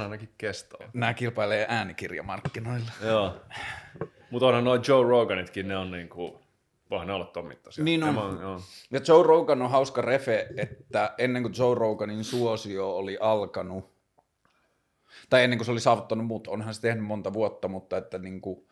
on ainakin kestoa. Nämä kilpailee äänikirjamarkkinoilla. Joo. Mutta onhan noin Joe Roganitkin, ne on niinku, voihan ne olla ton mittaisia. Niin on. Ja mä- joo. Ja Joe Rogan on hauska refe, että ennen kuin Joe Roganin suosio oli alkanut, tai ennen kuin se oli saavuttanut muut, onhan se tehnyt monta vuotta, mutta että niin kuin,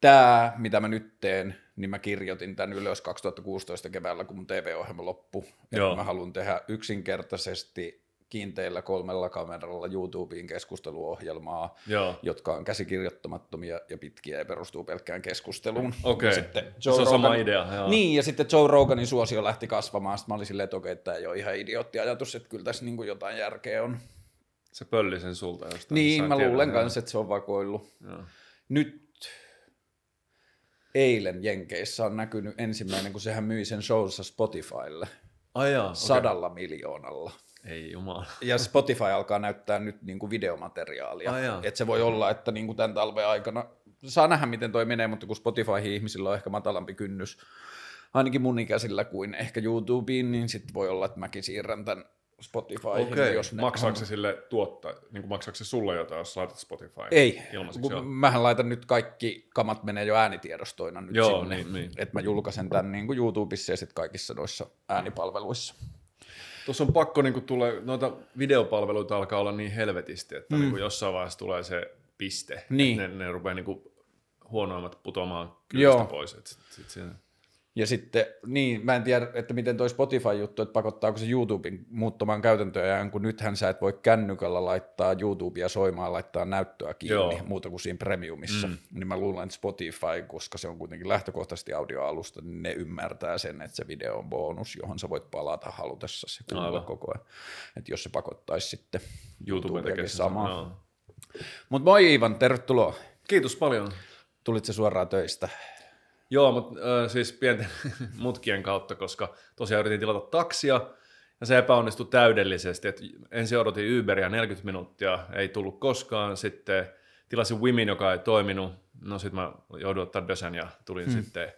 tämä, mitä mä nyt teen, niin mä kirjoitin tämän ylös 2016 keväällä, kun mun TV-ohjelma loppui. Joo. Että mä haluan tehdä yksinkertaisesti kiinteillä kolmella kameralla YouTubeen keskusteluohjelmaa, Joo. jotka on käsikirjoittamattomia ja pitkiä ja perustuu pelkkään keskusteluun. Okei. Sitten Se on sama idea, joo. Niin, ja sitten Joe Roganin suosio lähti kasvamaan. Sitten mä olin silleen, että okei, että tämä ei ole ihan idiootti ajatus, että kyllä tässä niin jotain järkeä on. Se pölli sen sulta jostain. Niin, jossain mä luulen joo. kanssa, että se on vakoillut. Joo. Nyt eilen Jenkeissä on näkynyt ensimmäinen, kun sehän myi sen showssa Spotifylle Ai jaa, okei. sadalla miljoonalla. Ei jumala. Ja Spotify alkaa näyttää nyt niin kuin videomateriaalia. Jaa. että se voi olla, että niin kuin tämän talven aikana, saa nähdä miten toi menee, mutta kun Spotify ihmisillä on ehkä matalampi kynnys, ainakin mun ikäisillä kuin ehkä YouTubeen, niin sitten voi olla, että mäkin siirrän tämän Spotifyhin. Okei, jos ne maksaako se sille tuottaa, niin kuin maksaako se sulle jotain, jos laitat Spotify? Ei, kun mähän laitan nyt kaikki kamat menee jo äänitiedostoina nyt Joo, sinne, niin, niin. että mä julkaisen tämän niin kuin YouTubessa ja sitten kaikissa noissa äänipalveluissa. Tuossa on pakko niin tulee, noita videopalveluita alkaa olla niin helvetisti, että mm. niin jossain vaiheessa tulee se piste. Niin. että Ne, ne rupeaa niin huonoimmat putoamaan Joo. kylästä pois. Et sit, sit siinä... Ja sitten, niin, mä en tiedä, että miten toi Spotify-juttu, että pakottaako se YouTuben muuttumaan käytäntöjään, kun nythän sä et voi kännykällä laittaa YouTubea soimaan, laittaa näyttöä kiinni, Joo. Muuta kuin siinä premiumissa. Mm. Niin mä luulen, että Spotify, koska se on kuitenkin lähtökohtaisesti audioalusta, niin ne ymmärtää sen, että se video on bonus, johon sä voit palata halutessa se kuulla koko ajan. Että jos se pakottaisi sitten YouTube YouTubeakin samaa. Mutta moi Ivan, tervetuloa. Kiitos paljon. Tulit se suoraan töistä. Joo, mutta äh, siis pienten mutkien kautta, koska tosiaan yritin tilata taksia, ja se epäonnistui täydellisesti. Et ensin odotin Uberia 40 minuuttia, ei tullut koskaan. Sitten tilasin Wimin, joka ei toiminut. No sitten mä jouduin ottaa Dösen ja tulin hmm. sitten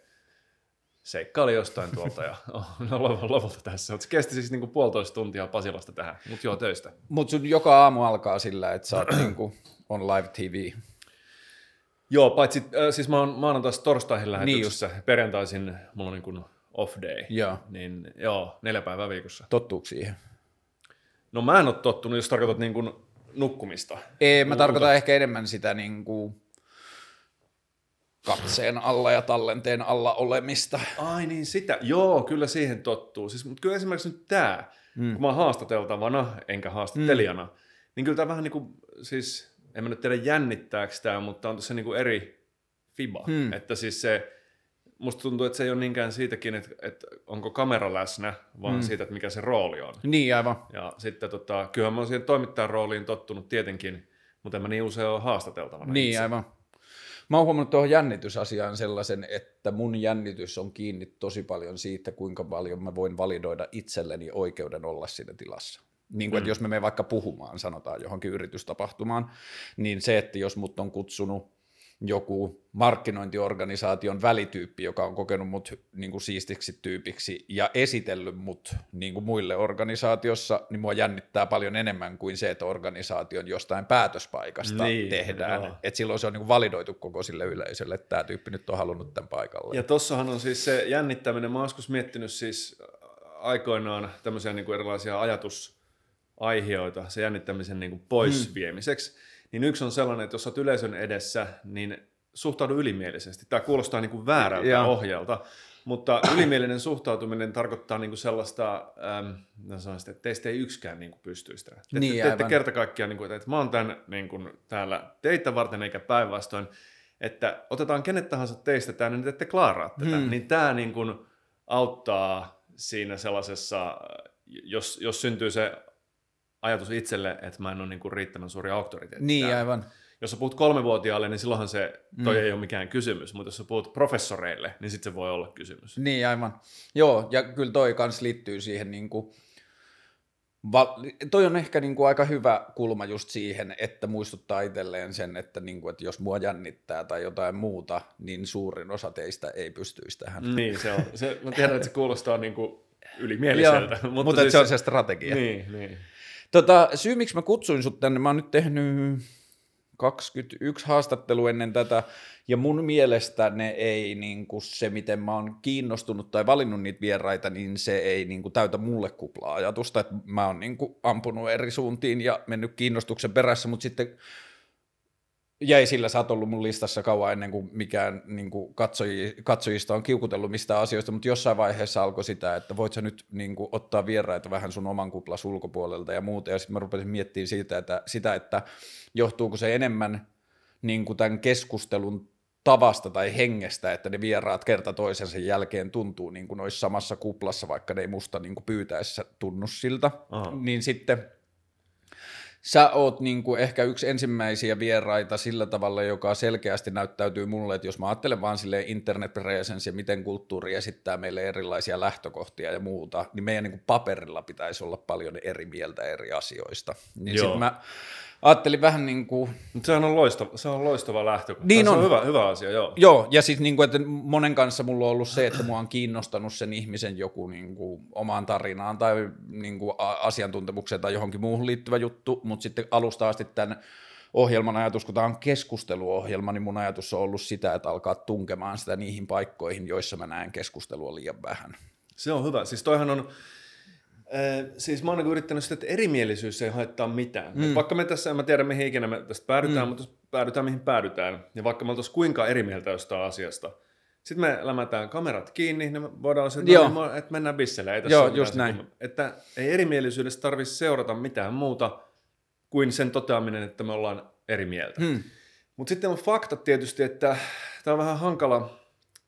seikkaili jostain tuolta ja no, lopulta- tässä. Mut se kesti siis niinku puolitoista tuntia Pasilasta tähän, mutta joo töistä. Mutta sun joka aamu alkaa sillä, että sä oot niinku on live TV. Joo, paitsi äh, siis mä oon maanantaista torstaihin lähetyksessä, Niin perjantaisin mulla on niin kuin off day, Joo. niin joo, neljä päivää viikossa. Tottuuko siihen? No mä en ole tottunut, jos tarkoitat niin kuin nukkumista. Ei, mä Muuta. tarkoitan ehkä enemmän sitä niin kuin katseen alla ja tallenteen alla olemista. Ai niin sitä, joo, kyllä siihen tottuu. Siis, mutta kyllä esimerkiksi nyt tämä, mm. kun mä oon haastateltavana, enkä haastattelijana, mm. niin kyllä tämä vähän niin kuin, siis en mä nyt tiedä jännittääkö tämä, mutta on tässä niin kuin eri fiba. Mm. Että siis se, musta tuntuu, että se ei ole niinkään siitäkin, että, että onko kamera läsnä, vaan mm. siitä, että mikä se rooli on. Niin aivan. Ja sitten tota, kyllähän mä oon siihen toimittajan rooliin tottunut tietenkin, mutta en mä niin usein ole haastateltavana. Niin itse. aivan. Mä oon huomannut tuohon jännitysasiaan sellaisen, että mun jännitys on kiinni tosi paljon siitä, kuinka paljon mä voin validoida itselleni oikeuden olla siinä tilassa. Niin kuin, mm. että jos me menen vaikka puhumaan, sanotaan johonkin yritystapahtumaan, niin se, että jos mut on kutsunut joku markkinointiorganisaation välityyppi, joka on kokenut mut niin kuin siistiksi tyypiksi ja esitellyt mut niin kuin muille organisaatiossa, niin mua jännittää paljon enemmän kuin se, että organisaation jostain päätöspaikasta Niin, tehdään. joo. Et silloin se on niin kuin validoitu koko sille yleisölle, että tämä tyyppi nyt on halunnut tämän paikalle. Ja tossahan on siis se jännittäminen, mä oon joskus miettinyt siis aikoinaan tämmöisiä niin kuin erilaisia ajatusaihioita se jännittämisen niin kuin pois hmm. viemiseksi, niin yksi on sellainen, että jos oot yleisön edessä, niin suhtaudu ylimielisesti. Tämä kuulostaa niin kuin väärältä Joo. ohjelta, mutta ylimielinen suhtautuminen tarkoittaa niin kuin sellaista, ähm, sanoisin, että teistä ei yksikään niin kuin pystyisi tähän. Te, Niin, te, te ette kerta kaikkiaan, niin kuin, että mä oon tämän niin kuin, täällä teitä varten eikä päinvastoin, että otetaan kenet tahansa teistä tänne, niin te ette klaaraa tätä. Hmm. Niin tämä niin kuin auttaa siinä sellaisessa, jos, jos syntyy se ajatus itselle, että mä en ole niin kuin riittävän suuri auktoriteetti. Niin täällä. aivan. Jos sä puhut kolmevuotiaalle, niin silloinhan se, toi mm. ei ole mikään kysymys, mutta jos sä puhut professoreille, niin sitten se voi olla kysymys. Niin aivan. Joo, ja kyllä toi kans liittyy siihen niin kuin, va- toi on ehkä niin kuin aika hyvä kulma just siihen, että muistuttaa itselleen sen, että, niin kuin, että jos mua jännittää tai jotain muuta, niin suurin osa teistä ei pystyisi tähän. Niin, se on. Se, mä tiedän, että se kuulostaa niin kuin ylimieliseltä. Joo, mutta, mutta siis, se on se strategia. Niin, niin. Tota, syy, miksi mä kutsuin sut tänne, mä oon nyt tehnyt 21 haastattelua ennen tätä, ja mun mielestä ne ei niin kuin se, miten mä oon kiinnostunut tai valinnut niitä vieraita, niin se ei niin kuin täytä mulle kuplaa ajatusta, että mä oon niin kuin ampunut eri suuntiin ja mennyt kiinnostuksen perässä, mutta sitten jäi sillä, sä oot ollut mun listassa kauan ennen kuin mikään niin kuin katsoji, katsojista on kiukutellut mistään asioista, mutta jossain vaiheessa alkoi sitä, että voit sä nyt niin kuin, ottaa vieraita vähän sun oman kuplas ulkopuolelta ja muuta, ja sitten mä rupesin miettimään siitä, että, sitä, että johtuuko se enemmän niin kuin tämän keskustelun tavasta tai hengestä, että ne vieraat kerta toisensa jälkeen tuntuu niin kuin olisi samassa kuplassa, vaikka ne ei musta niin kuin pyytäessä tunnu siltä, Aha. niin sitten sä oot niin kuin ehkä yksi ensimmäisiä vieraita sillä tavalla, joka selkeästi näyttäytyy mulle, että jos mä ajattelen vaan sille internet presence ja miten kulttuuri esittää meille erilaisia lähtökohtia ja muuta, niin meidän niin kuin paperilla pitäisi olla paljon eri mieltä eri asioista. Niin sit mä ajattelin vähän niin kuin... Sehän on loistava, se on loistava lähtökohta. Niin on. Se on hyvä, hyvä asia, joo. Joo, ja sitten niin kuin, että monen kanssa mulla on ollut se, että mua on kiinnostanut sen ihmisen joku niin kuin, omaan tarinaan tai niin kuin, asiantuntemukseen tai johonkin muuhun liittyvä juttu, mutta sitten alusta asti tämän ohjelman ajatus, kun tämä on keskusteluohjelma, niin mun ajatus on ollut sitä, että alkaa tunkemaan sitä niihin paikkoihin, joissa mä näen keskustelua liian vähän. Se on hyvä. Siis toihan on, siis mä oon niin yrittänyt sitä, että erimielisyys ei haittaa mitään. Mm. vaikka me tässä, en mä tiedä mihin ikinä me tästä päädytään, mm. mutta päädytään mihin päädytään, ja vaikka me oltaisiin kuinka eri mieltä jostain asiasta, sitten me lämätään kamerat kiinni, niin me voidaan olla no niin, että mennään bisselle. Ei tässä Joo, just näin. Kun, että ei erimielisyydestä tarvitse seurata mitään muuta kuin sen toteaminen, että me ollaan eri mieltä. Mm. Mutta sitten on faktat tietysti, että tämä on vähän hankala,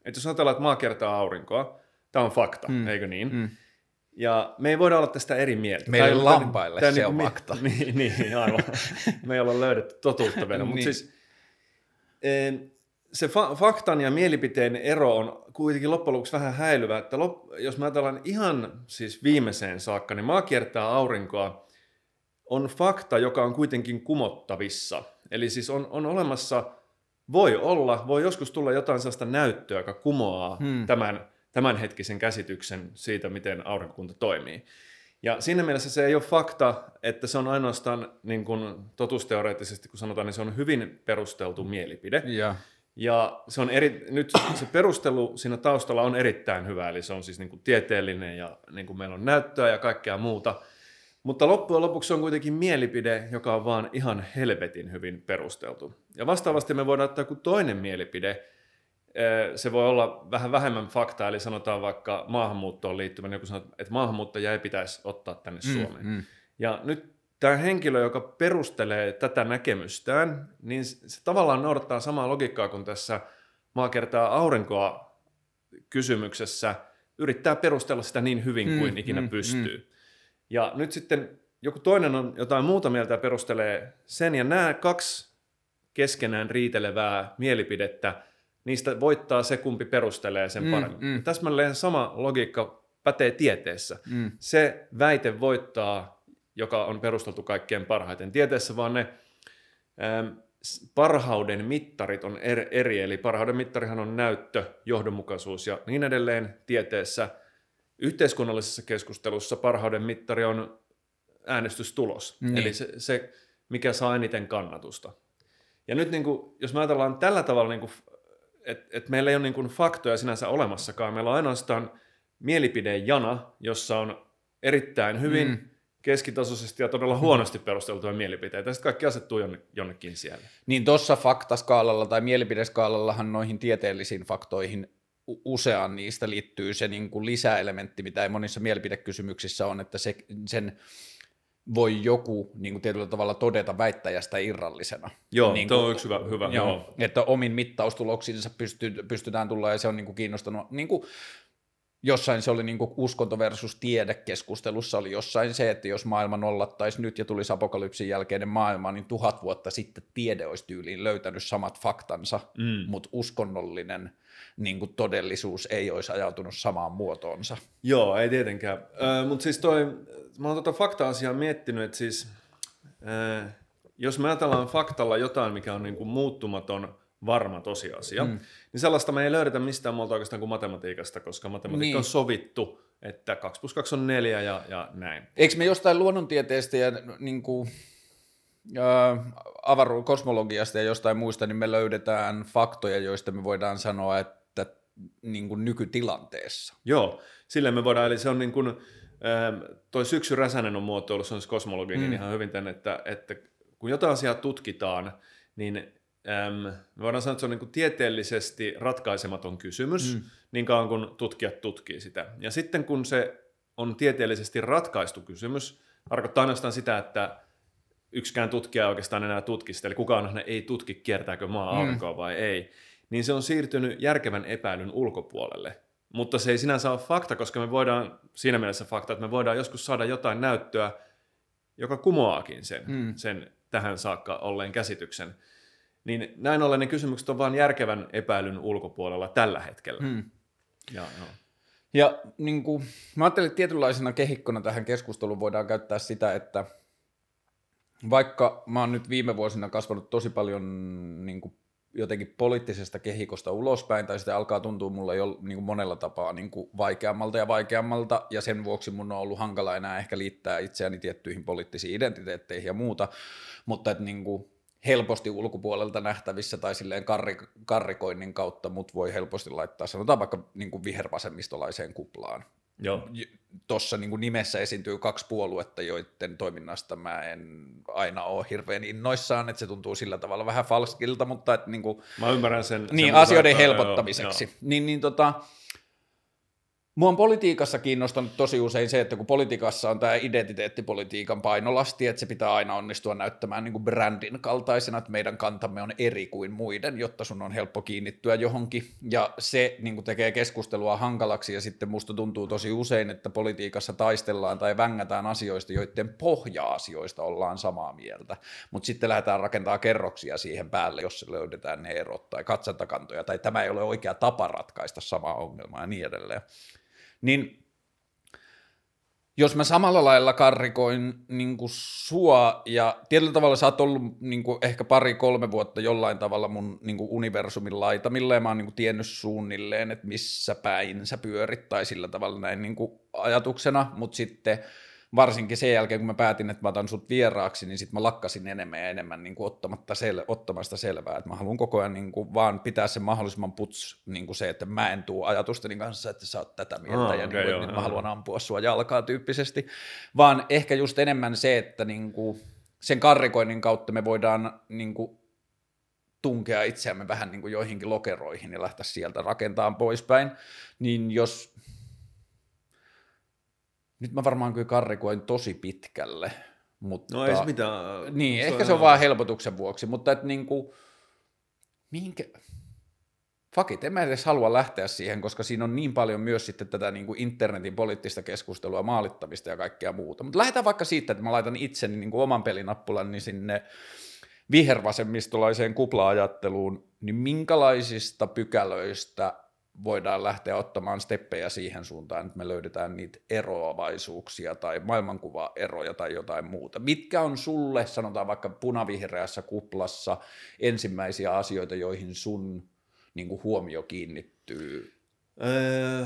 että jos ajatellaan, että maa kertaa aurinkoa, tämä on fakta, mm. eikö niin? Mm ja me ei voida olla tästä eri mieltä. Meillä lampaille tämä, se niin, on fakta. Niin, niin aivan. me ei olla löydetty totuutta vielä. Mutta niin. siis, se fa- faktan ja mielipiteen ero on kuitenkin loppujen lopuksi vähän häilyvä. Että lop- jos mä ajatellaan ihan siis viimeiseen saakka, niin maa kiertää aurinkoa on fakta, joka on kuitenkin kumottavissa. Eli siis on, on olemassa, voi olla, voi joskus tulla jotain sellaista näyttöä, joka kumoaa hmm. tämän tämänhetkisen käsityksen siitä, miten aurinkokunta toimii. Ja siinä mielessä se ei ole fakta, että se on ainoastaan niin kuin totuusteoreettisesti, kun sanotaan, niin se on hyvin perusteltu mielipide. Ja, ja se on eri, nyt se perustelu siinä taustalla on erittäin hyvä, eli se on siis niin kuin tieteellinen ja niin kuin meillä on näyttöä ja kaikkea muuta. Mutta loppujen lopuksi se on kuitenkin mielipide, joka on vaan ihan helvetin hyvin perusteltu. Ja vastaavasti me voidaan ottaa joku toinen mielipide, se voi olla vähän vähemmän fakta, eli sanotaan vaikka maahanmuuttoon liittyvän, joku sanoo, että maahanmuuttajia ei pitäisi ottaa tänne mm, Suomeen. Mm. Ja nyt tämä henkilö, joka perustelee tätä näkemystään, niin se tavallaan noudattaa samaa logiikkaa kuin tässä maa kertaa aurinkoa kysymyksessä, yrittää perustella sitä niin hyvin kuin mm, ikinä mm, pystyy. Mm. Ja nyt sitten joku toinen on jotain muuta mieltä ja perustelee sen, ja nämä kaksi keskenään riitelevää mielipidettä – niistä voittaa se, kumpi perustelee sen mm, paremmin. Mm. Täsmälleen sama logiikka pätee tieteessä. Mm. Se väite voittaa, joka on perusteltu kaikkein parhaiten. Tieteessä vaan ne ähm, parhauden mittarit on eri, eli parhauden mittarihan on näyttö, johdonmukaisuus ja niin edelleen tieteessä. Yhteiskunnallisessa keskustelussa parhauden mittari on äänestystulos, niin. eli se, se, mikä saa eniten kannatusta. Ja nyt niin kuin, jos me ajatellaan tällä tavalla niin kuin että et meillä ei ole niin kuin faktoja sinänsä olemassakaan. Meillä on ainoastaan mielipidejana, jossa on erittäin hyvin mm. keskitasoisesti ja todella huonosti perusteltuja mielipiteitä. Ja sitten kaikki asettuu jonnekin siellä. Niin tuossa faktaskaalalla tai mielipideskaalallahan noihin tieteellisiin faktoihin useaan niistä liittyy se niin kuin lisäelementti, mitä ei monissa mielipidekysymyksissä on, että se, sen voi joku niin kuin tietyllä tavalla todeta väittäjästä irrallisena. Joo, niin kuin, on yksi hyvä. hyvä joo, joo. Että omin mittaustuloksinsa pysty, pystytään tulla ja se on niin kuin kiinnostanut. Niin kuin, jossain se oli niin kuin uskonto versus tiede keskustelussa oli jossain se, että jos maailma nollattaisi nyt ja tulisi apokalypsin jälkeinen maailma, niin tuhat vuotta sitten tiede olisi tyyliin löytänyt samat faktansa, mm. mutta uskonnollinen niin kuin todellisuus ei olisi ajautunut samaan muotoonsa. Joo, ei tietenkään. Äh, mutta siis toi, mä oon tota fakta-asiaa miettinyt, että siis äh, jos me ajatellaan faktalla jotain, mikä on niin kuin muuttumaton, varma tosiasia, mm. niin sellaista me ei löydetä mistään muuta oikeastaan kuin matematiikasta, koska matematiikka niin. on sovittu että 2 plus 2 on 4 ja, ja näin. Eikö me jostain luonnontieteestä ja niin kuin, äh, avaru- kosmologiasta ja jostain muista, niin me löydetään faktoja, joista me voidaan sanoa, että niin kuin nykytilanteessa. Joo, sille me voidaan, eli se on niin kuin, toi Syksy Räsänen on muotoillut, se on kosmologi, niin Mm. ihan hyvin tänne, että, että kun jotain asiaa tutkitaan, niin äm, me voidaan sanoa, että se on niin kuin tieteellisesti ratkaisematon kysymys, Mm. mm. niin kauan kun tutkijat tutkii sitä. Ja sitten kun se on tieteellisesti ratkaistu kysymys, tarkoittaa ainoastaan sitä, että yksikään tutkija ei oikeastaan enää tutki sitä, eli kukaan ei tutki, kiertääkö maa Mm. aurinkoa vai ei, niin se on siirtynyt järkevän epäilyn ulkopuolelle. Mutta se ei sinänsä ole fakta, koska me voidaan, siinä mielessä fakta, että me voidaan joskus saada jotain näyttöä, joka kumoaakin sen, Mm. sen tähän saakka olleen käsityksen. Niin näin ollen ne kysymykset on vain järkevän epäilyn ulkopuolella tällä hetkellä. Hmm. Ja, joo. Ja niin kuin, mä ajattelin, että tietynlaisena kehikkona tähän keskusteluun voidaan käyttää sitä, että vaikka mä oon nyt viime vuosina kasvanut tosi paljon niin kuin, jotenkin poliittisesta kehikosta ulospäin, tai sitten alkaa tuntua mulle jo niin kuin monella tapaa niin kuin vaikeammalta ja vaikeammalta, ja sen vuoksi mun on ollut hankala enää ehkä liittää itseäni tiettyihin poliittisiin identiteetteihin ja muuta, mutta että niin kuin, helposti ulkopuolelta nähtävissä tai silleen karri, karrikoinnin kautta mut voi helposti laittaa, sanotaan vaikka niin kuin vihervasemmistolaiseen kuplaan. Joo. Tuossa niin nimessä esiintyy kaksi puoluetta, joiden toiminnasta mä en aina ole hirveän innoissaan, että se tuntuu sillä tavalla vähän falskilta, mutta että niin kuin, Mä ymmärrän sen. niin, sen, asioiden joo, helpottamiseksi. joo. Niin, niin tota, Mua on politiikassa kiinnostanut tosi usein se, että kun politiikassa on tämä identiteettipolitiikan painolasti, että se pitää aina onnistua näyttämään niin kuin brändin kaltaisena, että meidän kantamme on eri kuin muiden, jotta sun on helppo kiinnittyä johonkin. Ja se niin kuin tekee keskustelua hankalaksi ja sitten musta tuntuu tosi usein, että politiikassa taistellaan tai vängätään asioista, joiden pohja-asioista ollaan samaa mieltä. Mutta sitten lähdetään rakentamaan kerroksia siihen päälle, jos löydetään ne erot tai katsantakantoja tai tämä ei ole oikea tapa ratkaista samaa ongelmaa ja niin edelleen niin jos mä samalla lailla karrikoin niin kuin sua, ja tietyllä tavalla sä oot ollut niin kuin ehkä pari-kolme vuotta jollain tavalla mun niin kuin universumin laitamilla, ja mä oon niin kuin tiennyt suunnilleen, että missä päin sä pyörit, tai sillä tavalla näin niin kuin ajatuksena, mutta sitten varsinkin sen jälkeen, kun mä päätin, että mä otan sut vieraaksi, niin sitten mä lakkasin enemmän ja enemmän niin kuin ottamatta sel- ottamasta selvää, että mä haluan koko ajan niin kuin vaan pitää sen mahdollisimman puts, niin kuin se, että mä en tuu ajatusteni kanssa, että sä oot tätä mieltä Aa, ja okei, niin kuin, joo, mä joo. haluan ampua sua jalkaa tyyppisesti, vaan ehkä just enemmän se, että niin kuin sen karrikoinnin kautta me voidaan niin kuin tunkea itseämme vähän niin kuin joihinkin lokeroihin ja lähteä sieltä rakentamaan poispäin, niin jos nyt mä varmaan kyllä karrikoin tosi pitkälle, mutta... No ei se mitään. Niin, Se ehkä on se on vaan helpotuksen vuoksi, mutta että niinku, mihinkä... Fuck it, en mä edes halua lähteä siihen, koska siinä on niin paljon myös sitten tätä niin kuin internetin poliittista keskustelua, maalittamista ja kaikkea muuta. Mutta lähdetään vaikka siitä, että mä laitan itseni niin kuin oman pelinappulani sinne vihervasemmistolaiseen kupla-ajatteluun, niin minkälaisista pykälöistä voidaan lähteä ottamaan steppejä siihen suuntaan, että me löydetään niitä eroavaisuuksia tai maailmankuvaeroja tai jotain muuta. Mitkä on sulle, sanotaan vaikka punavihreässä kuplassa, ensimmäisiä asioita, joihin sun niin kuin huomio kiinnittyy? Öö,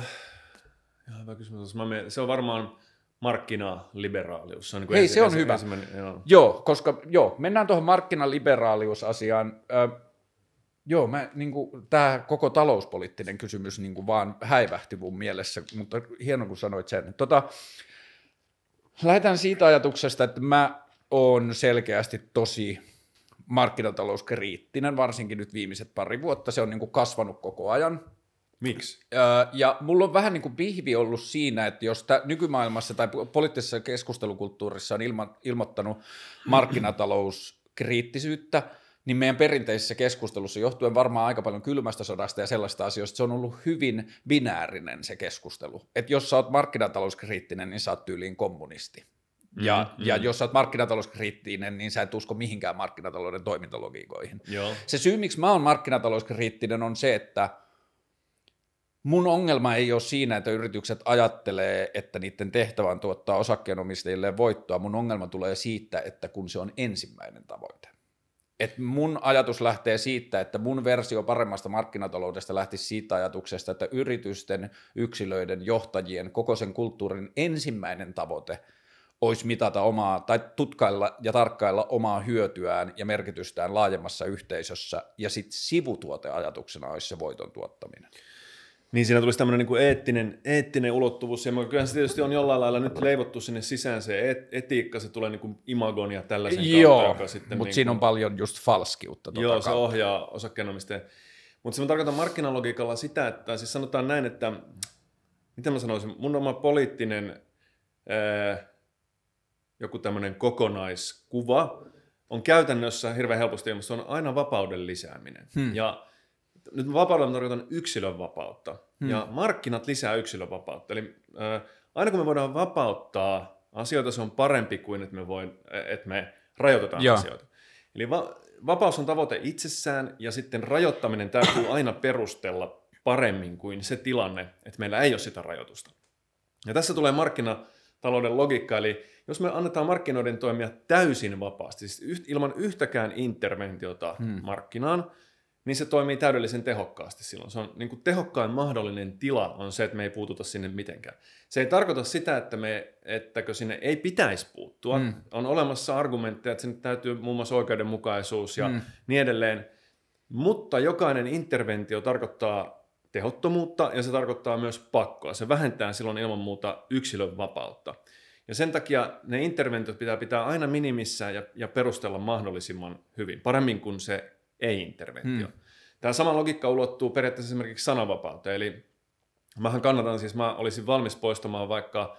hyvä kysymys. Mä mietin, se on varmaan markkinaliberaalius. Se on, niin Hei, ensi- se on ensi- hyvä. joo. Joo, koska joo, mennään tuohon markkinaliberaaliusasiaan. Ö, joo, mä, niin kuin, tämä koko talouspoliittinen kysymys niin kuin vaan häivähti mun mielessä, mutta hieno kun sanoit sen. Tota, lähdetään siitä ajatuksesta, että mä oon selkeästi tosi markkinatalouskriittinen, varsinkin nyt viimeiset pari vuotta. Se on niin kuin kasvanut koko ajan. Miksi? Ja mulla on vähän niin kuin pihvi ollut siinä, että jos tä, nykymaailmassa tai poliittisessa keskustelukulttuurissa on ilma, ilmoittanut markkinatalouskriittisyyttä, niin meidän perinteisessä keskustelussa, johtuen varmaan aika paljon kylmästä sodasta ja sellaista asioista, se on ollut hyvin binäärinen se keskustelu. Että jos sä oot markkinatalouskriittinen, niin sä oot tyyliin kommunisti. Ja, Mm, ja mm. jos sä oot markkinatalouskriittinen, niin sä et usko mihinkään markkinatalouden toimintalogiikoihin. Joo. Se syy, miksi mä oon markkinatalouskriittinen, on se, että mun ongelma ei ole siinä, että yritykset ajattelee, että niiden tehtävä on tuottaa osakkeenomistajille voittoa. Mun ongelma tulee siitä, että kun se on ensimmäinen tavoite. Et mun ajatus lähtee siitä, että mun versio paremmasta markkinataloudesta lähti siitä ajatuksesta, että yritysten, yksilöiden, johtajien, koko sen kulttuurin ensimmäinen tavoite olisi mitata omaa, tai tutkailla ja tarkkailla omaa hyötyään ja merkitystään laajemmassa yhteisössä, ja sitten sivutuoteajatuksena olisi se voiton tuottaminen. Niin siinä tulisi tämmöinen niin eettinen, eettinen ulottuvuus, ja kyllä se tietysti on jollain lailla nyt leivottu sinne sisään se et, etiikka, se tulee niin kuin imagon ja tällaisen Joo, kautta, joka sitten... mutta niin siinä kuin, on paljon just falskiutta. Tota Joo, se kautta. ohjaa osakkeenomistajia. Mutta se mä tarkoitan markkinalogiikalla sitä, että siis sanotaan näin, että miten mä sanoisin, mun oma poliittinen ää, joku tämmöinen kokonaiskuva on käytännössä hirveän helposti ilmasta, se on aina vapauden lisääminen. Hmm. Ja nyt vapaudella mä tarkoitan yksilön vapautta. Hmm. Ja markkinat lisää yksilön vapautta. Eli ää, aina kun me voidaan vapauttaa asioita, se on parempi kuin että me, voi, että me rajoitetaan Joo. asioita. Eli va- vapaus on tavoite itsessään ja sitten rajoittaminen täytyy aina perustella paremmin kuin se tilanne, että meillä ei ole sitä rajoitusta. Ja tässä tulee markkinatalouden logiikka, eli jos me annetaan markkinoiden toimia täysin vapaasti, siis yht, ilman yhtäkään interventiota hmm. markkinaan, niin se toimii täydellisen tehokkaasti silloin. Se on niin kuin tehokkain mahdollinen tila on se, että me ei puututa sinne mitenkään. Se ei tarkoita sitä, että me, ettäkö sinne ei pitäisi puuttua. Mm. On olemassa argumentteja, että sinne täytyy muun muassa oikeudenmukaisuus ja mm. niin edelleen. Mutta jokainen interventio tarkoittaa tehottomuutta ja se tarkoittaa myös pakkoa. Se vähentää silloin ilman muuta yksilön vapautta. Ja sen takia ne interventiot pitää pitää aina minimissä ja, ja perustella mahdollisimman hyvin, paremmin kuin se ei-interventio. Hmm. Tämä sama logiikka ulottuu periaatteessa esimerkiksi sananvapauteen, eli mähän kannatan siis, mä olisin valmis poistamaan vaikka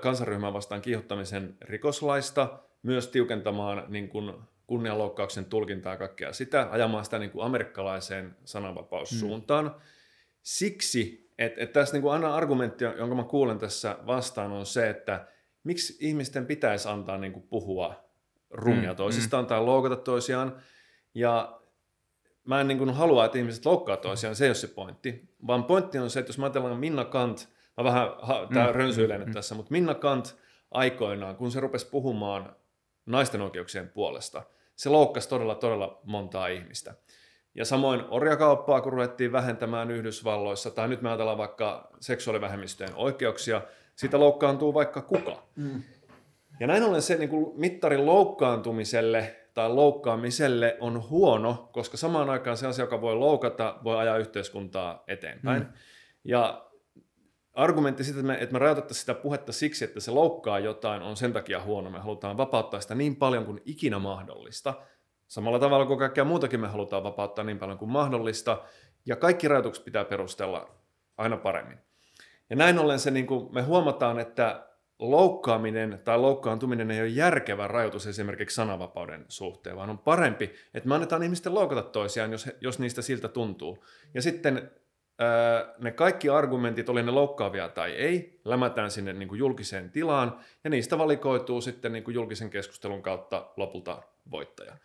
kansanryhmää vastaan kiihottamisen rikoslaista, myös tiukentamaan niin kuin kunnianloukkauksen tulkintaa ja kaikkea sitä, ajamaan sitä niin kuin amerikkalaiseen sananvapaussuuntaan. Hmm. Siksi, että, että tässä niin kuin aina argumentti, jonka mä kuulen tässä vastaan, on se, että miksi ihmisten pitäisi antaa niin kuin puhua rumia mm, toisistaan mm. tai loukata toisiaan. Ja mä en niin kuin halua, että ihmiset loukkaa toisiaan, se ei ole se pointti. Vaan pointti on se, että jos mä ajatellaan Minna Kant, mä vähän, tää mm, rönsyilen mm, tässä, mutta Minna Kant aikoinaan, kun se rupesi puhumaan naisten oikeuksien puolesta, se loukkasi todella, todella montaa ihmistä. Ja samoin orjakauppaa, kun ruvettiin vähentämään Yhdysvalloissa, tai nyt me ajatellaan vaikka seksuaalivähemmistöjen oikeuksia, siitä loukkaantuu vaikka kuka. Mm. Ja näin ollen se niin kuin mittarin loukkaantumiselle tai loukkaamiselle on huono, koska samaan aikaan se asia, joka voi loukata, voi ajaa yhteiskuntaa eteenpäin. Mm. Ja argumentti siitä, että me, että me rajoitettaisiin sitä puhetta siksi, että se loukkaa jotain, on sen takia huono. Me halutaan vapauttaa sitä niin paljon kuin ikinä mahdollista. Samalla tavalla kuin kaikkea muutakin me halutaan vapauttaa niin paljon kuin mahdollista. Ja kaikki rajoitukset pitää perustella aina paremmin. Ja näin ollen se, niin kuin me huomataan, että loukkaaminen tai loukkaantuminen ei ole järkevä rajoitus esimerkiksi sananvapauden suhteen, vaan on parempi, että me annetaan ihmisten loukata toisiaan, jos, jos niistä siltä tuntuu. Ja sitten ää, ne kaikki argumentit, oli ne loukkaavia tai ei, lämätään sinne niin kuin julkiseen tilaan, ja niistä valikoituu sitten niin kuin julkisen keskustelun kautta lopulta voittaja.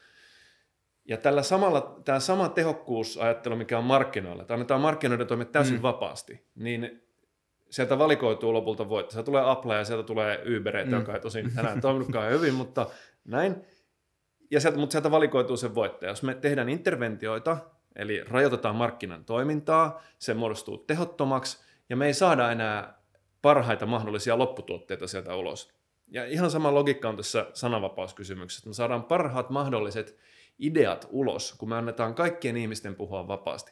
Ja tällä samalla, tämä sama tehokkuusajattelu, mikä on markkinoilla, että annetaan markkinoiden toimia täysin mm. vapaasti, niin sieltä valikoituu lopulta voitto. Sieltä tulee Apple ja sieltä tulee Uber, mm. joka ei tosin enää toiminutkaan hyvin, mutta näin. Ja sieltä, mutta sieltä valikoituu se voittaja. Jos me tehdään interventioita, eli rajoitetaan markkinan toimintaa, se muodostuu tehottomaksi, ja me ei saada enää parhaita mahdollisia lopputuotteita sieltä ulos. Ja ihan sama logiikka on tässä sananvapauskysymyksessä. Me saadaan parhaat mahdolliset ideat ulos, kun me annetaan kaikkien ihmisten puhua vapaasti.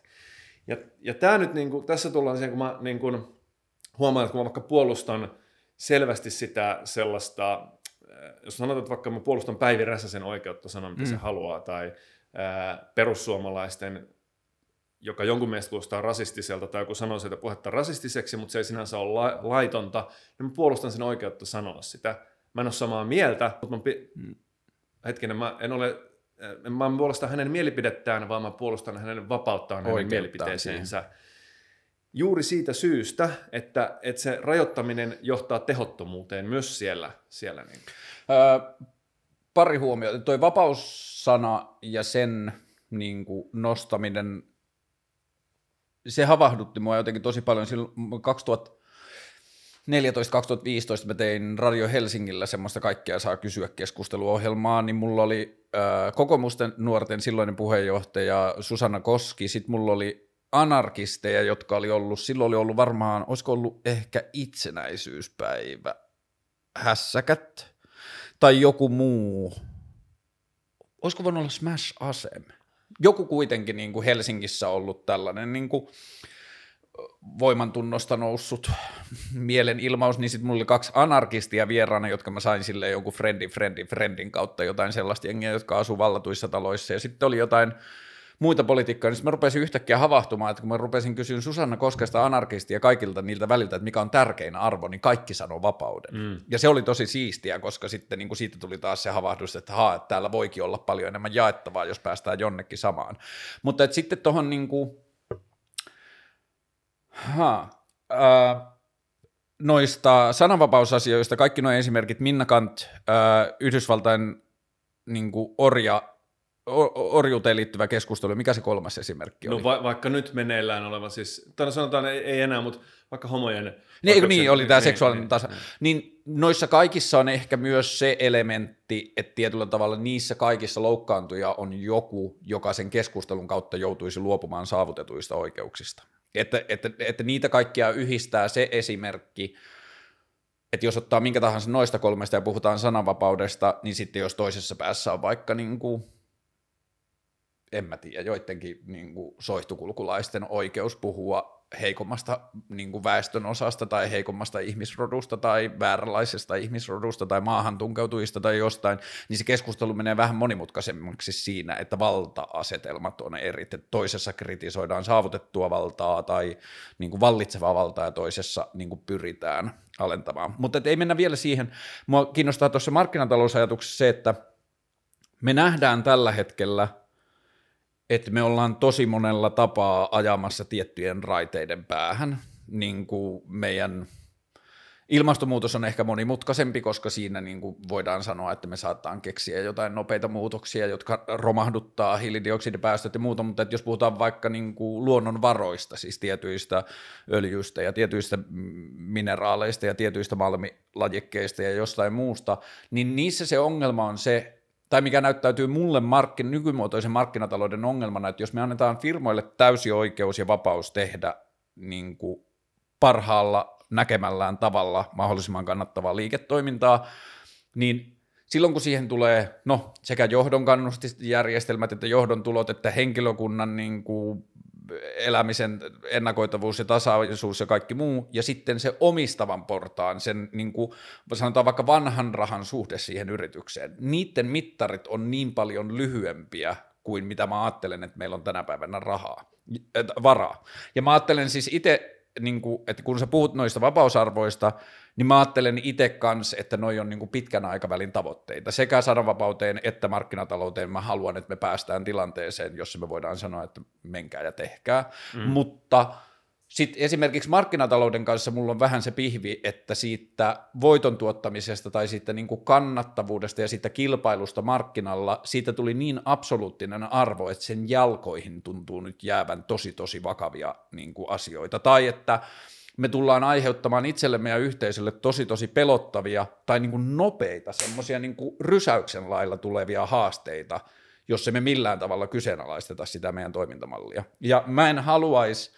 Ja, ja tämä nyt, niin kuin, tässä tullaan siihen, kun mä niin kuin, huomaan, että kun mä vaikka puolustan selvästi sitä sellaista, jos sanotaan, että vaikka mä puolustan Päivi Räsäsen oikeutta sanoa, mitä mm. se haluaa, tai ää, perussuomalaisten, joka jonkun mielestä kuulostaa rasistiselta, tai joku sanoo sitä puhetta rasistiseksi, mutta se ei sinänsä ole la- laitonta, niin mä puolustan sen oikeutta sanoa sitä. Mä en ole samaa mieltä, mutta mä pi- mm. hetkinen, mä en ole mä en puolusta hänen mielipidettään, vaan mä puolustan hänen vapauttaan hänen mielipiteisiinsä. Siihen juuri siitä syystä, että, että se rajoittaminen johtaa tehottomuuteen myös siellä. siellä niin. öö, pari huomiota. Toi vapaussana ja sen niin kuin, nostaminen, se havahdutti mua jotenkin tosi paljon. Silloin 2014-2015 mä tein Radio Helsingillä semmoista kaikkea saa kysyä keskusteluohjelmaa, niin mulla oli äh, kokoomusten nuorten silloinen puheenjohtaja Susanna Koski, sitten mulla oli anarkisteja, jotka oli ollut, silloin oli ollut varmaan, olisiko ollut ehkä itsenäisyyspäivä, hässäkät tai joku muu, olisiko voinut olla Smash Asem, joku kuitenkin niin kuin Helsingissä ollut tällainen niin kuin, voimantunnosta noussut mielenilmaus, niin sitten mulla oli kaksi anarkistia vieraana, jotka mä sain sille jonkun friendin, friendin, friendin kautta jotain sellaista jengiä, jotka asuu vallatuissa taloissa, ja sitten oli jotain muita politiikkaa, niin sitten mä rupesin yhtäkkiä havahtumaan, että kun mä rupesin kysyä Susanna Koskesta anarkistia kaikilta niiltä väliltä, että mikä on tärkein arvo, niin kaikki sanoo vapauden. Mm. Ja se oli tosi siistiä, koska sitten niin kuin siitä tuli taas se havahdus, että, haa, että täällä voikin olla paljon enemmän jaettavaa, jos päästään jonnekin samaan. Mutta että sitten tuohon niin kuin, Ha. Äh, noista sananvapausasioista, kaikki nuo esimerkit, Minna Kant, äh, Yhdysvaltain niin kuin orja, orjuuteen liittyvä keskustelu, mikä se kolmas esimerkki no oli? No va- vaikka nyt meneillään oleva siis, tai sanotaan ei, ei enää, mutta vaikka homojen... Niin, niin se, oli tämä niin, seksuaalinen niin, tasa. Niin. niin noissa kaikissa on ehkä myös se elementti, että tietyllä tavalla niissä kaikissa loukkaantuja on joku, joka sen keskustelun kautta joutuisi luopumaan saavutetuista oikeuksista. Että, että, että niitä kaikkia yhdistää se esimerkki, että jos ottaa minkä tahansa noista kolmesta ja puhutaan sananvapaudesta, niin sitten jos toisessa päässä on vaikka niin kuin, en mä tiedä, joidenkin niin kuin soihtukulkulaisten oikeus puhua heikommasta niin kuin väestön osasta tai heikommasta ihmisrodusta tai vääränlaisesta ihmisrodusta tai maahan tunkeutujista tai jostain, niin se keskustelu menee vähän monimutkaisemmaksi siinä, että valta-asetelmat on eri. Että toisessa kritisoidaan saavutettua valtaa tai niin kuin vallitsevaa valtaa ja toisessa niin kuin pyritään alentamaan. Mutta ei mennä vielä siihen. Mua kiinnostaa tuossa markkinatalousajatuksessa se, että me nähdään tällä hetkellä – että me ollaan tosi monella tapaa ajamassa tiettyjen raiteiden päähän, niin kuin meidän ilmastonmuutos on ehkä monimutkaisempi, koska siinä niin kuin voidaan sanoa, että me saattaa keksiä jotain nopeita muutoksia, jotka romahduttaa hiilidioksidipäästöt ja muuta, mutta että jos puhutaan vaikka niin kuin luonnonvaroista, siis tietyistä öljyistä ja tietyistä mineraaleista ja tietyistä malmilajikkeista ja jostain muusta, niin niissä se ongelma on se, tai mikä näyttäytyy mulle markkin, nykymuotoisen markkinatalouden ongelmana, että jos me annetaan firmoille täysi oikeus ja vapaus tehdä niin kuin parhaalla näkemällään tavalla mahdollisimman kannattavaa liiketoimintaa, niin silloin kun siihen tulee no, sekä johdon kannustisjärjestelmät että johdon tulot että henkilökunnan niin kuin elämisen ennakoitavuus ja tasaisuus ja kaikki muu, ja sitten se omistavan portaan, sen niin kuin, sanotaan vaikka vanhan rahan suhde siihen yritykseen, niiden mittarit on niin paljon lyhyempiä kuin mitä mä ajattelen, että meillä on tänä päivänä rahaa, varaa. Ja mä ajattelen siis itse, niin kuin, että kun sä puhut noista vapausarvoista, niin mä ajattelen itse kanssa, että noi on niin kuin pitkän aikavälin tavoitteita. Sekä sananvapauteen että markkinatalouteen mä haluan, että me päästään tilanteeseen, jossa me voidaan sanoa, että menkää ja tehkää. Mm. Mutta sitten esimerkiksi markkinatalouden kanssa mulla on vähän se pihvi, että siitä voiton tuottamisesta tai siitä niin kuin kannattavuudesta ja siitä kilpailusta markkinalla, siitä tuli niin absoluuttinen arvo, että sen jalkoihin tuntuu nyt jäävän tosi tosi vakavia niin kuin asioita. Tai että me tullaan aiheuttamaan itsellemme ja yhteisölle tosi tosi pelottavia tai niin kuin nopeita, semmoisia niin kuin rysäyksen lailla tulevia haasteita, jos me millään tavalla kyseenalaisteta sitä meidän toimintamallia. Ja mä en haluaisi,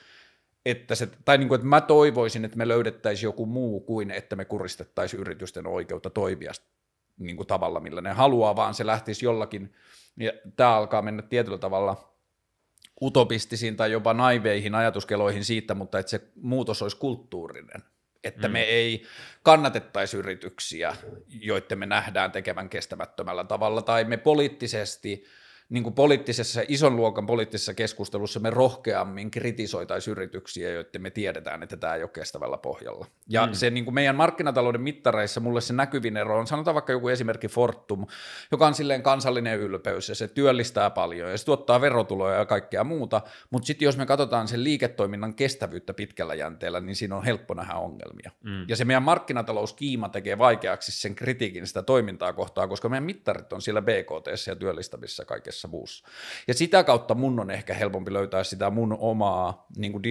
että se, tai niin kuin, että mä toivoisin, että me löydettäisiin joku muu kuin, että me kuristettaisiin yritysten oikeutta toimia niin kuin tavalla, millä ne haluaa, vaan se lähtisi jollakin, ja tämä alkaa mennä tietyllä tavalla – utopistisiin tai jopa naiveihin ajatuskeloihin siitä, mutta että se muutos olisi kulttuurinen. Että mm. me ei kannatettaisi yrityksiä, joiden me nähdään tekevän kestämättömällä tavalla, tai me poliittisesti – niin kuin poliittisessa, ison luokan poliittisessa keskustelussa me rohkeammin kritisoitaisiin yrityksiä, joiden me tiedetään, että tämä ei ole kestävällä pohjalla. Ja mm. se niin kuin meidän markkinatalouden mittareissa mulle se näkyvin ero on, sanotaan vaikka joku esimerkki Fortum, joka on silleen kansallinen ylpeys ja se työllistää paljon ja se tuottaa verotuloja ja kaikkea muuta, mutta sitten jos me katsotaan sen liiketoiminnan kestävyyttä pitkällä jänteellä, niin siinä on helppo nähdä ongelmia. Mm. Ja se meidän markkinatalouskiima tekee vaikeaksi sen kritiikin sitä toimintaa kohtaa, koska meidän mittarit on siellä BKT ja työllistävissä kaikessa kaikessa muussa. Ja sitä kautta mun on ehkä helpompi löytää sitä mun omaa niin kuin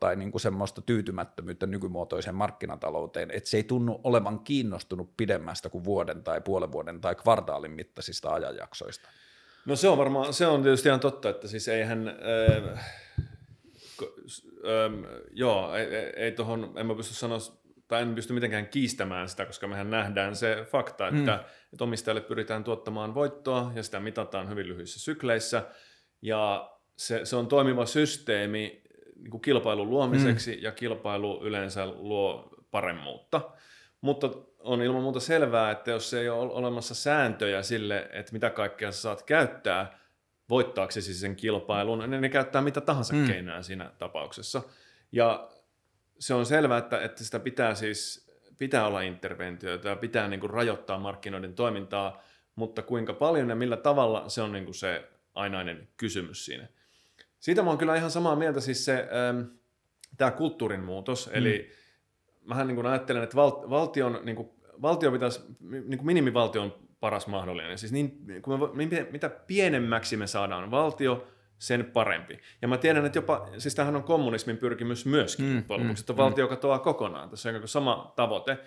tai niin semmoista tyytymättömyyttä nykymuotoiseen markkinatalouteen, että se ei tunnu olevan kiinnostunut pidemmästä kuin vuoden tai puolen vuoden tai kvartaalin mittaisista ajanjaksoista. No se on varmaan, se on tietysti ihan totta, että siis eihän, äh, ähm, joo, ei, ei, ei tohon, en mä pysty sanoa, tai en pysty mitenkään kiistämään sitä, koska mehän nähdään se fakta, että, mm. että omistajalle pyritään tuottamaan voittoa ja sitä mitataan hyvin lyhyissä sykleissä ja se, se on toimiva systeemi niin kuin kilpailun luomiseksi mm. ja kilpailu yleensä luo paremmuutta. Mutta on ilman muuta selvää, että jos ei ole olemassa sääntöjä sille, että mitä kaikkea sä saat käyttää voittaaksesi sen kilpailun, niin ne käyttää mitä tahansa mm. keinoja siinä tapauksessa. Ja se on selvää, että, että sitä pitää siis pitää olla interventioita ja pitää niin kuin rajoittaa markkinoiden toimintaa, mutta kuinka paljon ja millä tavalla, se on niin kuin se ainainen kysymys siinä. Siitä mä oon kyllä ihan samaa mieltä, siis se, ähm, tämä kulttuurin muutos, mm. eli mähän niin kuin ajattelen, että val, valtion, niin kuin, valtio pitäisi, niin kuin minimivaltio on paras mahdollinen. Siis niin, kun me, mitä pienemmäksi me saadaan valtio, sen parempi. Ja mä tiedän, että jopa, siis tämähän on kommunismin pyrkimys myöskin, mm, mm, että valtio mm. katoaa kokonaan. Tässä on sama tavoite.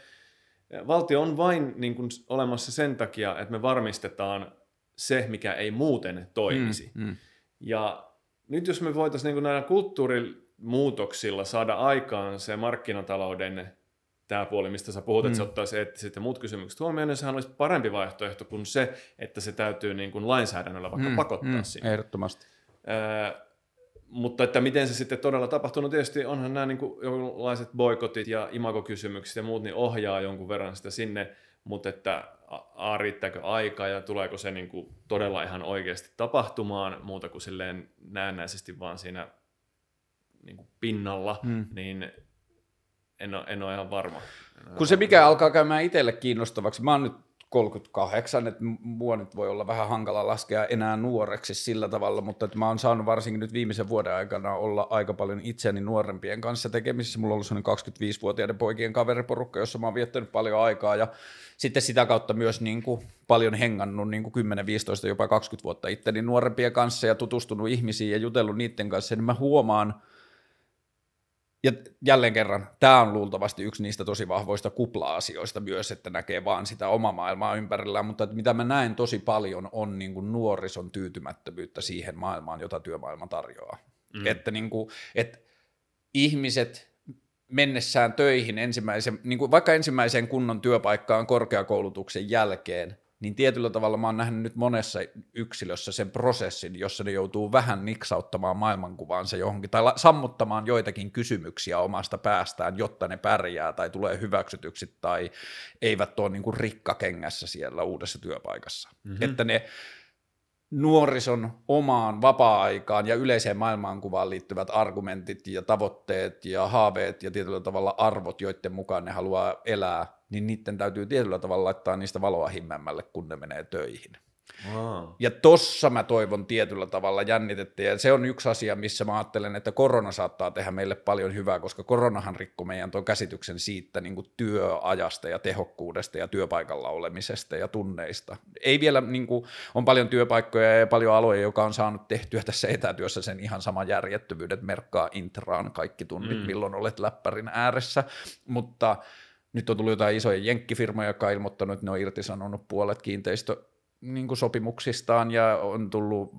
Valtio on vain niin kuin, olemassa sen takia, että me varmistetaan se, mikä ei muuten toimisi. Mm, mm. Ja nyt jos me voitaisiin niin näillä kulttuurimuutoksilla saada aikaan se markkinatalouden tämä puoli, mistä sä puhut, mm. että se mm. ottaisi eettiset ja muut kysymykset huomioon, niin sehän olisi parempi vaihtoehto kuin se, että se täytyy niin kuin lainsäädännöllä vaikka mm. pakottaa mm. sinne. Ehdottomasti. Ää, mutta että miten se sitten todella tapahtuu, no tietysti onhan nämä niin kuin jonkinlaiset boikotit ja imagokysymykset ja muut, niin ohjaa jonkun verran sitä sinne, mutta että a, riittääkö aika ja tuleeko se niin kuin todella ihan oikeasti tapahtumaan muuta kuin silleen näennäisesti vaan siinä niin kuin pinnalla, hmm. niin en ole, en ole ihan varma. Kun se mikä alkaa käymään itselle kiinnostavaksi, mä oon nyt 38, että mua nyt voi olla vähän hankala laskea enää nuoreksi sillä tavalla, mutta että mä oon saanut varsinkin nyt viimeisen vuoden aikana olla aika paljon itseäni nuorempien kanssa tekemisissä. Mulla on ollut sellainen 25-vuotiaiden poikien kaveriporukka, jossa mä oon viettänyt paljon aikaa ja sitten sitä kautta myös niin kuin paljon hengannut niin kuin 10, 15, jopa 20 vuotta itteni nuorempien kanssa ja tutustunut ihmisiin ja jutellut niiden kanssa, niin mä huomaan – ja jälleen kerran, tämä on luultavasti yksi niistä tosi vahvoista kupla-asioista myös, että näkee vaan sitä omaa maailmaa ympärillään, mutta että mitä mä näen tosi paljon on niin kuin nuorison tyytymättömyyttä siihen maailmaan, jota työmaailma tarjoaa. Mm. Että, niin kuin, että ihmiset mennessään töihin ensimmäisen, niin kuin vaikka ensimmäiseen kunnon työpaikkaan korkeakoulutuksen jälkeen, niin tietyllä tavalla mä oon nähnyt nyt monessa yksilössä sen prosessin, jossa ne joutuu vähän niksauttamaan maailmankuvaansa johonkin, tai sammuttamaan joitakin kysymyksiä omasta päästään, jotta ne pärjää, tai tulee hyväksytyksi, tai eivät ole niin kuin rikkakengässä siellä uudessa työpaikassa. Mm-hmm. Että ne nuorison omaan vapaa-aikaan ja yleiseen maailmankuvaan liittyvät argumentit ja tavoitteet ja haaveet ja tietyllä tavalla arvot, joiden mukaan ne haluaa elää, niin niiden täytyy tietyllä tavalla laittaa niistä valoa himmemmälle, kun ne menee töihin. Ja tossa mä toivon tietyllä tavalla jännitettä, ja se on yksi asia, missä mä ajattelen, että korona saattaa tehdä meille paljon hyvää, koska koronahan rikkoi meidän tuon käsityksen siitä niin kuin työajasta ja tehokkuudesta ja työpaikalla olemisesta ja tunneista. Ei vielä, niin kuin, on paljon työpaikkoja ja paljon aloja, joka on saanut tehtyä tässä etätyössä sen ihan sama järjettömyyden, että merkkaa intraan kaikki tunnit, mm. milloin olet läppärin ääressä, mutta nyt on tullut jotain isoja jenkkifirmoja, jotka on ilmoittanut, että ne on irtisanonut puolet kiinteistö niin kuin sopimuksistaan ja on tullut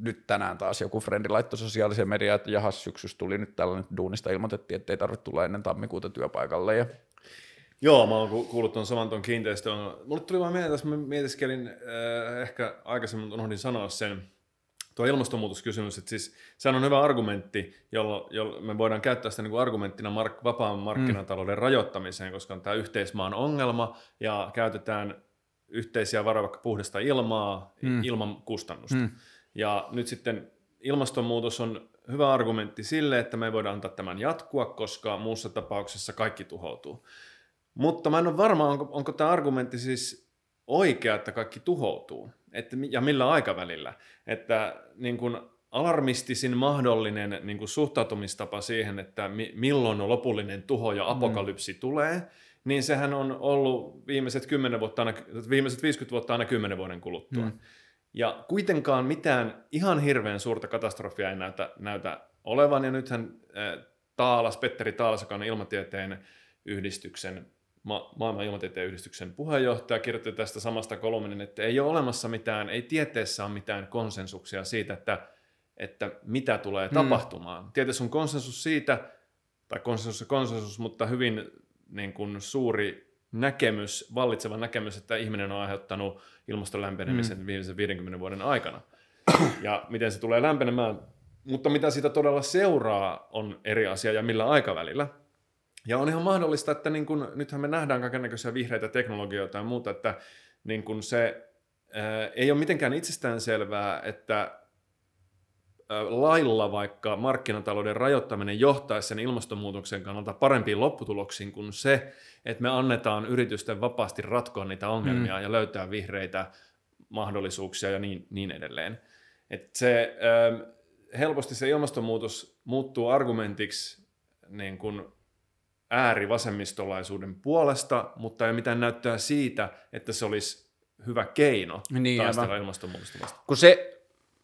nyt tänään taas joku frendi laittoi sosiaalisen mediaan, että jahas syksyssä tuli nyt tällainen duunista, ilmoitettiin, että ei tarvitse tulla ennen tammikuuta työpaikalle. Ja... Joo, mä oon kuullut tuon saman tuon kiinteistön. Mulle tuli vaan mieleen, että mä mietiskelin, äh, ehkä aikaisemmin unohdin sanoa sen, tuo ilmastonmuutoskysymys, että siis sehän on hyvä argumentti, jolla, jolla me voidaan käyttää sitä niin kuin argumenttina mark, vapaan markkinatalouden mm. rajoittamiseen, koska on tämä yhteismaan ongelma ja käytetään yhteisiä varoja vaikka puhdasta ilmaa mm. ilman kustannusta. Mm. Ja nyt sitten ilmastonmuutos on hyvä argumentti sille, että me voidaan antaa tämän jatkua, koska muussa tapauksessa kaikki tuhoutuu. Mutta mä en ole varma, onko, onko tämä argumentti siis oikea, että kaikki tuhoutuu, että, ja millä aikavälillä. Että niin kuin alarmistisin mahdollinen niin kuin suhtautumistapa siihen, että mi, milloin lopullinen tuho ja apokalypsi mm. tulee – niin sehän on ollut viimeiset 10 vuotta aina, viimeiset 50 vuotta aina 10 vuoden kuluttua. Mm. Ja kuitenkaan mitään ihan hirveän suurta katastrofia ei näytä, näytä olevan, ja nythän äh, Taalas, Petteri Taalas, joka on ilmatieteen yhdistyksen, ma- maailman ilmatieteen yhdistyksen puheenjohtaja, kirjoitti tästä samasta kolumnin, että ei ole olemassa mitään, ei tieteessä ole mitään konsensuksia siitä, että, että mitä tulee hmm. tapahtumaan. Tieteessä on konsensus siitä, tai konsensus ja konsensus, mutta hyvin niin kuin suuri näkemys, vallitseva näkemys, että ihminen on aiheuttanut ilmaston lämpenemisen mm. viimeisen 50 vuoden aikana. Ja miten se tulee lämpenemään, mutta mitä siitä todella seuraa on eri asia ja millä aikavälillä. Ja on ihan mahdollista, että niin kun, nythän me nähdään kaikenlaisia vihreitä teknologioita ja muuta, että niin kun se ää, ei ole mitenkään itsestään selvää, että lailla vaikka markkinatalouden rajoittaminen johtaisi sen ilmastonmuutoksen kannalta parempiin lopputuloksiin kuin se, että me annetaan yritysten vapaasti ratkoa niitä ongelmia mm. ja löytää vihreitä mahdollisuuksia ja niin, niin edelleen. Et se, helposti se ilmastonmuutos muuttuu argumentiksi niin kuin äärivasemmistolaisuuden puolesta, mutta ei mitään näyttää siitä, että se olisi hyvä keino niin, taistella ilmastonmuutosta vastaan. Kun se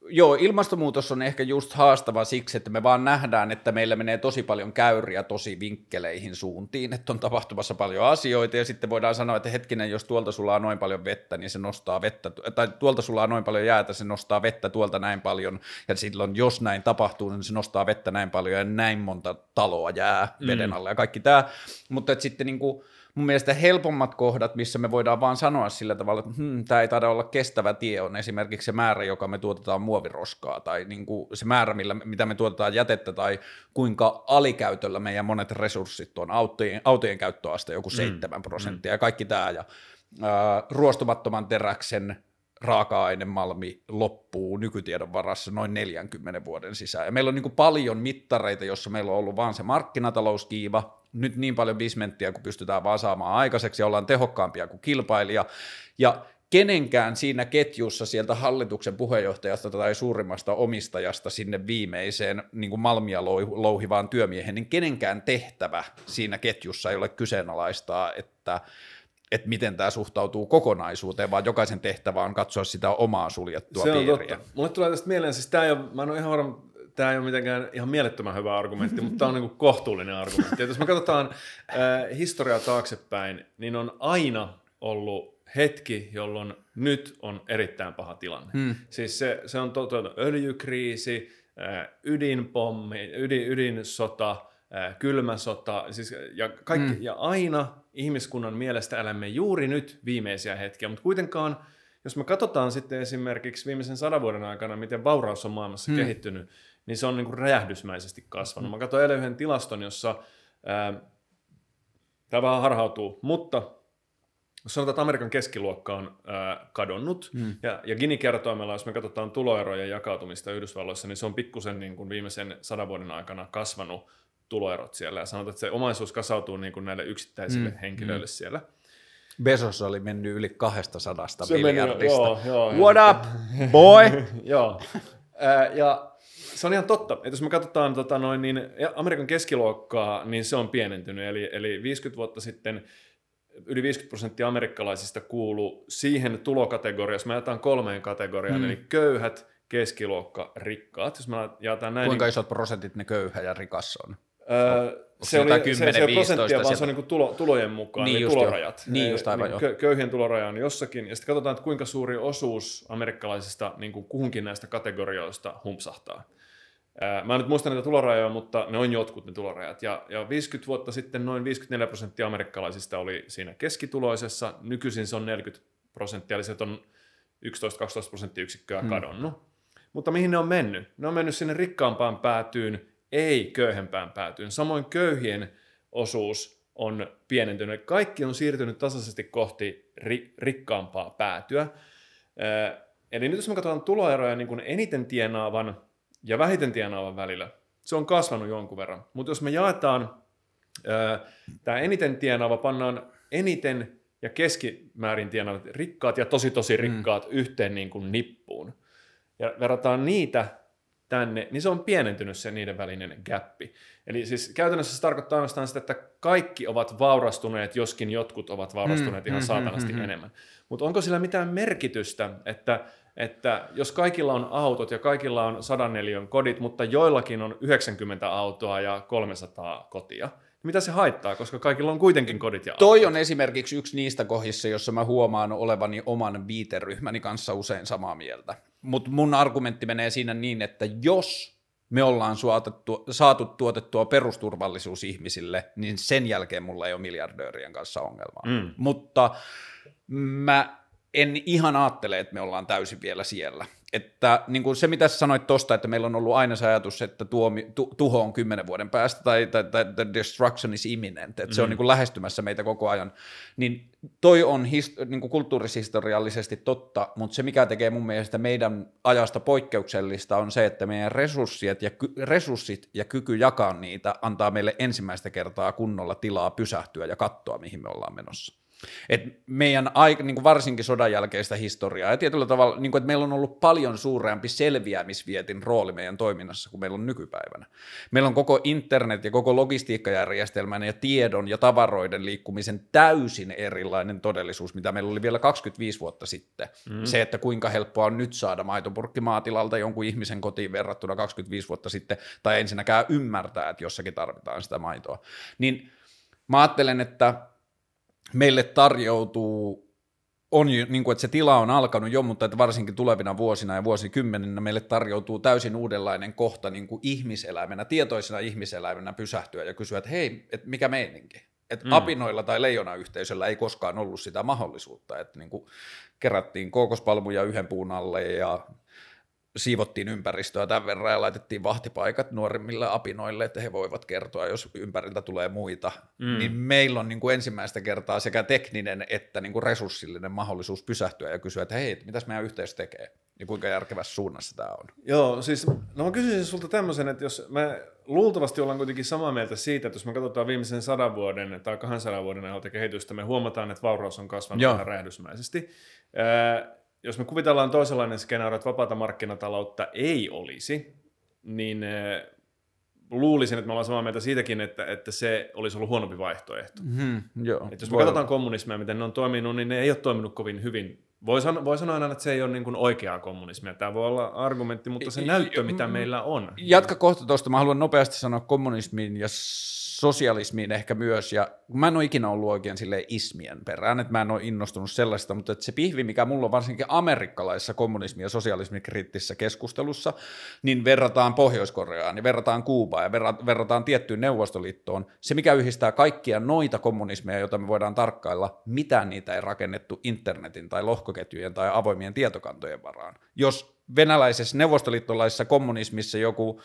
Joo, ilmastonmuutos on ehkä just haastava siksi, että me vaan nähdään, että meillä menee tosi paljon käyriä tosi vinkkeleihin suuntiin, että on tapahtumassa paljon asioita ja sitten voidaan sanoa, että hetkinen, jos tuolta sulaa noin paljon vettä, niin se nostaa vettä, tai tuolta sulaa noin paljon jäätä, se nostaa vettä tuolta näin paljon ja silloin jos näin tapahtuu, niin se nostaa vettä näin paljon ja näin monta taloa jää veden alle ja kaikki tämä, mutta että sitten niin kuin, mun mielestä helpommat kohdat, missä me voidaan vaan sanoa sillä tavalla, että hmm, tämä ei taida olla kestävä tie, on esimerkiksi se määrä, joka me tuotetaan muoviroskaa, tai niin kuin se määrä, millä, mitä me tuotetaan jätettä, tai kuinka alikäytöllä meidän monet resurssit on, autojen, autojen käyttöaste joku 7 mm, prosenttia, mm. ja kaikki tämä, ja äh, ruostumattoman teräksen raaka-ainemalmi loppuu nykytiedon varassa noin 40 vuoden sisään. Ja meillä on niin kuin paljon mittareita, jossa meillä on ollut vaan se markkinatalouskiiva, nyt niin paljon bismenttiä, kun pystytään vaan saamaan aikaiseksi ja ollaan tehokkaampia kuin kilpailija. Ja kenenkään siinä ketjussa sieltä hallituksen puheenjohtajasta tai suurimmasta omistajasta sinne viimeiseen niin kuin malmia louhivaan työmiehen, niin kenenkään tehtävä siinä ketjussa ei ole kyseenalaistaa, että että miten tämä suhtautuu kokonaisuuteen, vaan jokaisen tehtävä on katsoa sitä omaa suljettua Se on piiriä. Totta. Mulle tulee tästä mieleen, siis tämä ei ole, mä en ole ihan varma, tämä ei ole mitenkään ihan mielettömän hyvä argumentti, mutta tämä on niin kohtuullinen argumentti. Et jos me katsotaan äh, historiaa taaksepäin, niin on aina ollut hetki, jolloin nyt on erittäin paha tilanne. Hmm. Siis se, se on toteutunut öljykriisi, äh, ydinpommi, ydin, ydinsota, äh, kylmä sota, siis, ja, kaikki, hmm. ja aina ihmiskunnan mielestä elämme juuri nyt viimeisiä hetkiä, mutta kuitenkaan, jos me katsotaan sitten esimerkiksi viimeisen sadan vuoden aikana, miten vauraus on maailmassa hmm. kehittynyt, niin se on niin kuin räjähdysmäisesti kasvanut. Mä katsoin eilen yhden tilaston, jossa tämä vähän harhautuu, mutta jos sanotaan, että Amerikan keskiluokka on ää, kadonnut, mm. ja, ja Gini-kertoimella, jos me katsotaan tuloerojen jakautumista Yhdysvalloissa, niin se on pikkusen niin kuin viimeisen sadan vuoden aikana kasvanut tuloerot siellä, ja sanotaan, että se omaisuus kasautuu niin kuin näille yksittäisille mm. henkilöille mm. siellä. Bezos oli mennyt yli 200 se miljardista. Meni, joo, joo, What up, boy? joo. ja se on ihan totta, että jos me katsotaan tota noin, niin Amerikan keskiluokkaa, niin se on pienentynyt, eli, eli 50 vuotta sitten yli 50 prosenttia amerikkalaisista kuuluu siihen tulokategoriaan, jos me jätetään kolmeen kategoriaan, mm. eli köyhät, keskiluokka, rikkaat. Jos me jaetaan näin, Kuinka niin, isot prosentit ne köyhä ja rikas on? Öö, se, oli, 10, se, se 15, prosenttia, vaan se on niin tulo, tulojen mukaan, niin eli tulorajat. Jo. Niin just aivan niin, kö, Köyhien tuloraja on jossakin, ja sitten katsotaan, että kuinka suuri osuus amerikkalaisista niin kuin kuhunkin näistä kategorioista humpsahtaa. Mä en nyt muista näitä tulorajoja, mutta ne on jotkut ne tulorajat. Ja, ja 50 vuotta sitten noin 54 prosenttia amerikkalaisista oli siinä keskituloisessa. Nykyisin se on 40 prosenttia, eli se on 11-12 prosenttiyksikköä hmm. kadonnut. Mutta mihin ne on mennyt? Ne on mennyt sinne rikkaampaan päätyyn, ei köyhempään päätyyn. Samoin köyhien osuus on pienentynyt. Kaikki on siirtynyt tasaisesti kohti ri- rikkaampaa päätyä. Eli nyt jos me katsotaan tuloeroja niin kuin eniten tienaavan ja vähiten tienaavan välillä, se on kasvanut jonkun verran. Mutta jos me jaetaan tämä eniten tienaava, pannaan eniten ja keskimäärin tienaavat rikkaat ja tosi tosi rikkaat mm. yhteen niin kuin nippuun, ja verrataan niitä tänne, niin se on pienentynyt se niiden välinen gappi. Eli siis käytännössä se tarkoittaa ainoastaan sitä, että kaikki ovat vaurastuneet, joskin jotkut ovat vaurastuneet mm, ihan mm, saatanasti mm, mm, enemmän. Mutta onko sillä mitään merkitystä, että että jos kaikilla on autot ja kaikilla on 104 kodit, mutta joillakin on 90 autoa ja 300 kotia, niin mitä se haittaa, koska kaikilla on kuitenkin kodit ja autot? Toi on esimerkiksi yksi niistä kohdissa, jossa mä huomaan olevani oman viiteryhmäni kanssa usein samaa mieltä. Mutta mun argumentti menee siinä niin, että jos me ollaan suotettu, saatu tuotettua perusturvallisuus ihmisille, niin sen jälkeen mulla ei ole miljardöörien kanssa ongelmaa. Mm. Mutta mä en ihan ajattele, että me ollaan täysin vielä siellä. Että niin kuin se, mitä sanoit tuosta, että meillä on ollut aina se ajatus, että tuomi, tu, tuho on kymmenen vuoden päästä tai, tai, tai the destruction is imminent, että mm. se on mm. niin kuin lähestymässä meitä koko ajan, niin toi on his, niin kuin kulttuurishistoriallisesti totta, mutta se, mikä tekee mun mielestä meidän ajasta poikkeuksellista, on se, että meidän resurssit ja, resurssit ja kyky jakaa niitä antaa meille ensimmäistä kertaa kunnolla tilaa pysähtyä ja katsoa, mihin me ollaan menossa. Et meidän aika, niin kuin varsinkin sodan jälkeistä historiaa, ja tietyllä tavalla, niin kuin, että meillä on ollut paljon suurempi selviämisvietin rooli meidän toiminnassa kuin meillä on nykypäivänä. Meillä on koko internet ja koko logistiikkajärjestelmän ja tiedon ja tavaroiden liikkumisen täysin erilainen todellisuus, mitä meillä oli vielä 25 vuotta sitten. Mm. Se, että kuinka helppoa on nyt saada maitopurkki maatilalta jonkun ihmisen kotiin verrattuna 25 vuotta sitten, tai ensinnäkään ymmärtää, että jossakin tarvitaan sitä maitoa. Niin mä ajattelen, että meille tarjoutuu, on jo, niin kuin, että se tila on alkanut jo, mutta että varsinkin tulevina vuosina ja vuosikymmeninä meille tarjoutuu täysin uudenlainen kohta niin kuin ihmiseläimenä, tietoisena ihmiseläimenä pysähtyä ja kysyä, että hei, että mikä meininki? Että mm. apinoilla tai leijonayhteisöllä ei koskaan ollut sitä mahdollisuutta, että niin kuin kerättiin kookospalmuja yhden puun alle ja siivottiin ympäristöä tämän verran ja laitettiin vahtipaikat nuorimmille apinoille, että he voivat kertoa, jos ympäriltä tulee muita, mm. niin meillä on niin kuin ensimmäistä kertaa sekä tekninen että niin kuin resurssillinen mahdollisuus pysähtyä ja kysyä, että hei, mitäs meidän yhteys tekee ja kuinka järkevässä suunnassa tämä on. Joo, siis no mä kysyisin sulta tämmöisen, että jos me luultavasti ollaan kuitenkin samaa mieltä siitä, että jos me katsotaan viimeisen sadan vuoden tai 200 vuoden ajalta kehitystä, me huomataan, että vauraus on kasvanut Joo. räjähdysmäisesti jos me kuvitellaan toisenlainen skenaario, että vapaata markkinataloutta ei olisi, niin eh, luulisin, että me ollaan samaa mieltä siitäkin, että, että se olisi ollut huonompi vaihtoehto. Mm, joo, että jos me katsotaan kommunismia, miten ne on toiminut, niin ne ei ole toiminut kovin hyvin. Voi, san- voi sanoa aina, että se ei ole niin kuin oikeaa kommunismia. Tämä voi olla argumentti, mutta se näyttö, mitä meillä on. Jatka kohta tuosta. Mä haluan nopeasti sanoa kommunismin ja sosialismiin ehkä myös, ja mä en ole ikinä ollut oikein sille ismien perään, että mä en ole innostunut sellaista, mutta että se pihvi, mikä mulla on varsinkin amerikkalaisessa kommunismi- ja sosialismin kriittisessä keskustelussa, niin verrataan Pohjois-Koreaan, ja verrataan Kuubaan, ja verrataan tiettyyn Neuvostoliittoon, se mikä yhdistää kaikkia noita kommunismeja, joita me voidaan tarkkailla, mitä niitä ei rakennettu internetin tai lohkoketjujen tai avoimien tietokantojen varaan. Jos venäläisessä neuvostoliittolaisessa kommunismissa joku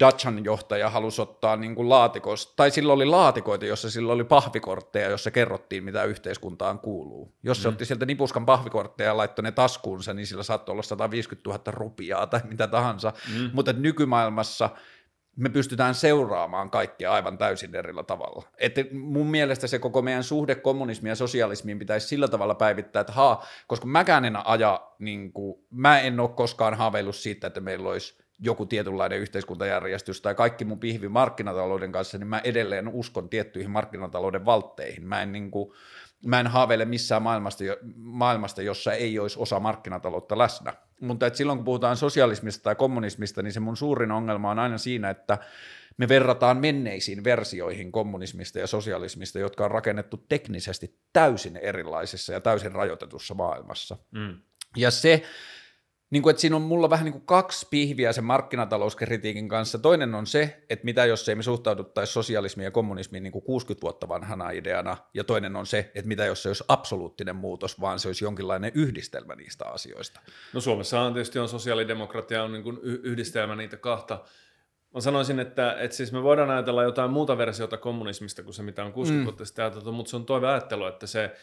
Dutchan johtaja halusi ottaa niin kuin laatikosta, tai silloin oli laatikoita, jossa silloin oli pahvikortteja, jossa kerrottiin, mitä yhteiskuntaan kuuluu. Jos mm. se otti sieltä nipuskan pahvikortteja ja laittoi ne taskuunsa, niin sillä saattoi olla 150 000 rupiaa tai mitä tahansa. Mm. Mutta nykymaailmassa me pystytään seuraamaan kaikkea aivan täysin erillä tavalla. Et mun mielestä se koko meidän suhde kommunismiin ja sosialismiin pitäisi sillä tavalla päivittää, että haa, koska mäkään en aja, niin kuin, mä en ole koskaan haaveillut siitä, että meillä olisi joku tietynlainen yhteiskuntajärjestys tai kaikki mun pihvi markkinatalouden kanssa, niin mä edelleen uskon tiettyihin markkinatalouden valtteihin. Mä en, niin kuin, mä en haaveile missään maailmasta, maailmasta, jossa ei olisi osa markkinataloutta läsnä. Mutta et silloin kun puhutaan sosialismista tai kommunismista, niin se mun suurin ongelma on aina siinä, että me verrataan menneisiin versioihin kommunismista ja sosialismista, jotka on rakennettu teknisesti täysin erilaisessa ja täysin rajoitetussa maailmassa. Mm. Ja se, niin kuin, että siinä on mulla vähän niin kuin kaksi pihviä sen markkinatalouskritiikin kanssa. Toinen on se, että mitä jos ei me suhtauduttaisi sosialismiin ja kommunismiin niin kuin 60 vuotta vanhana ideana, ja toinen on se, että mitä jos se olisi absoluuttinen muutos, vaan se olisi jonkinlainen yhdistelmä niistä asioista. No Suomessa on tietysti on sosiaalidemokratia on niin kuin yhdistelmä niitä kahta. Mä sanoisin, että, että siis me voidaan ajatella jotain muuta versiota kommunismista kuin se, mitä on 60 mm. vuotta sitten ajateltu, mutta se on toiveajattelu, että se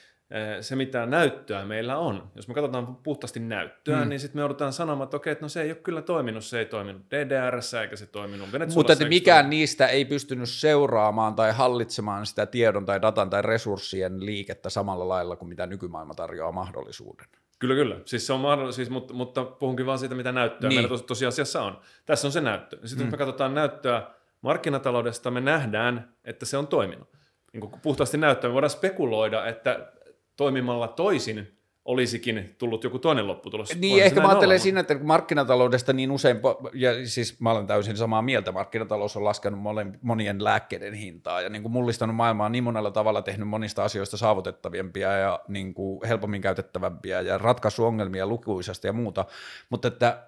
se, mitä näyttöä meillä on. Jos me katsotaan puhtaasti näyttöä, mm. niin sitten me joudutaan sanomaan, että okei, että no se ei ole kyllä toiminut, se ei toiminut DDRssä eikä se toiminut Venezuelassa. Mutta että mikään toiminut. niistä ei pystynyt seuraamaan tai hallitsemaan sitä tiedon tai datan tai resurssien liikettä samalla lailla kuin mitä nykymaailma tarjoaa mahdollisuuden. Kyllä, kyllä. Siis se on mahdollista, siis, mutta, mutta puhunkin vaan siitä, mitä näyttöä niin. meillä tos, tosiasiassa on. Tässä on se näyttö. Sitten mm. jos me katsotaan näyttöä markkinataloudesta, me nähdään, että se on toiminut. Niin kuin puhtaasti näyttöä. Me voidaan spekuloida, että toimimalla toisin olisikin tullut joku toinen lopputulos. Niin, Voihan ehkä mä ajattelen olla, siinä, että markkinataloudesta niin usein, ja siis mä olen täysin samaa mieltä, markkinatalous on laskenut monien lääkkeiden hintaa ja niin kuin mullistanut maailmaa niin monella tavalla, tehnyt monista asioista saavutettavimpia ja niin kuin helpommin käytettävämpiä ja ratkaisu ongelmia lukuisasta ja muuta, mutta että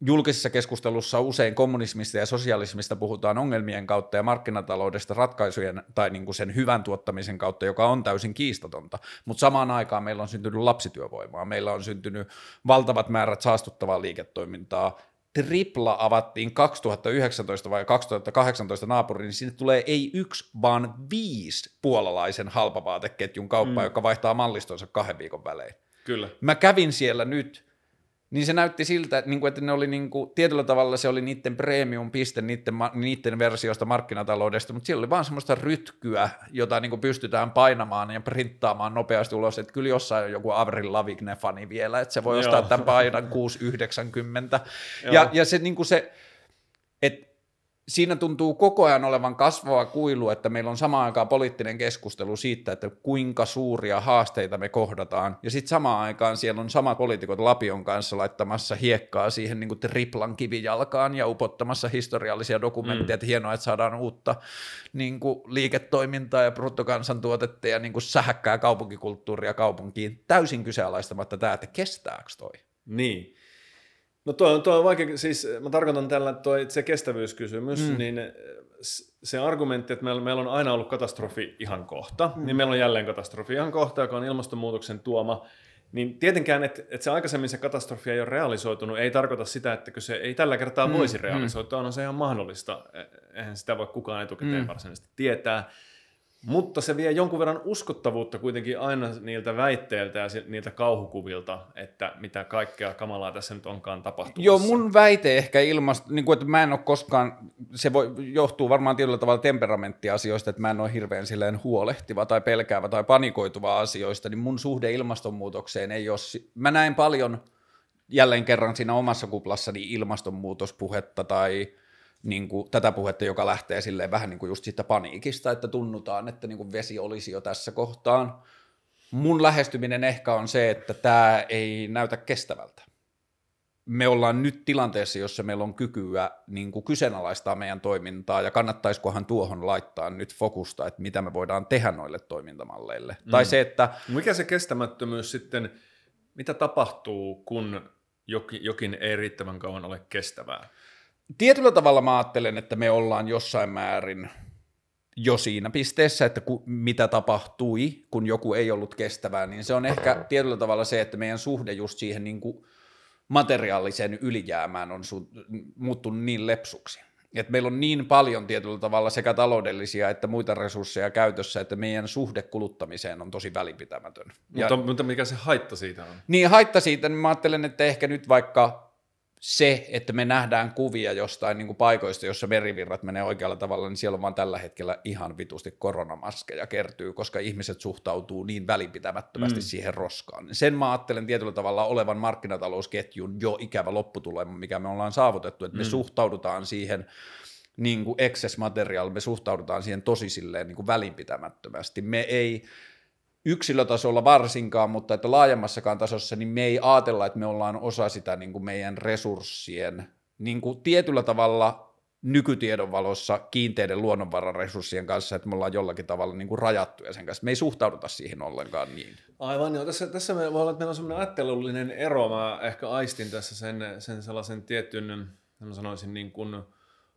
julkisessa keskustelussa usein kommunismista ja sosialismista puhutaan ongelmien kautta ja markkinataloudesta ratkaisujen tai niin kuin sen hyvän tuottamisen kautta, joka on täysin kiistatonta. Mutta samaan aikaan meillä on syntynyt lapsityövoimaa, meillä on syntynyt valtavat määrät saastuttavaa liiketoimintaa, tripla avattiin 2019 vai 2018 naapuriin, niin sinne tulee ei yksi, vaan viisi puolalaisen halpavaateketjun kauppaa, mm. joka vaihtaa mallistonsa kahden viikon välein. Kyllä. Mä kävin siellä nyt niin se näytti siltä, että, niin että ne oli niin kuin, tietyllä tavalla se oli niiden premium-piste niiden, niiden versiosta markkinataloudesta, mutta siellä oli vaan semmoista rytkyä, jota niin kuin pystytään painamaan ja printtaamaan nopeasti ulos, että kyllä jossain on joku Avril Lavigne-fani vielä, että se voi ostaa Joo. tämän paidan 690. ja, ja se, niin kuin se että siinä tuntuu koko ajan olevan kasvava kuilu, että meillä on samaan aikaan poliittinen keskustelu siitä, että kuinka suuria haasteita me kohdataan, ja sitten samaan aikaan siellä on samat poliitikot Lapion kanssa laittamassa hiekkaa siihen niin kuin triplan kivijalkaan ja upottamassa historiallisia dokumentteja, mm. että hienoa, että saadaan uutta niin kuin liiketoimintaa ja bruttokansantuotetta ja niin kuin sähäkkää kaupunkikulttuuria kaupunkiin, täysin kyseenalaistamatta tämä, että kestääkö toi? Niin. No tuo, tuo on vaikea, siis mä tarkoitan tällä, että toi, se kestävyyskysymys, mm. niin se argumentti, että meillä, meillä on aina ollut katastrofi ihan kohta, mm. niin meillä on jälleen katastrofi ihan kohta, joka on ilmastonmuutoksen tuoma, niin tietenkään, että, että se aikaisemmin se katastrofi ei ole realisoitunut, ei tarkoita sitä, että se ei tällä kertaa mm. voisi mm. realisoitua, on se ihan mahdollista. E-, eihän sitä voi kukaan etukäteen mm. varsinaisesti tietää. Mutta se vie jonkun verran uskottavuutta kuitenkin aina niiltä väitteiltä ja niiltä kauhukuvilta, että mitä kaikkea kamalaa tässä nyt onkaan tapahtumassa. Joo, mun väite ehkä ilmasta, niin kuin, että mä en ole koskaan, se voi, johtuu varmaan tietyllä tavalla temperamenttiasioista, että mä en ole hirveän silleen huolehtiva tai pelkäävä tai panikoituva asioista, niin mun suhde ilmastonmuutokseen ei ole, mä näin paljon jälleen kerran siinä omassa kuplassani ilmastonmuutospuhetta tai niin kuin, tätä puhetta, joka lähtee silleen vähän niin kuin just siitä paniikista, että tunnutaan, että niin kuin vesi olisi jo tässä kohtaan. Mun lähestyminen ehkä on se, että tämä ei näytä kestävältä. Me ollaan nyt tilanteessa, jossa meillä on kykyä niin kuin kyseenalaistaa meidän toimintaa ja kannattaisikohan tuohon laittaa nyt fokusta, että mitä me voidaan tehdä noille toimintamalleille. Mm. Tai se, että... Mikä se kestämättömyys sitten, mitä tapahtuu, kun jokin, jokin ei riittävän kauan ole kestävää? Tietyllä tavalla mä ajattelen, että me ollaan jossain määrin jo siinä pisteessä, että ku, mitä tapahtui, kun joku ei ollut kestävää, niin se on ehkä tietyllä tavalla se, että meidän suhde just siihen niin kuin materiaaliseen ylijäämään on su- muuttunut niin lepsuksi. Et meillä on niin paljon tietyllä tavalla sekä taloudellisia että muita resursseja käytössä, että meidän suhde kuluttamiseen on tosi välipitämätön. Mutta, ja, mutta mikä se haitta siitä on? Niin, haitta siitä, niin mä ajattelen, että ehkä nyt vaikka se, että me nähdään kuvia jostain niin kuin paikoista, jossa verivirrat menee oikealla tavalla, niin siellä on vaan tällä hetkellä ihan vitusti koronamaskeja kertyy, koska ihmiset suhtautuu niin välinpitämättömästi mm. siihen roskaan. Sen mä ajattelen tietyllä tavalla olevan markkinatalousketjun jo ikävä lopputulema, mikä me ollaan saavutettu, että me mm. suhtaudutaan siihen niin kuin excess material, me suhtaudutaan siihen tosi silleen niin kuin välinpitämättömästi. Me ei, yksilötasolla varsinkaan, mutta että laajemmassakaan tasossa, niin me ei ajatella, että me ollaan osa sitä niin kuin meidän resurssien niin kuin tietyllä tavalla nykytiedon valossa kiinteiden luonnonvararesurssien kanssa, että me ollaan jollakin tavalla niin kuin rajattuja sen kanssa. Me ei suhtauduta siihen ollenkaan niin. Aivan joo. Tässä, tässä me voi olla, että meillä on sellainen ajattelullinen ero. Mä ehkä aistin tässä sen, sen sellaisen tietyn, mä sanoisin niin kuin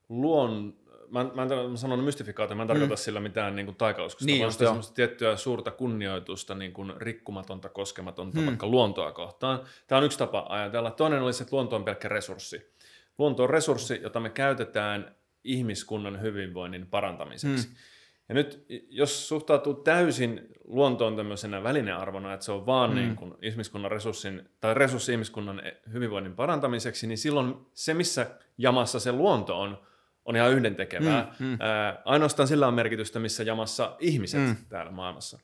luon, mä, mä, en, mä sanon mystifikaatio, mä en tarkoita mm. sillä mitään niin kuin taikauskosta, niin, vaan semmoista tiettyä suurta kunnioitusta, niin kuin rikkumatonta, koskematonta, mm. vaikka luontoa kohtaan. Tämä on yksi tapa ajatella. Toinen olisi, että luonto on pelkkä resurssi. Luonto on resurssi, jota me käytetään ihmiskunnan hyvinvoinnin parantamiseksi. Mm. Ja nyt jos suhtautuu täysin luontoon tämmöisenä välinearvona, että se on vaan mm. niin kuin ihmiskunnan resurssin, tai resurssi ihmiskunnan hyvinvoinnin parantamiseksi, niin silloin se, missä jamassa se luonto on, on ihan yhdentekevää. Mm, mm. Ää, ainoastaan sillä on merkitystä, missä jamassa ihmiset mm. täällä maailmassa.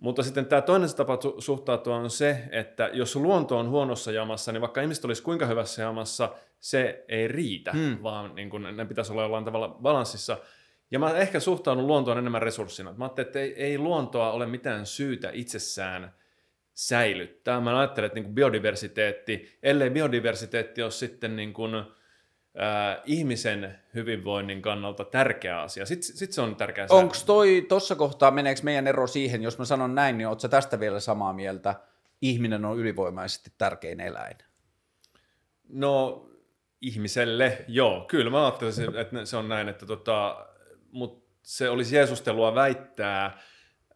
Mutta sitten tämä toinen tapa suhtautua on se, että jos luonto on huonossa jamassa, niin vaikka ihmiset olisi kuinka hyvässä jamassa, se ei riitä, mm. vaan niin kun, ne pitäisi olla jollain tavalla balanssissa. Ja mä ehkä suhtaudun luontoon enemmän resurssina. Mä ajattelin, että ei, ei luontoa ole mitään syytä itsessään säilyttää. Mä ajattelen, että niin kuin biodiversiteetti, ellei biodiversiteetti ole sitten niin kuin, äh, ihmisen hyvinvoinnin kannalta tärkeä asia. Sitten sit se on tärkeä Onko toi, tuossa kohtaa, meneekö meidän ero siihen, jos mä sanon näin, niin ootko tästä vielä samaa mieltä, ihminen on ylivoimaisesti tärkein eläin? No ihmiselle, joo. Kyllä mä ajattelisin, että se on näin, että tota, mutta se olisi Jeesustelua väittää,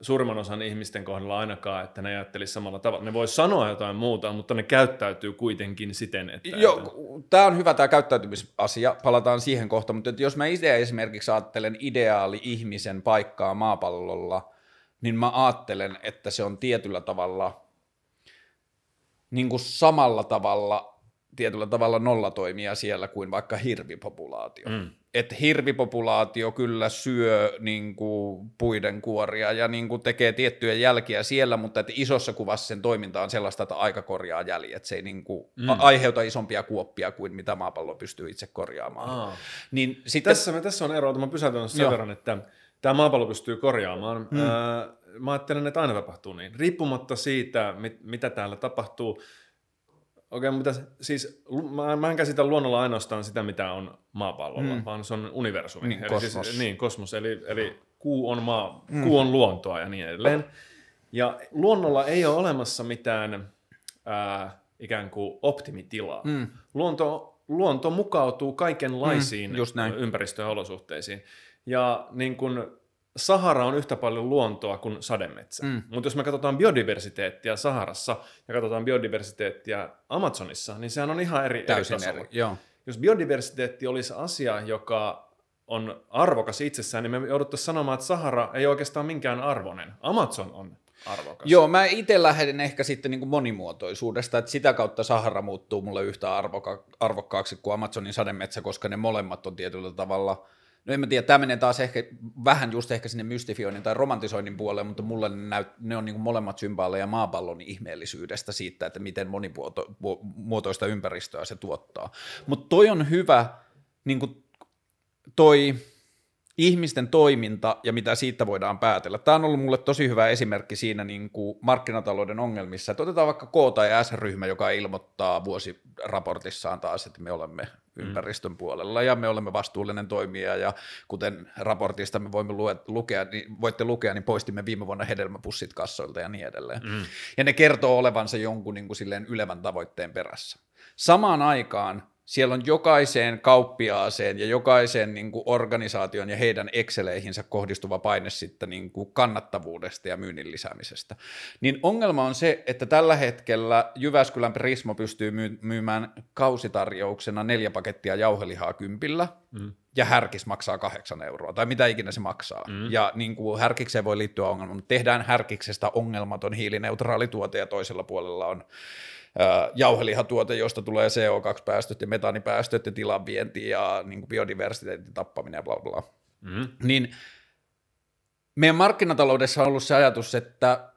suurimman osan ihmisten kohdalla ainakaan, että ne ajattelisi samalla tavalla. Ne voi sanoa jotain muuta, mutta ne käyttäytyy kuitenkin siten, että... Joo, että... tämä on hyvä tämä käyttäytymisasia, palataan siihen kohta, mutta jos mä itse esimerkiksi ajattelen ideaali ihmisen paikkaa maapallolla, niin mä ajattelen, että se on tietyllä tavalla niin kuin samalla tavalla tietyllä tavalla nollatoimia siellä kuin vaikka hirvipopulaatio. Mm että hirvipopulaatio kyllä syö niin kuin, puiden kuoria ja niin kuin, tekee tiettyjä jälkiä siellä, mutta että isossa kuvassa sen toiminta on sellaista, että aika korjaa jäljet. Se ei niin kuin, mm. aiheuta isompia kuoppia kuin mitä maapallo pystyy itse korjaamaan. Aa. Niin sitten... tässä, tässä on ero, että mä pysäytän sen Joo. verran, että tämä maapallo pystyy korjaamaan. Mm. Äh, mä ajattelen, että aina tapahtuu niin. Riippumatta siitä, mit, mitä täällä tapahtuu, Okei, okay, mutta siis mä, mä en käsitä luonnolla ainoastaan sitä, mitä on maapallolla, mm. vaan se on universumi. Niin, eli siis- kosmos. Siis, niin, kosmos. Eli, eli kuu, on maa, mm. kuu on luontoa ja niin edelleen. Ja luonnolla ei ole olemassa mitään ää, ikään kuin optimitilaa. Mm. Luonto, luonto mukautuu kaikenlaisiin mm, ympäristöolosuhteisiin. Ja niin kun Sahara on yhtä paljon luontoa kuin sademetsä. Mm. Mutta jos me katsotaan biodiversiteettiä Saharassa ja katsotaan biodiversiteettiä Amazonissa, niin sehän on ihan eri, Täysin eri, eri joo. Jos biodiversiteetti olisi asia, joka on arvokas itsessään, niin me jouduttaisiin sanomaan, että Sahara ei oikeastaan minkään arvoinen. Amazon on arvokas. Joo, mä itse lähden ehkä sitten niin kuin monimuotoisuudesta, että sitä kautta Sahara muuttuu mulle yhtä arvoka- arvokkaaksi kuin Amazonin sademetsä, koska ne molemmat on tietyllä tavalla – No en mä tiedä, tämä menee taas ehkä vähän just ehkä sinne mystifioinnin tai romantisoinnin puolelle, mutta mulle ne, näyt, ne on niin molemmat symbaaleja maapallon ihmeellisyydestä siitä, että miten monimuotoista ympäristöä se tuottaa. Mutta toi on hyvä, niin kuin toi ihmisten toiminta ja mitä siitä voidaan päätellä. Tämä on ollut mulle tosi hyvä esimerkki siinä niin kuin markkinatalouden ongelmissa, että otetaan vaikka K tai S-ryhmä, joka ilmoittaa vuosiraportissaan taas, että me olemme mm. ympäristön puolella ja me olemme vastuullinen toimija ja kuten raportista me voimme lukea, niin voitte lukea, niin poistimme viime vuonna hedelmäpussit kassoilta ja niin edelleen. Mm. Ja ne kertoo olevansa jonkun niin kuin silleen ylevän tavoitteen perässä. Samaan aikaan siellä on jokaiseen kauppiaaseen ja jokaiseen niin kuin organisaation ja heidän Exceleihinsä kohdistuva paine sitten niin kuin kannattavuudesta ja myynnin lisäämisestä. Niin ongelma on se, että tällä hetkellä Jyväskylän Prismo pystyy myymään kausitarjouksena neljä pakettia jauhelihaa kympillä, mm. ja härkis maksaa kahdeksan euroa, tai mitä ikinä se maksaa. Mm. Ja niin kuin härkikseen voi liittyä ongelma, mutta tehdään härkiksestä ongelmaton hiilineutraali tuote, ja toisella puolella on jauhelihatuote, josta tulee CO2-päästöt ja metaanipäästöt ja tilan vienti ja niin kuin biodiversiteetin tappaminen ja bla bla. Mm. Niin meidän markkinataloudessa on ollut se ajatus, että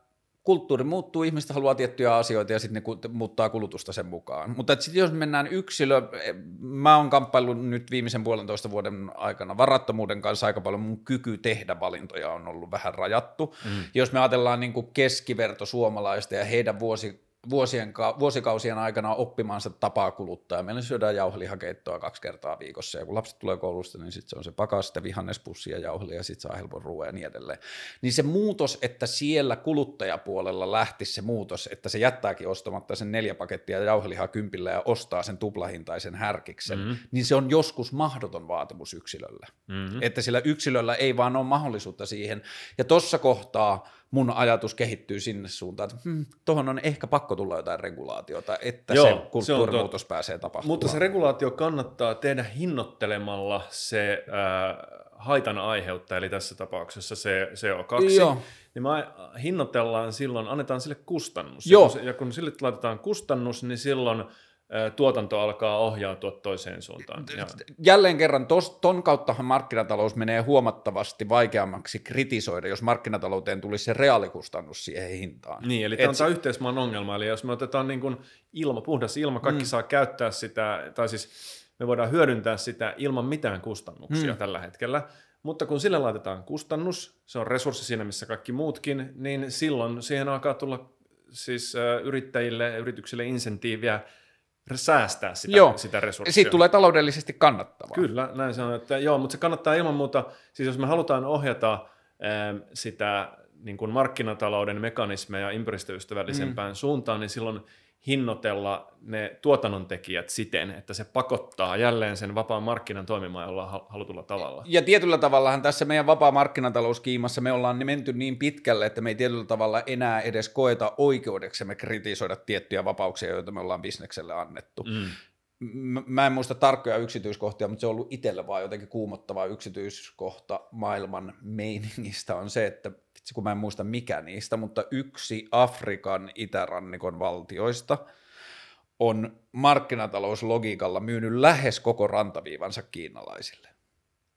kulttuuri muuttuu, ihmiset haluaa tiettyjä asioita ja sitten ne muuttaa kulutusta sen mukaan. Mutta sitten jos mennään yksilö, mä oon kamppaillut nyt viimeisen puolentoista vuoden aikana varattomuuden kanssa aika paljon, mun kyky tehdä valintoja on ollut vähän rajattu. Mm. Jos me ajatellaan niin kuin keskiverto suomalaista ja heidän vuosi vuosien, vuosikausien aikana oppimaansa tapaa kuluttaa. Meillä syödään jauhelihakeittoa kaksi kertaa viikossa, ja kun lapset tulee koulusta, niin sitten se on se pakaste, vihannespussi ja jauheli, ja sitten saa helpon ruoan ja niin edelleen. Niin se muutos, että siellä kuluttajapuolella lähtisi se muutos, että se jättääkin ostamatta sen neljä pakettia jauhelihaa kympillä ja ostaa sen tuplahintaisen härkiksen, mm-hmm. niin se on joskus mahdoton vaatimus yksilölle. Mm-hmm. Että sillä yksilöllä ei vaan ole mahdollisuutta siihen. Ja tuossa kohtaa mun ajatus kehittyy sinne suuntaan, että hmm, tuohon on ehkä pakko tulla jotain regulaatiota, että Joo, se kulttuurimuutos se pääsee tapahtumaan. Mutta se regulaatio kannattaa tehdä hinnoittelemalla se äh, haitan aiheuttaja, eli tässä tapauksessa se CO2, Joo. niin me hinnoitellaan silloin, annetaan sille kustannus. Joo. Ja kun, sille laitetaan kustannus, niin silloin tuotanto alkaa ohjautua toiseen suuntaan. Jälleen kerran, tos, ton kauttahan markkinatalous menee huomattavasti vaikeammaksi kritisoida, jos markkinatalouteen tulisi se reaalikustannus siihen hintaan. Niin, eli tämä on yhteismaan ongelma, eli jos me otetaan niin kuin ilma, puhdas ilma, kaikki mm. saa käyttää sitä, tai siis me voidaan hyödyntää sitä ilman mitään kustannuksia mm. tällä hetkellä, mutta kun sille laitetaan kustannus, se on resurssi siinä missä kaikki muutkin, niin silloin siihen alkaa tulla siis äh, yrittäjille ja yrityksille insentiiviä säästää sitä, Joo. sitä resurssia. Siitä tulee taloudellisesti kannattavaa. Kyllä, näin se on. Että, joo, mutta se kannattaa ilman muuta, siis jos me halutaan ohjata ähm, sitä niin kuin markkinatalouden mekanismeja ympäristöystävällisempään mm. suuntaan, niin silloin hinnoitella ne tuotannontekijät siten, että se pakottaa jälleen sen vapaan markkinan toimimaan jollain halutulla tavalla. Ja tietyllä tavallahan tässä meidän vapaa markkinatalouskiimassa me ollaan menty niin pitkälle, että me ei tietyllä tavalla enää edes koeta oikeudeksemme kritisoida tiettyjä vapauksia, joita me ollaan bisnekselle annettu. Mm. Mä en muista tarkkoja yksityiskohtia, mutta se on ollut itselle vaan jotenkin kuumottava yksityiskohta maailman meiningistä on se, että vitsi kun mä en muista mikä niistä, mutta yksi Afrikan itärannikon valtioista on markkinatalouslogiikalla myynyt lähes koko rantaviivansa kiinalaisille.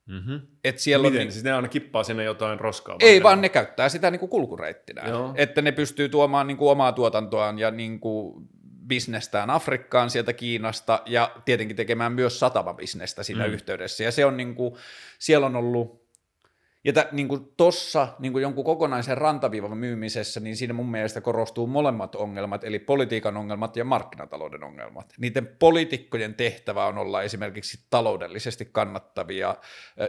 Mm-hmm. Et siellä Miten? On, siis ne aina kippaa sinne jotain roskaa? Ei, vaan ne käyttää sitä niin kuin kulkureittinä. Joo. Että ne pystyy tuomaan niin kuin omaa tuotantoaan ja niin kuin bisnestään Afrikkaan sieltä Kiinasta ja tietenkin tekemään myös satamabisnestä siinä mm. yhteydessä. Ja se on niin kuin, siellä on ollut ja tä, niin kuin tossa niin kuin jonkun kokonaisen rantaviivan myymisessä, niin siinä mun mielestä korostuu molemmat ongelmat, eli politiikan ongelmat ja markkinatalouden ongelmat. Niiden poliitikkojen tehtävä on olla esimerkiksi taloudellisesti kannattavia äh,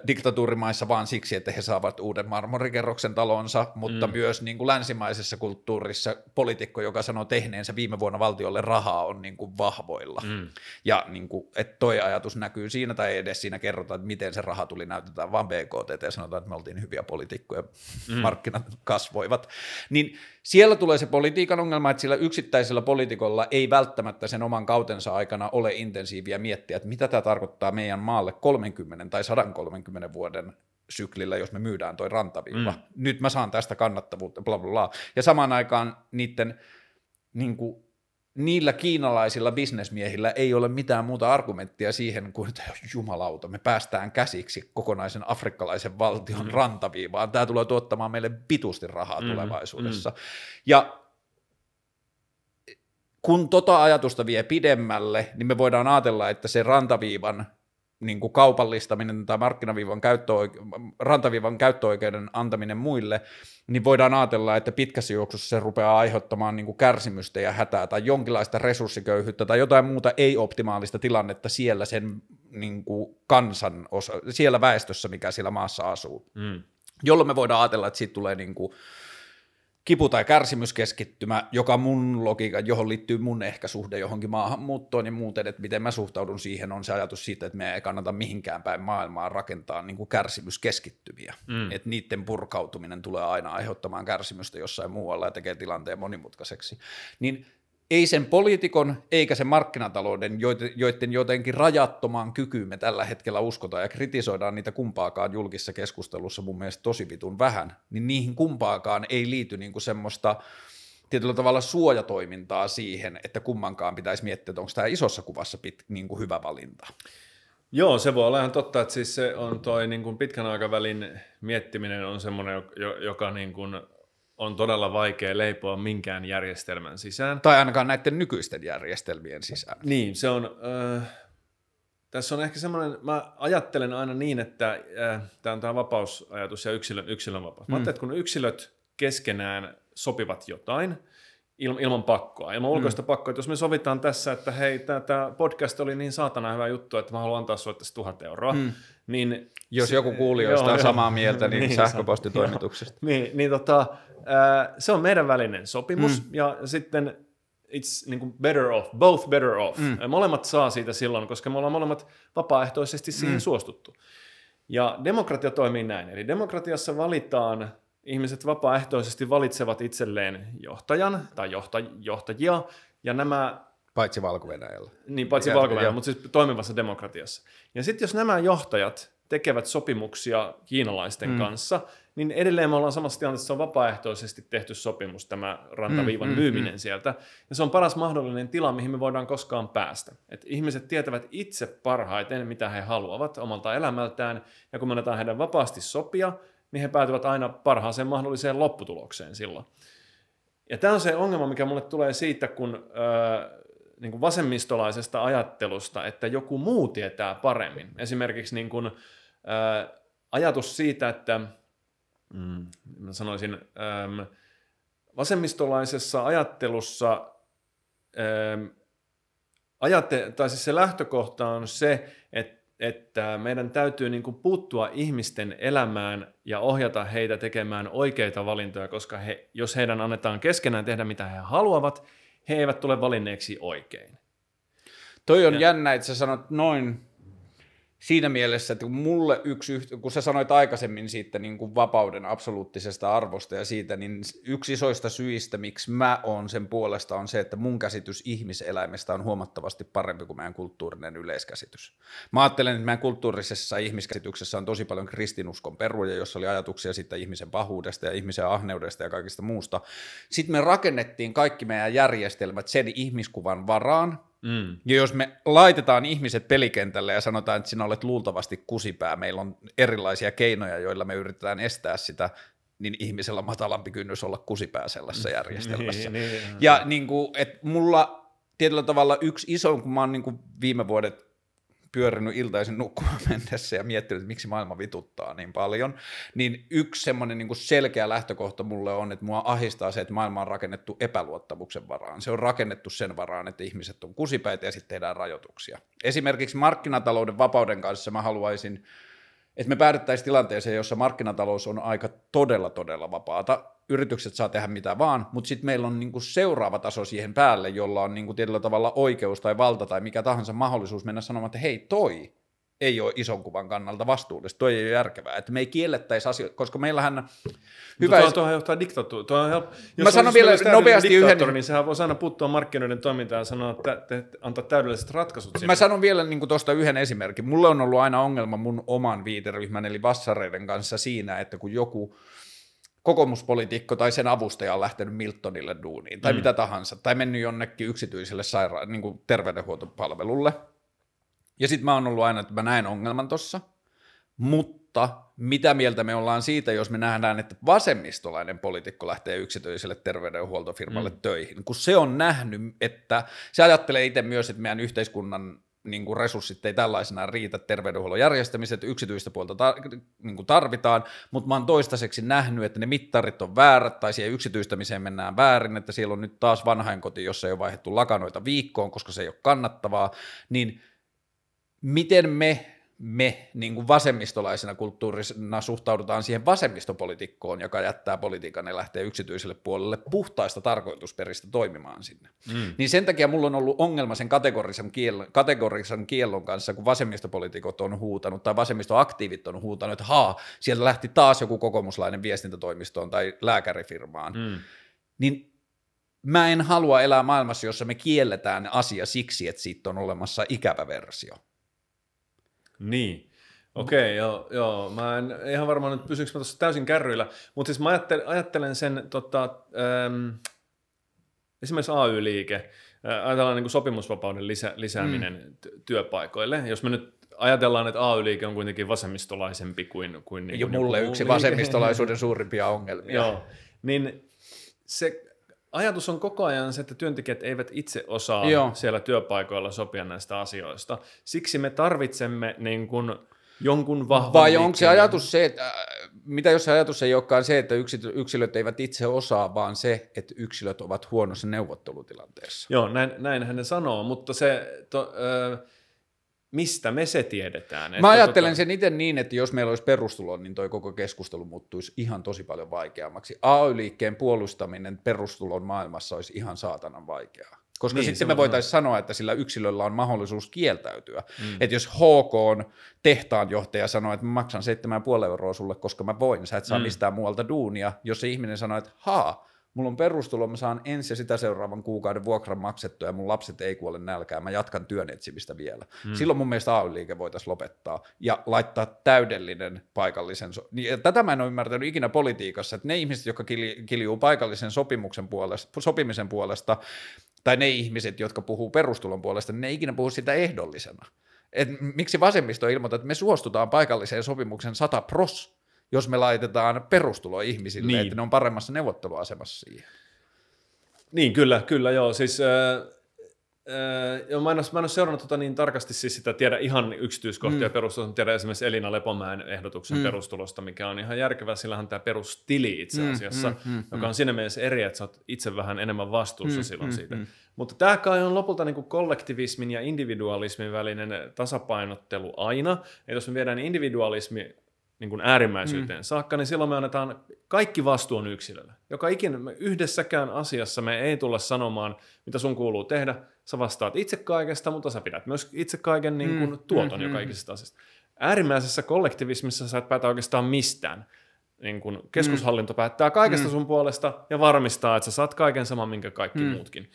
diktatuurimaissa vaan siksi, että he saavat uuden marmorikerroksen talonsa, mutta mm. myös niin kuin länsimaisessa kulttuurissa poliitikko, joka sanoo tehneensä viime vuonna valtiolle rahaa, on niin kuin vahvoilla. Mm. Ja niin kuin, että toi ajatus näkyy siinä tai edes siinä kerrota, että miten se raha tuli, näytetään vaan BKT ja sanotaan, että me oltiin hyviä poliitikkoja, mm. markkinat kasvoivat, niin siellä tulee se politiikan ongelma, että sillä yksittäisellä poliitikolla ei välttämättä sen oman kautensa aikana ole intensiiviä miettiä, että mitä tämä tarkoittaa meidän maalle 30 tai 130 vuoden syklillä, jos me myydään toi rantaviiva. Mm. Nyt mä saan tästä kannattavuutta, bla bla bla. Ja samaan aikaan niiden niin kuin, niillä kiinalaisilla bisnesmiehillä ei ole mitään muuta argumenttia siihen kuin, että jumalauta, me päästään käsiksi kokonaisen afrikkalaisen valtion mm. rantaviivaan. Tämä tulee tuottamaan meille pitusti rahaa mm. tulevaisuudessa. Mm. Ja kun tota ajatusta vie pidemmälle, niin me voidaan ajatella, että se rantaviivan niin kuin kaupallistaminen tai markkinaviivan käyttöoike- rantaviivan käyttöoikeuden antaminen muille, niin voidaan ajatella, että pitkässä juoksussa se rupeaa aiheuttamaan niin kuin kärsimystä ja hätää tai jonkinlaista resurssiköyhyyttä tai jotain muuta ei-optimaalista tilannetta siellä sen niin kuin kansan osa, siellä väestössä, mikä siellä maassa asuu. Mm. Jolloin me voidaan ajatella, että siitä tulee niin kuin kipu- tai kärsimyskeskittymä, joka mun logiikka, johon liittyy mun ehkä suhde johonkin maahanmuuttoon ja muuten, että miten mä suhtaudun siihen, on se ajatus siitä, että me ei kannata mihinkään päin maailmaa rakentaa niin kuin kärsimyskeskittymiä. Mm. Että niiden purkautuminen tulee aina aiheuttamaan kärsimystä jossain muualla ja tekee tilanteen monimutkaiseksi. Niin ei sen poliitikon eikä sen markkinatalouden, joiden jotenkin rajattomaan kykyyn me tällä hetkellä uskotaan ja kritisoidaan niitä kumpaakaan julkisessa keskustelussa mun mielestä tosi vitun vähän, niin niihin kumpaakaan ei liity niinku semmoista tietyllä tavalla suojatoimintaa siihen, että kummankaan pitäisi miettiä, että onko tämä isossa kuvassa pit, niin kuin hyvä valinta. Joo, se voi olla ihan totta, että siis se on toi niin kuin pitkän aikavälin miettiminen on semmoinen, joka niin kuin on todella vaikea leipoa minkään järjestelmän sisään. Tai ainakaan näiden nykyisten järjestelmien sisään. Niin, se on... Äh, tässä on ehkä semmoinen, mä ajattelen aina niin, että äh, tämä on tämä vapausajatus ja yksilön, yksilön vapaus. Mm. Mä ajattelen, että kun yksilöt keskenään sopivat jotain, ilman, ilman pakkoa, ilman ulkoista mm. pakkoa. Että jos me sovitaan tässä, että hei, tämä podcast oli niin saatana hyvä juttu, että mä haluan antaa sulle tässä tuhat euroa, mm. Niin... Jos joku kuulijoista on samaa mieltä, niin, niin sähköpostitoimituksesta. niin, niin tota, se on meidän välinen sopimus, mm. ja sitten it's niin kuin better off, both better off. Mm. Molemmat saa siitä silloin, koska me ollaan molemmat vapaaehtoisesti siihen mm. suostuttu. Ja demokratia toimii näin, eli demokratiassa valitaan, ihmiset vapaaehtoisesti valitsevat itselleen johtajan tai johta, johtajia, ja nämä... Paitsi valko Niin, paitsi valko mutta siis toimivassa demokratiassa. Ja sitten jos nämä johtajat tekevät sopimuksia kiinalaisten mm. kanssa, niin edelleen me ollaan samassa tilanteessa, se on vapaaehtoisesti tehty sopimus, tämä rantaviivan mm, mm, myyminen mm. sieltä, ja se on paras mahdollinen tila, mihin me voidaan koskaan päästä. Et ihmiset tietävät itse parhaiten, mitä he haluavat omalta elämältään, ja kun me annetaan heidän vapaasti sopia, niin he päätyvät aina parhaaseen mahdolliseen lopputulokseen silloin. Ja tämä on se ongelma, mikä mulle tulee siitä, kun äh, niin kuin vasemmistolaisesta ajattelusta, että joku muu tietää paremmin. Esimerkiksi niin kuin, äh, ajatus siitä, että mm, mä sanoisin, ähm, vasemmistolaisessa ajattelussa ähm, ajatte, tai siis se lähtökohta on se, että, että meidän täytyy niin kuin puuttua ihmisten elämään ja ohjata heitä tekemään oikeita valintoja, koska he, jos heidän annetaan keskenään tehdä mitä he haluavat, he eivät tule valinneeksi oikein. Toi on ja. jännä, että sä sanot noin siinä mielessä, että kun mulle yksi, kun sä sanoit aikaisemmin siitä niin kuin vapauden absoluuttisesta arvosta ja siitä, niin yksi isoista syistä, miksi mä oon sen puolesta, on se, että mun käsitys ihmiseläimestä on huomattavasti parempi kuin meidän kulttuurinen yleiskäsitys. Mä ajattelen, että meidän kulttuurisessa ihmiskäsityksessä on tosi paljon kristinuskon peruja, jossa oli ajatuksia siitä ihmisen pahuudesta ja ihmisen ahneudesta ja kaikista muusta. Sitten me rakennettiin kaikki meidän järjestelmät sen ihmiskuvan varaan, Mm. Ja jos me laitetaan ihmiset pelikentälle ja sanotaan, että sinä olet luultavasti kusipää, meillä on erilaisia keinoja, joilla me yritetään estää sitä, niin ihmisellä on matalampi kynnys olla kusipää sellaisessa järjestelmässä. niin, niin, ja niin kuin, että mulla tietyllä tavalla yksi iso, kun mä oon niin kuin viime vuodet pyörinyt iltaisin nukkumaan mennessä ja miettinyt, että miksi maailma vituttaa niin paljon, niin yksi semmoinen niin selkeä lähtökohta mulle on, että mua ahistaa se, että maailma on rakennettu epäluottamuksen varaan. Se on rakennettu sen varaan, että ihmiset on kusipäitä ja sitten tehdään rajoituksia. Esimerkiksi markkinatalouden vapauden kanssa mä haluaisin että me päädyttäisiin tilanteeseen, jossa markkinatalous on aika todella, todella vapaata. Yritykset saa tehdä mitä vaan, mutta sitten meillä on niinku seuraava taso siihen päälle, jolla on niinku tietyllä tavalla oikeus tai valta tai mikä tahansa mahdollisuus mennä sanomaan, että hei toi ei ole ison kuvan kannalta vastuullista, toi ei ole järkevää, että me ei kiellettäisi asioita, koska meillähän... Hyvä tuo, tuohon johtaa diktatuuri. help... Mä sanon vielä nopeasti yhden... Niin sehän voisi aina puuttua markkinoiden toimintaan ja sanoa, että te, te, antaa täydelliset ratkaisut sinne. Mä sanon vielä niin tuosta yhden esimerkin. Mulle on ollut aina ongelma mun oman viiteryhmän eli vassareiden kanssa siinä, että kun joku kokoomuspolitiikko tai sen avustaja on lähtenyt Miltonille duuniin tai mm. mitä tahansa, tai mennyt jonnekin yksityiselle saira- niin terveydenhuoltopalvelulle, ja sitten mä oon ollut aina, että mä näen ongelman tossa, mutta mitä mieltä me ollaan siitä, jos me nähdään, että vasemmistolainen poliitikko lähtee yksityiselle terveydenhuoltofirmalle mm. töihin, kun se on nähnyt, että se ajattelee itse myös, että meidän yhteiskunnan niin kuin resurssit ei tällaisena riitä. Terveydenhuollon järjestämiset, yksityistä puolta tar- niin kuin tarvitaan, mutta mä oon toistaiseksi nähnyt, että ne mittarit on väärät tai siihen yksityistämiseen mennään väärin, että siellä on nyt taas vanhainkoti, jossa ei ole vaihdettu lakanoita viikkoon, koska se ei ole kannattavaa, niin – miten me, me niin kuin vasemmistolaisena kulttuurina suhtaudutaan siihen vasemmistopolitiikkoon, joka jättää politiikan ja lähtee yksityiselle puolelle puhtaista tarkoitusperistä toimimaan sinne. Mm. Niin sen takia mulla on ollut ongelma sen kategorisen kiellon, kategorisen kiellon kanssa, kun vasemmistopolitiikot on huutanut tai vasemmistoaktiivit on huutanut, että haa, sieltä lähti taas joku kokoomuslainen viestintätoimistoon tai lääkärifirmaan. Mm. Niin mä en halua elää maailmassa, jossa me kielletään asia siksi, että siitä on olemassa ikävä versio. Niin. Okei, okay, joo, joo. Mä en ihan varmaan nyt pysyykö mä tuossa täysin kärryillä, mutta siis mä ajattelen, ajattelen sen tota, ähm, esimerkiksi AY-liike, ajatellaan niin kuin sopimusvapauden lisä, lisääminen mm. työpaikoille. Jos me nyt ajatellaan, että AY-liike on kuitenkin vasemmistolaisempi kuin... kuin niin kuin mulle yksi liike. vasemmistolaisuuden suurimpia ongelmia. Joo, niin se ajatus on koko ajan se, että työntekijät eivät itse osaa Joo. siellä työpaikoilla sopia näistä asioista. Siksi me tarvitsemme niin kuin jonkun vahvan Vai onko se ajatus se, että äh, mitä jos se ajatus ei olekaan se, että yksilöt eivät itse osaa, vaan se, että yksilöt ovat huonossa neuvottelutilanteessa? Joo, näin, näinhän ne sanoo, mutta se... To, äh, mistä me se tiedetään? Mä ajattelen tota... sen itse niin, että jos meillä olisi perustulo, niin toi koko keskustelu muuttuisi ihan tosi paljon vaikeammaksi. AY-liikkeen puolustaminen perustulon maailmassa olisi ihan saatanan vaikeaa. Koska niin, sitten me voitaisiin sanoa, että sillä yksilöllä on mahdollisuus kieltäytyä. Mm. Että jos HK on tehtaanjohtaja sanoo, että mä maksan 7,5 euroa sulle, koska mä voin, sä et saa mm. mistään muualta duunia. Jos se ihminen sanoo, että haa, mulla on perustulo, mä saan ensi ja sitä seuraavan kuukauden vuokran maksettua ja mun lapset ei kuole nälkään, mä jatkan työn etsimistä vielä. Hmm. Silloin mun mielestä AY-liike voitaisiin lopettaa ja laittaa täydellinen paikallisen, so- niin, tätä mä en ole ymmärtänyt ikinä politiikassa, että ne ihmiset, jotka kiljuu paikallisen sopimuksen puolesta, sopimisen puolesta, tai ne ihmiset, jotka puhuu perustulon puolesta, niin ne ei ikinä puhu sitä ehdollisena. Et miksi vasemmisto ilmoittaa, että me suostutaan paikalliseen sopimuksen 100 pros, jos me laitetaan perustulo ihmisille, niin. että ne on paremmassa neuvotteluasemassa siihen. Niin, kyllä, kyllä joo. Siis, äh, Öö, joo, mä en, ole, mä en ole seurannut tota niin tarkasti siis sitä tiedä ihan yksityiskohtia mm. perustulosta, tiedä esimerkiksi Elina Lepomäen ehdotuksen mm. perustulosta, mikä on ihan järkevä, sillä on tämä perustili itse Mm, asiassa, mm, mm, joka on siinä mielessä eri, että sä oot itse vähän enemmän vastuussa Mm, silloin mm, siitä. mm. Mutta tämä kai on lopulta niin kuin kollektivismin ja individualismin välinen tasapainottelu aina. Ja jos me viedään individualismi niin kuin äärimmäisyyteen mm. saakka, niin silloin me annetaan kaikki vastuun yksilölle. Joka ikinä me yhdessäkään asiassa me ei tulla sanomaan, mitä sun kuuluu tehdä. Sä vastaat itse kaikesta, mutta sä pidät myös itse kaiken niin kuin Mm, tuoton mm, jo mm. kaikista asiasta. Äärimmäisessä kollektivismissa sä et päätä oikeastaan mistään. Niin kun keskushallinto päättää kaikesta Mm. sun puolesta ja varmistaa, että sä saat kaiken saman, minkä kaikki Mm. muutkin.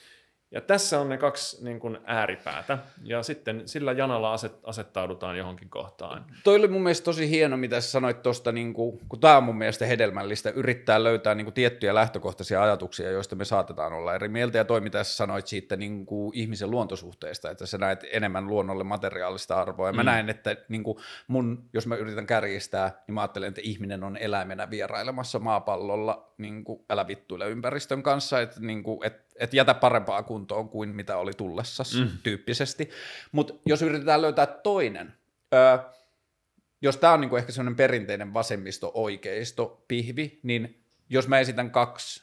Ja tässä on ne kaksi niin kuin ääripäätä, ja sitten sillä janalla aset, asettaudutaan johonkin kohtaan. Toi oli mun mielestä tosi hieno, mitä sä sanoit tuosta, niin kun tämä on mun mielestä hedelmällistä, yrittää löytää niin kuin, tiettyjä lähtökohtaisia ajatuksia, joista me saatetaan olla eri mieltä, ja toi mitä sä sanoit siitä niin kuin, ihmisen luontosuhteesta, että sä näet enemmän luonnolle materiaalista arvoa, ja mä Mm. näen, että niin kuin, mun, jos mä yritän kärjistää, niin mä ajattelen, että ihminen on eläimenä vierailemassa maapallolla, niin kuin, älä vittuile ympäristön kanssa, että niin kuin, et, et jätä parempaa kuntoon kuin mitä oli tullessa Mm. tyyppisesti, mutta jos yritetään löytää toinen, öö, jos tämä on niinku ehkä semmoinen perinteinen vasemmisto-oikeisto pihvi, niin jos mä esitän kaksi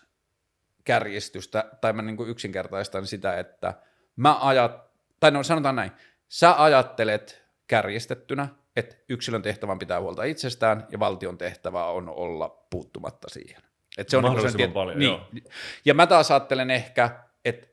kärjistystä, tai mä niinku yksinkertaistan sitä, että mä ajat, tai no sanotaan näin, sä ajattelet kärjistettynä, että yksilön tehtävän pitää huolta itsestään, ja valtion tehtävä on olla puuttumatta siihen. Et se on niinku Mahdollisimman sen paljon, niin. joo. Ja mä taas ajattelen ehkä, että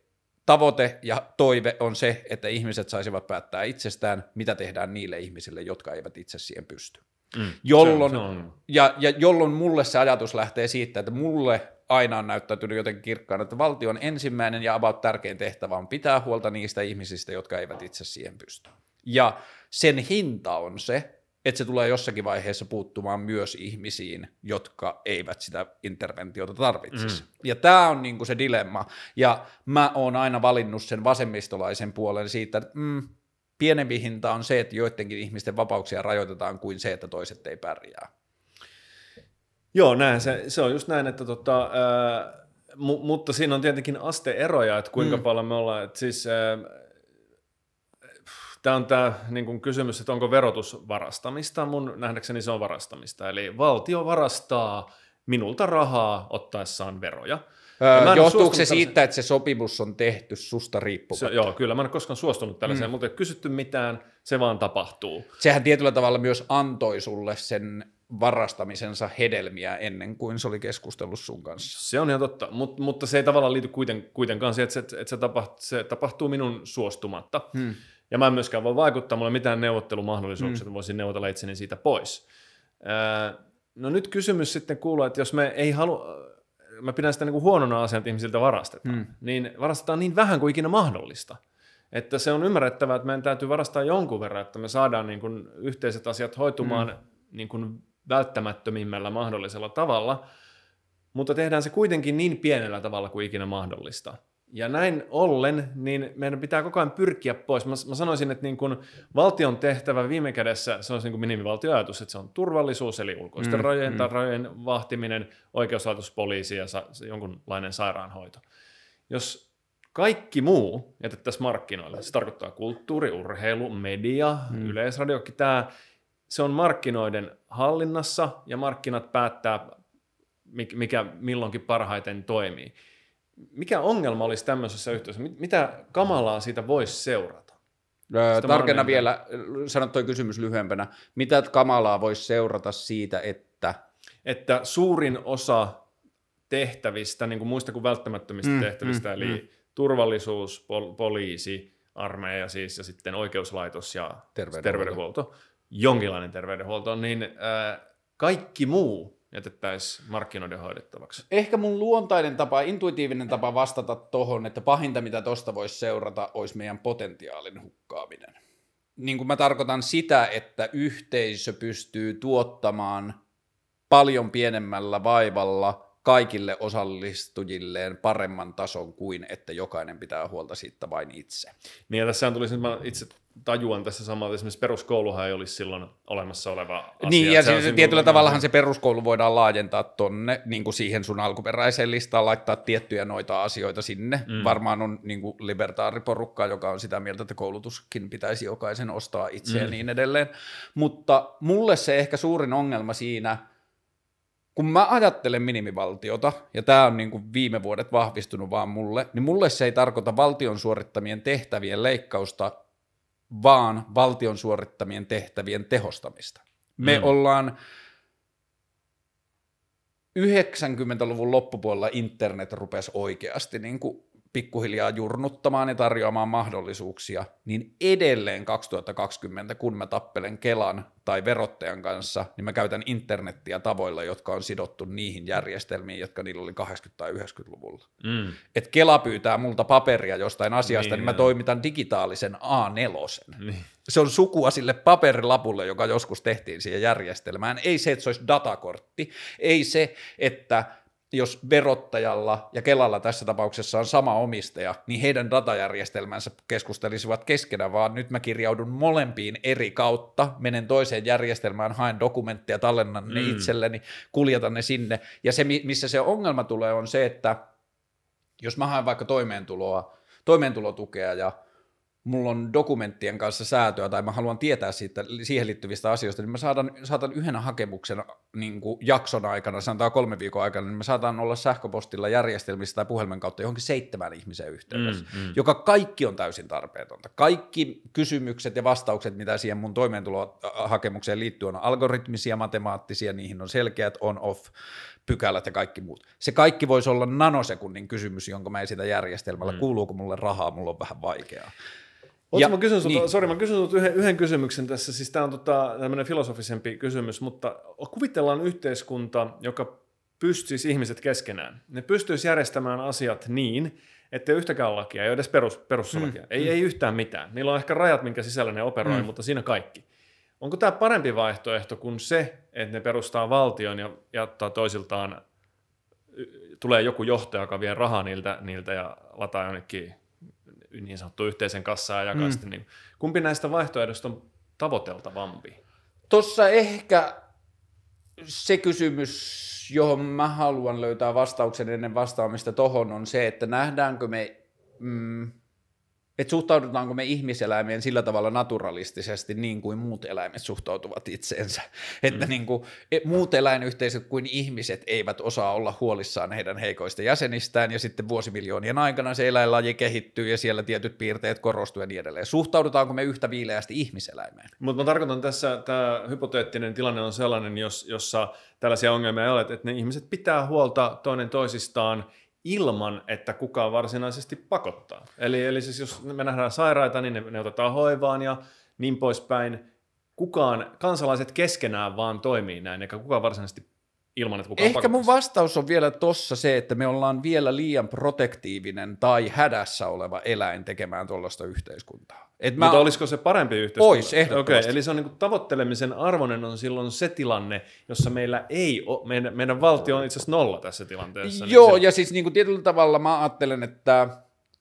tavoite ja toive on se, että ihmiset saisivat päättää itsestään, mitä tehdään niille ihmisille, jotka eivät itse siihen pysty. Mm. Jolloin, Se on, se on. ja, ja jolloin mulle se ajatus lähtee siitä, että mulle aina on näyttäytynyt jotenkin kirkkaana, että valtion ensimmäinen ja about tärkein tehtävä on pitää huolta niistä ihmisistä, jotka eivät itse siihen pysty. Ja sen hinta on se, että se tulee jossakin vaiheessa puuttumaan myös ihmisiin, jotka eivät sitä interventiota tarvitsisi. Mm. Ja tämä on niinku se dilemma. Ja mä oon aina valinnut sen vasemmistolaisen puolen siitä, että mm, pienempi hinta on se, että joidenkin ihmisten vapauksia rajoitetaan kuin se, että toiset ei pärjää. Joo, näin se, se on just näin, että tota, ää, mu, mutta siinä on tietenkin asteeroja, että kuinka mm. Paljon me ollaan, että siis ää, tämä on tämä niin kuin kysymys, että onko verotus varastamista, mun nähdäkseni se on varastamista, eli valtio varastaa minulta rahaa ottaessaan veroja. Öö, johtuuko se tällaiseen- siitä, että se sopimus on tehty susta Se, riippumatta? joo, kyllä, mä en ole koskaan suostunut tällaiseen, mm. mutta ei kysytty mitään, se vaan tapahtuu. Sehän tietyllä tavalla myös antoi sulle sen varastamisensa hedelmiä ennen kuin se oli keskustellut sun kanssa. Se on ihan totta, Mut, mutta se ei tavallaan liity kuiten, kuitenkaan siihen, että, se, että se, tapahtuu, se tapahtuu minun suostumatta. Hmm. Ja mä en myöskään voi vaikuttaa, mulla ei ole mitään neuvottelumahdollisuuksia, että voisin neuvotella itseni siitä pois. Ää, no nyt kysymys sitten kuuluu, että jos me ei halua, mä pidän sitä niin kuin huonona asiana, että ihmisiltä varastetaan, Hmm. niin varastetaan niin vähän kuin ikinä mahdollista. Että se on ymmärrettävää, että meidän täytyy varastaa jonkun verran, että me saadaan niin kuin yhteiset asiat hoitumaan Hmm. niin kuin välttämättömimmällä mahdollisella tavalla, mutta tehdään se kuitenkin niin pienellä tavalla kuin ikinä mahdollista. Ja näin ollen, niin meidän pitää koko ajan pyrkiä pois. Mä, mä sanoisin, että niin kun valtion tehtävä viime kädessä, se on niin kuin minimivaltioajatus, että se on turvallisuus, eli ulkoisten Mm, rajojen mm. tai rajojen vahtiminen, oikeuslaitos, poliisi ja sa, jonkunlainen sairaanhoito. Jos kaikki muu jätettäisiin markkinoille, se tarkoittaa kulttuuri, urheilu, media, Mm. yleisradiokin, tämä, se on markkinoiden hallinnassa ja markkinat päättää, mik- mikä milloinkin parhaiten toimii. Mikä ongelma olisi tämmöisessä yhteydessä? Mit- Mitä kamalaa siitä voisi seurata? Öö, tarkenna vielä, sano toi kysymys lyhyempänä. Mitä kamalaa voisi seurata siitä, että Että suurin osa tehtävistä, niin kuin muista kuin välttämättömistä Mm, tehtävistä, mm, eli mm. turvallisuus, pol- poliisi, armeija siis, ja sitten oikeuslaitos ja Terveydenhuolto. terveydenhuolto, jonkinlainen terveydenhuolto, niin äh, kaikki muu jätettäisiin markkinoiden hoidettavaksi. ehkä mun luontainen tapa, intuitiivinen tapa vastata tohon, että pahinta mitä tosta voisi seurata, olisi meidän potentiaalin hukkaaminen. Niin kuin mä tarkoitan sitä, että yhteisö pystyy tuottamaan paljon pienemmällä vaivalla kaikille osallistujilleen paremman tason kuin että jokainen pitää huolta siitä vain itse. Niin ja tässä tuli, mä itse tajuan tässä samalla, että esimerkiksi peruskouluhan ei olisi silloin olemassa oleva asia. Niin, ja siis tietyllä tavallahan se peruskoulu voidaan laajentaa tonne niin kuin siihen sun alkuperäiseen listaan, laittaa tiettyjä noita asioita sinne. Mm. Varmaan on niin kuin libertaariporukka, joka on sitä mieltä, että koulutuskin pitäisi jokaisen ostaa itse mm. ja niin edelleen. Mutta mulle se ehkä suurin ongelma siinä, kun mä ajattelen minimivaltiota, ja tämä on niin kuin viime vuodet vahvistunut vaan mulle, niin mulle se ei tarkoita valtion suorittamien tehtävien leikkausta, vaan valtion suorittamien tehtävien tehostamista. Me Mm. ollaan 90-luvun loppupuolella internet rupesi oikeasti niin kuin pikkuhiljaa jurnuttamaan ja tarjoamaan mahdollisuuksia, niin edelleen 2020, kun mä tappelen Kelan tai verottajan kanssa, niin mä käytän internettiä tavoilla, jotka on sidottu niihin järjestelmiin, jotka niillä oli 80- tai 90-luvulla. Mm. Et Kela pyytää multa paperia jostain asiasta, Niin, niin, mä toimitan digitaalisen A4. Niin. Se on sukua sille paperilapulle, joka joskus tehtiin siihen järjestelmään. Ei se, että se olisi datakortti. Ei se, että jos verottajalla ja Kelalla tässä tapauksessa on sama omistaja, niin heidän datajärjestelmänsä keskustelisivat keskenään, vaan nyt mä kirjaudun molempiin eri kautta, menen toiseen järjestelmään, haen dokumentteja, tallennan ne Mm. itselleni, kuljetan ne sinne. Ja se, mi- missä se ongelma tulee, on se, että jos mä haen vaikka toimeentuloa, toimeentulotukea ja mulla on dokumenttien kanssa säätöä tai mä haluan tietää siitä, siihen liittyvistä asioista, niin mä saatan, saatan yhden hakemuksen niin kuin jakson aikana, sanotaan kolme viikon aikana, niin mä saatan olla sähköpostilla järjestelmissä tai puhelimen kautta johonkin seitsemän ihmisen yhteydessä, Mm, mm. joka kaikki on täysin tarpeetonta. Kaikki kysymykset ja vastaukset, mitä siihen mun toimeentulohakemukseen liittyy, on algoritmisia, matemaattisia, niihin on selkeät on-off pykälät ja kaikki muut. Se kaikki voisi olla nanosekunnin kysymys, jonka mä esitän järjestelmällä. Mm. Kuuluuko mulle rahaa? Mulla on vähän vaikeaa. Oletko Ja- mä kysyn niin. niin. sorry, mä kysyn yhden, yhden kysymyksen tässä, siis tämä on tota, tämmöinen filosofisempi kysymys, mutta kuvitellaan yhteiskunta, joka pystyisi ihmiset keskenään. Ne pystyisi järjestämään asiat niin, että ei yhtäkään lakia, ei ole edes perus, perustuslakia, mm. ei, ei yhtään mitään. Niillä on ehkä rajat, minkä sisällä ne operoi, mm. mutta siinä kaikki. Onko tämä parempi vaihtoehto kuin se, että ne perustaa valtion ja jättää toisiltaan, tulee joku johtaja, joka vie rahaa niiltä, niiltä ja lataa jonnekin niin sanottu yhteisen kassaan ja jakaa mm. sitten. Niin kumpi näistä vaihtoehdoista on tavoiteltavampi? Tuossa ehkä se kysymys, johon mä haluan löytää vastauksen ennen vastaamista tohon, on se, että nähdäänkö me, mm, että suhtaudutaanko me ihmiseläimeen sillä tavalla naturalistisesti niin kuin muut eläimet suhtautuvat itseensä. Että Mm. niin kuin, et muut eläinyhteisöt kuin ihmiset eivät osaa olla huolissaan heidän heikoista jäsenistään ja sitten vuosimiljoonien aikana se eläinlaji kehittyy ja siellä tietyt piirteet korostuu ja niin edelleen. Suhtaudutaanko me yhtä viileästi ihmiseläimeen? Mutta mä tarkoitan tässä, tämä hypoteettinen tilanne on sellainen, jos, jossa tällaisia ongelmia ei ole, että ne ihmiset pitää huolta toinen toisistaan ilman, että kukaan varsinaisesti pakottaa. Eli, eli siis jos me nähdään sairaita, niin ne, ne otetaan hoivaan ja niin poispäin. Kukaan, kansalaiset keskenään vaan toimii näin, eikä kukaan varsinaisesti ilman, että kukaan Ehkä mun pakottaa. vastaus on vielä tossa se, että me ollaan vielä liian protektiivinen tai hädässä oleva eläin tekemään tuollaista yhteiskuntaa. Et mä, Mutta olisiko se parempi yhteiskunta? Ois, ehdottomasti. Okei, eli se on niin tavoittelemisen arvoinen on silloin se tilanne, jossa meillä ei ole, meidän, meidän valtio on itse asiassa nolla tässä tilanteessa. niin Joo, se, ja siis niin kuin tietyllä tavalla mä ajattelen, että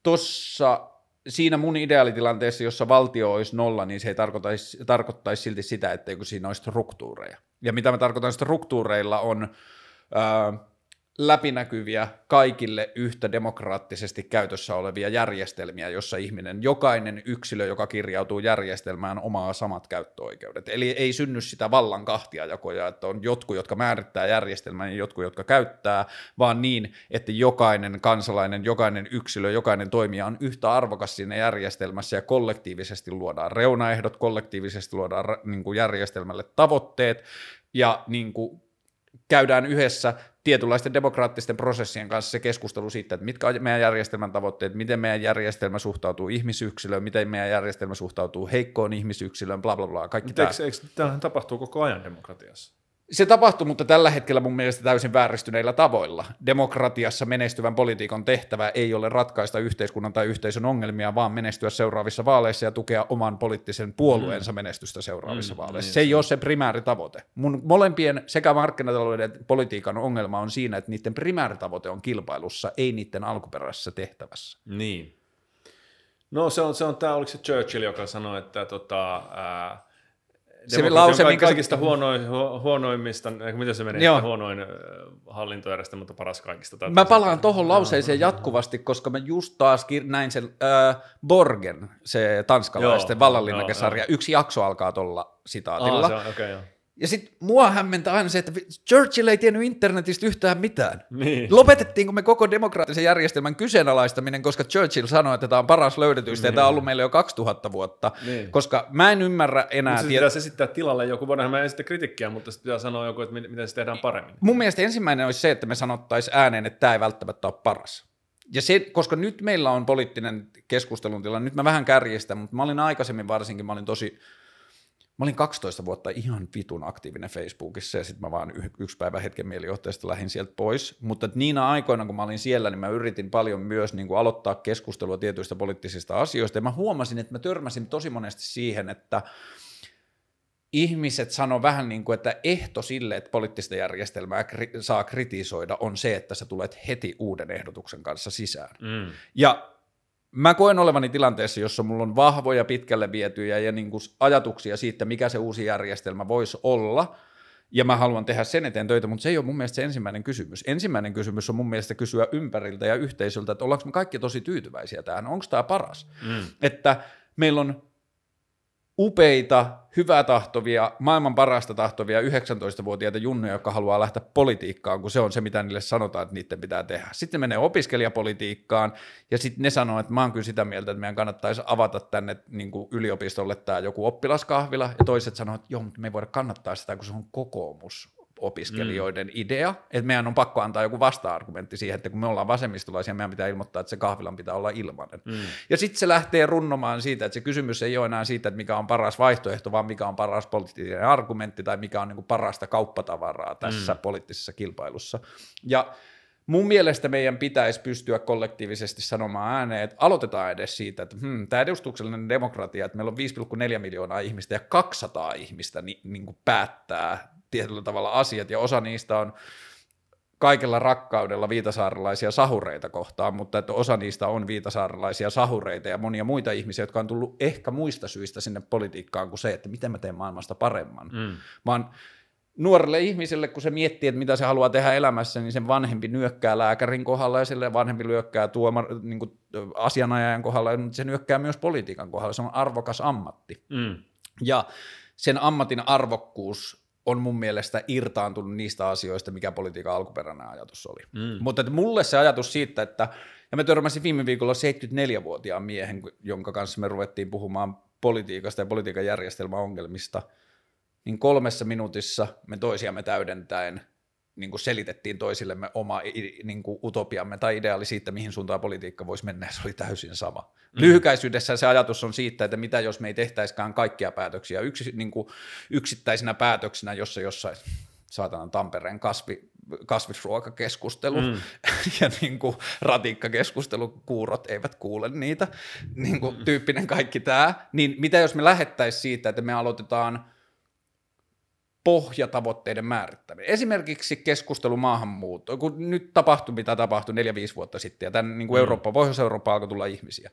tossa siinä mun ideaalitilanteessa, jossa valtio olisi nolla, niin se ei tarkoittaisi, tarkoittaisi silti sitä, etteikö siinä olisi struktuureja. Ja mitä mä tarkoitan struktuureilla on läpinäkyviä kaikille yhtä demokraattisesti käytössä olevia järjestelmiä, jossa ihminen, jokainen yksilö, joka kirjautuu järjestelmään, omaa samat käyttöoikeudet. Eli ei synny sitä vallan kahtiajakoja, että on jotkut, jotka määrittää järjestelmän ja jotkut, jotka käyttää, vaan niin, että jokainen kansalainen, jokainen yksilö, jokainen toimija on yhtä arvokas siinä järjestelmässä ja kollektiivisesti luodaan reunaehdot, kollektiivisesti luodaan niin kuin järjestelmälle tavoitteet ja niin kuin käydään yhdessä tietynlaisten demokraattisten prosessien kanssa se keskustelu siitä, että mitkä on meidän järjestelmän tavoitteet, miten meidän järjestelmä suhtautuu ihmisyksilöön, miten meidän järjestelmä suhtautuu heikkoon ihmisyksilöön, bla bla bla, kaikki tämä. eikö, eikö tämähän tapahtuu koko ajan demokratiassa? Se tapahtui, mutta tällä hetkellä mun mielestä täysin vääristyneillä tavoilla. Demokratiassa menestyvän politiikan tehtävä ei ole ratkaista yhteiskunnan tai yhteisön ongelmia, vaan menestyä seuraavissa vaaleissa ja tukea oman poliittisen puolueensa mm. menestystä seuraavissa mm, vaaleissa. Niin, se ei ole se primääritavoite. Mun molempien sekä markkinatalouden että politiikan ongelma on siinä, että niiden primääritavoite on kilpailussa, ei niiden alkuperäisessä tehtävässä. Niin. No se on, se on tämä, oliko se Churchill, joka sanoi, että tota, ää, se lause, on minkä kaikista huonoin, huonoimmista, miten se menee, Joo. huonoin hallintojärjestelmä, mutta paras kaikista. Mä palaan tuohon lauseeseen jatkuvasti, koska mä just taas näin sen äh, Borgen, se tanskalaisten vallanlinnakesarja, yksi jakso alkaa tuolla sitaatilla. Aa, se on, okay, joo. Ja sitten mua hämmentää aina se, että Churchill ei tiennyt internetistä yhtään mitään. Niin. Lopetettiinko me koko demokraattisen järjestelmän kyseenalaistaminen, koska Churchill sanoi, että tämä on paras löydetyistä niin. ja tämä on ollut meillä jo 2000 vuotta. Niin. Koska mä en ymmärrä enää... Mutta tiet... pitäisi esittää tilalle joku, voidaan mä esittää kritiikkiä, mutta sitten pitää sanoa joku, että miten se tehdään paremmin. Mun mielestä ensimmäinen olisi se, että me sanottaisiin ääneen, että tämä ei välttämättä ole paras. Ja se, koska nyt meillä on poliittinen keskustelun tila, nyt mä vähän kärjistän, mutta mä olin aikaisemmin varsinkin, mä olin tosi Mä olin 12 vuotta ihan vitun aktiivinen Facebookissa ja sitten mä vaan y- yksi päivä hetken mielijohteesta lähdin sieltä pois. Mutta niinä aikoina, kun mä olin siellä, niin mä yritin paljon myös niin kuin aloittaa keskustelua tietyistä poliittisista asioista. Ja mä huomasin, että mä törmäsin tosi monesti siihen, että ihmiset sanoo vähän niin kuin, että ehto sille, että poliittista järjestelmää kri- saa kritisoida, on se, että sä tulet heti uuden ehdotuksen kanssa sisään. Mm. Ja mä koen olevani tilanteessa, jossa mulla on vahvoja, pitkälle vietyjä ja niin kuin ajatuksia siitä, mikä se uusi järjestelmä voisi olla, ja mä haluan tehdä sen eteen töitä, mutta se ei ole mun mielestä se ensimmäinen kysymys. Ensimmäinen kysymys on mun mielestä kysyä ympäriltä ja yhteisöltä, että ollaanko me kaikki tosi tyytyväisiä tähän, onko tämä paras. Mm. Että meillä on upeita, hyvää tahtovia, maailman parasta tahtovia 19-vuotiaita junnuja, jotka haluaa lähteä politiikkaan, kun se on se, mitä niille sanotaan, että niiden pitää tehdä. Sitten menee opiskelijapolitiikkaan, ja sitten ne sanoo, että mä oon kyllä sitä mieltä, että meidän kannattaisi avata tänne niin kuin yliopistolle tämä joku oppilaskahvila, ja toiset sanoo, että joo, mutta me ei voida kannattaa sitä, kun se on kokoomus opiskelijoiden mm. idea, että meidän on pakko antaa joku vasta-argumentti siihen, että kun me ollaan vasemmistolaisia, meidän pitää ilmoittaa, että se kahvilan pitää olla ilmainen. Mm. Ja sitten se lähtee runnomaan siitä, että se kysymys ei ole enää siitä, että mikä on paras vaihtoehto, vaan mikä on paras poliittinen argumentti tai mikä on niin kuin parasta kauppatavaraa tässä mm. poliittisessa kilpailussa. Ja mun mielestä meidän pitäisi pystyä kollektiivisesti sanomaan ääneen, että aloitetaan edes siitä, että hmm, tämä edustuksellinen demokratia, että meillä on 5,4 miljoonaa ihmistä ja 200 ihmistä ni, niin kuin päättää tietyllä tavalla asiat, ja osa niistä on kaikella rakkaudella viitasaarelaisia sahureita kohtaan, mutta että osa niistä on viitasaarelaisia sahureita ja monia muita ihmisiä, jotka on tullut ehkä muista syistä sinne politiikkaan kuin se, että miten mä teen maailmasta paremman. Mm. Vaan nuorelle ihmiselle, kun se miettii, että mitä se haluaa tehdä elämässä, niin sen vanhempi nyökkää lääkärin kohdalla ja sille vanhempi nyökkää tuomar, niin kuin asianajajan kohdalla, ja se nyökkää myös politiikan kohdalla. Se on arvokas ammatti. Mm. Ja sen ammatin arvokkuus on mun mielestä irtaantunut niistä asioista, mikä politiikan alkuperäinen ajatus oli. Mm. Mutta että mulle se ajatus siitä, että, ja mä törmäsin viime viikolla 74-vuotiaan miehen, jonka kanssa me ruvettiin puhumaan politiikasta ja politiikan järjestelmäongelmista, niin kolmessa minuutissa me toisiamme täydentäen – niin kuin selitettiin toisillemme oma niin kuin utopiamme tai ideaali siitä, mihin suuntaan politiikka voisi mennä, se oli täysin sama. Mm. Lyhykäisyydessä se ajatus on siitä, että mitä jos me ei tehtäisikään kaikkia päätöksiä yksi, niin kuin yksittäisinä päätöksinä, jossa jossain saatanan Tampereen kasvi, kasvisruokakeskustelu mm. ja niin kuin ratikkakeskustelu, kuurot eivät kuule niitä, niin kuin mm. tyyppinen kaikki tämä, niin mitä jos me lähettäisiin siitä, että me aloitetaan – pohjatavoitteiden määrittäminen. Esimerkiksi keskustelu maahanmuutto, kun nyt tapahtui mitä tapahtui neljä 5 vuotta sitten, ja tämän niin kuin mm. Eurooppa, Pohjois-Eurooppa alkoi tulla ihmisiä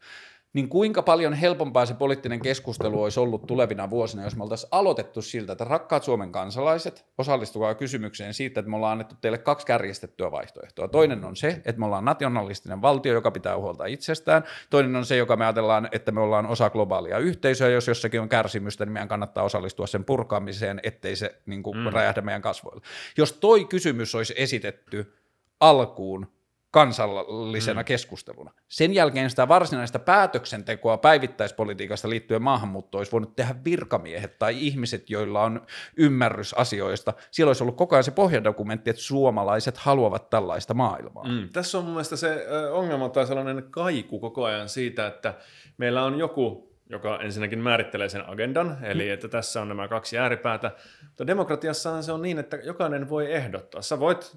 niin kuinka paljon helpompaa se poliittinen keskustelu olisi ollut tulevina vuosina, jos me oltaisiin aloitettu siltä, että rakkaat Suomen kansalaiset, osallistukaa kysymykseen siitä, että me ollaan annettu teille kaksi kärjistettyä vaihtoehtoa. Toinen on se, että me ollaan nationalistinen valtio, joka pitää huolta itsestään. Toinen on se, joka me ajatellaan, että me ollaan osa globaalia yhteisöä, jos jossakin on kärsimystä, niin meidän kannattaa osallistua sen purkaamiseen, ettei se niin kuin, mm. räjähdä meidän kasvoille. Jos toi kysymys olisi esitetty alkuun kansallisena mm. keskusteluna. Sen jälkeen sitä varsinaista päätöksentekoa päivittäispolitiikasta liittyen maahanmuuttoon olisi voinut tehdä virkamiehet tai ihmiset, joilla on ymmärrys asioista. Siellä olisi ollut koko ajan se pohjadokumentti, että suomalaiset haluavat tällaista maailmaa. Mm. Tässä on mun mielestä se ongelma tai sellainen kaiku koko ajan siitä, että meillä on joku joka ensinnäkin määrittelee sen agendan, eli että tässä on nämä kaksi ääripäätä. Mutta demokratiassahan se on niin, että jokainen voi ehdottaa. Sä voit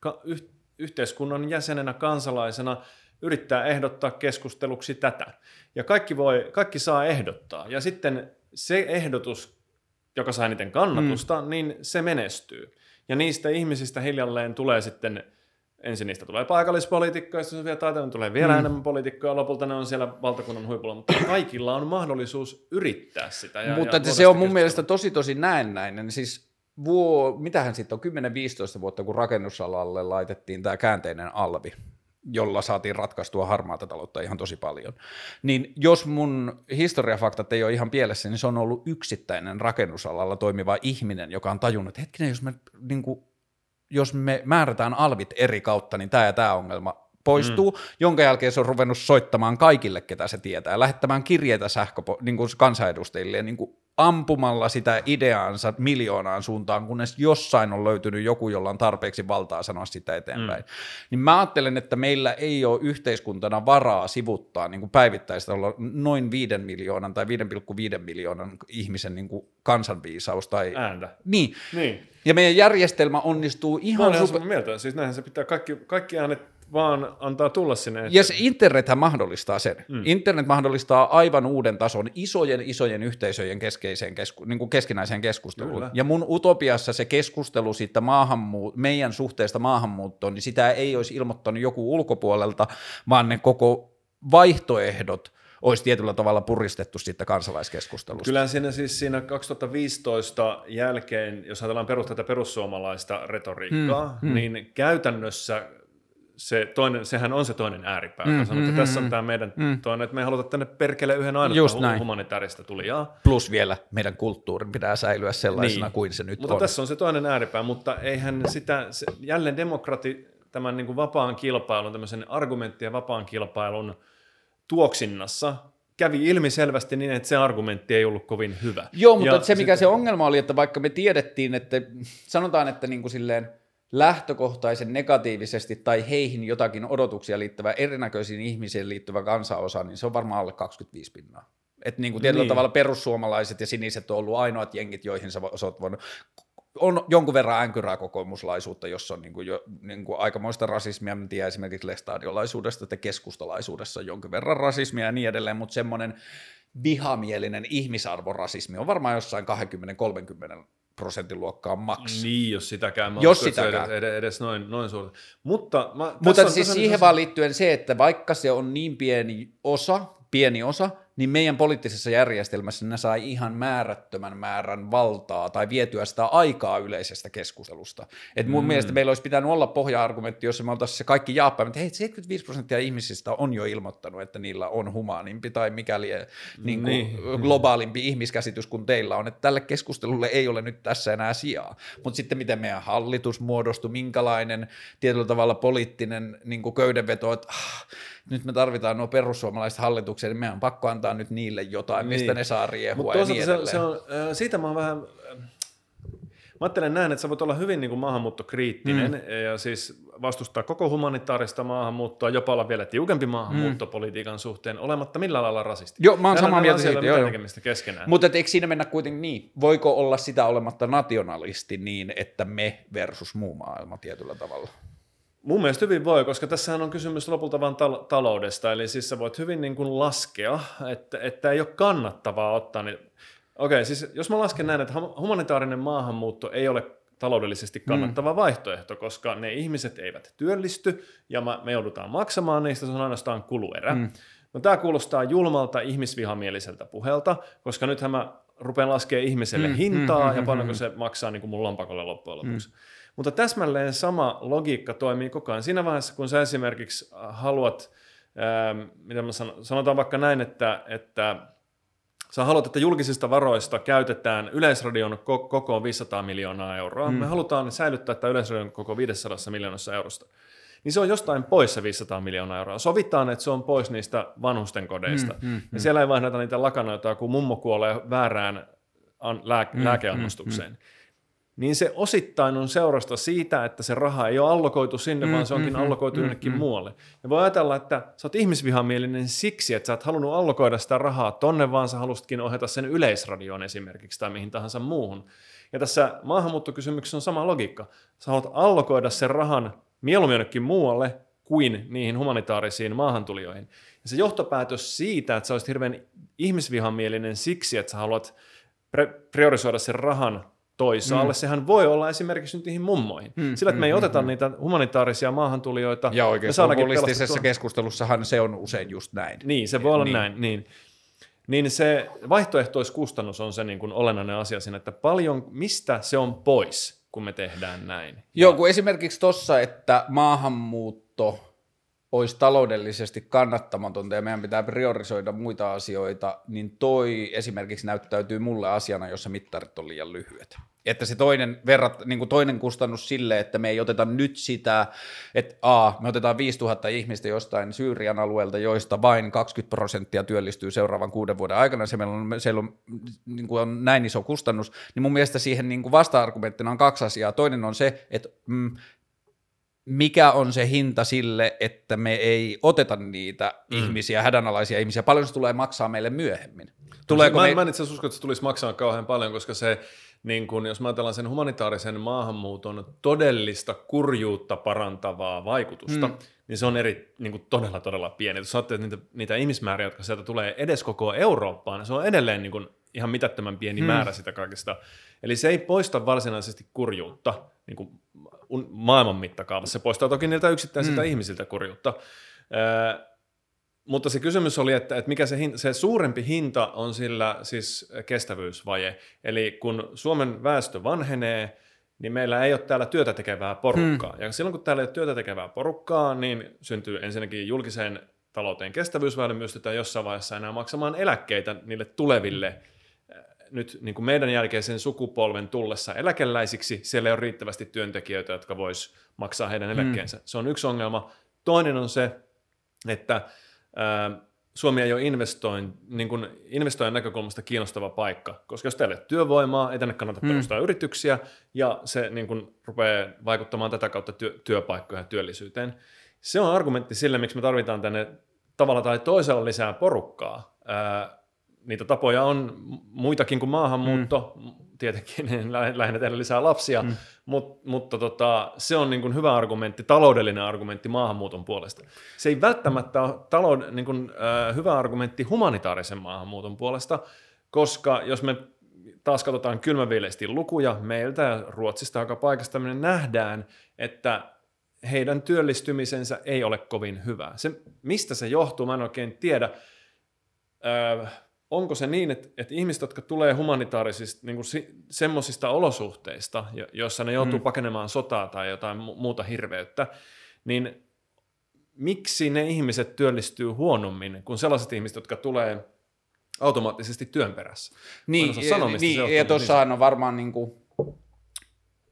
ka- yhteiskunnan jäsenenä, kansalaisena yrittää ehdottaa keskusteluksi tätä. Ja kaikki, voi, kaikki saa ehdottaa. Ja sitten se ehdotus, joka saa eniten kannatusta, mm. niin se menestyy. Ja niistä ihmisistä hiljalleen tulee sitten, ensin niistä tulee se vielä taiteen, tulee vielä mm. enemmän poliitikkoja, lopulta ne on siellä valtakunnan huipulla, mutta kaikilla on mahdollisuus yrittää sitä. Ja, mutta ja se on mun mielestä tosi tosi näennäinen. Siis vuo, mitähän sitten on, 10-15 vuotta, kun rakennusalalle laitettiin tämä käänteinen alvi, jolla saatiin ratkaistua harmaata taloutta ihan tosi paljon. Niin jos mun historiafaktat ei ole ihan pielessä, niin se on ollut yksittäinen rakennusalalla toimiva ihminen, joka on tajunnut, että hetkinen, jos me, niin kuin, jos me määrätään alvit eri kautta, niin tämä ja tämä ongelma poistuu, mm. jonka jälkeen se on ruvennut soittamaan kaikille, ketä se tietää, lähettämään kirjeitä sähköpo- niin kuin kansanedustajille niin kuin ampumalla sitä ideaansa miljoonaan suuntaan, kunnes jossain on löytynyt joku, jolla on tarpeeksi valtaa sanoa sitä eteenpäin. Mm. Niin mä ajattelen, että meillä ei ole yhteiskuntana varaa sivuttaa niin kuin päivittäistä olla noin 5 miljoonan tai 5,5 miljoonan ihmisen niin kuin kansanviisaus. Tai... Ääntä. Niin. Niin. Ja meidän järjestelmä onnistuu ihan... Mä olen super... mieltä. Siis näinhän se pitää kaikki, kaikki äänet vaan antaa tulla sinne. Ja se internethän mahdollistaa sen. Mm. Internet mahdollistaa aivan uuden tason isojen isojen yhteisöjen keskeiseen kesku, niin kuin keskinäiseen keskusteluun. Kyllä. Ja mun utopiassa se keskustelu siitä maahanmuut- meidän suhteesta maahanmuuttoon, niin sitä ei olisi ilmoittanut joku ulkopuolelta, vaan ne koko vaihtoehdot olisi tietyllä tavalla puristettu siitä kansalaiskeskustelusta. Kyllä siinä siis siinä 2015 jälkeen, jos ajatellaan perus, tätä perussuomalaista retoriikkaa, mm, mm. niin käytännössä se toinen, sehän on se toinen ääripää, mm, sanoo, että mm, tässä on mm, tämä meidän mm. toinen, että me ei haluta tänne perkele yhden ainoa humanitaarista tulijaa. Plus vielä meidän kulttuurin pitää säilyä sellaisena niin. kuin se nyt Mutta on. tässä on se toinen ääripää, mutta eihän sitä, se, jälleen demokrati tämän niin kuin vapaan kilpailun, tämmöisen argumenttien vapaan kilpailun tuoksinnassa kävi ilmi selvästi niin, että se argumentti ei ollut kovin hyvä. Joo, mutta ja se mikä sitten... se ongelma oli, että vaikka me tiedettiin, että sanotaan, että niin kuin silleen, lähtökohtaisen negatiivisesti tai heihin jotakin odotuksia liittyvä erinäköisiin ihmisiin liittyvä kansanosa, niin se on varmaan alle 25 pinnaa. Että niin kuin tietyllä niin. tavalla perussuomalaiset ja siniset on ollut ainoat jengit, joihin sä oot voinut on jonkun verran änkyrää kokoomuslaisuutta, jossa on niin kuin jo, niin kuin aikamoista rasismia, mä tiedän esimerkiksi lestadiolaisuudesta, että keskustalaisuudessa on jonkin verran rasismia ja niin edelleen, mutta semmoinen vihamielinen ihmisarvorasismi on varmaan jossain 20-30 prosentin luokkaa maks. Niin, jos sitäkään. Mä jos sitäkään. Edes, edes noin, noin suurta. Mutta, mä, Mutta on, siis siihen vaan liittyen se, että vaikka se on niin pieni osa, pieni osa, niin meidän poliittisessa järjestelmässä ne sai ihan määrättömän määrän valtaa tai vietyä sitä aikaa yleisestä keskustelusta. Et mun mm. mielestä meillä olisi pitänyt olla pohja-argumentti, jossa me oltaisiin se kaikki jaappa, että hei, 75 prosenttia ihmisistä on jo ilmoittanut, että niillä on humaanimpi tai mikäli niin kuin niin. globaalimpi ihmiskäsitys kuin teillä on, että tälle keskustelulle ei ole nyt tässä enää sijaa. Mutta sitten miten meidän hallitus muodostui, minkälainen tietyllä tavalla poliittinen niin kuin köydenveto, että ah, nyt me tarvitaan nuo perussuomalaiset hallitukset, niin meidän on pakko antaa nyt niille jotain, niin. mistä ne saa riehua ja niin se, se on, siitä mä oon vähän, mä ajattelen näin, että sä voit olla hyvin niin kuin maahanmuuttokriittinen mm. ja siis vastustaa koko humanitaarista maahanmuuttoa, jopa olla vielä tiukempi maahanmuuttopolitiikan mm. suhteen, olematta millään lailla rasisti. Joo, mä oon samaa mieltä siitä, joo, joo. keskenään. Mutta eikö siinä mennä kuitenkin niin, voiko olla sitä olematta nationalisti niin, että me versus muu maailma tietyllä tavalla? Mun mielestä hyvin voi, koska tässä on kysymys lopulta vain tal- taloudesta, eli siis sä voit hyvin niin kuin laskea, että, että ei ole kannattavaa ottaa niin Okei, siis jos mä lasken näin, että humanitaarinen maahanmuutto ei ole taloudellisesti kannattava mm. vaihtoehto, koska ne ihmiset eivät työllisty ja me joudutaan maksamaan niistä, se on ainoastaan kuluerä. Mm. No tämä kuulostaa julmalta ihmisvihamieliseltä puhelta, koska nythän mä rupean laskemaan ihmiselle mm, hintaa mm, ja mm, paljonko mm, se maksaa niin kuin mun lompakolle loppujen lopuksi. Mm. Mutta täsmälleen sama logiikka toimii koko ajan. Siinä vaiheessa, kun sä esimerkiksi äh, haluat, ähm, mitä mä sanon, sanotaan vaikka näin, että, että sä haluat, että julkisista varoista käytetään Yleisradion koko 500 miljoonaa euroa. Mm. Me halutaan säilyttää tämä Yleisradion koko 500 miljoonassa eurosta. Niin se on jostain pois se 500 miljoonaa euroa. Sovitaan, että se on pois niistä vanhusten kodeista. Mm, mm, ja mm. siellä ei vaihdeta niitä lakanoita, kun mummo kuolee väärään lää- mm, lääkeannostukseen. Mm, mm niin se osittain on seurasta siitä, että se raha ei ole allokoitu sinne, mm, vaan se onkin mm, allokoitu mm, jonnekin mm, muualle. Ja voi ajatella, että sä oot ihmisvihamielinen siksi, että sä et halunnut allokoida sitä rahaa tonne, vaan sä halusitkin ohjata sen yleisradioon esimerkiksi tai mihin tahansa muuhun. Ja tässä maahanmuuttokysymyksessä on sama logiikka. Sä haluat allokoida sen rahan mieluummin jonnekin muualle kuin niihin humanitaarisiin maahantulijoihin. Ja se johtopäätös siitä, että sä olisit hirveän ihmisvihamielinen siksi, että sä haluat priorisoida sen rahan toisaalle. Mm. Sehän voi olla esimerkiksi nyt niihin mummoihin. Mm, Sillä, että me ei mm, oteta mm, niitä humanitaarisia maahantulijoita. Ja oikein populistisessa keskustelussahan se on usein just näin. Niin, se voi olla niin. näin. Niin. niin se vaihtoehtoiskustannus on se niin kuin olennainen asia siinä, että paljon, mistä se on pois, kun me tehdään näin. Joo, kun esimerkiksi tuossa, että maahanmuutto olisi taloudellisesti kannattamatonta ja meidän pitää priorisoida muita asioita, niin toi esimerkiksi näyttäytyy mulle asiana, jossa mittarit on liian lyhyet. Että se toinen, verrat, niin kuin toinen kustannus sille, että me ei oteta nyt sitä, että A, me otetaan 5000 ihmistä jostain Syyrian alueelta, joista vain 20 prosenttia työllistyy seuraavan kuuden vuoden aikana, se meillä on, se on, niin kuin on näin iso kustannus, niin mun mielestä siihen niin kuin vasta-argumenttina on kaksi asiaa. Toinen on se, että mm, mikä on se hinta sille, että me ei oteta niitä mm. ihmisiä, hädänalaisia ihmisiä, paljon se tulee maksaa meille myöhemmin? Tuleeko mä, me... mä en itse asiassa usko, että se tulisi maksaa kauhean paljon, koska se, niin kun, jos mä ajatellaan sen humanitaarisen maahanmuuton todellista kurjuutta parantavaa vaikutusta, mm. niin se on eri, niin kuin todella, todella pieni. Jos ajattelet niitä, niitä ihmismääriä, jotka sieltä tulee edes koko Eurooppaan, niin se on edelleen niin kuin ihan mitättömän pieni mm. määrä sitä kaikesta. Eli se ei poista varsinaisesti kurjuutta, niin kuin maailman mittakaavassa. Se poistaa toki niiltä yksittäisiltä mm. ihmisiltä kurjuutta. Äh, mutta se kysymys oli, että, että mikä se, hinta, se suurempi hinta on sillä siis kestävyysvaje. Eli kun Suomen väestö vanhenee, niin meillä ei ole täällä työtä tekevää porukkaa. Hmm. Ja silloin kun täällä ei ole työtä tekevää porukkaa, niin syntyy ensinnäkin julkiseen talouteen kestävyysvaje, myös jossain vaiheessa enää maksamaan eläkkeitä niille tuleville nyt niin kuin meidän jälkeisen sukupolven tullessa eläkeläisiksi, siellä ei ole riittävästi työntekijöitä, jotka vois maksaa heidän mm. eläkkeensä. Mm. Se on yksi ongelma. Toinen on se, että ää, Suomi ei ole investoin, niin kuin investoijan näkökulmasta kiinnostava paikka, koska jos teillä ei ole työvoimaa, ei tänne kannata mm. perustaa yrityksiä, ja se niin kuin, rupeaa vaikuttamaan tätä kautta työ, työpaikkoja ja työllisyyteen. Se on argumentti sille, miksi me tarvitaan tänne tavalla tai toisella lisää porukkaa. Ää, niitä tapoja on muitakin kuin maahanmuutto, mm. tietenkin niin lähinnä tehdä lisää lapsia, mm. Mut, mutta tota, se on niin kuin hyvä argumentti, taloudellinen argumentti maahanmuuton puolesta. Se ei välttämättä ole talou- niin kuin, äh, hyvä argumentti humanitaarisen maahanmuuton puolesta, koska jos me taas katsotaan kylmäviileisesti lukuja meiltä ja Ruotsista joka paikasta, me nähdään, että heidän työllistymisensä ei ole kovin hyvä. Se, mistä se johtuu, mä en oikein tiedä. Äh, onko se niin, että, että ihmiset, jotka tulee humanitaarisista niin kuin semmoisista olosuhteista, joissa ne joutuu mm. pakenemaan sotaa tai jotain muuta hirveyttä, niin miksi ne ihmiset työllistyy huonommin kuin sellaiset ihmiset, jotka tulee automaattisesti työn perässä? Niin, sanoa, niin ja tuossahan on varmaan niin kuin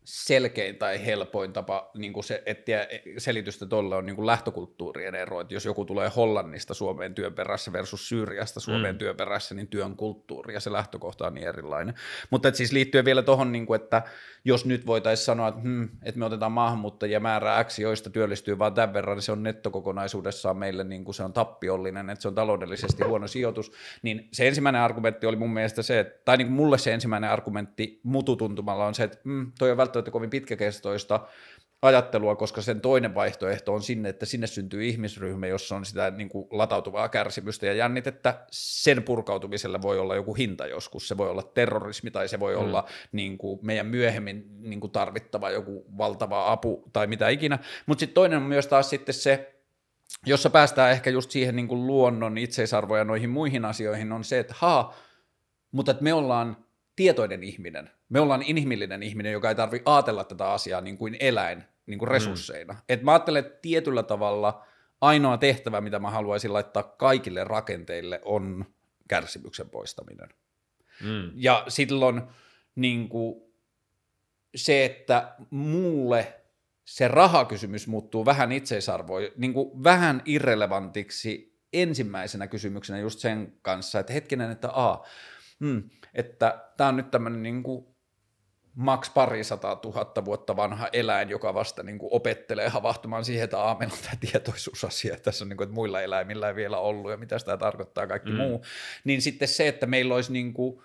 selkein tai helpoin tapa niin kuin se, etsiä selitystä tuolle on niin kuin lähtökulttuurien ero, että jos joku tulee Hollannista Suomeen työn perässä versus Syyriasta Suomeen mm. työn perässä, niin työn kulttuuri ja se lähtökohta on niin erilainen. Mutta siis liittyen vielä tuohon, niin että jos nyt voitaisiin sanoa, että, hmm, että me otetaan maahanmuuttajia määrää X, joista työllistyy vain tämän verran, niin se on nettokokonaisuudessaan meille niin kuin se on tappiollinen, että se on taloudellisesti huono sijoitus, niin se ensimmäinen argumentti oli mun mielestä se, että, tai niin kuin mulle se ensimmäinen argumentti mututuntumalla on se, että hmm, toi on välttämättä kovin pitkäkestoista, ajattelua, koska sen toinen vaihtoehto on sinne, että sinne syntyy ihmisryhmä, jossa on sitä niin kuin latautuvaa kärsimystä ja jännitettä. Sen purkautumisella voi olla joku hinta joskus, se voi olla terrorismi tai se voi mm. olla niin kuin meidän myöhemmin niin kuin tarvittava joku valtava apu tai mitä ikinä. Mutta sitten toinen on myös taas sitten se, jossa päästään ehkä just siihen niin kuin luonnon itseisarvoja ja noihin muihin asioihin, on se, että haa, mutta että me ollaan tietoinen ihminen. Me ollaan inhimillinen ihminen, joka ei tarvitse ajatella tätä asiaa niin kuin eläin niin kuin resursseina. Mm. Et mä ajattelen, että tietyllä tavalla ainoa tehtävä, mitä mä haluaisin laittaa kaikille rakenteille, on kärsimyksen poistaminen. Mm. Ja silloin niin kuin, se, että mulle se rahakysymys muuttuu vähän itseisarvoa, niin kuin vähän irrelevantiksi ensimmäisenä kysymyksenä just sen kanssa, että hetkinen, että a, hmm, että tämä on nyt tämmöinen niin kuin maks parisataa tuhatta vuotta vanha eläin, joka vasta niin kuin opettelee havahtumaan siihen, että aamen on tämä tietoisuusasia, että tässä on niin kuin, että muilla eläimillä ei vielä ollut ja mitä sitä tarkoittaa kaikki mm. muu, niin sitten se, että meillä olisi niin kuin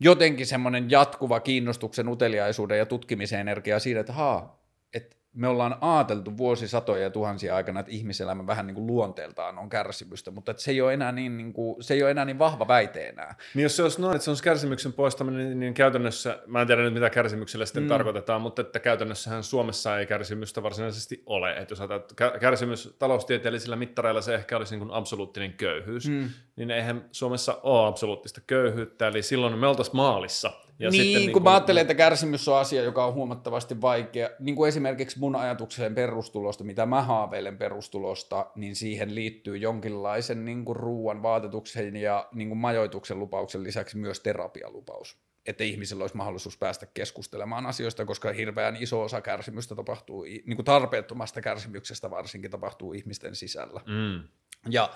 jotenkin semmoinen jatkuva kiinnostuksen, uteliaisuuden ja tutkimisen energia siitä, että haa, että me ollaan ajateltu vuosisatoja ja tuhansia aikana, että ihmiselämä vähän niin kuin luonteeltaan on kärsimystä, mutta että se, ei ole enää niin, niin kuin, se ei ole enää niin vahva väite enää. Niin jos se olisi noin, että se olisi kärsimyksen poistaminen, niin, niin käytännössä, mä en tiedä nyt mitä kärsimyksellä sitten mm. tarkoitetaan, mutta että käytännössähän Suomessa ei kärsimystä varsinaisesti ole. Että jos ajatellaan, kärsimys taloustieteellisillä mittareilla se ehkä olisi niin kuin absoluuttinen köyhyys, mm. Niin eihän Suomessa ole absoluuttista köyhyyttä, eli silloin me oltaisiin maalissa ja niin, sitten, niin kun mä ajattelen, että kärsimys on asia, joka on huomattavasti vaikea, niin kuin esimerkiksi mun ajatukseen perustulosta, mitä mä haaveilen perustulosta, niin siihen liittyy jonkinlaisen niin kuin ruuan, vaatetuksen ja niin kuin majoituksen lupauksen lisäksi myös terapialupaus että ihmisillä olisi mahdollisuus päästä keskustelemaan asioista, koska hirveän iso osa kärsimystä tapahtuu, niin kuin tarpeettomasta kärsimyksestä varsinkin tapahtuu ihmisten sisällä. Mm. Ja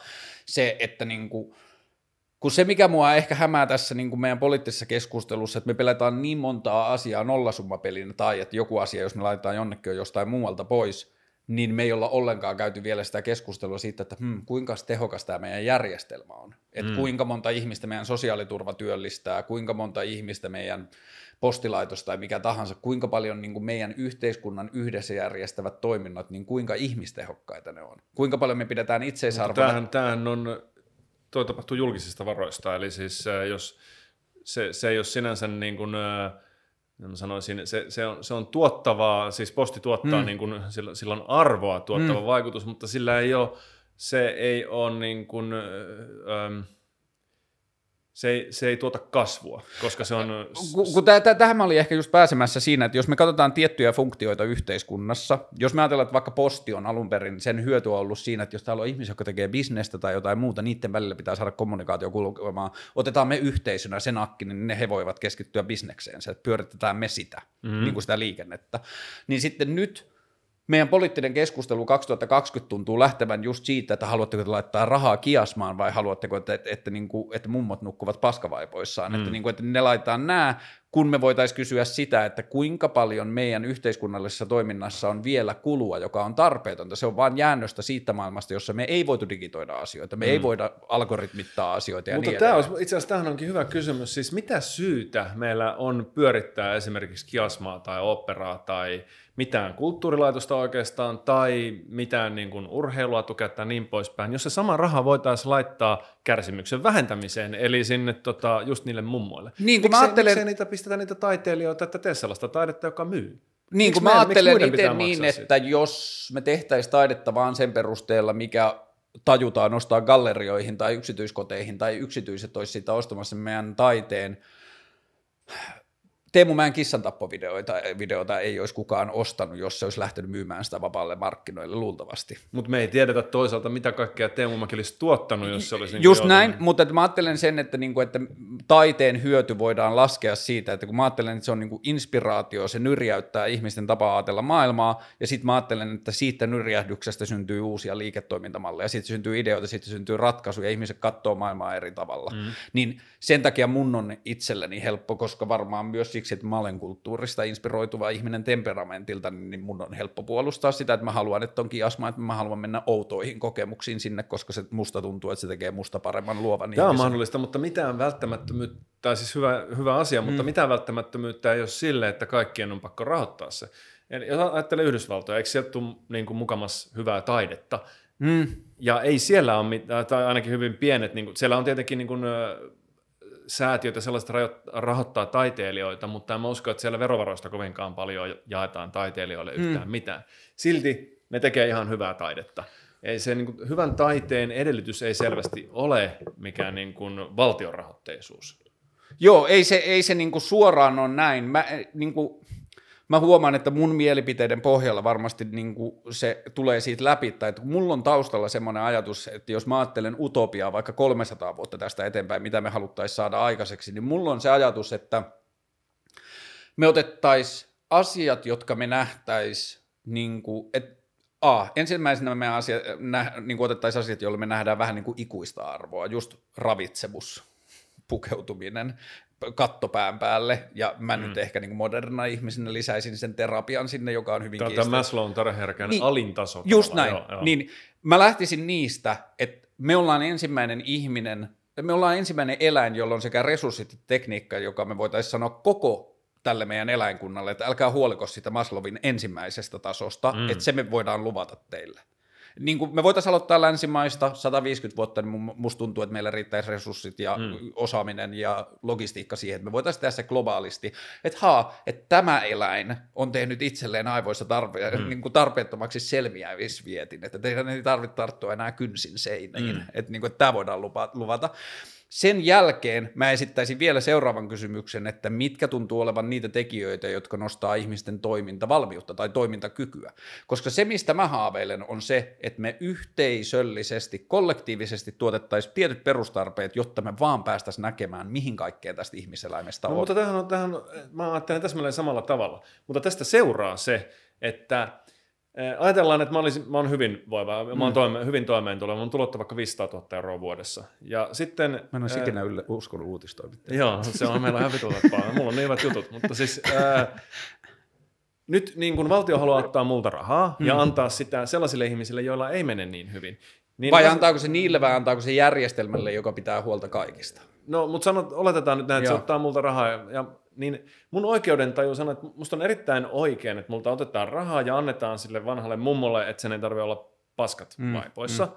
se, että niin kuin, kun se, mikä mua ehkä hämää tässä niin kuin meidän poliittisessa keskustelussa, että me pelataan niin montaa asiaa nollasummapelinä tai että joku asia, jos me laitetaan jonnekin on jostain muualta pois, niin me ei olla ollenkaan käyty vielä sitä keskustelua siitä, että hmm, kuinka tehokas tämä meidän järjestelmä on. Että mm. kuinka monta ihmistä meidän sosiaaliturva työllistää, kuinka monta ihmistä meidän postilaitos tai mikä tahansa, kuinka paljon niin kuin meidän yhteiskunnan yhdessä järjestävät toiminnot, niin kuinka ihmistehokkaita ne on. Kuinka paljon me pidetään itseisarvoa. Tämähän, tämähän on toi tapahtuu julkisista varoista, eli siis äh, jos se, se ei ole sinänsä niin kuin, äh, mä sanoisin, se, se, on, se on tuottavaa, siis posti tuottaa, mm. niin kuin, sillä, sillä on arvoa tuottava mm. vaikutus, mutta sillä ei ole, se ei ole niin kuin, ähm, se ei, se ei tuota kasvua, koska se on... Kun, kun täh, tähän mä olin ehkä just pääsemässä siinä, että jos me katsotaan tiettyjä funktioita yhteiskunnassa, jos me ajatellaan, että vaikka posti on alun perin, sen hyöty on ollut siinä, että jos täällä on ihmisiä, jotka tekee bisnestä tai jotain muuta, niiden välillä pitää saada kommunikaatio kulkemaan, otetaan me yhteisönä sen akki, niin ne he voivat keskittyä bisnekseen, että pyöritetään me sitä, mm. niin kuin sitä liikennettä. Niin sitten nyt meidän poliittinen keskustelu 2020 tuntuu lähtevän just siitä, että haluatteko te laittaa rahaa kiasmaan vai haluatteko, että, että, että, niin kuin, että mummot nukkuvat paskavaipoissaan, mm. että, niin kuin, että ne laitetaan nämä, kun me voitaisiin kysyä sitä, että kuinka paljon meidän yhteiskunnallisessa toiminnassa on vielä kulua, joka on tarpeetonta. Se on vain jäännöstä siitä maailmasta, jossa me ei voitu digitoida asioita, me mm. ei voida algoritmittaa asioita ja Mutta niin tämä olisi, itse asiassa tähän onkin hyvä kysymys. Siis mitä syytä meillä on pyörittää esimerkiksi kiasmaa tai operaa tai mitään kulttuurilaitosta oikeastaan tai mitään niin kuin urheilua tukea tai niin poispäin, jos se sama raha voitaisiin laittaa kärsimyksen vähentämiseen, eli sinne tota, just niille mummoille. Niin, kun miksei, mä ajattelen... miksei niitä pistetä niitä taiteilijoita, että tee sellaista taidetta, joka myy? Niin, kun mä ajattelen itse niin, että siitä? jos me tehtäisiin taidetta vaan sen perusteella, mikä tajutaan nostaa gallerioihin tai yksityiskoteihin tai yksityiset olisi siitä ostamassa meidän taiteen, Teemu Mäen kissantappovideoita videota ei olisi kukaan ostanut, jos se olisi lähtenyt myymään sitä vapaalle markkinoille luultavasti. Mutta me ei tiedetä toisaalta, mitä kaikkea Teemu Mäki olisi tuottanut, jos se olisi... Niin Just näin, niin... mutta mä ajattelen sen, että, niinku, että taiteen hyöty voidaan laskea siitä, että kun mä ajattelen, että se on niinku inspiraatio, se nyrjäyttää ihmisten tapaa ajatella maailmaa, ja sitten mä ajattelen, että siitä nyrjähdyksestä syntyy uusia liiketoimintamalleja, sitten syntyy ideoita, sitten syntyy ratkaisuja, ihmiset katsoo maailmaa eri tavalla. Mm. Niin sen takia mun on itselleni helppo, koska varmaan myös siksi, että mä olen kulttuurista inspiroituva ihminen temperamentilta, niin mun on helppo puolustaa sitä, että mä haluan, että on kiasma, että mä haluan mennä outoihin kokemuksiin sinne, koska se musta tuntuu, että se tekee musta paremman luovan Tämä on mahdollista, mutta mitään välttämättömyyttä, tai siis hyvä, hyvä asia, mm. mutta mitään välttämättömyyttä ei ole sille, että kaikkien on pakko rahoittaa se. Eli jos ajattelee Yhdysvaltoja, eikö sieltä tule niin kuin mukamas hyvää taidetta? Mm. Ja ei siellä ole mitään, tai ainakin hyvin pienet, niin kuin, siellä on tietenkin niin kuin, säätiöt ja sellaiset rahoittaa taiteilijoita, mutta en mä usko, että siellä verovaroista kovinkaan paljon jaetaan taiteilijoille mm. yhtään mm. mitään. Silti ne tekee ihan hyvää taidetta. Ei se niin kuin, hyvän taiteen edellytys ei selvästi ole mikään niin kuin, valtionrahoitteisuus. Joo, ei se, ei se niin kuin suoraan ole näin. Mä, niin kuin, mä huomaan, että mun mielipiteiden pohjalla varmasti niin kuin se tulee siitä läpi, tai että mulla on taustalla semmoinen ajatus, että jos mä ajattelen utopiaa vaikka 300 vuotta tästä eteenpäin, mitä me haluttaisiin saada aikaiseksi, niin mulla on se ajatus, että me otettaisiin asiat, jotka me nähtäisiin, niin kuin, että A, ensimmäisenä me asia, nä, niin otettaisiin asiat, joilla me nähdään vähän niin kuin ikuista arvoa, just ravitsemus, pukeutuminen, kattopään päälle, ja mä mm. nyt ehkä niin moderna ihmisenä lisäisin sen terapian sinne, joka on hyvin Tämä on Maslown tarveherkän niin, alintaso. Just näin. Joo, joo. Niin, mä lähtisin niistä, että me ollaan ensimmäinen ihminen, me ollaan ensimmäinen eläin, jolla on sekä resurssit että tekniikka, joka me voitaisiin sanoa koko tälle meidän eläinkunnalle, että älkää huoliko sitä Maslowin ensimmäisestä tasosta, mm. että se me voidaan luvata teille niin kuin me voitaisiin aloittaa länsimaista 150 vuotta, niin musta tuntuu, että meillä riittäisi resurssit ja mm. osaaminen ja logistiikka siihen, että me voitaisiin tehdä se globaalisti, että haa, että tämä eläin on tehnyt itselleen aivoissa tarpe- mm. niin kuin tarpeettomaksi selviävisvietin, että teidän ei tarvitse tarttua enää kynsin seiniin, mm. että, niin kuin, että tämä voidaan luvata. Sen jälkeen mä esittäisin vielä seuraavan kysymyksen, että mitkä tuntuu olevan niitä tekijöitä, jotka nostaa ihmisten toimintavalmiutta tai toimintakykyä. Koska se, mistä mä haaveilen, on se, että me yhteisöllisesti, kollektiivisesti tuotettaisiin tietyt perustarpeet, jotta me vaan päästäisiin näkemään, mihin kaikkeen tästä ihmiseläimestä no, on. Mutta tähän on, tähän, mä ajattelen täsmälleen samalla tavalla. Mutta tästä seuraa se, että – Ajatellaan, että mä, olisin, mä olen hyvin voiva, mä olen mm. toime, hyvin toimeentuleva, mun tulot vaikka 500 000 euroa vuodessa. Ja sitten, mä en olisi ikinä yllä, uskonut uutistoimittajia. Joo, se on meillä ihan. Mulla on niin hyvät jutut, mutta siis ää, nyt niin kun valtio haluaa ottaa multa rahaa mm. ja antaa sitä sellaisille ihmisille, joilla ei mene niin hyvin. Niin vai antaako se niille vai antaako se järjestelmälle, joka pitää huolta kaikista? No, mutta sanot, oletetaan nyt näin, että Joo. se ottaa multa rahaa ja, ja niin mun oikeudentaju sanoo, että musta on erittäin oikein, että multa otetaan rahaa ja annetaan sille vanhalle mummolle, että sen ei tarvitse olla paskat mm, vaipoissa. Mm.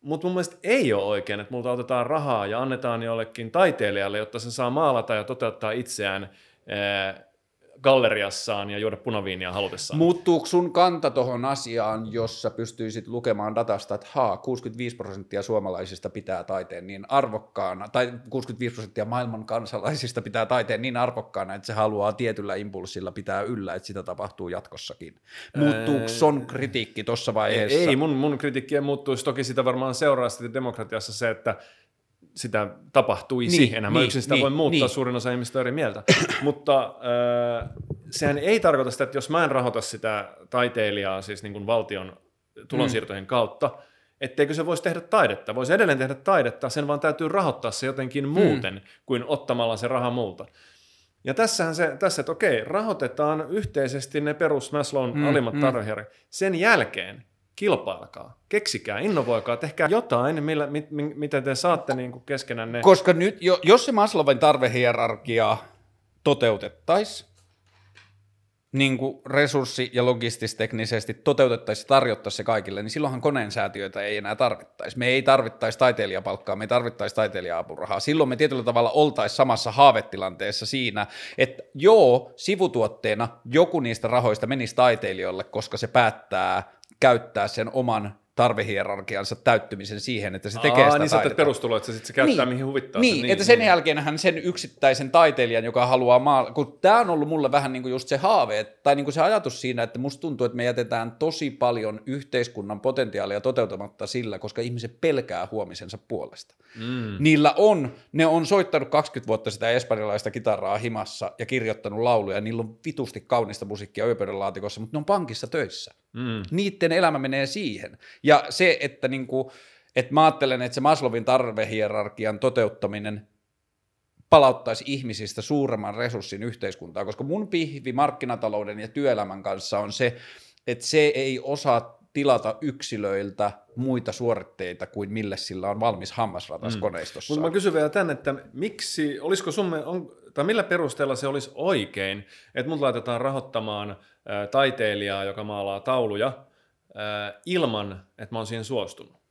Mutta mun mielestä ei ole oikein, että multa otetaan rahaa ja annetaan jollekin taiteilijalle, jotta se saa maalata ja toteuttaa itseään galleriassaan ja juoda punaviinia halutessaan. Muuttuuko sun kanta tuohon asiaan, jossa pystyisit lukemaan datasta, että haa, 65 prosenttia suomalaisista pitää taiteen niin arvokkaana, tai 65 prosenttia maailman kansalaisista pitää taiteen niin arvokkaana, että se haluaa tietyllä impulssilla pitää yllä, että sitä tapahtuu jatkossakin. Muuttuuko sun kritiikki tuossa vaiheessa? Ei, mun, mun kritiikki ei muuttuisi. Toki sitä varmaan seuraa sitten demokratiassa se, että sitä tapahtuisi. Niin, Enää niin, yksin sitä niin, voi muuttaa, niin. suurin osa ihmistä eri mieltä. Mutta äh, sehän ei tarkoita sitä, että jos mä en rahoita sitä taiteilijaa siis niin kuin valtion tulonsiirtojen mm. kautta, etteikö se voisi tehdä taidetta. Voisi edelleen tehdä taidetta, sen vaan täytyy rahoittaa se jotenkin mm. muuten kuin ottamalla se raha multa. Ja tässähän se, tässä, että okei, rahoitetaan yhteisesti ne perus Maslown mm, alimmat mm. tarveheri. Sen jälkeen kilpailkaa, keksikää, innovoikaa, tehkää jotain, millä, mit, mitä te saatte niin kuin keskenänne. Koska nyt, jos se Maslowen tarvehierarkia toteutettaisiin, niin kuin resurssi- ja logististeknisesti toteutettaisiin ja tarjottaisiin se kaikille, niin silloinhan koneen säätiöitä ei enää tarvittaisi. Me ei tarvittaisi taiteilijapalkkaa, me ei tarvittaisi taiteilija-apurahaa. Silloin me tietyllä tavalla oltaisiin samassa haavetilanteessa siinä, että joo, sivutuotteena joku niistä rahoista menisi taiteilijoille, koska se päättää käyttää sen oman tarvehierarkiansa täyttymisen siihen, että se tekee Aa, sitä niin taidetta. perustulo, että se, sit se käyttää niin, mihin huvittaa. Niin, niin, että sen niin. jälkeen hän sen yksittäisen taiteilijan, joka haluaa maa... kun tämä on ollut mulle vähän niin kuin just se haave, tai niin kuin se ajatus siinä, että musta tuntuu, että me jätetään tosi paljon yhteiskunnan potentiaalia toteutamatta sillä, koska ihmiset pelkää huomisensa puolesta. Mm. Niillä on, ne on soittanut 20 vuotta sitä espanjalaista kitaraa himassa ja kirjoittanut lauluja, niillä on vitusti kaunista musiikkia laatikossa, mutta ne on pankissa töissä. Mm. Niiden elämä menee siihen. Ja se, että, niin kuin, että mä ajattelen, että se Maslowin tarvehierarkian toteuttaminen palauttaisi ihmisistä suuremman resurssin yhteiskuntaa, koska mun pihvi markkinatalouden ja työelämän kanssa on se, että se ei osaa tilata yksilöiltä muita suoritteita kuin mille sillä on valmis hammasratas mm. koneistossa. Mutta mä kysyn vielä tänne, että miksi, olisiko sun, on, tai millä perusteella se olisi oikein, että mut laitetaan rahoittamaan taiteilijaa, joka maalaa tauluja, ilman, että mä oon siihen suostunut?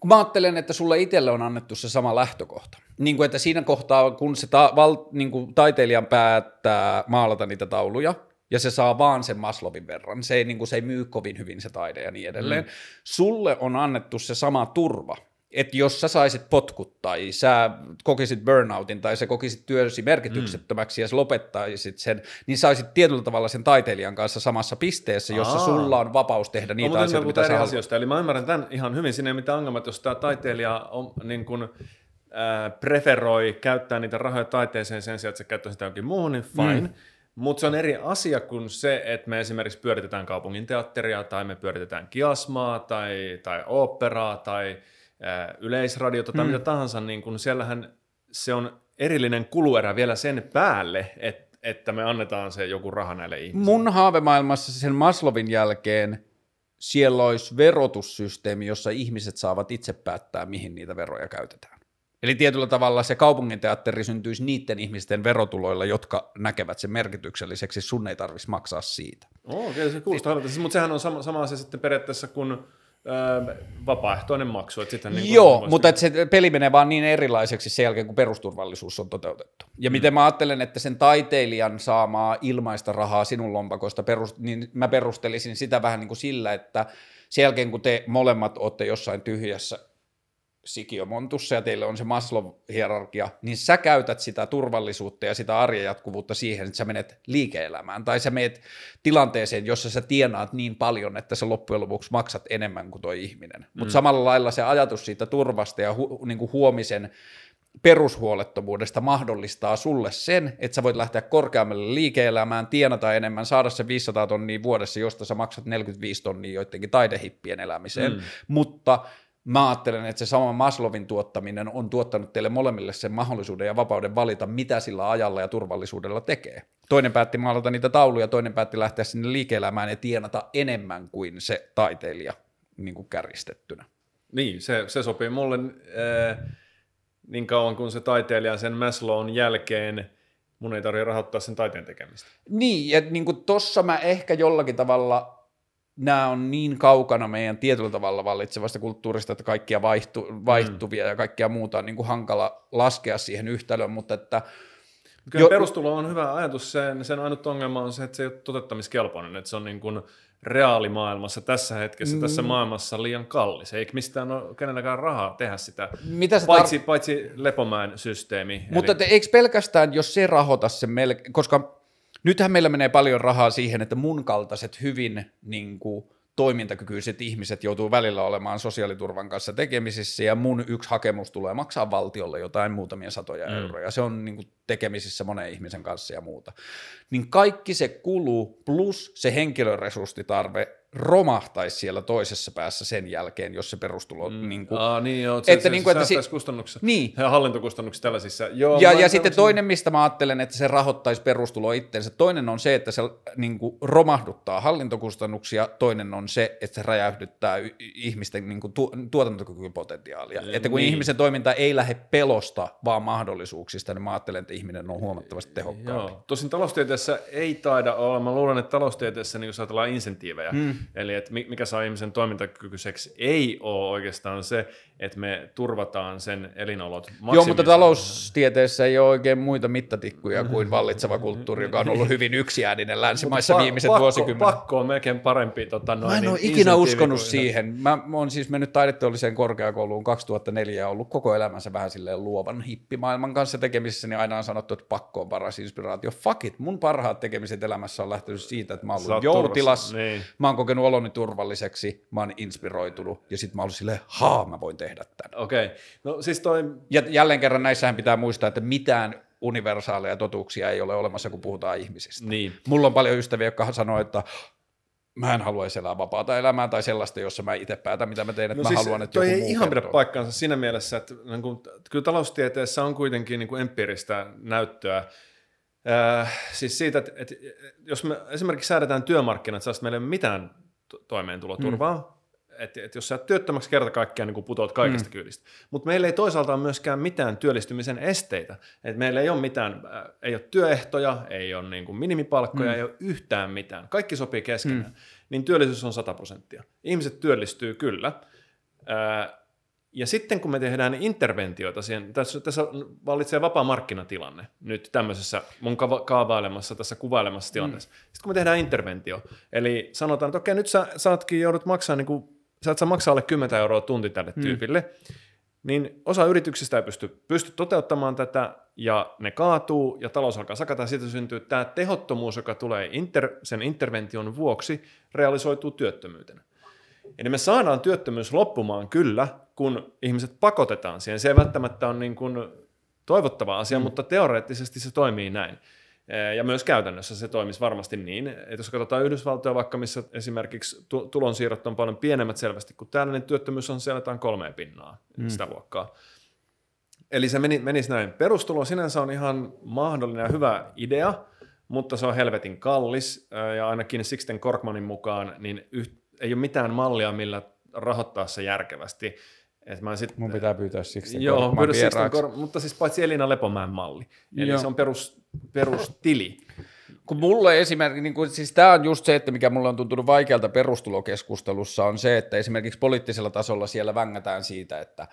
Kun mä ajattelen, että sulle itselle on annettu se sama lähtökohta. Niin kuin, että siinä kohtaa, kun se ta- val- niin kuin taiteilijan päättää maalata niitä tauluja, ja se saa vaan sen Maslovin verran. Se ei, niin kuin, se ei myy kovin hyvin se taide ja niin edelleen. Mm. Sulle on annettu se sama turva, että jos sä saisit potkut tai sä kokisit burnoutin tai sä kokisit työsi merkityksettömäksi mm. ja sä lopettaisit sen, niin saisit tietyllä tavalla sen taiteilijan kanssa samassa pisteessä, jossa Aa. sulla on vapaus tehdä niitä no, asioita, mitä sä asioista. Eli mä ymmärrän tämän ihan hyvin. Siinä ei mitään ongelmaa, jos tämä taiteilija on, niin kuin, äh, preferoi käyttää niitä rahoja taiteeseen sen sijaan, että se käyttää sitä jonkin muuhun, niin fine. Mm. Mutta se on eri asia kuin se, että me esimerkiksi pyöritetään kaupungin teatteria tai me pyöritetään kiasmaa tai, tai operaa tai yleisradiota tai mm. mitä tahansa, niin kun siellähän se on erillinen kuluerä vielä sen päälle, että, että me annetaan se joku raha näille ihmisille. Mun haavemaailmassa sen Maslovin jälkeen siellä olisi verotussysteemi, jossa ihmiset saavat itse päättää, mihin niitä veroja käytetään. Eli tietyllä tavalla se kaupunginteatteri syntyisi niiden ihmisten verotuloilla, jotka näkevät sen merkitykselliseksi, sun ei tarvitsisi maksaa siitä. Oh, okay, se kuulostaa hyvältä. Siis, mutta sehän on sama, sama asia sitten periaatteessa kuin öö, vapaaehtoinen maksu. Että sitten niin Joo, mutta että se peli menee vaan niin erilaiseksi sen jälkeen, kun perusturvallisuus on toteutettu. Ja mm. miten mä ajattelen, että sen taiteilijan saamaa ilmaista rahaa sinun lompakosta, perust, niin mä perustelisin sitä vähän niin kuin sillä, että sen jälkeen, kun te molemmat olette jossain tyhjässä sikiomontussa ja teille on se Maslow-hierarkia, niin sä käytät sitä turvallisuutta ja sitä arjen jatkuvuutta siihen, että sä menet liike-elämään tai sä menet tilanteeseen, jossa sä tienaat niin paljon, että sä loppujen lopuksi maksat enemmän kuin toi ihminen. Mm. Mutta samalla lailla se ajatus siitä turvasta ja hu, niin kuin huomisen perushuolettomuudesta mahdollistaa sulle sen, että sä voit lähteä korkeammalle liike-elämään, tienata enemmän, saada se 500 tonnia vuodessa, josta sä maksat 45 tonnia joidenkin taidehippien elämiseen, mm. mutta mä ajattelen, että se sama Maslovin tuottaminen on tuottanut teille molemmille sen mahdollisuuden ja vapauden valita, mitä sillä ajalla ja turvallisuudella tekee. Toinen päätti maalata niitä tauluja, toinen päätti lähteä sinne liike-elämään ja tienata enemmän kuin se taiteilija niin kuin kärjistettynä. Niin, se, se sopii mulle äh, niin kauan kuin se taiteilija sen Maslown jälkeen mun ei tarvitse rahoittaa sen taiteen tekemistä. Niin, ja niin kuin tossa mä ehkä jollakin tavalla nämä on niin kaukana meidän tietyllä tavalla vallitsevasta kulttuurista, että kaikkia vaihtu, vaihtuvia mm. ja kaikkia muuta on niin kuin hankala laskea siihen yhtälöön, mutta että Kyllä jo, perustulo on hyvä ajatus, sen, sen ainut ongelma on se, että se ei ole toteuttamiskelpoinen, että se on niin kuin reaalimaailmassa tässä hetkessä, mm. tässä maailmassa liian kallis. Eikä mistään ole kenelläkään rahaa tehdä sitä, Mitä se paitsi, tar- paitsi Lepomäen systeemi. Mutta eli... eikö pelkästään, jos se rahoita se melkein, koska nythän meillä menee paljon rahaa siihen, että mun kaltaiset hyvin niin kuin, toimintakykyiset ihmiset joutuu välillä olemaan sosiaaliturvan kanssa tekemisissä ja mun yksi hakemus tulee maksaa valtiolle jotain muutamia satoja mm. euroja. Se on niin kuin, tekemisissä monen ihmisen kanssa ja muuta. Niin kaikki se kulu plus se henkilöresurssitarve romahtaisi siellä toisessa päässä sen jälkeen, jos se perustulo... Mm. Niin kuin, Aa, niin joo, se, että, se, niin kuin, se että si- kustannuksia niin. ja hallintokustannuksia tällaisissa. Joo, ja ja sitten toinen, mistä mä ajattelen, että se rahoittaisi perustulo itsensä, toinen on se, että se niin kuin, romahduttaa hallintokustannuksia, toinen on se, että se räjähdyttää ihmisten niin kuin, tu- tuotantokykypotentiaalia. Mm, että kun niin. ihmisen toiminta ei lähde pelosta, vaan mahdollisuuksista, niin mä ajattelen, että ihminen on huomattavasti tehokkaampi. Joo. Tosin taloustieteessä ei taida olla, mä luulen, että taloustieteessä niin jos ajatellaan insentiivejä, mm. Eli että mikä saa ihmisen toimintakykyiseksi, ei ole oikeastaan se, että me turvataan sen elinolot Joo, mutta taloustieteessä ei ole oikein muita mittatikkuja kuin vallitseva kulttuuri, joka on ollut hyvin yksiääninen länsimaissa pa- viimeiset pakko, vuosikymmenet. Pakko on melkein parempi. Tota, noin, mä en niin ole ikinä uskonut siihen. Mä, oon siis mennyt taideteolliseen korkeakouluun 2004 ja ollut koko elämänsä vähän silleen luovan hippimaailman kanssa tekemisissä, niin aina on sanottu, että pakko on paras inspiraatio. Fuck it, mun parhaat tekemiset elämässä on lähtenyt siitä, että mä oon ollut joulutilassa, niin. mä oon kokenut oloni turvalliseksi, mä oon inspiroitunut ja sitten mä oon silleen, haa, mä voin tehdä tämän. Okei, okay. no siis toi... Ja jälleen kerran näissähän pitää muistaa, että mitään universaaleja totuuksia ei ole olemassa, kun puhutaan ihmisistä. Niin. Mulla on paljon ystäviä, jotka sanoo, että mä en haluaisi elää vapaata elämää tai sellaista, jossa mä itse päätän, mitä mä teen, että no mä siis haluan, että joku ei muu ihan pidä paikkaansa siinä mielessä, että niin kuin, kyllä taloustieteessä on kuitenkin niin kuin empiiristä näyttöä, Äh, siis siitä, että, että jos me esimerkiksi säädetään työmarkkinat, että meillä ei ole mitään toimeentuloturvaa, mm. Että, että jos sä työttömäksi kerta kaikkiaan niin putoat kaikesta mm. kyydistä. Mutta meillä ei toisaalta ole myöskään mitään työllistymisen esteitä. että meillä ei ole mitään, äh, ei ole työehtoja, ei ole niin kuin minimipalkkoja, mm. ei ole yhtään mitään. Kaikki sopii keskenään. Mm. Niin työllisyys on 100 prosenttia. Ihmiset työllistyy kyllä. Äh, ja sitten kun me tehdään interventioita siihen, tässä, tässä vallitsee vapaa markkinatilanne nyt tämmöisessä mun kaavailemassa, tässä kuvailemassa tilanteessa. Mm. Sitten kun me tehdään interventio, eli sanotaan, että okei, nyt sä saatkin joudut maksaa, niin kuin, sä et saa maksaa alle 10 euroa tunti tälle mm. tyypille, niin osa yrityksistä ei pysty, pysty toteuttamaan tätä, ja ne kaatuu, ja talous alkaa sakata, ja siitä syntyy tämä tehottomuus, joka tulee inter, sen intervention vuoksi, realisoituu työttömyytenä. Eli me saadaan työttömyys loppumaan kyllä, kun ihmiset pakotetaan siihen. Se ei välttämättä ole niin kuin toivottava asia, mm. mutta teoreettisesti se toimii näin. Ja myös käytännössä se toimisi varmasti niin, että jos katsotaan Yhdysvaltoja vaikka, missä esimerkiksi tulonsiirrot on paljon pienemmät selvästi kuin täällä, niin työttömyys on siellä jotain kolmea pinnaa mm. sitä luokkaa. Eli se meni, menisi näin. Perustulo sinänsä on ihan mahdollinen ja hyvä idea, mutta se on helvetin kallis, ja ainakin Sixten Korkmanin mukaan niin yht, ei ole mitään mallia, millä rahoittaa se järkevästi. Et mä sit, Mun pitää pyytää Joo, Korkman pyydä Sixten. Kor- mutta siis paitsi Elina Lepomäen malli. Eli Joo. se on perus, perustili. Kun mulle esimerkiksi, niin kuin, siis tämä on just se, että mikä mulle on tuntunut vaikealta perustulokeskustelussa, on se, että esimerkiksi poliittisella tasolla siellä vängätään siitä, että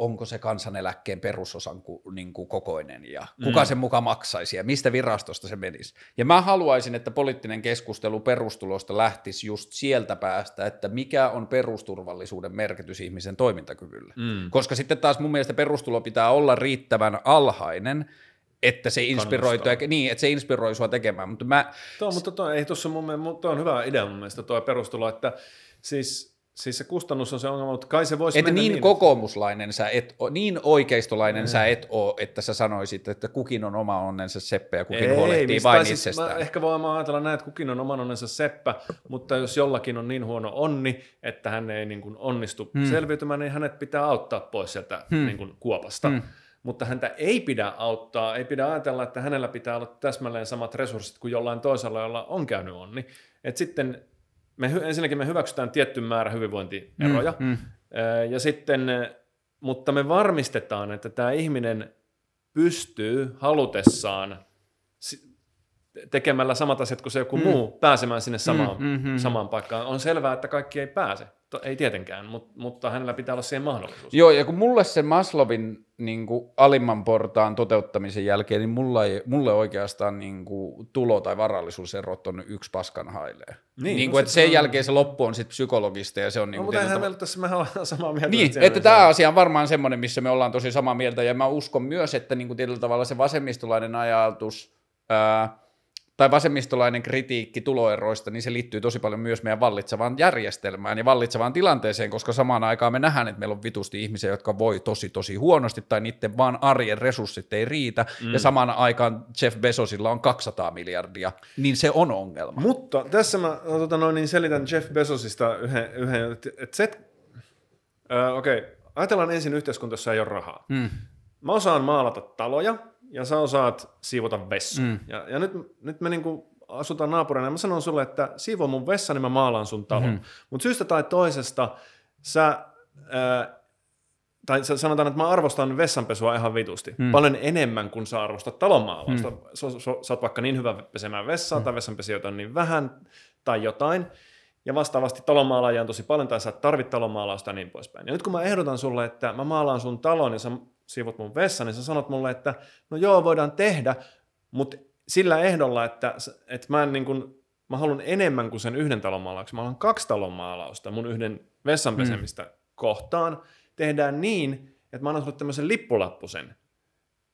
onko se kansaneläkkeen perusosan ku, niin kuin kokoinen ja kuka mm. sen mukaan maksaisi ja mistä virastosta se menisi. Ja mä haluaisin, että poliittinen keskustelu perustulosta lähtisi just sieltä päästä, että mikä on perusturvallisuuden merkitys ihmisen toimintakyvylle. Mm. Koska sitten taas mun mielestä perustulo pitää olla riittävän alhainen, että se inspiroi, Kannustaa. niin, että se inspiroi sua tekemään, mutta mä, Tuo, mutta toi, ei tuossa mun mielestä, tuo on hyvä idea mun mielestä tuo perustulo, että siis, siis se kustannus on se ongelma, mutta kai se voisi että mennä niin, niin kokoomuslainen sä et o, niin oikeistolainen sä et oo, että sä sanoisit, että kukin on oma onnensa seppä ja kukin huolehtii mistä- vain siis itsestään. Mä ehkä voin ajatella näin, että kukin on oman onnensa seppä, mutta jos jollakin on niin huono onni, että hän ei niin kuin onnistu hmm. selviytymään, niin hänet pitää auttaa pois sieltä hmm. niin kuin kuopasta. Hmm. Mutta häntä ei pidä auttaa, ei pidä ajatella, että hänellä pitää olla täsmälleen samat resurssit kuin jollain toisella, jolla on käynyt onni. Et sitten me, ensinnäkin me hyväksytään tietty määrä hyvinvointieroja, Mm, mm. Ja sitten, mutta me varmistetaan, että tämä ihminen pystyy halutessaan tekemällä samat asiat kuin se joku mm. muu pääsemään sinne samaan, Mm, mm, mm. samaan paikkaan. On selvää, että kaikki ei pääse, To- ei tietenkään, mutta, mutta hänellä pitää olla siihen mahdollisuus. Joo, ja kun mulle se Maslovin niin kuin alimman portaan toteuttamisen jälkeen, niin mulla ei, mulle oikeastaan niin kuin tulo- tai varallisuuserot on yksi paskan hailee. Niin, Niin, niin no kuin, että se- sen jälkeen se loppu on sitten psykologista ja se on niin No, mutta eihän meillä tässä mehän ollaan samaa mieltä. Niin, siellä- että tämä asia on varmaan semmoinen, missä me ollaan tosi samaa mieltä, ja mä uskon myös, että niin kuin tietyllä tavalla se vasemmistolainen ajatus, ää, tai vasemmistolainen kritiikki tuloeroista, niin se liittyy tosi paljon myös meidän vallitsevaan järjestelmään ja vallitsevaan tilanteeseen, koska samaan aikaan me nähdään, että meillä on vitusti ihmisiä, jotka voi tosi tosi huonosti, tai niiden vaan arjen resurssit ei riitä, mm. ja samaan aikaan Jeff Bezosilla on 200 miljardia, niin se on ongelma. Mutta tässä mä tota noin, niin selitän Jeff Bezosista yhden, yhden että et se, äh, okei, okay. ajatellaan ensin yhteiskunta, jossa ei ole rahaa. Mm. Mä osaan maalata taloja, ja sä osaat siivota vessan. Mm. Ja, ja nyt, nyt me niinku asutaan naapurina, ja mä sanon sulle, että siivo mun vessa, niin mä maalaan sun talon. Mm-hmm. Mutta syystä tai toisesta sä... Äh, tai sä- sanotaan, että mä arvostan vessanpesua ihan vitusti. Mm. Paljon enemmän kuin sä arvostat talonmaalausta. Mm. Sä, sä, sä oot vaikka niin hyvä pesemään vessaa, mm. tai vessanpesijöitä on niin vähän, tai jotain. Ja vastaavasti talonmaalaajia on tosi paljon, tai sä et tarvit talonmaalausta ja niin poispäin. Ja nyt kun mä ehdotan sulle, että mä maalaan sun talon ja sä siivot mun vessan, niin sä sanot mulle, että no joo, voidaan tehdä, mutta sillä ehdolla, että, että mä, en niin kuin, mä haluan enemmän kuin sen yhden talonmaalauksen. Mä haluan kaksi talonmaalausta mun yhden vessan pesemistä mm. kohtaan. Tehdään niin, että mä annan sulle tämmöisen lippulappusen.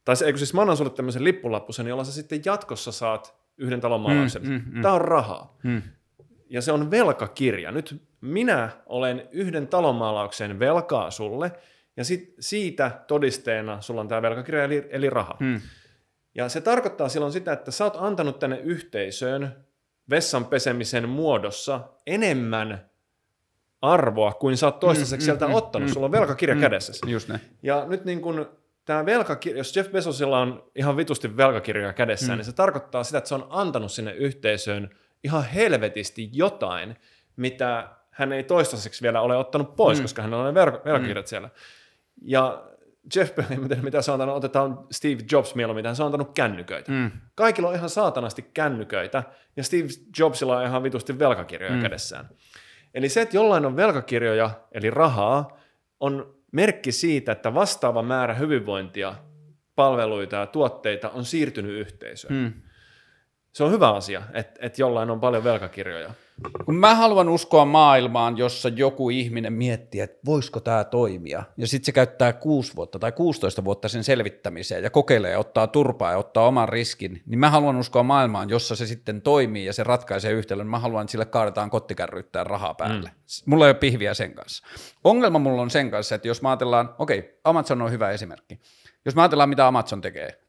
Tai eikö siis mä annan sulle tämmöisen lippulappusen, jolla sä sitten jatkossa saat yhden talonmaalauksen. Mm, mm, mm. Tämä on rahaa. Mm. Ja se on velkakirja. Nyt minä olen yhden talonmaalauksen velkaa sulle, ja sit siitä todisteena sulla on tämä velkakirja, eli, eli raha. Mm. Ja se tarkoittaa silloin sitä, että sä oot antanut tänne yhteisöön vessan pesemisen muodossa enemmän arvoa kuin sä oot toistaiseksi Mm, sieltä mm, ottanut. mm, Sulla on velkakirja mm. kädessäsi. Just näin. Ja nyt niin kun tämä velkakirja, jos Jeff Bezosilla on ihan vitusti velkakirjoja kädessään, mm. niin se tarkoittaa sitä, että se on antanut sinne yhteisöön ihan helvetisti jotain, mitä hän ei toistaiseksi vielä ole ottanut pois, mm. koska hänellä on ne velka- velkakirjat mm. siellä. Ja Jeff, en tiedä, mitä se on antanut, otetaan Steve Jobs mieluummin, hän se on antanut kännyköitä. Mm. Kaikilla on ihan saatanasti kännyköitä, ja Steve Jobsilla on ihan vitusti velkakirjoja mm. kädessään. Eli se, että jollain on velkakirjoja, eli rahaa, on merkki siitä, että vastaava määrä hyvinvointia, palveluita ja tuotteita on siirtynyt yhteisöön. Mm. Se on hyvä asia, että, että jollain on paljon velkakirjoja. Kun mä haluan uskoa maailmaan, jossa joku ihminen miettii, että voisiko tämä toimia, ja sitten se käyttää 6 vuotta tai 16 vuotta sen selvittämiseen ja kokeilee ja ottaa turpaa ja ottaa oman riskin, niin mä haluan uskoa maailmaan, jossa se sitten toimii ja se ratkaisee yhtälön. Mä haluan, että sille kaadetaan kottikärryttää rahaa päälle. Mm. Mulla ei ole pihviä sen kanssa. Ongelma mulla on sen kanssa, että jos mä ajatellaan, okei, Amazon on hyvä esimerkki. Jos mä ajatellaan, mitä Amazon tekee,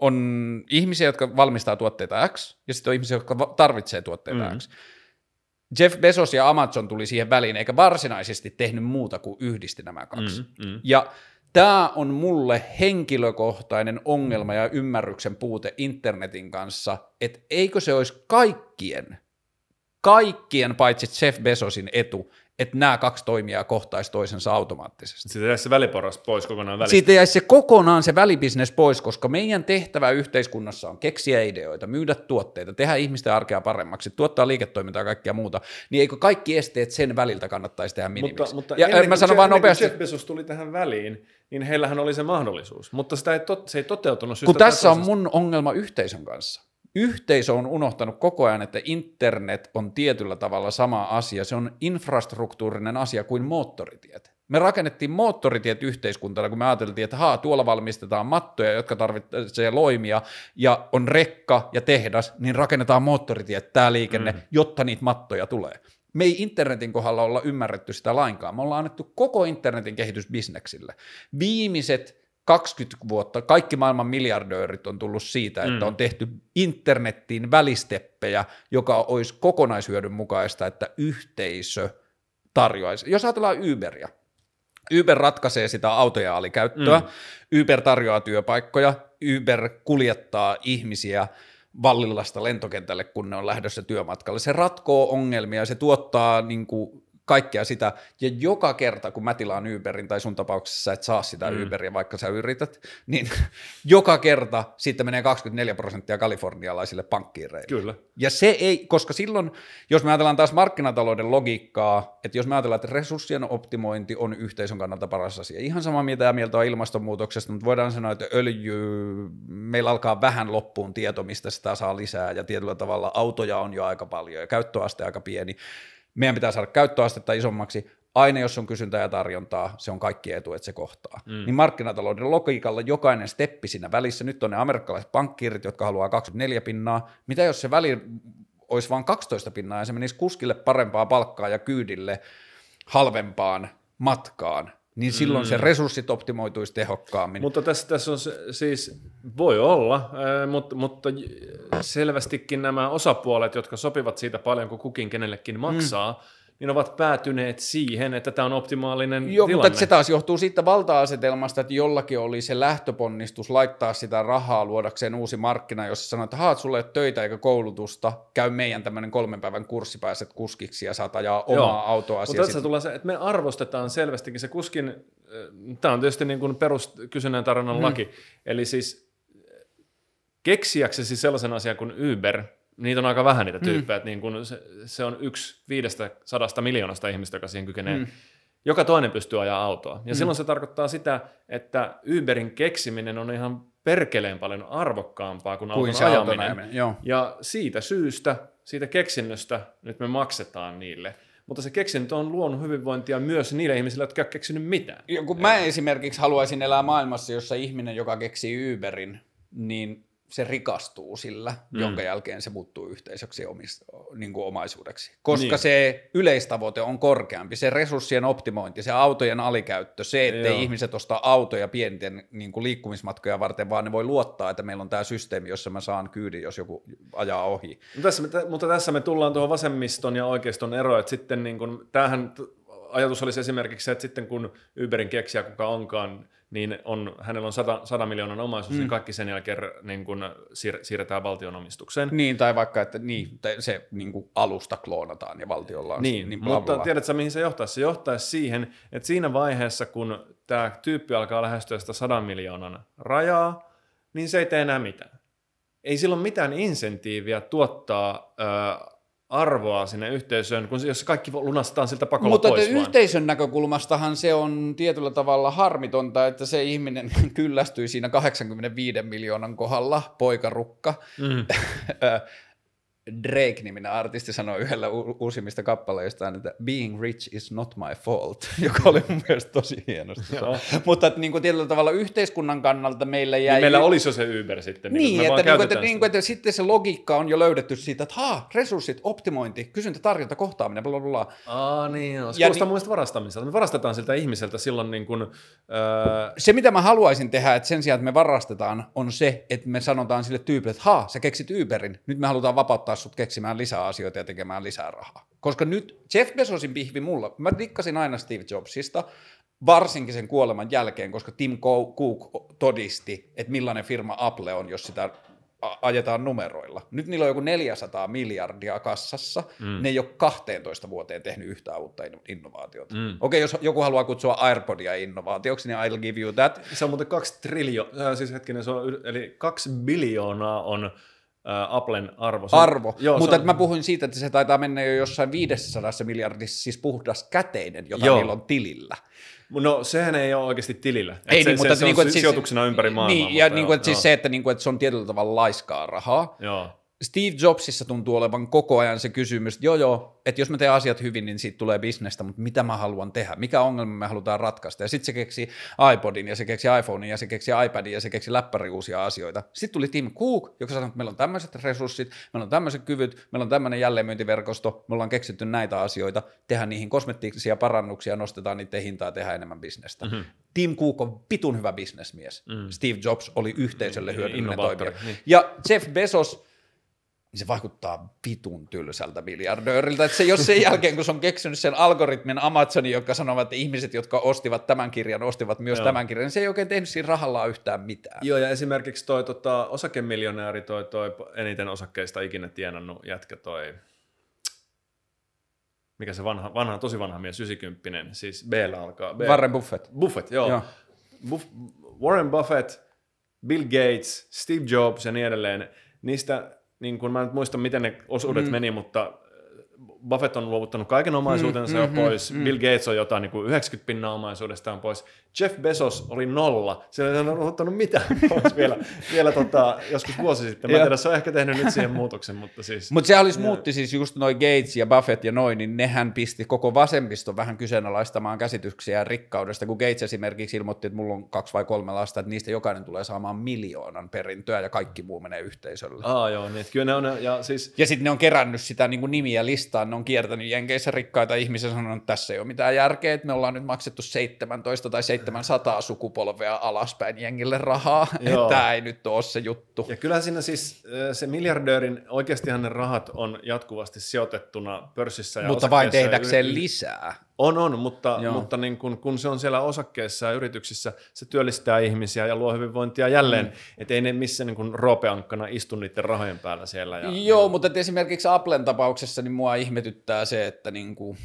on ihmisiä, jotka valmistaa tuotteita X, ja sitten on ihmisiä, jotka tarvitsee tuotteita mm. X. Jeff Bezos ja Amazon tuli siihen väliin, eikä varsinaisesti tehnyt muuta kuin yhdisti nämä kaksi. Mm, mm. Ja Tämä on mulle henkilökohtainen ongelma ja ymmärryksen puute internetin kanssa, että eikö se olisi kaikkien, kaikkien paitsi Jeff Bezosin etu, että nämä kaksi toimijaa kohtaisi toisensa automaattisesti. Siitä jäisi se väliporras pois kokonaan välistä. Siitä jäisi se kokonaan se välibisnes pois, koska meidän tehtävä yhteiskunnassa on keksiä ideoita, myydä tuotteita, tehdä ihmisten arkea paremmaksi, tuottaa liiketoimintaa ja kaikkea muuta, niin eikö kaikki esteet sen väliltä kannattaisi tehdä minimiksi? Mutta, mutta ja ennen, mä sanon vaan ennen kuin nopeasti, Jeff Bezos tuli tähän väliin, niin heillähän oli se mahdollisuus, mutta sitä ei tot, se ei toteutunut kun tässä on mun ongelma yhteisön kanssa. Yhteisö on unohtanut koko ajan, että internet on tietyllä tavalla sama asia. Se on infrastruktuurinen asia kuin moottoritiet. Me rakennettiin moottoritiet yhteiskuntana, kun me ajateltiin, että haa, tuolla valmistetaan mattoja, jotka tarvitsee loimia, ja on rekka ja tehdas, niin rakennetaan moottoritiet, tämä liikenne, mm. jotta niitä mattoja tulee. Me ei internetin kohdalla olla ymmärretty sitä lainkaan. Me ollaan annettu koko internetin kehitys bisneksille. Viimeiset 20 vuotta kaikki maailman miljardöörit on tullut siitä, että Mm. on tehty internettiin välisteppejä, joka olisi kokonaishyödyn mukaista, että yhteisö tarjoaisi. Jos ajatellaan Uberia, Uber ratkaisee sitä autoja alikäyttöä, mm. Uber tarjoaa työpaikkoja, Uber kuljettaa ihmisiä Vallillasta lentokentälle, kun ne on lähdössä työmatkalle. Se ratkoo ongelmia, se tuottaa niin kuin, kaikkea sitä, ja joka kerta, kun mä tilaan Uberin, tai sun tapauksessa sä et saa sitä mm. Uberia, vaikka sä yrität, niin joka kerta siitä menee 24 prosenttia kalifornialaisille pankkiireille. Kyllä. Ja se ei, koska silloin, jos me ajatellaan taas markkinatalouden logiikkaa, että jos me ajatellaan, että resurssien optimointi on yhteisön kannalta paras asia, ihan sama mitä mieltä on ilmastonmuutoksesta, mutta voidaan sanoa, että öljy, meillä alkaa vähän loppuun tieto, mistä sitä saa lisää, ja tietyllä tavalla autoja on jo aika paljon, ja käyttöaste aika pieni. Meidän pitää saada käyttöastetta isommaksi, aina jos on kysyntää ja tarjontaa, se on kaikki etu, että se kohtaa. Mm. Niin markkinatalouden logiikalla jokainen steppi siinä välissä, nyt on ne amerikkalaiset pankkiirit, jotka haluaa 24 pinnaa, mitä jos se väli olisi vain 12 pinnaa ja se menisi kuskille parempaa palkkaa ja kyydille halvempaan matkaan, niin silloin mm. se resurssit optimoituisi tehokkaammin. Mutta tässä, tässä on se, siis, voi olla, ää, mutta, mutta selvästikin nämä osapuolet, jotka sopivat siitä paljon, kun kukin kenellekin maksaa, mm. Niin ovat päätyneet siihen, että tämä on optimaalinen Joo, tilanne. mutta se taas johtuu siitä valta-asetelmasta, että jollakin oli se lähtöponnistus laittaa sitä rahaa luodakseen uusi markkina, jossa sanoo, että haat sulle ei ole töitä eikä koulutusta, käy meidän tämmöinen kolmen päivän kurssi, pääset kuskiksi ja saat ajaa omaa Joo. autoa. Mutta tässä tulee se, että me arvostetaan selvästikin se kuskin, tämä on tietysti niin kuin perus kysynnän tarjonnan mm. laki, eli siis keksiäksesi sellaisen asian kuin Uber, niitä on aika vähän niitä tyyppejä, mm. että niin kuin se, se on yksi viidestä sadasta miljoonasta ihmistä, joka siihen kykenee. Mm. Joka toinen pystyy ajaa autoa. Ja mm. silloin se tarkoittaa sitä, että Uberin keksiminen on ihan perkeleen paljon arvokkaampaa kuin, Kuin auton ajaminen. ajaminen, joo. Ja siitä syystä, siitä keksinnöstä nyt me maksetaan niille. Mutta se keksintö on luonut hyvinvointia myös niille ihmisille, jotka ei ole keksinyt mitään. Ja kun mä esimerkiksi haluaisin elää maailmassa, jossa ihminen, joka keksii Uberin, niin se rikastuu sillä, mm. jonka jälkeen se muuttuu yhteisöksi omista, niin kuin omaisuudeksi. Koska Niin. se yleistavoite on korkeampi, se resurssien optimointi, se autojen alikäyttö, se, Joo. ihmiset osta autoja pienten niin kuin liikkumismatkoja varten, vaan ne voi luottaa, että meillä on tämä systeemi, jossa mä saan kyydin, jos joku ajaa ohi. Mutta tässä, mutta tässä me tullaan tuohon vasemmiston ja oikeiston eroon, että sitten niin kun, tämähän ajatus olisi esimerkiksi se, että sitten kun Uberin keksijä kuka onkaan, niin on, hänellä on 100, 100 miljoonan omaisuus, mm. niin kaikki sen jälkeen niin kun siir, siirretään valtion omistukseen. Niin, tai vaikka, että niin, se niin kuin alusta kloonataan ja valtiolla on Niin, niin mutta bla, tiedätkö mihin se johtaisi? Se johtaisi siihen, että siinä vaiheessa, kun tämä tyyppi alkaa lähestyä sitä 100 miljoonan rajaa, niin se ei tee enää mitään. Ei sillä ole mitään insentiiviä tuottaa ö, arvoa sinne yhteisöön, kun jos kaikki lunastetaan siltä pakolla Mutta pois vaan. yhteisön näkökulmastahan se on tietyllä tavalla harmitonta, että se ihminen kyllästyy siinä 85 miljoonan kohdalla, poikarukka. Mm. Drake-niminen artisti sanoi yhdellä u- uusimmista kappaleistaan, että being rich is not my fault, joka oli mun mielestä tosi hienosti. Mutta että niin kuin tietyllä tavalla yhteiskunnan kannalta meillä jäi... Niin meillä olisi jo se Uber sitten. Niin, me että, niin kuin, että, niin kuin, että sitten se logiikka on jo löydetty siitä, että haa, resurssit, optimointi, kysyntä, tarjonta, kohtaaminen, bla bla bla. Aa, niin, joo. Se Ja kuulostaa niin- mun mielestä varastamiselta. Me varastetaan siltä ihmiseltä silloin niin kuin, öö, se, mitä mä haluaisin tehdä, että sen sijaan, että me varastetaan, on se, että me sanotaan sille tyypille, että haa, sä keksit Uberin, nyt me halutaan vapauttaa sut keksimään lisää asioita ja tekemään lisää rahaa. Koska nyt Jeff Bezosin pihvi mulla, mä dikkasin aina Steve Jobsista, varsinkin sen kuoleman jälkeen, koska Tim Cook todisti, että millainen firma Apple on, jos sitä ajetaan numeroilla. Nyt niillä on joku 400 miljardia kassassa, mm. ne ei ole 12 vuoteen tehnyt yhtään uutta innovaatiota. Mm. Okei, okay, jos joku haluaa kutsua AirPodia innovaatioksi, niin I'll give you that. Se on muuten kaksi triljoonaa, äh, siis hetkinen, se on, eli kaksi biljoonaa on Applen arvo. Se, arvo, Joo, mutta on... mä puhuin siitä, että se taitaa mennä jo jossain 500 miljardissa, siis puhdas käteinen, jota Joo. niillä on tilillä. No sehän ei ole oikeasti tilillä. Ei, se, niin, mutta se, se niin kuin, on siis, sijoituksena ympäri maailmaa. Niin, ja niin kuin, että siis se, että, niin kuin, että se on tietyllä tavalla laiskaa rahaa. Joo. Steve Jobsissa tuntuu olevan koko ajan se kysymys, että joo joo, että jos mä teen asiat hyvin, niin siitä tulee bisnestä, mutta mitä mä haluan tehdä, mikä ongelma me halutaan ratkaista. Ja sitten se keksi iPodin ja se keksi iPhonein ja se keksi iPadin ja se keksi läppäri uusia asioita. Sitten tuli Tim Cook, joka sanoi, että meillä on tämmöiset resurssit, meillä on tämmöiset kyvyt, meillä on tämmöinen jälleenmyyntiverkosto, me ollaan keksitty näitä asioita, tehdään niihin kosmetiikkisia parannuksia, nostetaan niiden hintaa, tehdään enemmän bisnestä. Mm-hmm. Tim Cook on pitun hyvä bisnesmies. Mm. Steve Jobs oli yhteisölle mm, hyödyllinen toimija. Niin. Ja Jeff Bezos, niin se vaikuttaa vitun tylsältä miljardööriltä. Että se, jos sen jälkeen, kun se on keksinyt sen algoritmin Amazonin, joka sanovat, että ihmiset, jotka ostivat tämän kirjan, ostivat myös Joo. tämän kirjan, niin se ei oikein tehnyt siinä rahallaan yhtään mitään. Joo, ja esimerkiksi toi tota, osakemiljonääri, toi, toi eniten osakkeista ikinä tienannut jätkä, toi mikä se vanha, vanha tosi vanha mies, 90 siis b alkaa. B. Warren Buffett. Buffett, joo. joo. Buff, Warren Buffett, Bill Gates, Steve Jobs ja niin edelleen, niistä niin kuin mä en muista, miten ne osuudet mm. meni, mutta Buffett on luovuttanut kaiken omaisuutensa mm, jo mm, pois, mm, Bill Gates on jotain niin kuin 90 pinnaa omaisuudestaan pois, Jeff Bezos oli nolla, se ei ole ottanut mitään pois vielä, vielä tota, joskus vuosi sitten, mä en tiedä, se on ehkä tehnyt nyt siihen muutoksen, mutta siis... Mutta se olisi muutti siis just noin Gates ja Buffett ja noin, niin nehän pisti koko vasemmisto vähän kyseenalaistamaan käsityksiä rikkaudesta, kun Gates esimerkiksi ilmoitti, että mulla on kaksi vai kolme lasta, että niistä jokainen tulee saamaan miljoonan perintöä ja kaikki muu menee yhteisölle. Aa joo, niin kyllä ne on, ja siis... Ja sitten ne on kerännyt sitä niin kuin nimiä listaan, on kiertänyt Jenkeissä rikkaita ihmisiä sanonut, että tässä ei ole mitään järkeä, että me ollaan nyt maksettu 17 tai 700 sukupolvea alaspäin jengille rahaa, että tämä ei nyt ole se juttu. Ja kyllä siinä siis se miljardöörin, oikeastihan ne rahat on jatkuvasti sijoitettuna pörssissä ja Mutta vain tehdäkseen yri- lisää. On, on, mutta, mutta niin kun, kun se on siellä osakkeessa ja yrityksissä, se työllistää ihmisiä ja luo hyvinvointia jälleen, mm. että ei ne missä niin roopeankkana istu niiden rahojen päällä siellä. Ja, Joo, ja... mutta esimerkiksi Applen tapauksessa niin mua ihmetyttää se, että niin kuin,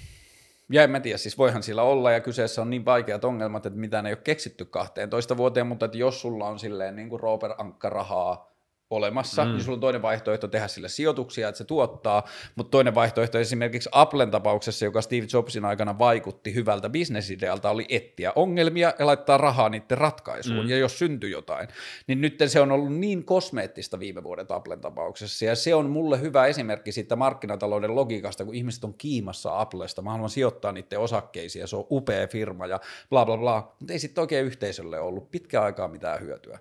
ja en mä tiedä, siis voihan sillä olla, ja kyseessä on niin vaikeat ongelmat, että mitään ei ole keksitty 12 vuoteen, mutta että jos sulla on silleen niin kuin Robert Ankka rahaa olemassa, mm. niin sulla on toinen vaihtoehto tehdä sille sijoituksia, että se tuottaa, mutta toinen vaihtoehto esimerkiksi Applen tapauksessa, joka Steve Jobsin aikana vaikutti hyvältä bisnesidealta, oli etsiä ongelmia ja laittaa rahaa niiden ratkaisuun, mm. ja jos syntyy jotain, niin nyt se on ollut niin kosmeettista viime vuoden Applen tapauksessa, ja se on mulle hyvä esimerkki siitä markkinatalouden logiikasta, kun ihmiset on kiimassa Applesta, mä haluan sijoittaa niiden osakkeisiin, ja se on upea firma, ja bla bla bla, mutta ei sitten oikein yhteisölle ollut pitkään aikaa mitään hyötyä.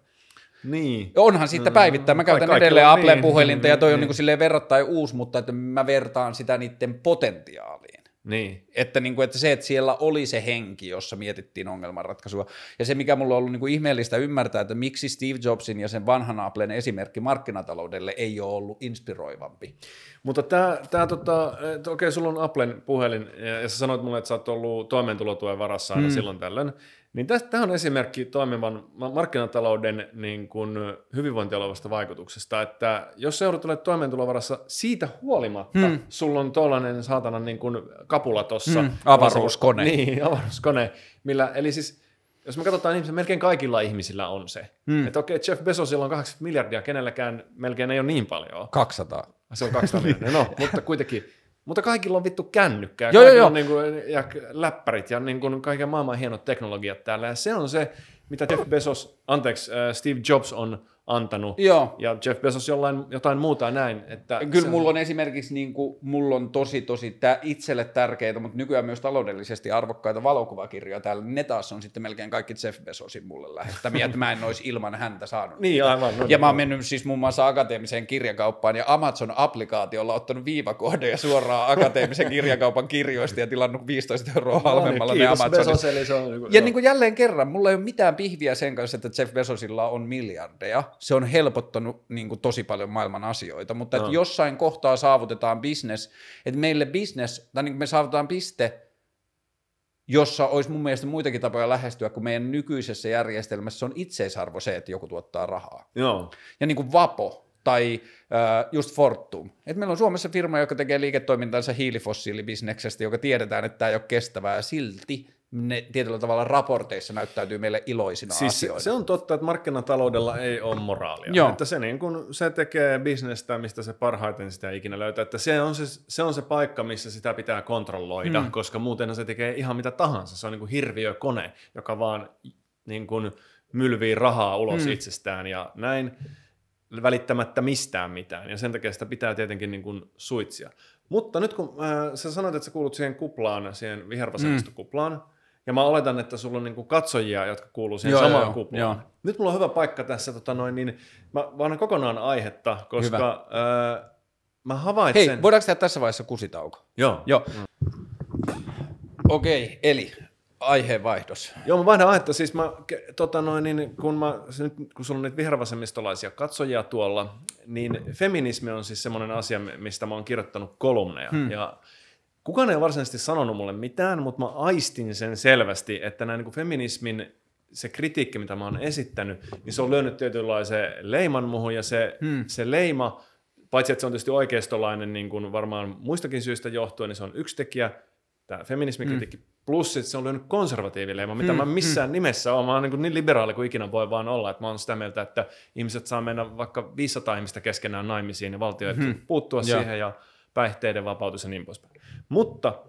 Niin. Onhan siitä päivittäin. Mä käytän edelleen Applen niin, puhelinta niin, ja toi niin, on niin silleen verrattain uusi, mutta että mä vertaan sitä niiden potentiaaliin. Niin. Että, niin kuin, että se, että siellä oli se henki, jossa mietittiin ongelmanratkaisua. Ja se, mikä mulla on ollut niin kuin ihmeellistä ymmärtää, että miksi Steve Jobsin ja sen vanhan Applen esimerkki markkinataloudelle ei ole ollut inspiroivampi. Mutta tämä, tämä tota, okei, okay, sulla on Applen puhelin, ja sä sanoit mulle, että sä oot ollut toimeentulotuen varassa aina hmm. silloin tällöin. Niin tämä on esimerkki toimivan markkinatalouden niin kuin hyvinvointialueesta vaikutuksesta, että jos seudut olet toimeentulovarassa siitä huolimatta, hmm. sulla on tuollainen saatana niin kuin kapula tuossa. Hmm. Avaruuskone. Niin, avaruuskone. Millä, eli siis jos me katsotaan niin melkein kaikilla ihmisillä on se. Hmm. Että okei, Jeff Bezosilla on 80 miljardia, kenelläkään melkein ei ole niin paljon. 200. Se on 200 miljardia, no, mutta kuitenkin mutta kaikilla on vittu kännykkää, joo, joo, niin kuin, ja läppärit ja niin kuin kaiken maailman hienot teknologiat täällä. Ja se on se, mitä Jeff Bezos, anteeksi, äh, Steve Jobs on antanut. Joo. Ja Jeff Bezos jollain, jotain muuta näin. Että Kyllä se... mulla on esimerkiksi, niin kuin, mulla on tosi tosi tää itselle tärkeitä, mutta nykyään myös taloudellisesti arvokkaita valokuvakirjoja täällä. Ne taas on sitten melkein kaikki Jeff Bezosin mulle lähettämiä, että mä en olisi ilman häntä saanut. niin, aivan. No, ja mä oon mennyt siis muun muassa akateemiseen kirjakauppaan ja Amazon-applikaatiolla ottanut viivakoodeja suoraan akateemisen kirjakaupan kirjoista ja tilannut 15 euroa halvemmalla no, ne Amazonissa. Bezos, se on, niin ja niin kuin jälleen kerran, mulla ei ole mitään pihviä sen kanssa, että Jeff Bezosilla on miljardeja se on helpottanut niin kuin, tosi paljon maailman asioita, mutta no. että jossain kohtaa saavutetaan business, että meille business, tai niin kuin me saavutetaan piste, jossa olisi mun mielestä muitakin tapoja lähestyä, kun meidän nykyisessä järjestelmässä on itseisarvo se, että joku tuottaa rahaa. Joo. Ja niin kuin Vapo tai äh, just Fortum. Et meillä on Suomessa firma, joka tekee liiketoimintansa hiilifossiilibisneksestä, joka tiedetään, että tämä ei ole kestävää, ja silti ne tietyllä tavalla raporteissa näyttäytyy meille iloisina siis asioina. Se on totta, että markkinataloudella ei ole moraalia. Joo. Että se, niin kun se tekee bisnestä, mistä se parhaiten sitä ikinä löytää. Että se on se, se on se paikka, missä sitä pitää kontrolloida, mm. koska muuten se tekee ihan mitä tahansa. Se on niin kuin hirviökone, joka vaan niin kuin mylvii rahaa ulos mm. itsestään ja näin välittämättä mistään mitään. Ja sen takia sitä pitää tietenkin niin kuin suitsia. Mutta nyt kun äh, sä sanoit, että sä kuulut siihen kuplaan, siihen vihervasemmistokuplaan, mm ja mä oletan, että sulla on niin kuin katsojia, jotka kuuluu siihen joo, samaan joo, kuplaan. Joo. Nyt mulla on hyvä paikka tässä, tota noin, niin mä vaan kokonaan aihetta, koska äh, mä havaitsen... Hei, voidaanko tehdä tässä vaiheessa kusitauko? Joo. joo. Mm. Okei, okay, eli aiheenvaihdos. Joo, mä vaihdan aihetta. Siis mä, tota noin, niin kun, mä, nyt, kun sulla on nyt vihervasemmistolaisia katsojia tuolla, niin feminismi on siis semmoinen asia, mistä mä oon kirjoittanut kolumneja. Hmm. Ja Kukaan ei ole varsinaisesti sanonut mulle mitään, mutta mä aistin sen selvästi, että näin niin feminismin se kritiikki, mitä mä oon esittänyt, niin se on lyönyt tietynlaisen leiman muhun, ja se, hmm. se leima, paitsi että se on tietysti oikeistolainen niin kuin varmaan muistakin syistä johtuen, niin se on yksi tekijä, tämä feminismikritiikki, hmm. plus että se on lyönyt konservatiivileima, mitä hmm. mä missään hmm. nimessä olen, mä oon niin, niin liberaali kuin ikinä voi vaan olla, että mä oon sitä mieltä, että ihmiset saa mennä vaikka 500 ihmistä keskenään naimisiin, ja valtio hmm. puuttua ja. siihen, ja päihteiden vapautus ja niin poispäin. Mutta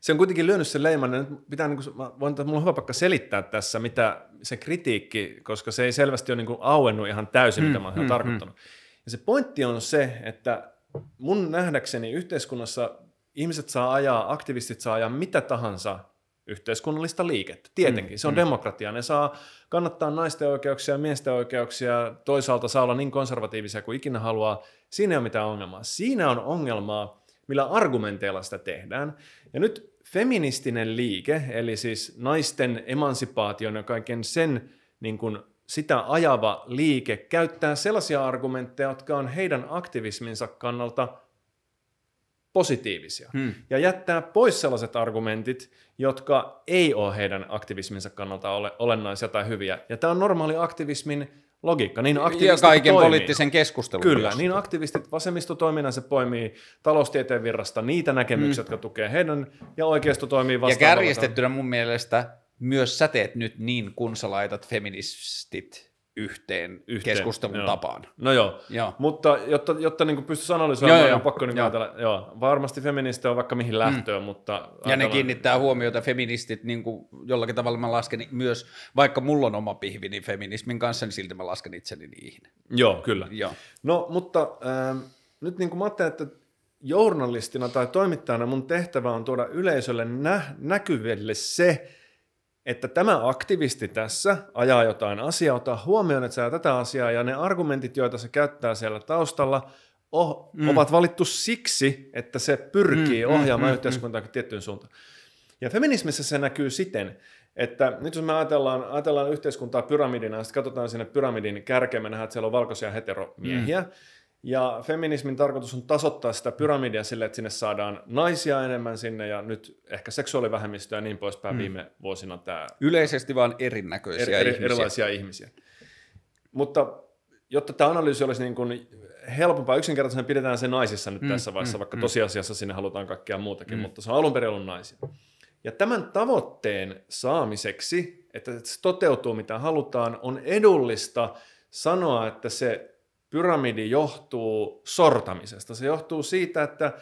se on kuitenkin lyönyt sen leiman, ja nyt pitää, niin kuin, mä voin, mulla on hyvä pakka selittää tässä, mitä se kritiikki, koska se ei selvästi ole niin kuin auennut ihan täysin, mm, mitä mä oon mm, tarkoittanut. Mm. Ja se pointti on se, että mun nähdäkseni yhteiskunnassa ihmiset saa ajaa, aktivistit saa ajaa mitä tahansa yhteiskunnallista liikettä. Tietenkin, mm, se on mm. demokratia. Ne saa kannattaa naisten oikeuksia, miesten oikeuksia, toisaalta saa olla niin konservatiivisia kuin ikinä haluaa. Siinä ei ole mitään ongelmaa. Siinä on ongelmaa, millä argumenteilla sitä tehdään. Ja nyt feministinen liike, eli siis naisten emansipaation ja kaiken sen niin kuin sitä ajava liike käyttää sellaisia argumentteja, jotka on heidän aktivisminsa kannalta positiivisia. Hmm. Ja jättää pois sellaiset argumentit, jotka ei ole heidän aktivisminsa kannalta ole, olennaisia tai hyviä. Ja tämä on normaali aktivismin logiikka. Niin ja kaiken toimii. poliittisen keskustelun Kyllä, myös. niin aktivistit vasemmistotoiminnan se poimii taloustieteen virrasta niitä näkemyksiä, mm. jotka tukee heidän, ja oikeisto toimii vastaavalla. Ja kärjestettynä mun mielestä myös sä teet nyt niin, kun sä laitat feministit yhteen, yhteen keskustelun joo. tapaan. No joo, joo. mutta jotta, jotta niin pystyisi analysoimaan, joo, joo, on pakko niin joo. ajatella, joo, varmasti feministi on vaikka mihin lähtöön, mm. mutta... Ajatellaan... Ja ne kiinnittää huomiota, feministit niin kuin jollakin tavalla mä lasken myös, vaikka mulla on oma pihvi, niin feminismin kanssa, niin silti mä lasken itseni niihin. Joo, kyllä. Joo. No, mutta äh, nyt niin kuin mä ajattelen, että journalistina tai toimittajana mun tehtävä on tuoda yleisölle nä- näkyville se, että tämä aktivisti tässä ajaa jotain asiaa, ottaa huomioon, että sä tätä asiaa, ja ne argumentit, joita se käyttää siellä taustalla, oh, mm. ovat valittu siksi, että se pyrkii mm, mm ohjaamaan mm, yhteiskuntaa mm. tiettyyn suuntaan. Ja feminismissä se näkyy siten, että nyt jos me ajatellaan, ajatellaan yhteiskuntaa pyramidina, ja sitten katsotaan sinne pyramidin kärkeen, me nähdään, että siellä on valkoisia heteromiehiä, mm. Ja feminismin tarkoitus on tasoittaa sitä pyramidia sille, että sinne saadaan naisia enemmän sinne ja nyt ehkä seksuaalivähemmistöä ja niin poispäin mm. viime vuosina tämä... Yleisesti vaan erinäköisiä eri, ihmisiä. Erilaisia ihmisiä. Mutta jotta tämä analyysi olisi niin kuin helpompaa, yksinkertaisesti pidetään se naisissa nyt mm, tässä vaiheessa, mm, vaikka mm. tosiasiassa sinne halutaan kaikkea muutakin, mm. mutta se on alun perin ollut naisia. Ja tämän tavoitteen saamiseksi, että se toteutuu mitä halutaan, on edullista sanoa, että se pyramidi johtuu sortamisesta. Se johtuu siitä, että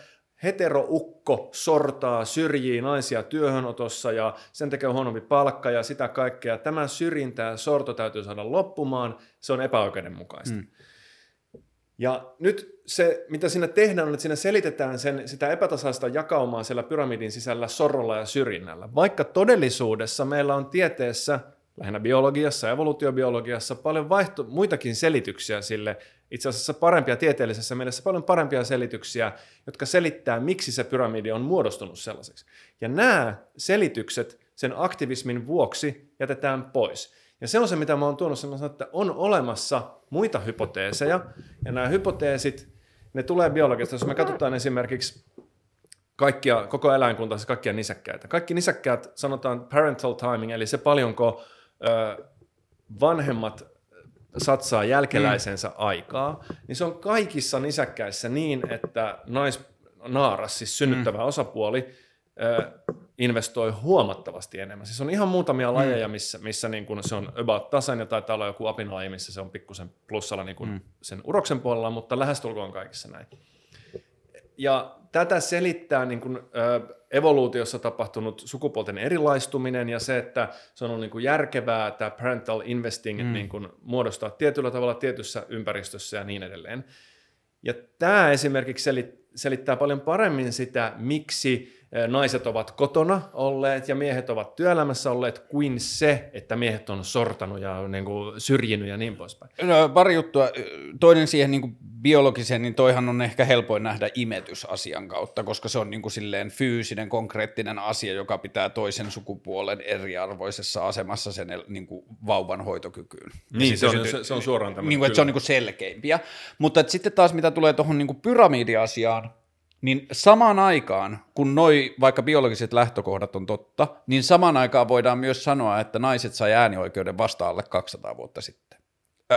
heteroukko sortaa, syrjii naisia työhönotossa ja sen tekee huonompi palkka ja sitä kaikkea. Tämä syrjintä ja sorto täytyy saada loppumaan. Se on epäoikeudenmukaista. Mm. Ja nyt se, mitä siinä tehdään, on, että siinä selitetään sen, sitä epätasaista jakaumaa siellä pyramidin sisällä sorrolla ja syrjinnällä. Vaikka todellisuudessa meillä on tieteessä, lähinnä biologiassa ja evoluutiobiologiassa, paljon vaihto, muitakin selityksiä sille, itse asiassa parempia tieteellisessä mielessä, paljon parempia selityksiä, jotka selittää, miksi se pyramidi on muodostunut sellaiseksi. Ja nämä selitykset sen aktivismin vuoksi jätetään pois. Ja se on se, mitä mä oon tuonut sellaisen, että on olemassa muita hypoteeseja, ja nämä hypoteesit, ne tulee biologiasta. Jos me katsotaan esimerkiksi kaikkia, koko eläinkunta, siis kaikkia nisäkkäitä. Kaikki nisäkkäät sanotaan parental timing, eli se paljonko ö, vanhemmat satsaa jälkeläisensä mm. aikaa, niin se on kaikissa nisäkkäissä niin, että naisnaaras, siis synnyttävä mm. osapuoli, ö, investoi huomattavasti enemmän. Siis on ihan muutamia mm. lajeja, missä, missä niin kun se on about tasan ja taitaa olla joku apinalaji, missä se on pikkusen plussalla niin kun mm. sen uroksen puolella, mutta lähestulkoon kaikissa näin. Ja tätä selittää niin kuin, ö, evoluutiossa tapahtunut sukupuolten erilaistuminen ja se, että se on ollut niin kuin järkevää tämä parental investing mm. niin kuin, muodostaa tietyllä tavalla tietyssä ympäristössä ja niin edelleen. Ja tämä esimerkiksi selittää paljon paremmin sitä, miksi naiset ovat kotona olleet ja miehet ovat työelämässä olleet, kuin se, että miehet on sortanut ja niin kuin syrjinyt ja niin poispäin. No, pari juttua. Toinen siihen niin kuin biologiseen, niin toihan on ehkä helpoin nähdä imetysasian kautta, koska se on niin kuin silleen fyysinen, konkreettinen asia, joka pitää toisen sukupuolen eriarvoisessa asemassa sen niin kuin vauvan hoitokykyyn. Niin, se, on, se, se on suoraan tämmöinen. Niin kuin, että se on niin kuin selkeimpiä. Mutta että sitten taas mitä tulee tuohon niin pyramidiasiaan, niin samaan aikaan, kun noi vaikka biologiset lähtökohdat on totta, niin samaan aikaan voidaan myös sanoa, että naiset sai äänioikeuden vasta alle 200 vuotta sitten.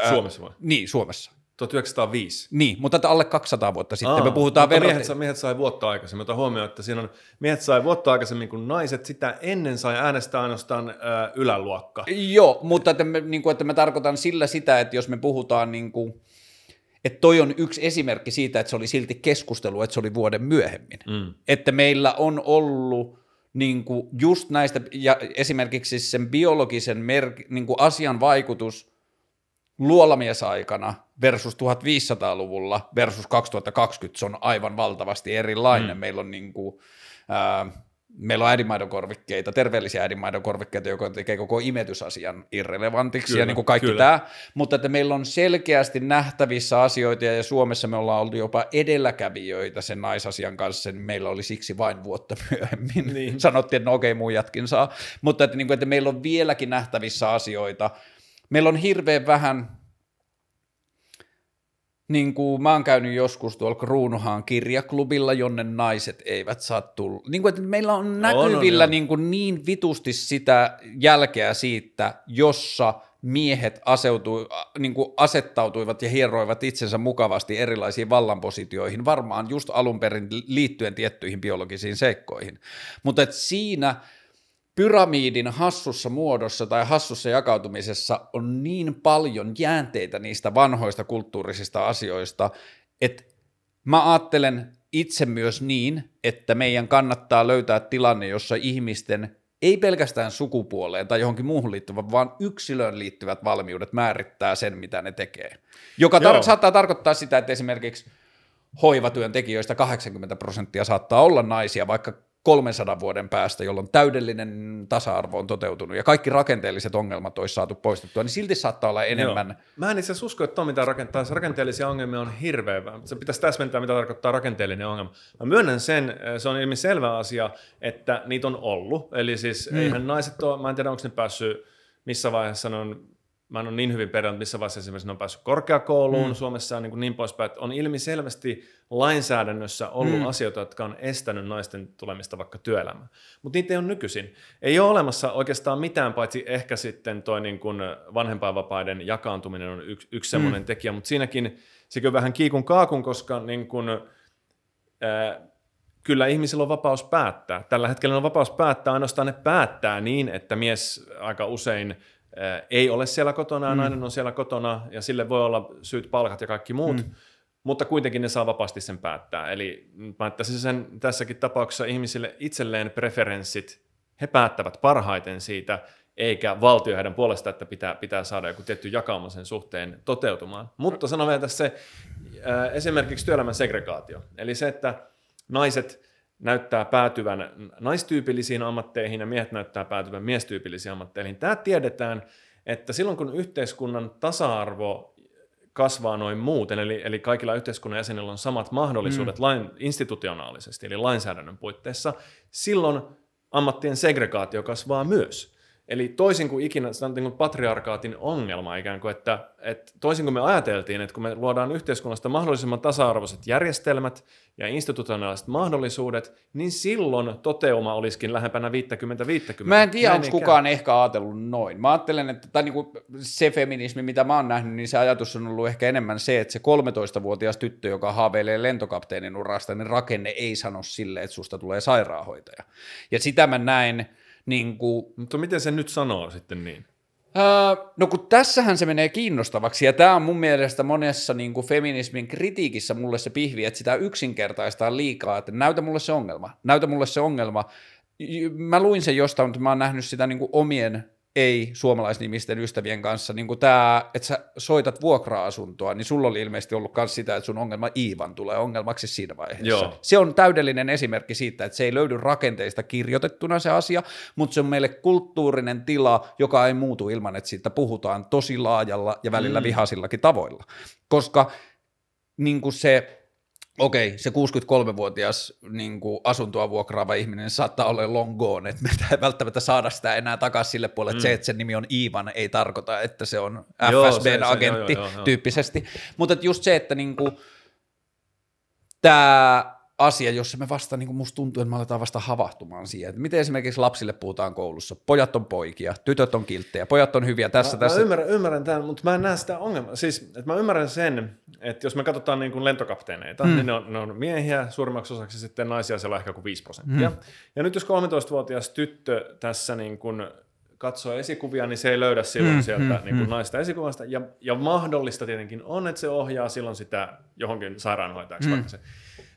Suomessa vai? Niin, Suomessa. 1905. Niin, mutta että alle 200 vuotta sitten. Aa, Me puhutaan verrat... miehet, miehet sai vuotta aikaisemmin. Ota huomioon, että siinä on, miehet sai vuotta aikaisemmin kuin naiset. Sitä ennen sai äänestää ainoastaan ö, yläluokka. Joo, mutta että me, niin kuin, että me tarkoitan sillä sitä, että jos me puhutaan niin kuin, että toi on yksi esimerkki siitä, että se oli silti keskustelu, että se oli vuoden myöhemmin. Mm. Että meillä on ollut niin kuin just näistä, ja esimerkiksi sen biologisen mer- niin kuin asian vaikutus luolamiesaikana versus 1500-luvulla versus 2020, se on aivan valtavasti erilainen. Mm. Meillä on niin kuin, ää, meillä on äidinmaidonkorvikkeita, terveellisiä äidinmaidonkorvikkeita, joka tekee koko imetysasian irrelevantiksi kyllä, ja niin kuin kaikki kyllä. tämä, mutta että meillä on selkeästi nähtävissä asioita ja Suomessa me ollaan oltu jopa edelläkävijöitä sen naisasian kanssa, niin meillä oli siksi vain vuotta myöhemmin. Niin. Sanottiin, että no okei, muijatkin saa, mutta että, niin kuin, että meillä on vieläkin nähtävissä asioita. Meillä on hirveän vähän niin kuin mä oon käynyt joskus tuolla Kruunuhaan kirjaklubilla, jonne naiset eivät saa tulla. Niin kuin, että meillä on näkyvillä on, on, niin, kuin niin vitusti sitä jälkeä siitä, jossa miehet aseutui, niin kuin asettautuivat ja hieroivat itsensä mukavasti erilaisiin vallanpositioihin, varmaan just alun perin liittyen tiettyihin biologisiin seikkoihin. Mutta että siinä – pyramidin hassussa muodossa tai hassussa jakautumisessa on niin paljon jäänteitä niistä vanhoista kulttuurisista asioista, että mä ajattelen itse myös niin, että meidän kannattaa löytää tilanne, jossa ihmisten ei pelkästään sukupuoleen tai johonkin muuhun liittyvät, vaan yksilöön liittyvät valmiudet määrittää sen, mitä ne tekee. Joka tar- saattaa tarkoittaa sitä, että esimerkiksi hoivatyöntekijöistä 80 prosenttia saattaa olla naisia, vaikka 300 vuoden päästä, jolloin täydellinen tasa-arvo on toteutunut ja kaikki rakenteelliset ongelmat olisi saatu poistettua, niin silti saattaa olla enemmän. Joo. Mä en itse usko, että on mitä rakentaa. Rakenteellisia ongelmia on hirveä. Se pitäisi täsmentää, mitä tarkoittaa rakenteellinen ongelma. Mä myönnän sen, se on ilmi selvä asia, että niitä on ollut. Eli siis mm. eihän naiset ole, mä en tiedä onko ne päässyt missä vaiheessa ne on mä en ole niin hyvin perillä, missä vaiheessa esimerkiksi ne on päässyt korkeakouluun mm. Suomessa ja niin, niin poispäin, että on ilmiselvästi lainsäädännössä ollut mm. asioita, jotka on estänyt naisten tulemista vaikka työelämään. Mutta niitä ei ole nykyisin. Ei ole olemassa oikeastaan mitään, paitsi ehkä sitten toi niin kuin vanhempainvapaiden jakaantuminen on yksi, yksi semmoinen mm. tekijä, mutta siinäkin sekin on vähän kiikun kaakun, koska niin kuin, äh, kyllä ihmisillä on vapaus päättää. Tällä hetkellä on vapaus päättää, ainoastaan ne päättää niin, että mies aika usein – ei ole siellä kotona ja mm. nainen on siellä kotona ja sille voi olla syyt palkat ja kaikki muut, mm. Mutta kuitenkin ne saa vapaasti sen päättää. Eli mä sen tässäkin tapauksessa ihmisille itselleen preferenssit, he päättävät parhaiten siitä, eikä valtio heidän puolesta, että pitää, pitää saada joku tietty jakauma sen suhteen toteutumaan. Mutta sanon vielä tässä se esimerkiksi työelämän segregaatio, eli se, että naiset näyttää päätyvän naistyypillisiin ammatteihin ja miehet näyttää päätyvän miestyypillisiin ammatteihin. Tämä tiedetään, että silloin kun yhteiskunnan tasa-arvo kasvaa noin muuten, eli, eli kaikilla yhteiskunnan jäsenillä on samat mahdollisuudet mm. lain, institutionaalisesti, eli lainsäädännön puitteissa, silloin ammattien segregaatio kasvaa myös. Eli toisin kuin ikinä, se on niin kuin patriarkaatin ongelma ikään kuin, että, että toisin kuin me ajateltiin, että kun me luodaan yhteiskunnasta mahdollisimman tasa-arvoiset järjestelmät ja institutionaaliset mahdollisuudet, niin silloin toteuma olisikin lähempänä 50-50. Mä en tiedä, onko kukaan ehkä ajatellut noin. Mä ajattelen, että tai niin kuin se feminismi, mitä mä oon nähnyt, niin se ajatus on ollut ehkä enemmän se, että se 13-vuotias tyttö, joka haaveilee lentokapteenin urasta, niin rakenne ei sano sille, että susta tulee sairaanhoitaja. Ja sitä mä näen, niin kuin, Mutta miten se nyt sanoo sitten niin? Öö, no kun tässähän se menee kiinnostavaksi, ja tämä on mun mielestä monessa niin kuin feminismin kritiikissä mulle se pihvi, että sitä yksinkertaistaa liikaa, että näytä mulle se ongelma, näytä mulle se ongelma. Mä luin sen jostain, mutta mä oon nähnyt sitä niin kuin omien ei-suomalaisnimisten ystävien kanssa, niin kuin tämä, että sä soitat vuokra-asuntoa, niin sulla oli ilmeisesti ollut myös sitä, että sun ongelma Iivan tulee ongelmaksi siinä vaiheessa. Joo. Se on täydellinen esimerkki siitä, että se ei löydy rakenteista kirjoitettuna se asia, mutta se on meille kulttuurinen tila, joka ei muutu ilman, että siitä puhutaan tosi laajalla ja välillä mm. vihaisillakin tavoilla. Koska niin kuin se okei, se 63-vuotias niin kuin asuntoa vuokraava ihminen saattaa olla long gone, että me ei välttämättä saada sitä enää takaisin sille puolelle, mm. että se, että sen nimi on Ivan, ei tarkoita, että se on FSBn agentti joo, joo, joo, tyyppisesti. Mutta just se, että niin kuin, tämä asia, jossa me vasta, niin kuin musta tuntuu, että me aletaan vasta havahtumaan siihen, että miten esimerkiksi lapsille puhutaan koulussa. Pojat on poikia, tytöt on kilttejä, pojat on hyviä tässä. Mä, tässä. mä ymmärrän, ymmärrän tämän, mutta mä en näe sitä ongelmaa. Siis, että mä ymmärrän sen, että jos me katsotaan niin kuin lentokapteeneita, mm. niin ne on, ne on miehiä, suurimmaksi osaksi sitten naisia siellä on ehkä kuin 5 prosenttia. Mm. Ja nyt jos 13-vuotias tyttö tässä niin kuin katsoo esikuvia, niin se ei löydä silloin mm, sieltä mm, niin kuin mm. naista esikuvasta. Ja, ja mahdollista tietenkin on, että se ohjaa silloin sitä johonkin sairaanhoitajaksi. Mm. Vaikka se.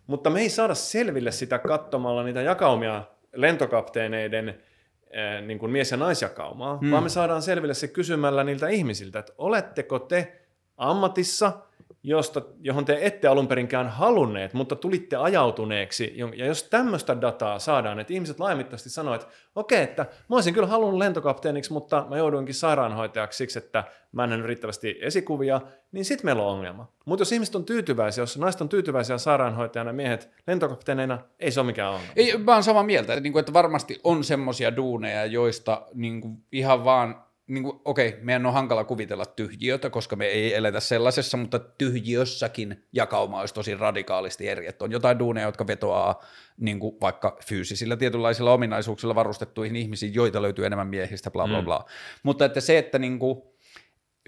Mutta me ei saada selville sitä katsomalla niitä jakaumia lentokapteeneiden eh, niin kuin mies- ja naisjakaumaa, mm. vaan me saadaan selville se kysymällä niiltä ihmisiltä, että oletteko te ammatissa – josta, johon te ette alun perinkään halunneet, mutta tulitte ajautuneeksi. Ja jos tämmöistä dataa saadaan, että ihmiset laajamittaisesti sanoo, että okei, okay, että mä olisin kyllä halunnut lentokapteeniksi, mutta mä jouduinkin sairaanhoitajaksi siksi, että mä en riittävästi esikuvia, niin sitten meillä on ongelma. Mutta jos ihmiset on tyytyväisiä, jos naiset on tyytyväisiä sairaanhoitajana, miehet lentokapteeneina, ei se ole mikään ongelma. Ei, mä oon samaa mieltä, että, niin että varmasti on semmoisia duuneja, joista niin kuin ihan vaan niin kuin, okei, meidän on hankala kuvitella tyhjiötä, koska me ei eletä sellaisessa, mutta tyhjiössäkin jakauma olisi tosi radikaalisti eri, että on jotain duuneja, jotka vetoaa niin kuin vaikka fyysisillä tietynlaisilla ominaisuuksilla varustettuihin ihmisiin, joita löytyy enemmän miehistä, bla bla mm. bla. Mutta että se, että niin kuin,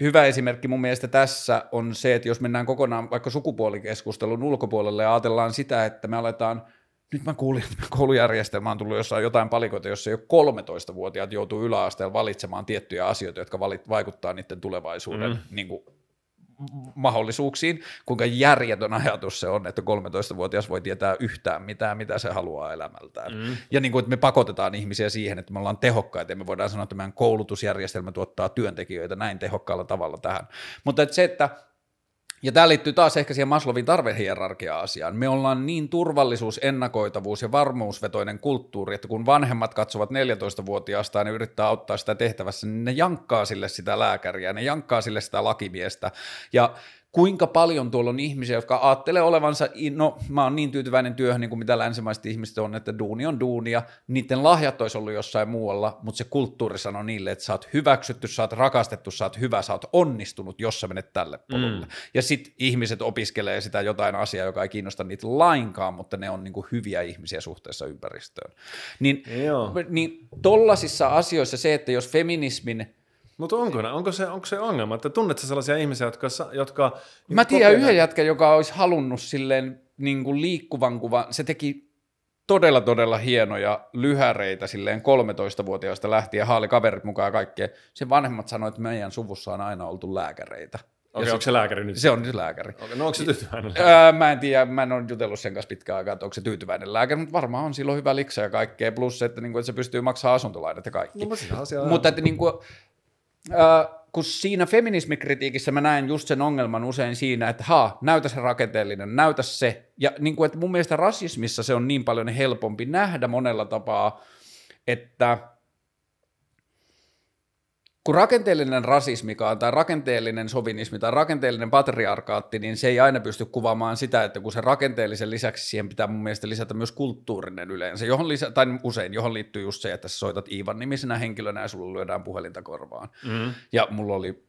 hyvä esimerkki mun mielestä tässä on se, että jos mennään kokonaan vaikka sukupuolikeskustelun ulkopuolelle ja ajatellaan sitä, että me aletaan – nyt mä kuulin, että koulujärjestelmä on tullut jossain jotain palikoita, jossa jo 13-vuotiaat joutuu yläasteella valitsemaan tiettyjä asioita, jotka valit, vaikuttaa niiden tulevaisuuden mm. niin kuin, mahdollisuuksiin, kuinka järjetön ajatus se on, että 13-vuotias voi tietää yhtään mitään, mitä se haluaa elämältään. Mm. Ja niin kuin, että me pakotetaan ihmisiä siihen, että me ollaan tehokkaita ja me voidaan sanoa, että meidän koulutusjärjestelmä tuottaa työntekijöitä näin tehokkaalla tavalla tähän. Mutta että se, että ja tämä liittyy taas ehkä siihen Maslowin tarvehierarkia-asiaan. Me ollaan niin turvallisuus, ennakoitavuus ja varmuusvetoinen kulttuuri, että kun vanhemmat katsovat 14-vuotiaasta ja ne yrittää auttaa sitä tehtävässä, niin ne jankkaa sille sitä lääkäriä, ne jankkaa sille sitä lakimiestä. Ja kuinka paljon tuolla on ihmisiä, jotka ajattelee olevansa, no mä oon niin tyytyväinen työhön, niin kuin mitä länsimaiset ihmiset on, että duuni on duunia, niiden lahjat olisi ollut jossain muualla, mutta se kulttuuri sanoo niille, että sä oot hyväksytty, sä oot rakastettu, sä oot hyvä, sä oot onnistunut, jos sä menet tälle polulle. Mm. Ja sitten ihmiset opiskelee sitä jotain asiaa, joka ei kiinnosta niitä lainkaan, mutta ne on niin kuin hyviä ihmisiä suhteessa ympäristöön. Niin, niin tollasissa asioissa se, että jos feminismin mutta onko, onko, se, onko se ongelma, että tunnet sellaisia ihmisiä, jotka... jotka Mä tiedän yhden jätkän, joka olisi halunnut silleen niin kuin liikkuvan kuvan, se teki todella todella hienoja lyhäreitä silleen 13-vuotiaasta lähtien, haali kaverit mukaan ja kaikkea. Sen vanhemmat sanoivat, että meidän suvussa on aina oltu lääkäreitä. Okei, okay, onko se lääkäri nyt? Se on nyt lääkäri. Okay, no onko se tyytyväinen öö, Mä en tiedä, mä en ole jutellut sen kanssa pitkään aikaa, että onko se tyytyväinen lääkäri, mutta varmaan on silloin hyvä liksa ja kaikkea, plus se, että, niin kuin, että se pystyy maksamaan asuntolainat ja kaikki. No, mutta että niin kuin, kun siinä feminismikritiikissä mä näen just sen ongelman usein siinä, että ha, näytä se rakenteellinen, näytä se. Ja niin kuin, että mun mielestä rasismissa se on niin paljon helpompi nähdä monella tapaa, että kun rakenteellinen rasismikaan tai rakenteellinen sovinismi tai rakenteellinen patriarkaatti, niin se ei aina pysty kuvaamaan sitä, että kun se rakenteellisen lisäksi siihen pitää mun mielestä lisätä myös kulttuurinen yleensä, johon lisä, tai usein, johon liittyy just se, että sä soitat Iivan nimisenä henkilönä ja sulla lyödään puhelinta korvaan. Mm. Ja mulla oli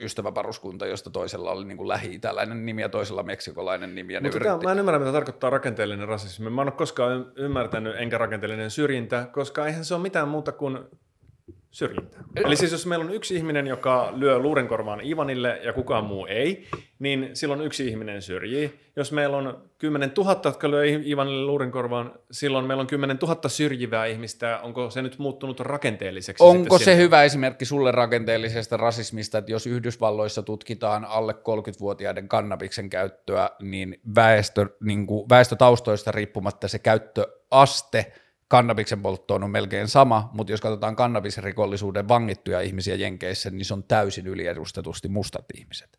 ystäväparuskunta, josta toisella oli niin kuin lähi-itäläinen nimi ja toisella meksikolainen nimi. Ja Mutta tämä, mä en ymmärrä, mitä tarkoittaa rakenteellinen rasismi. Mä en ole koskaan ymmärtänyt, enkä rakenteellinen syrjintä, koska eihän se ole mitään muuta kuin syrjintää. Eli siis jos meillä on yksi ihminen, joka lyö luurenkorvaan Ivanille ja kukaan muu ei, niin silloin yksi ihminen syrjii. Jos meillä on 10 000, jotka lyö Ivanille luurenkorvaan, silloin meillä on 10 000 syrjivää ihmistä. Onko se nyt muuttunut rakenteelliseksi? Onko se sinne? hyvä esimerkki sulle rakenteellisesta rasismista, että jos Yhdysvalloissa tutkitaan alle 30-vuotiaiden kannabiksen käyttöä, niin, väestö, niin kuin väestötaustoista riippumatta se käyttöaste – kannabiksen polttoon on melkein sama, mutta jos katsotaan kannabisrikollisuuden vangittuja ihmisiä Jenkeissä, niin se on täysin yliedustetusti mustat ihmiset.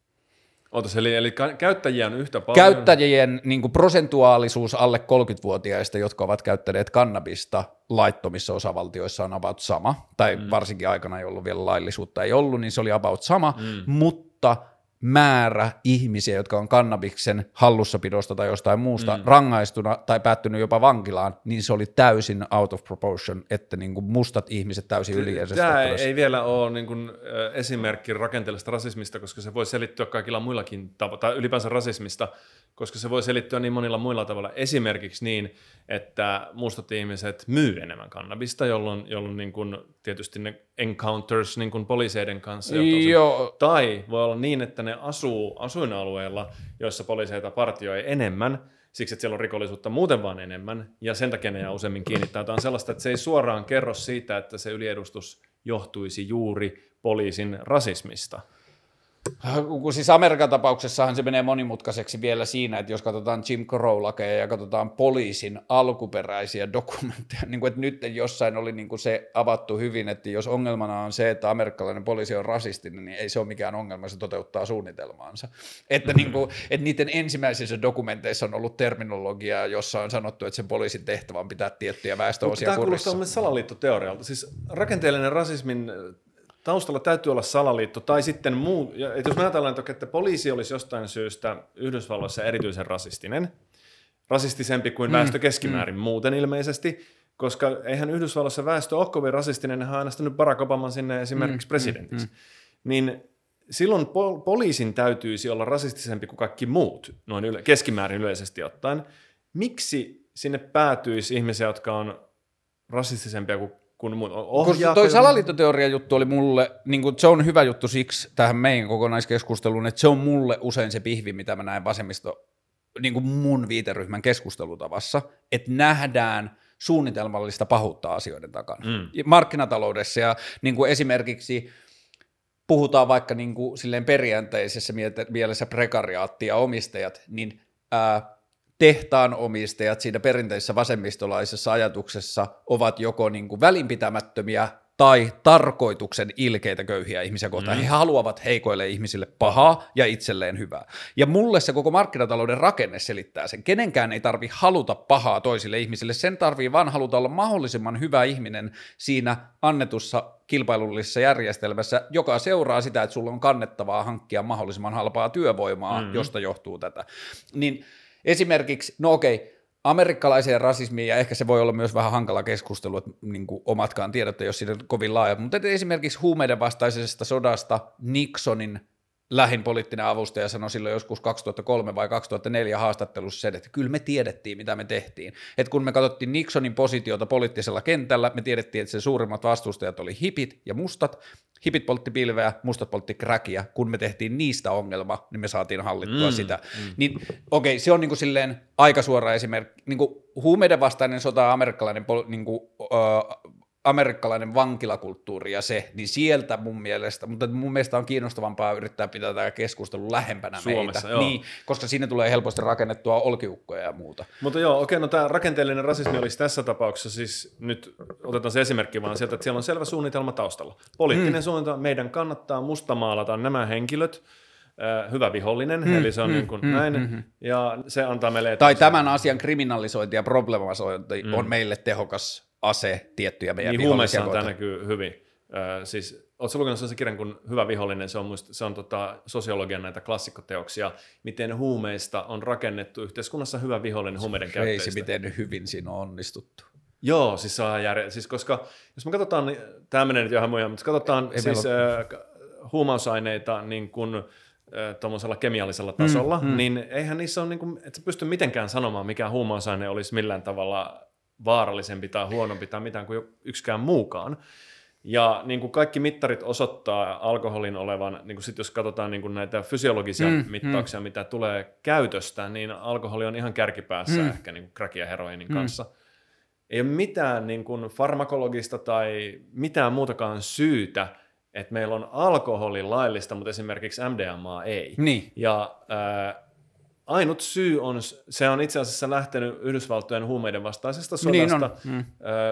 Otas, eli, eli käyttäjiä on yhtä paljon? Käyttäjien niin kuin prosentuaalisuus alle 30-vuotiaista, jotka ovat käyttäneet kannabista laittomissa osavaltioissa on about sama, tai mm. varsinkin aikana, jolloin vielä laillisuutta ei ollut, niin se oli about sama, mm. mutta – määrä ihmisiä, jotka on kannabiksen hallussapidosta tai jostain muusta mm. rangaistuna tai päättynyt jopa vankilaan, niin se oli täysin out of proportion, että niin kuin mustat ihmiset täysin yliesessä. Tämä ei, ei vielä ole niin kuin, esimerkki rakenteellisesta rasismista, koska se voi selittyä kaikilla muillakin tavoilla, tai ylipäänsä rasismista, koska se voi selittyä niin monilla muilla tavalla. Esimerkiksi niin, että mustat ihmiset myy enemmän kannabista, jolloin, jolloin niin kuin tietysti ne encounters niin kuin poliiseiden kanssa. Joo. Tai voi olla niin, että ne asuu asuinalueilla, joissa poliiseita partioi enemmän, siksi että siellä on rikollisuutta muuten vaan enemmän, ja sen takia ne jää useammin kiinni. Tämä on sellaista, että se ei suoraan kerro siitä, että se yliedustus johtuisi juuri poliisin rasismista. Kun siis Amerikan tapauksessahan se menee monimutkaiseksi vielä siinä, että jos katsotaan Jim Crow-lakeja ja katsotaan poliisin alkuperäisiä dokumentteja, niin kuin, että nyt jossain oli niin kuin se avattu hyvin, että jos ongelmana on se, että amerikkalainen poliisi on rasistinen, niin ei se ole mikään ongelma, se toteuttaa suunnitelmaansa. Että, niin kuin, että niiden ensimmäisissä dokumenteissa on ollut terminologiaa, jossa on sanottu, että sen poliisin tehtävä on pitää tiettyjä väestöosia Tämä kuulostaa myös salaliittoteorialta. Siis rakenteellinen rasismin taustalla täytyy olla salaliitto, tai sitten muu, että jos me ajatellaan, että poliisi olisi jostain syystä Yhdysvalloissa erityisen rasistinen, rasistisempi kuin mm, väestö keskimäärin mm. muuten ilmeisesti, koska eihän Yhdysvalloissa väestö ole kovin rasistinen, hän on äänestänyt Barack Obaman sinne esimerkiksi mm, mm presidentiksi. Mm, mm. Niin silloin pol- poliisin täytyisi olla rasistisempi kuin kaikki muut, noin yle- keskimäärin yleisesti ottaen. Miksi sinne päätyisi ihmisiä, jotka on rasistisempia kuin kun mun ohjaa... Toi salaliittoteoria juttu oli mulle, niin kuin, se on hyvä juttu siksi tähän meidän kokonaiskeskusteluun, että se on mulle usein se pihvi, mitä mä näen vasemmisto, niin kuin mun viiteryhmän keskustelutavassa, että nähdään suunnitelmallista pahuutta asioiden takana. Mm. Markkinataloudessa ja niin kuin esimerkiksi puhutaan vaikka niin kuin silleen periaatteisessa mielessä prekariaatti ja omistajat, niin ää, tehtaan omistajat siinä perinteisessä vasemmistolaisessa ajatuksessa ovat joko niin kuin välinpitämättömiä tai tarkoituksen ilkeitä köyhiä ihmisiä kohtaan. Mm. He haluavat heikoille ihmisille pahaa ja itselleen hyvää. Ja mulle se koko markkinatalouden rakenne selittää sen. Kenenkään ei tarvi haluta pahaa toisille ihmisille, sen tarvii vaan haluta olla mahdollisimman hyvä ihminen siinä annetussa kilpailullisessa järjestelmässä, joka seuraa sitä, että sulla on kannettavaa hankkia mahdollisimman halpaa työvoimaa, mm. josta johtuu tätä. Niin Esimerkiksi, no okei, amerikkalaiseen rasismiin, ja ehkä se voi olla myös vähän hankala keskustelu, että niin kuin omatkaan tiedätte, jos siitä on kovin laaja, mutta esimerkiksi huumeiden vastaisesta sodasta Nixonin lähin poliittinen avustaja sanoi silloin joskus 2003 vai 2004 haastattelussa se, että kyllä me tiedettiin, mitä me tehtiin. Et kun me katsottiin Nixonin positiota poliittisella kentällä, me tiedettiin, että se suurimmat vastustajat oli hipit ja mustat. Hipit poltti pilveä, mustat poltti kräkiä. Kun me tehtiin niistä ongelma, niin me saatiin hallittua mm, sitä. Mm. Niin okei, okay, se on niin kuin silleen aika suora esimerkki. Niin kuin huumeiden vastainen sota amerikkalainen niin kuin, uh, amerikkalainen vankilakulttuuri ja se, niin sieltä mun mielestä, mutta mun mielestä on kiinnostavampaa yrittää pitää tämä keskustelu lähempänä Suomessa, meitä, joo. Niin, koska siinä tulee helposti rakennettua olkiukkoja ja muuta. Mutta joo, okei, no tämä rakenteellinen rasismi olisi tässä tapauksessa siis, nyt otetaan se esimerkki vaan sieltä, että siellä on selvä suunnitelma taustalla. Poliittinen mm. suunnitelma, meidän kannattaa mustamaalata nämä henkilöt, hyvä vihollinen, mm, eli se on mm, niin kuin mm, näin, mm, ja se antaa meille... Tai tämän asian kriminalisointi ja problematisointi mm. on meille tehokas ase tiettyjä meidän niin, huumeissa tämä näkyy hyvin. Äh, siis Oletko lukenut sellaisen kirjan kuin Hyvä vihollinen? Se on, muista, se on tota, sosiologian näitä klassikkoteoksia, miten huumeista on rakennettu yhteiskunnassa hyvä vihollinen huumeiden käyttäjistä. miten hyvin siinä on onnistuttu. Joo, siis on järje... siis koska jos me katsotaan, niin, tämä menee nyt ihan muja, mutta katsotaan Ei siis meillä äh, huumausaineita niin kuin äh, tuommoisella kemiallisella tasolla, mm. niin eihän niissä ole, niin kuin, et sä pysty mitenkään sanomaan, mikä huumausaine olisi millään tavalla vaarallisempi tai huonompi tai mitään kuin yksikään muukaan. Ja niin kuin kaikki mittarit osoittaa alkoholin olevan, niin kuin sit jos katsotaan niin kuin näitä fysiologisia Mm, mm, mittauksia, mm. mitä tulee käytöstä, niin alkoholi on ihan kärkipäässä Mm. mm. ehkä niin kuin crack ja heroinin mm. kanssa. Ei ole mitään niin kuin farmakologista tai mitään muutakaan syytä, että meillä on alkoholi laillista, mutta esimerkiksi MDMA ei. Niin. Ja äh, ainut syy on, se on itse asiassa lähtenyt Yhdysvaltojen huumeiden vastaisesta Niin sodasta on. Mm. äh,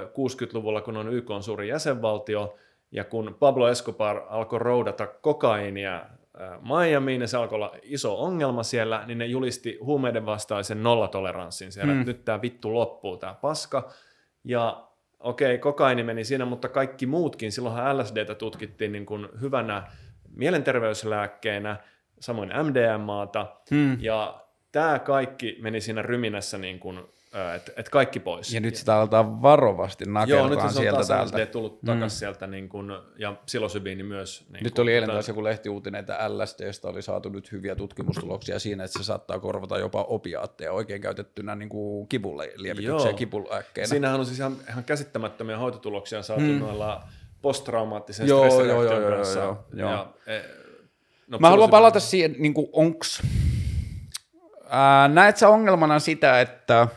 60-luvulla, kun on YK on suuri jäsenvaltio, ja kun Pablo Escobar alkoi roudata kokainia Miamiin, ja se alkoi olla iso ongelma siellä, niin ne julisti huumeiden vastaisen nollatoleranssin siellä, Mm. että nyt tämä vittu loppuu, tämä paska. Ja okei, kokaini meni siinä, mutta kaikki muutkin, silloinhan LSDtä tutkittiin niin kuin hyvänä mielenterveyslääkkeenä, samoin MDMAta, Mm. ja tämä kaikki meni siinä ryminässä, niin kuin, että et kaikki pois. Ja nyt sitä aletaan varovasti Joo, nakertaan nyt se on sieltä taas täältä. LSD tullut takaisin mm. sieltä, niin kuin, ja psilosybiini myös. Niin Nyt kuin, oli eilen taas joku lehtiuutinen, että LSDstä oli saatu nyt hyviä tutkimustuloksia siinä, että se saattaa korvata jopa opiaatteja oikein käytettynä niin kuin kivulle lievitykseen Joo. kipulääkkeenä. Siinähän on siis ihan, ihan käsittämättömiä hoitotuloksia saatu mm. noilla posttraumaattisen Joo, joo, stressireaktion joo, joo, kanssa. joo, joo. Ja, e, no, Mä haluan palata siihen, niin onks, ää, näet sä ongelmana sitä, että,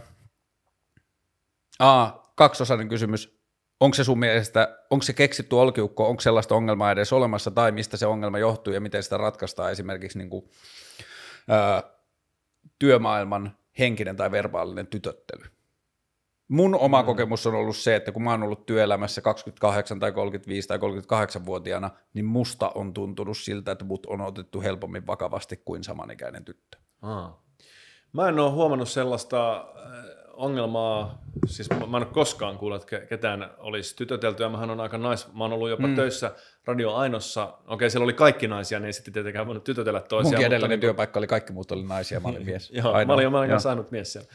aa, kaksosainen kysymys, onko se sun mielestä, onko se keksitty olkiukko, onko sellaista ongelmaa edes olemassa, tai mistä se ongelma johtuu, ja miten sitä ratkaistaan esimerkiksi niin kuin, ää, työmaailman henkinen tai verbaalinen tytöttely. Mun oma mm. kokemus on ollut se, että kun mä oon ollut työelämässä 28 tai 35 tai 38-vuotiaana, niin musta on tuntunut siltä, että mut on otettu helpommin vakavasti kuin samanikäinen tyttö. Aa. Mä en ole huomannut sellaista äh, ongelmaa, siis mä en ole koskaan kuullut, että ke- ketään olisi tytötelty, ja mähän on aika nais, mä oon ollut jopa mm. töissä Radio Ainossa, okei siellä oli kaikki naisia, niin sitten tietenkään voinut tytötellä toisiaan. Munkin edellinen niin työpaikka oli kaikki muut oli naisia, mä olin mies. Joo, Ainoa. mä olin, mä olin ainut mies siellä.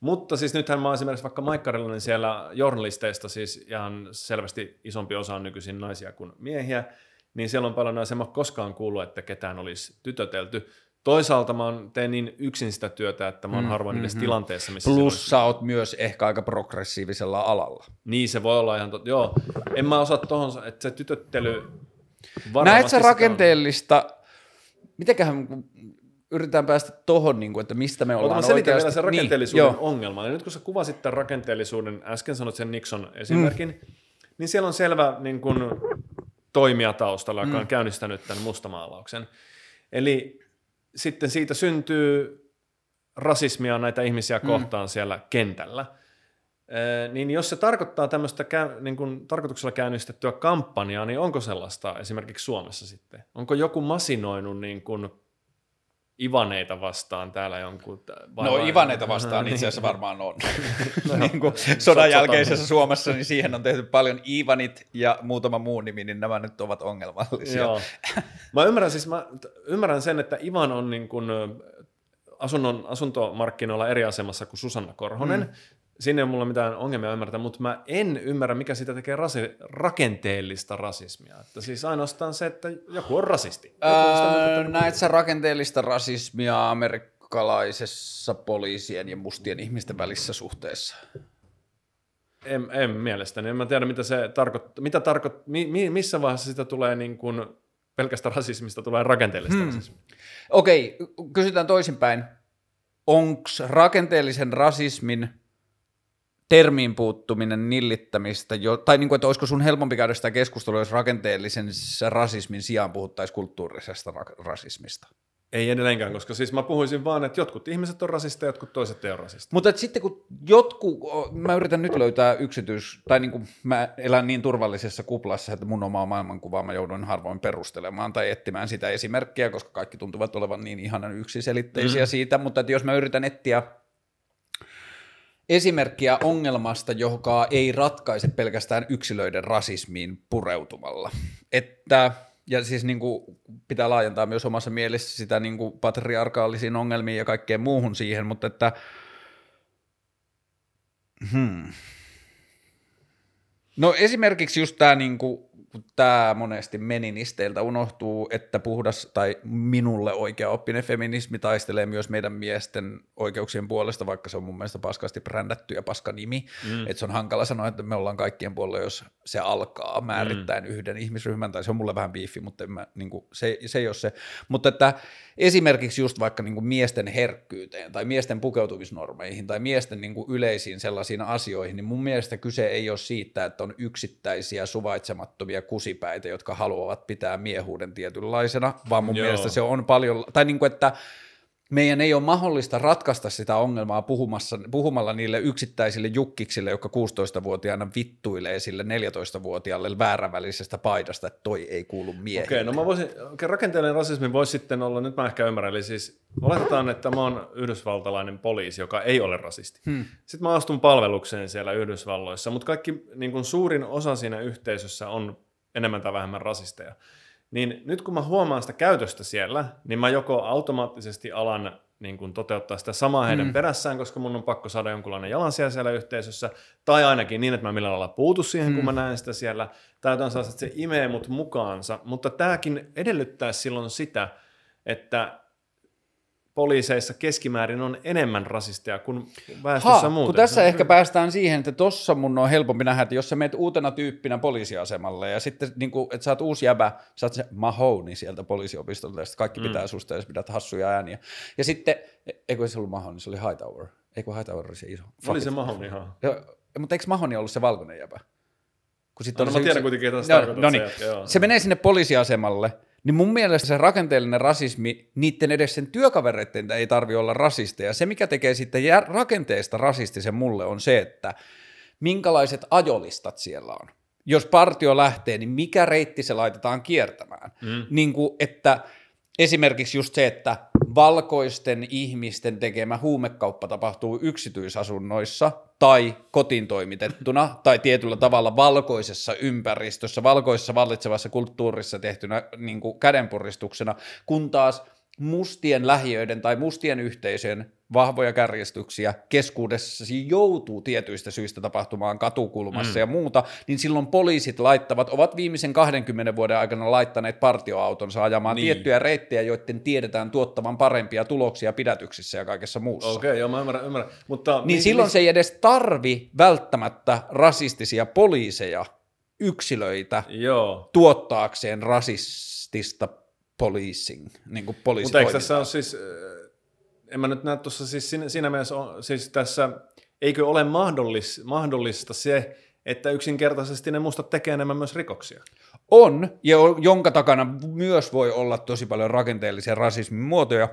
Mutta siis nythän mä oon esimerkiksi vaikka Maikkarilla, niin siellä journalisteista siis ihan selvästi isompi osa on nykyisin naisia kuin miehiä, niin siellä on paljon naisia. Mä koskaan kuullut, että ketään olisi tytötelty. Toisaalta mä teen niin yksin sitä työtä, että mä oon Mm, harvoin edes mm, mm. tilanteessa, missä Plus olisi- sä oot myös ehkä aika progressiivisella alalla. Niin se voi olla ihan totta. Joo, en mä osaa tohon, että se tytöttely Näet sä sitä on. rakenteellista, mitenköhän yritetään päästä tohon, niin kuin, että mistä me ollaan mä selitän oikeasti. vielä sen rakenteellisuuden Niin, niin, joo. ongelman. Ja nyt kun sä kuvasit tämän rakenteellisuuden, äsken sanoit sen Nixon esimerkin, mm. niin siellä on selvä niin kun, toimija taustalla, joka on Mm. käynnistänyt tämän mustamaalauksen. Eli sitten siitä syntyy rasismia näitä ihmisiä Mm. kohtaan siellä kentällä. Ee, niin jos se tarkoittaa tämmöistä käy, niin kuin tarkoituksella käynnistettyä kampanjaa, niin onko sellaista esimerkiksi Suomessa sitten? Onko joku masinoinut niin kuin Ivaneita vastaan täällä jonkun? Vai No vai- Ivaneita vastaan Niin. itse asiassa varmaan on. No niin kuin sodan jälkeisessä Suomessa, niin siihen on tehty paljon Ivanit ja muutama muu nimi, niin nämä nyt ovat ongelmallisia. Joo. Mä ymmärrän, siis mä ymmärrän sen, että Ivan on niin kuin asunnon, asuntomarkkinoilla eri asemassa kuin Susanna Korhonen. Mm. Siinä ei ole mulla mitään ongelmia ymmärtää, mutta mä en ymmärrä, mikä sitä tekee rasi, rakenteellista rasismia. Että siis ainoastaan se, että joku on rasisti. Öö, näet sä rakenteellista rasismia amerikkalaisessa poliisien ja mustien ihmisten välissä suhteessa? En, en mielestäni. En mä tiedä, mitä se tarkoittaa. Mitä tarkoit, mi, mi, missä vaiheessa sitä tulee niin kuin pelkästä rasismista tulee rakenteellista hmm. rasismia. Okei, kysytään toisinpäin. Onko rakenteellisen rasismin termiin puuttuminen nillittämistä, jo, tai niin kuin, että olisiko sun helpompi käydä sitä keskustelua, jos rakenteellisen rasismin sijaan puhuttaisiin kulttuurisesta ra- rasismista? Ei edelleenkään, koska siis mä puhuisin vaan, että jotkut ihmiset on rasisteja, jotkut toiset ei ole rasisteja. Mutta et sitten kun jotkut, mä yritän nyt löytää yksityis, tai niin kuin mä elän niin turvallisessa kuplassa, että mun omaa maailmankuvaa mä joudun harvoin perustelemaan tai etsimään sitä esimerkkiä, koska kaikki tuntuvat olevan niin ihanan yksiselitteisiä mm. siitä, mutta että jos mä yritän etsiä esimerkkiä ongelmasta, joka ei ratkaise pelkästään yksilöiden rasismiin pureutumalla. Että, ja siis niin kuin pitää laajentaa myös omassa mielessä sitä niin kuin patriarkaalisiin ongelmiin ja kaikkeen muuhun siihen, mutta että hmm. No esimerkiksi just tämä niin kuin kun tämä monesti meninisteiltä unohtuu, että puhdas tai minulle oikeaoppinen feminismi taistelee myös meidän miesten oikeuksien puolesta, vaikka se on mun mielestä paskasti brändätty ja paska nimi, mm. että se on hankala sanoa, että me ollaan kaikkien puolella, jos se alkaa määrittäen mm. yhden ihmisryhmän, tai se on mulle vähän biifi, mutta mä, niin kuin, se, se ei ole se, mutta että esimerkiksi just vaikka niin kuin miesten herkkyyteen tai miesten pukeutumisnormeihin tai miesten niin kuin yleisiin sellaisiin asioihin, niin mun mielestä kyse ei ole siitä, että on yksittäisiä suvaitsemattomia kusipäitä, jotka haluavat pitää miehuuden tietynlaisena, vaan mun Joo. mielestä se on paljon, tai niin kuin, että meidän ei ole mahdollista ratkaista sitä ongelmaa puhumassa, puhumalla niille yksittäisille jukkiksille, jotka 16-vuotiaana vittuilee sille 14-vuotiaalle väärävälisestä paidasta, että toi ei kuulu miehille. Okei, no mä voisin, rakenteellinen rasismi voisi sitten olla, nyt mä ehkä ymmärrän, eli siis oletetaan, että mä oon yhdysvaltalainen poliisi, joka ei ole rasisti. Hmm. Sitten mä astun palvelukseen siellä Yhdysvalloissa, mutta kaikki niin kuin suurin osa siinä yhteisössä on enemmän tai vähemmän rasisteja. Niin nyt kun mä huomaan sitä käytöstä siellä, niin mä joko automaattisesti alan niin kuin toteuttaa sitä samaa heidän mm. perässään, koska mun on pakko saada jonkunlainen jalansija siellä yhteisössä, tai ainakin niin, että mä millään lailla puutu siihen, mm. kun mä näen sitä siellä, tai jotain sellaista, että se imee mut mukaansa, mutta tämäkin edellyttää silloin sitä, että poliiseissa keskimäärin on enemmän rasisteja kuin väestössä ha, muuten. Kun tässä ehkä päästään siihen, että tossa mun on helpompi nähdä, että jos sä meet uutena tyyppinä poliisiasemalle ja sitten niin kuin, että sä oot uusi jäbä, sä oot se Mahoney sieltä poliisiopistolta ja sitten kaikki mm. pitää susta ja pidät hassuja ääniä. Ja sitten, eikö se ollut Mahoney, se oli Hightower. Eikö Hightower oli se iso? Oli se Mahoney ihan. Ja, mutta eikö Mahoney ollut se valkoinen jäbä? Kun sit no, no, mä tiedän yksi... kuitenkin, että no, no niin. se, se menee sinne poliisiasemalle – niin mun mielestä se rakenteellinen rasismi, niiden edes sen työkavereiden ei tarvi olla rasisteja. Se, mikä tekee sitten rakenteesta rasistisen mulle, on se, että minkälaiset ajolistat siellä on. Jos partio lähtee, niin mikä reitti se laitetaan kiertämään. Mm. Niin kuin, että esimerkiksi just se, että valkoisten ihmisten tekemä huumekauppa tapahtuu yksityisasunnoissa tai kotiin toimitettuna tai tietyllä tavalla valkoisessa ympäristössä, valkoisessa vallitsevassa kulttuurissa tehtynä niin kuin kädenpuristuksena, kun taas mustien lähiöiden tai mustien yhteisöjen vahvoja kärjestyksiä keskuudessasi joutuu tietyistä syistä tapahtumaan katukulmassa mm. ja muuta, niin silloin poliisit laittavat, ovat viimeisen 20 vuoden aikana laittaneet partioautonsa ajamaan niin. tiettyjä reittejä, joiden tiedetään tuottavan parempia tuloksia pidätyksissä ja kaikessa muussa. Okei, okay, joo, mä ymmärrän, ymmärrän. Mutta niin mi- silloin se ei edes tarvi välttämättä rasistisia poliiseja, yksilöitä joo. tuottaakseen rasistista policing, niin kuin Mutta eikö tässä on siis en mä nyt näe tuossa siis siinä, siinä mielessä, on, siis tässä, eikö ole mahdollis, mahdollista se, että yksinkertaisesti ne mustat tekee enemmän myös rikoksia? On, ja jonka takana myös voi olla tosi paljon rakenteellisia rasismin muotoja,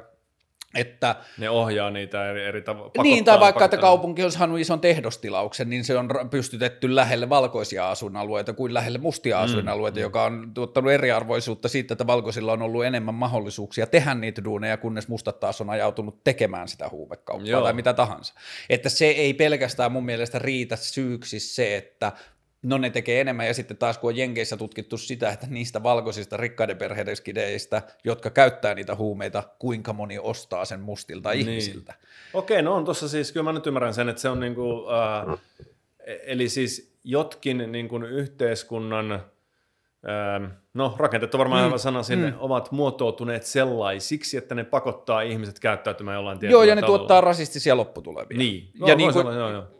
että, ne ohjaa niitä eri, eri tavoilla. Niin, tai vaikka, että kaupunki on saanut ison tehdostilauksen, niin se on pystytetty lähelle valkoisia asuinalueita kuin lähelle mustia mm, asuinalueita, mm. joka on tuottanut eriarvoisuutta siitä, että valkoisilla on ollut enemmän mahdollisuuksia tehdä niitä duuneja, kunnes mustat taas on ajautunut tekemään sitä huumekauppaa Joo. tai mitä tahansa. Että se ei pelkästään mun mielestä riitä syyksi se, että No ne tekee enemmän ja sitten taas kun on Jenkeissä tutkittu sitä, että niistä valkoisista rikkaiden perheiden skideistä, jotka käyttää niitä huumeita, kuinka moni ostaa sen mustilta niin. ihmisiltä. Okei, no on tuossa siis, kyllä mä nyt ymmärrän sen, että se on niinku, äh, eli siis jotkin niin kuin yhteiskunnan, äh, no rakenteet on varmaan mm, sana sinne, mm. ovat muotoutuneet sellaisiksi, että ne pakottaa ihmiset käyttäytymään jollain tietyllä Joo, ja ne tavalla. tuottaa rasistisia lopputulevia. Niin, ja joo, niin kuin, joo, joo.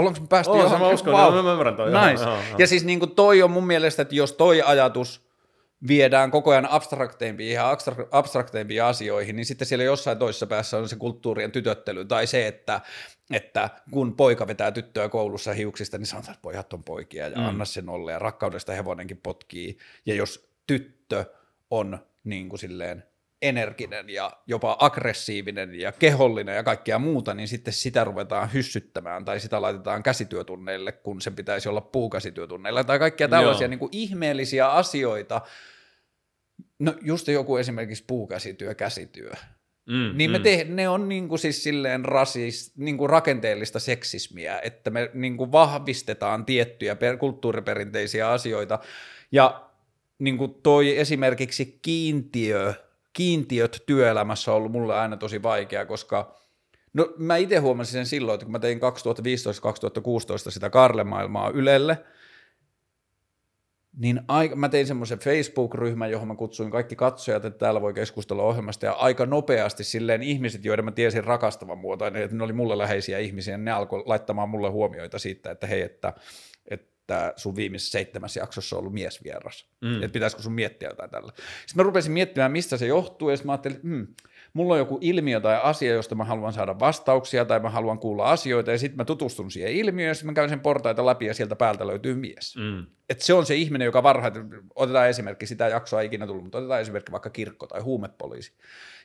Ollaanko me päästy oh, johonkin? Mä uskon, wow. mä ymmärrän toi. Nice. Joo, joo. Ja siis niin kuin toi on mun mielestä, että jos toi ajatus viedään koko ajan abstrakteimpiin ja abstrakteimpiin asioihin, niin sitten siellä jossain toisessa päässä on se kulttuurien tytöttely tai se, että, että kun poika vetää tyttöä koulussa hiuksista, niin sanotaan, että pojat on poikia ja mm. anna sen olla ja rakkaudesta hevonenkin potkii. Ja jos tyttö on niin kuin silleen energinen ja jopa aggressiivinen ja kehollinen ja kaikkea muuta, niin sitten sitä ruvetaan hyssyttämään tai sitä laitetaan käsityötunneille, kun sen pitäisi olla puukäsityötunneilla tai kaikkia tällaisia niin kuin ihmeellisiä asioita. No just joku esimerkiksi puukäsityö, käsityö. Mm, niin me mm. te, ne on niin kuin siis silleen rasis, niin kuin rakenteellista seksismiä, että me niin kuin vahvistetaan tiettyjä per, kulttuuriperinteisiä asioita. Ja niin kuin toi esimerkiksi kiintiö, kiintiöt työelämässä on ollut mulle aina tosi vaikea, koska no mä itse huomasin sen silloin, että kun mä tein 2015-2016 sitä Karle-maailmaa Ylelle – niin aika, mä tein semmoisen Facebook-ryhmän, johon mä kutsuin kaikki katsojat, että täällä voi keskustella ohjelmasta, ja aika nopeasti silleen ihmiset, joiden mä tiesin rakastavan muotoinen, että ne oli mulle läheisiä ihmisiä, ne alkoi laittamaan mulle huomioita siitä, että hei, että, että sun viimeisessä seitsemässä jaksossa on ollut miesvieras, mm. että pitäisikö sun miettiä jotain tällä. Sitten mä rupesin miettimään, mistä se johtuu, ja mä ajattelin, että hmm, mulla on joku ilmiö tai asia, josta mä haluan saada vastauksia tai mä haluan kuulla asioita ja sitten mä tutustun siihen ilmiöön ja sitten mä käyn sen portaita läpi ja sieltä päältä löytyy mies. Mm. Et se on se ihminen, joka varhaiten, otetaan esimerkki, sitä jaksoa ei ikinä tullut, mutta otetaan esimerkki vaikka kirkko tai huumepoliisi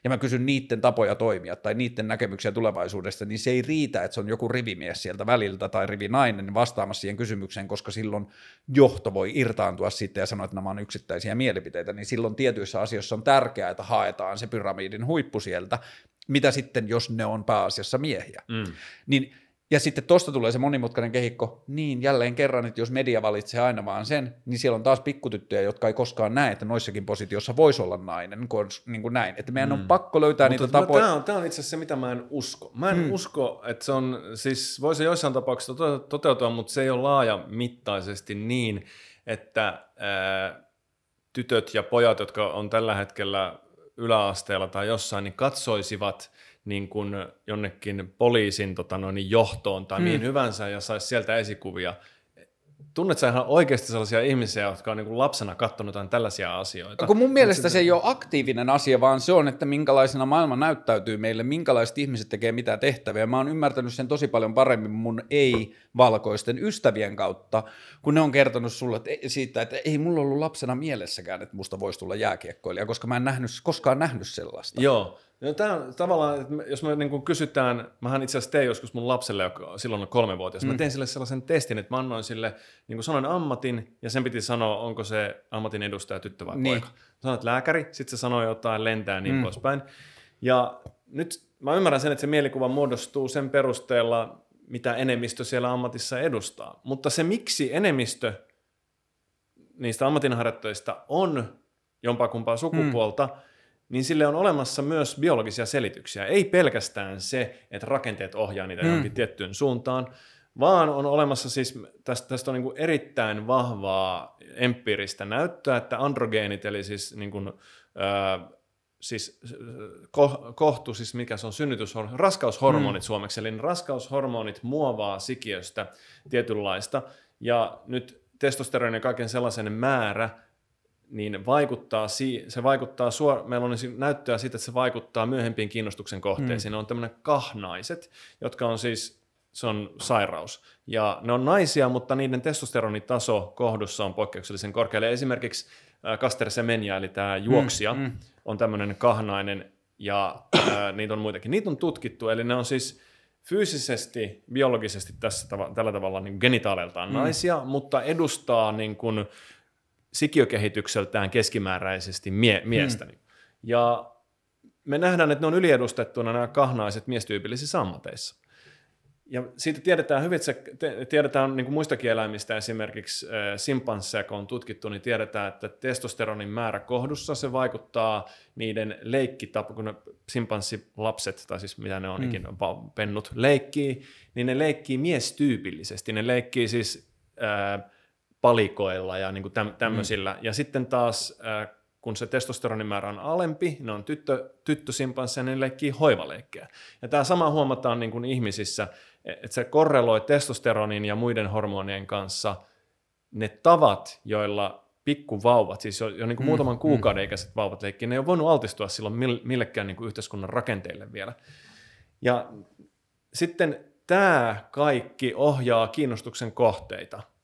ja mä kysyn niiden tapoja toimia tai niiden näkemyksiä tulevaisuudesta, niin se ei riitä, että se on joku rivimies sieltä väliltä tai rivinainen vastaamassa siihen kysymykseen, koska silloin johto voi irtaantua sitten ja sanoa, että nämä on yksittäisiä mielipiteitä, niin silloin tietyissä asioissa on tärkeää, että haetaan se pyramidin huippu sieltä, mitä sitten, jos ne on pääasiassa miehiä. Mm. Niin ja sitten tuosta tulee se monimutkainen kehikko, niin jälleen kerran, että jos media valitsee aina vaan sen, niin siellä on taas pikkutyttöjä, jotka ei koskaan näe, että noissakin positiossa voisi olla nainen, niin kuin näin. Että meidän mm. on pakko löytää Mutta niitä tapoja. Tämä on, tämä on itse asiassa se, mitä mä en usko. Mä en mm. usko, että se on, siis voisi joissain tapauksissa toteutua, mutta se ei ole laajamittaisesti niin, että ää, tytöt ja pojat, jotka on tällä hetkellä yläasteella tai jossain, niin katsoisivat – niin kuin jonnekin poliisin tota noin, johtoon tai mm. mihin hyvänsä ja saisi sieltä esikuvia. Tunnet sä ihan oikeasti sellaisia ihmisiä, jotka on niin kuin lapsena katsonut jotain tällaisia asioita? Kun mun mielestä se ei ole aktiivinen asia, vaan se on, että minkälaisena maailma näyttäytyy meille, minkälaiset ihmiset tekee mitä tehtäviä. Mä oon ymmärtänyt sen tosi paljon paremmin mun ei-valkoisten ystävien kautta, kun ne on kertonut sulle että siitä, että ei mulla ollut lapsena mielessäkään, että musta voisi tulla jääkiekkoilija, koska mä en nähnyt, koskaan nähnyt sellaista. Joo, No, tämä on tavallaan, että jos me niin kysytään, mähän itse asiassa tein joskus mun lapselle, joka silloin on kolmevuotias, mm. mä tein sille sellaisen testin, että mä annoin sille, niin kuin sanoin ammatin, ja sen piti sanoa, onko se ammatin edustaja tyttö vai niin. poika. Sanoit lääkäri, sitten se sanoi jotain, lentää niin mm. poispäin. Ja nyt mä ymmärrän sen, että se mielikuva muodostuu sen perusteella, mitä enemmistö siellä ammatissa edustaa. Mutta se, miksi enemmistö niistä ammatinharjoittajista on jompaa kumpaa sukupuolta, mm niin sille on olemassa myös biologisia selityksiä. Ei pelkästään se, että rakenteet ohjaa niitä mm. johonkin tiettyyn suuntaan, vaan on olemassa siis, tästä, tästä on niin kuin erittäin vahvaa empiiristä näyttöä, että androgeenit, eli siis, niin kuin, äh, siis ko, kohtu, siis mikä se on synnytyshormonit, raskaushormonit mm. suomeksi, eli raskaushormonit muovaa sikiöstä tietynlaista, ja nyt testosteronin ja kaiken sellaisen määrä niin vaikuttaa, se vaikuttaa, suor- meillä on näyttöä siitä, että se vaikuttaa myöhempiin kiinnostuksen kohteisiin. Mm. Ne on tämmöinen kahnaiset, jotka on siis, se on sairaus. Ja ne on naisia, mutta niiden testosteronitaso kohdussa on poikkeuksellisen korkea. esimerkiksi Kaster Semenya, eli tämä juoksija, mm, mm. on tämmöinen kahnainen, ja ää, niitä on muitakin. Niitä on tutkittu, eli ne on siis fyysisesti, biologisesti tässä tällä tavalla niin genitaaleiltaan mm. naisia, mutta edustaa niin kuin, sikiökehitykseltään keskimääräisesti mie- miestä. Mm. Ja me nähdään, että ne on yliedustettuna nämä kahnaiset miestyypillisissä ammateissa. Ja siitä tiedetään hyvin, että se tiedetään niin kuin muistakin eläimistä, esimerkiksi simpansseja, kun on tutkittu, niin tiedetään, että testosteronin määrä kohdussa, se vaikuttaa niiden leikkitapu, kun ne simpanssilapset, tai siis mitä ne on mm. pennut, leikkii, niin ne leikkii miestyypillisesti. Ne leikkii siis ää, palikoilla ja niin kuin täm, tämmöisillä. Mm. Ja sitten taas, äh, kun se testosteronin määrä on alempi, ne on tyttö, tyttösimpansseja, niin leikkii hoivaleikkejä. Ja tämä sama huomataan niin kuin ihmisissä, että se korreloi testosteronin ja muiden hormonien kanssa ne tavat, joilla pikkuvauvat, siis jo, jo niin kuin mm, muutaman mm. kuukauden mm. ikäiset vauvat leikkii, ne ei ole voinut altistua silloin millekään niin kuin yhteiskunnan rakenteille vielä. Ja sitten tämä kaikki ohjaa kiinnostuksen kohteita –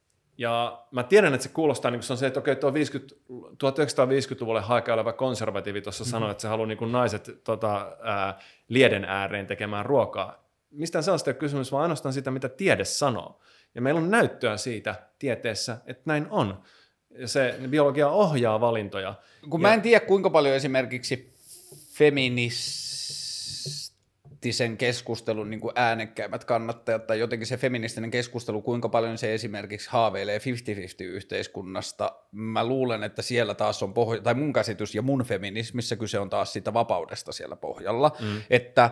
ja mä tiedän, että se kuulostaa niin se on se, että okei, tuo 50, 1950-luvulle haikaileva konservatiivi tuossa mm-hmm. sanoi, että se haluaa niin kuin naiset tota, ää, lieden ääreen tekemään ruokaa. Mistään sellaista ei ole kysymys, vaan ainoastaan sitä, mitä tiede sanoo. Ja meillä on näyttöä siitä tieteessä, että näin on. Ja se biologia ohjaa valintoja. Kun ja... mä en tiedä, kuinka paljon esimerkiksi feminis poliittisen keskustelun niin kuin äänekkäimmät kannattajat tai jotenkin se feministinen keskustelu, kuinka paljon se esimerkiksi haaveilee 50-50 yhteiskunnasta. Mä luulen, että siellä taas on pohja, tai mun käsitys ja mun feminismissä kyse on taas siitä vapaudesta siellä pohjalla, mm. että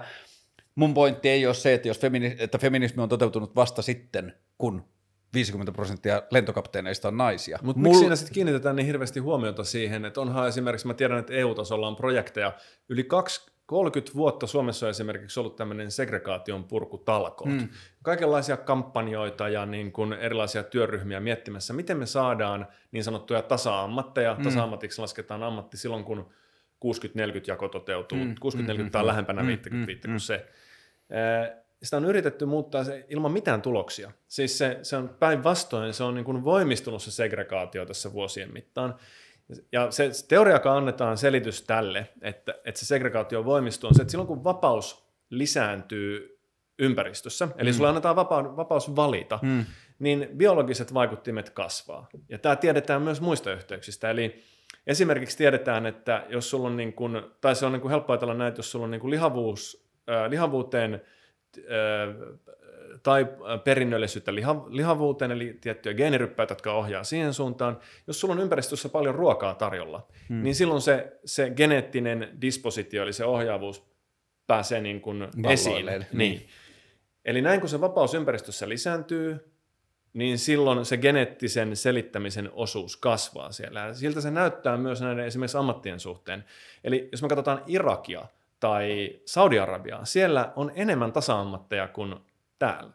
mun pointti ei ole se, että, jos femini- että feminismi on toteutunut vasta sitten, kun 50 prosenttia lentokapteeneista on naisia. Mutta Mul... miksi siinä sitten kiinnitetään niin hirveästi huomiota siihen, että onhan esimerkiksi, mä tiedän, että EU-tasolla on projekteja, yli kaksi 30 vuotta Suomessa on esimerkiksi ollut tämmöinen segregaation purkutalkoot. Mm. Kaikenlaisia kampanjoita ja niin kuin erilaisia työryhmiä miettimässä, miten me saadaan niin sanottuja tasa-ammatteja. Mm. Tasa-ammatiksi lasketaan ammatti silloin, kun 60-40 jako toteutuu. Mm. 60-40 mm. on lähempänä 50-50 mm. kuin mm. se. Sitä on yritetty muuttaa se ilman mitään tuloksia. Siis se, se on päinvastoin, se on niin kuin voimistunut se segregaatio tässä vuosien mittaan. Ja se teoria, joka annetaan selitys tälle, että, että se segregaatio voimistuu, on se, että silloin kun vapaus lisääntyy ympäristössä, eli mm. sulle annetaan vapa- vapaus valita, mm. niin biologiset vaikuttimet kasvaa. Ja tämä tiedetään myös muista yhteyksistä, eli esimerkiksi tiedetään, että jos sulla on, niin kun, tai se on niin helppo ajatella näin, että jos sulla on niin lihavuus, äh, lihavuuteen äh, tai perinnöllisyyttä liha, lihavuuteen, eli tiettyjä geeniryppäitä, jotka ohjaa siihen suuntaan. Jos sulla on ympäristössä paljon ruokaa tarjolla, hmm. niin silloin se, se geneettinen dispositio, eli se ohjaavuus, pääsee niin kuin esiin. Niin. niin. Eli näin kun se vapaus ympäristössä lisääntyy, niin silloin se geneettisen selittämisen osuus kasvaa siellä. Siltä se näyttää myös näiden esimerkiksi ammattien suhteen. Eli jos me katsotaan Irakia tai Saudi-Arabiaa, siellä on enemmän tasa-ammatteja kuin täällä.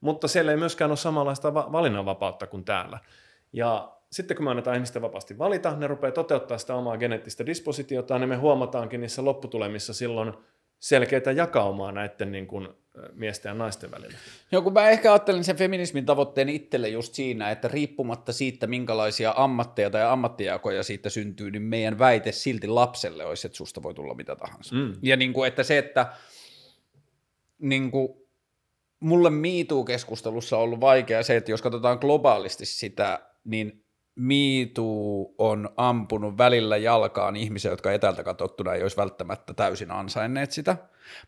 Mutta siellä ei myöskään ole samanlaista va- valinnanvapautta kuin täällä. Ja sitten kun me annetaan ihmisten vapaasti valita, ne rupeaa toteuttaa sitä omaa geneettistä dispositiota, niin me huomataankin niissä lopputulemissa silloin selkeitä jakaumaa näiden niin kuin, miesten ja naisten välillä. Joo, kun mä ehkä ajattelen sen feminismin tavoitteen itselle just siinä, että riippumatta siitä, minkälaisia ammatteja tai ammattijakoja siitä syntyy, niin meidän väite silti lapselle olisi, että susta voi tulla mitä tahansa. Mm. Ja niin kuin, että se, että niin kuin, mulle MeToo-keskustelussa on ollut vaikea se, että jos katsotaan globaalisti sitä, niin MeToo on ampunut välillä jalkaan ihmisiä, jotka etäältä katsottuna ei olisi välttämättä täysin ansainneet sitä.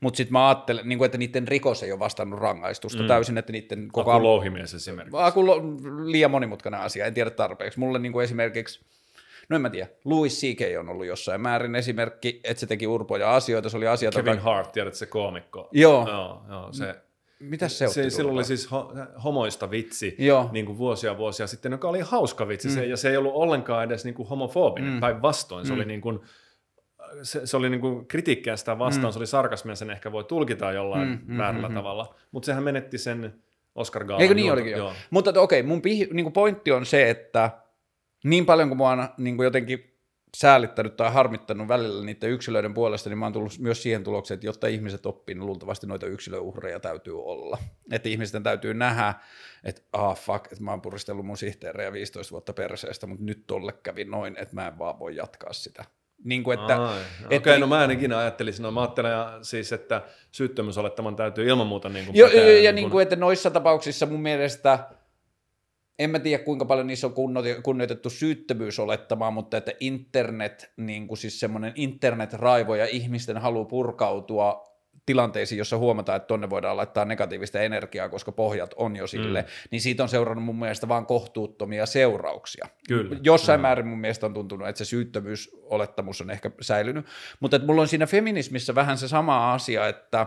Mutta sitten mä ajattelen, niin että niiden rikos ei ole vastannut rangaistusta mm. täysin, että niiden koko... Aku louhimies esimerkiksi. Aku liian monimutkainen asia, en tiedä tarpeeksi. Mulle niin kuin esimerkiksi No en mä tiedä. Louis C.K. on ollut jossain määrin esimerkki, että se teki urpoja asioita. Se oli asia, Kevin joka... Hart, tiedät se koomikko. Joo. joo, joo se, mitä se otti? Se, silloin oli siis ho, homoista vitsi Joo. Niin kuin vuosia vuosia sitten, joka oli hauska vitsi. Mm. Se, ja se ei ollut ollenkaan edes niin kuin homofobinen, mm. päinvastoin. Se mm. oli niin kuin, se, se oli niin kuin kritiikkiä sitä vastaan, mm. se oli sarkasmia, sen ehkä voi tulkita jollain mm, mm, väärällä mm, tavalla. Mutta sehän menetti sen Oscar Gaalan. Eikö niin olikin joo. Mutta okei, okay, mun pih, niin kuin pointti on se, että niin paljon kuin mua niin kuin jotenkin säälittänyt tai harmittanut välillä niiden yksilöiden puolesta, niin mä oon tullut myös siihen tulokseen, että jotta ihmiset oppii, niin luultavasti noita yksilöuhreja täytyy olla. Että ihmisten täytyy nähdä, että ah fuck, että mä oon puristellut mun sihteerejä 15 vuotta perseestä, mutta nyt tolle kävi noin, että mä en vaan voi jatkaa sitä. Niin kuin, että, Ai, että, Okei, no mä en ikinä ajattelisin, no mä ajattelen siis, että syyttömyysolettaman täytyy ilman muuta niin kuin jo, päteä, ja, ja niin kuin, että noissa tapauksissa mun mielestä – en mä tiedä kuinka paljon niissä on kunnioitettu syyttävyysolettamaa, mutta että internet, niin kuin siis semmoinen internetraivo ja ihmisten halu purkautua tilanteisiin, jossa huomataan, että tonne voidaan laittaa negatiivista energiaa, koska pohjat on jo sille, mm. niin siitä on seurannut mun mielestä vaan kohtuuttomia seurauksia. Kyllä. Jossain mm. määrin mun mielestä on tuntunut, että se syyttömyysolettamus on ehkä säilynyt, mutta että mulla on siinä feminismissä vähän se sama asia, että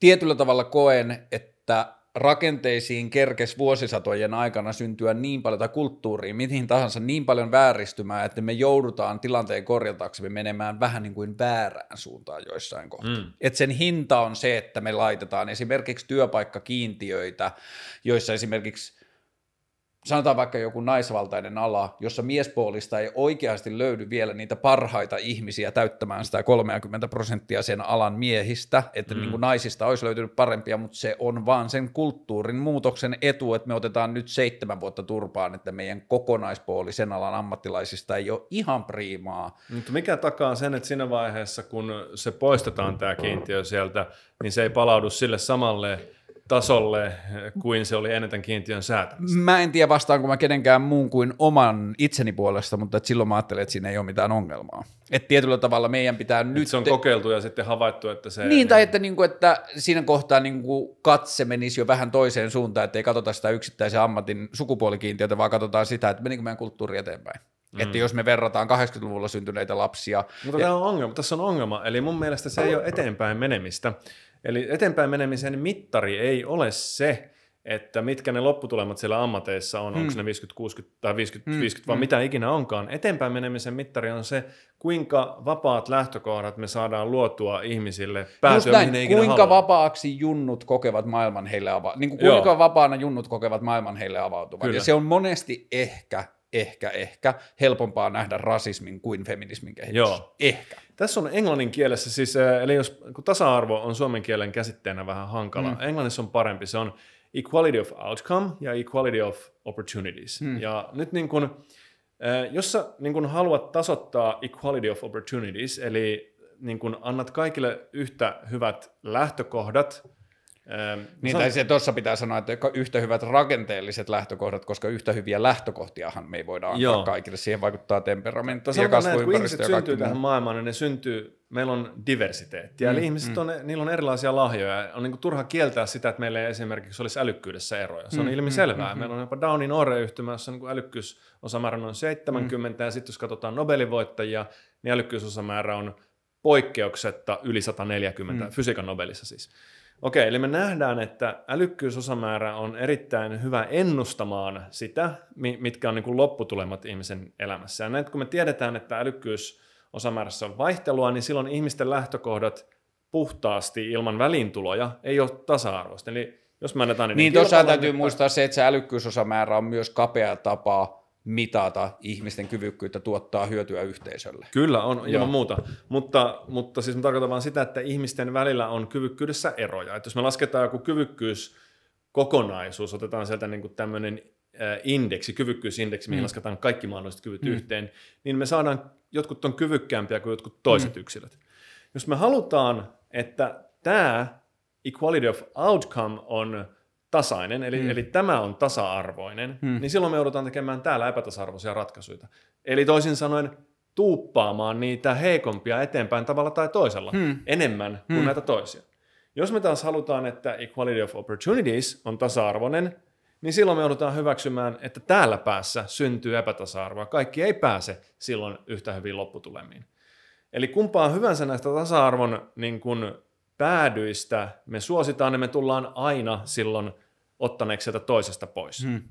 tietyllä tavalla koen, että rakenteisiin kerkes vuosisatojen aikana syntyä niin paljon, tai kulttuuriin, mihin tahansa niin paljon vääristymää, että me joudutaan tilanteen korjataksemme menemään vähän niin kuin väärään suuntaan joissain kohtaa. Mm. Et sen hinta on se, että me laitetaan esimerkiksi työpaikkakiintiöitä, joissa esimerkiksi sanotaan vaikka joku naisvaltainen ala, jossa miespuolista ei oikeasti löydy vielä niitä parhaita ihmisiä täyttämään sitä 30 prosenttia sen alan miehistä, että mm. niin kuin naisista olisi löytynyt parempia, mutta se on vaan sen kulttuurin muutoksen etu, että me otetaan nyt seitsemän vuotta turpaan, että meidän kokonaispuoli sen alan ammattilaisista ei ole ihan priimaa. Mutta mikä takaa sen, että siinä vaiheessa, kun se poistetaan tämä kiintiö sieltä, niin se ei palaudu sille samalle tasolle kuin se oli ennen tämän kiintiön säätämistä. Mä en tiedä vastaanko mä kenenkään muun kuin oman itseni puolesta, mutta et silloin mä ajattelen, että siinä ei ole mitään ongelmaa. Että tietyllä tavalla meidän pitää nyt... Se on kokeiltu ja sitten havaittu, että se... Niin, tai että, niin kuin, että siinä kohtaa niin kuin katse menisi jo vähän toiseen suuntaan, että ei katsota sitä yksittäisen ammatin sukupuolikiintiötä, vaan katsotaan sitä, että menikö meidän kulttuuri eteenpäin. Mm. Että jos me verrataan 80-luvulla syntyneitä lapsia... Mutta ja... tämä on ongelma, tässä on ongelma, eli mun mielestä se ei ole eteenpäin menemistä. Eli eteenpäin menemisen mittari ei ole se, että mitkä ne lopputulemat siellä ammateissa on, mm. onko ne 50, 60 tai 50, mm. 50 vai mm. mitä ikinä onkaan. Eteenpäin menemisen mittari on se, kuinka vapaat lähtökohdat me saadaan luotua ihmisille päätyä, näin, mihin Kuinka haluaa. vapaaksi junnut kokevat maailman heille avautuvan. Niin kuinka Joo. vapaana junnut kokevat maailman heille avautuvan. Kyllä. Ja se on monesti ehkä ehkä, ehkä helpompaa nähdä rasismin kuin feminismin kehitys. Joo. Ehkä. Tässä on englannin kielessä, siis, eli jos kun tasa-arvo on suomen kielen käsitteenä vähän hankala, mm. englannissa on parempi, se on equality of outcome ja equality of opportunities. Mm. Ja nyt niin kun, jos sä niin kun haluat tasoittaa equality of opportunities, eli niin kun annat kaikille yhtä hyvät lähtökohdat, Ähm, niin, tai se tuossa pitää sanoa, että yhtä hyvät rakenteelliset lähtökohdat, koska yhtä hyviä lähtökohtiahan me ei voida antaa Joo. kaikille. Siihen vaikuttaa temperamentti ja kasvuympäristö. Kun ihmiset syntyy tähän maailmaan, niin ne syntyy, meillä on diversiteettiä. Mm, Eli ihmiset, mm. on, niillä on erilaisia lahjoja. On niin kuin turha kieltää sitä, että meillä ei esimerkiksi olisi älykkyydessä eroja. Se on mm, ilmiselvää. Mm, meillä on jopa Downin oireyhtymä, jossa niin älykkyysosamäärä on 70, mm. ja sitten jos katsotaan Nobelin niin älykkyysosamäärä on poikkeuksetta yli 140, mm. fysiikan Nobelissa siis. Okei, eli me nähdään, että älykkyysosamäärä on erittäin hyvä ennustamaan sitä, mitkä on niin kuin lopputulemat ihmisen elämässä. Ja näin, kun me tiedetään, että älykkyysosamäärässä on vaihtelua, niin silloin ihmisten lähtökohdat puhtaasti ilman väliintuloja ei ole tasa-arvoista. Eli jos me annetaan niin tuossa täytyy muistaa se, että se älykkyysosamäärä on myös kapea tapa mitata ihmisten kyvykkyyttä tuottaa hyötyä yhteisölle. Kyllä, on ilman muuta. Mutta, mutta siis mä tarkoitan vaan sitä, että ihmisten välillä on kyvykkyydessä eroja. Että jos me lasketaan joku kyvykkyys kokonaisuus, otetaan sieltä niin kuin tämmöinen indeksi, kyvykkyysindeksi, mihin mm. lasketaan kaikki mahdolliset kyvyt mm. yhteen, niin me saadaan, jotkut on kyvykkäämpiä kuin jotkut toiset mm. yksilöt. Jos me halutaan, että tämä equality of outcome on tasainen, eli, mm. eli tämä on tasa-arvoinen, mm. niin silloin me joudutaan tekemään täällä epätasa-arvoisia ratkaisuja. Eli toisin sanoen tuuppaamaan niitä heikompia eteenpäin tavalla tai toisella mm. enemmän kuin mm. näitä toisia. Jos me taas halutaan, että equality of opportunities on tasa-arvoinen, niin silloin me joudutaan hyväksymään, että täällä päässä syntyy epätasa-arvoa. Kaikki ei pääse silloin yhtä hyvin lopputulemiin. Eli kumpaa hyvänsä näistä tasa-arvon niin kun, päädyistä me suositaan, niin me tullaan aina silloin ottaneeksi sieltä toisesta pois. Hmm.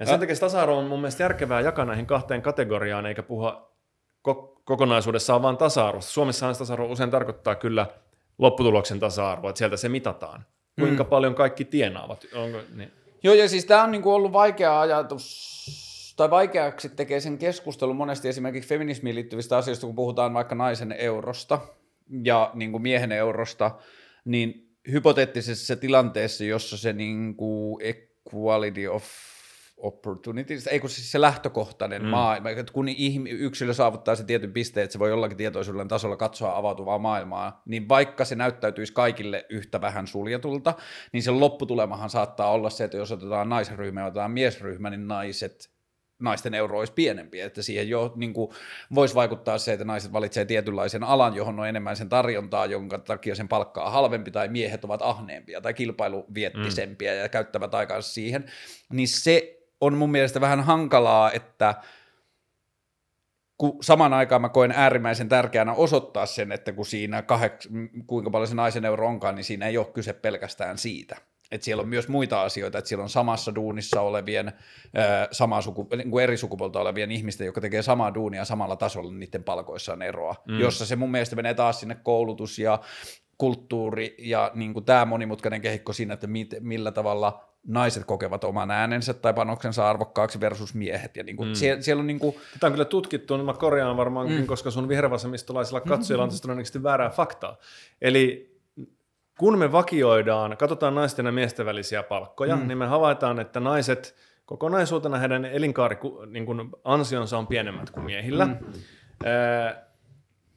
Ja sen takia tasa-arvo on mun mielestä järkevää jakaa näihin kahteen kategoriaan, eikä puhua ko- kokonaisuudessaan vaan tasa-arvosta. Suomessahan tasa-arvo usein tarkoittaa kyllä lopputuloksen tasa-arvoa, että sieltä se mitataan. Kuinka hmm. paljon kaikki tienaavat. Onko, niin. Joo, ja siis tämä on niinku ollut vaikea ajatus, tai vaikeaksi tekee sen keskustelun monesti esimerkiksi feminismiin liittyvistä asioista, kun puhutaan vaikka naisen eurosta ja niin kuin miehen eurosta, niin hypoteettisessa tilanteessa, jossa se niin kuin equality of opportunities, ei kun siis se lähtökohtainen mm. maailma, että kun yksilö saavuttaa se tietyn pisteen, että se voi jollakin tietoisuuden tasolla katsoa avautuvaa maailmaa, niin vaikka se näyttäytyisi kaikille yhtä vähän suljetulta, niin se lopputulemahan saattaa olla se, että jos otetaan naisryhmä ja otetaan miesryhmä, niin naiset naisten euro olisi pienempi, että siihen jo niin kuin, voisi vaikuttaa se, että naiset valitsee tietynlaisen alan, johon on enemmän sen tarjontaa, jonka takia sen palkkaa halvempi, tai miehet ovat ahneempia tai kilpailuviettisempiä mm. ja käyttävät aikansa siihen, niin se on mun mielestä vähän hankalaa, että kun saman aikaan mä koen äärimmäisen tärkeänä osoittaa sen, että kun siinä kaheks, kuinka paljon se naisen euro onkaan, niin siinä ei ole kyse pelkästään siitä että siellä on myös muita asioita, että siellä on samassa duunissa olevien, samaa suku, niin kuin eri sukupuolta olevien ihmisten, jotka tekee samaa duunia samalla tasolla, niin niiden palkoissa on eroa, mm. jossa se mun mielestä menee taas sinne koulutus ja kulttuuri ja niin kuin tämä monimutkainen kehikko siinä, että mit, millä tavalla naiset kokevat oman äänensä tai panoksensa arvokkaaksi versus miehet. Ja niin kuin, mm. siellä, siellä on niin kuin... Tätä on kyllä tutkittu, niin mä korjaan varmaankin, mm. koska sun vihervasemmistolaisilla katsojilla on todennäköisesti väärää faktaa. Eli kun me vakioidaan, katsotaan naisten ja miesten välisiä palkkoja, mm. niin me havaitaan, että naiset kokonaisuutena heidän elinkaari niin kuin ansionsa on pienemmät kuin miehillä. Mm.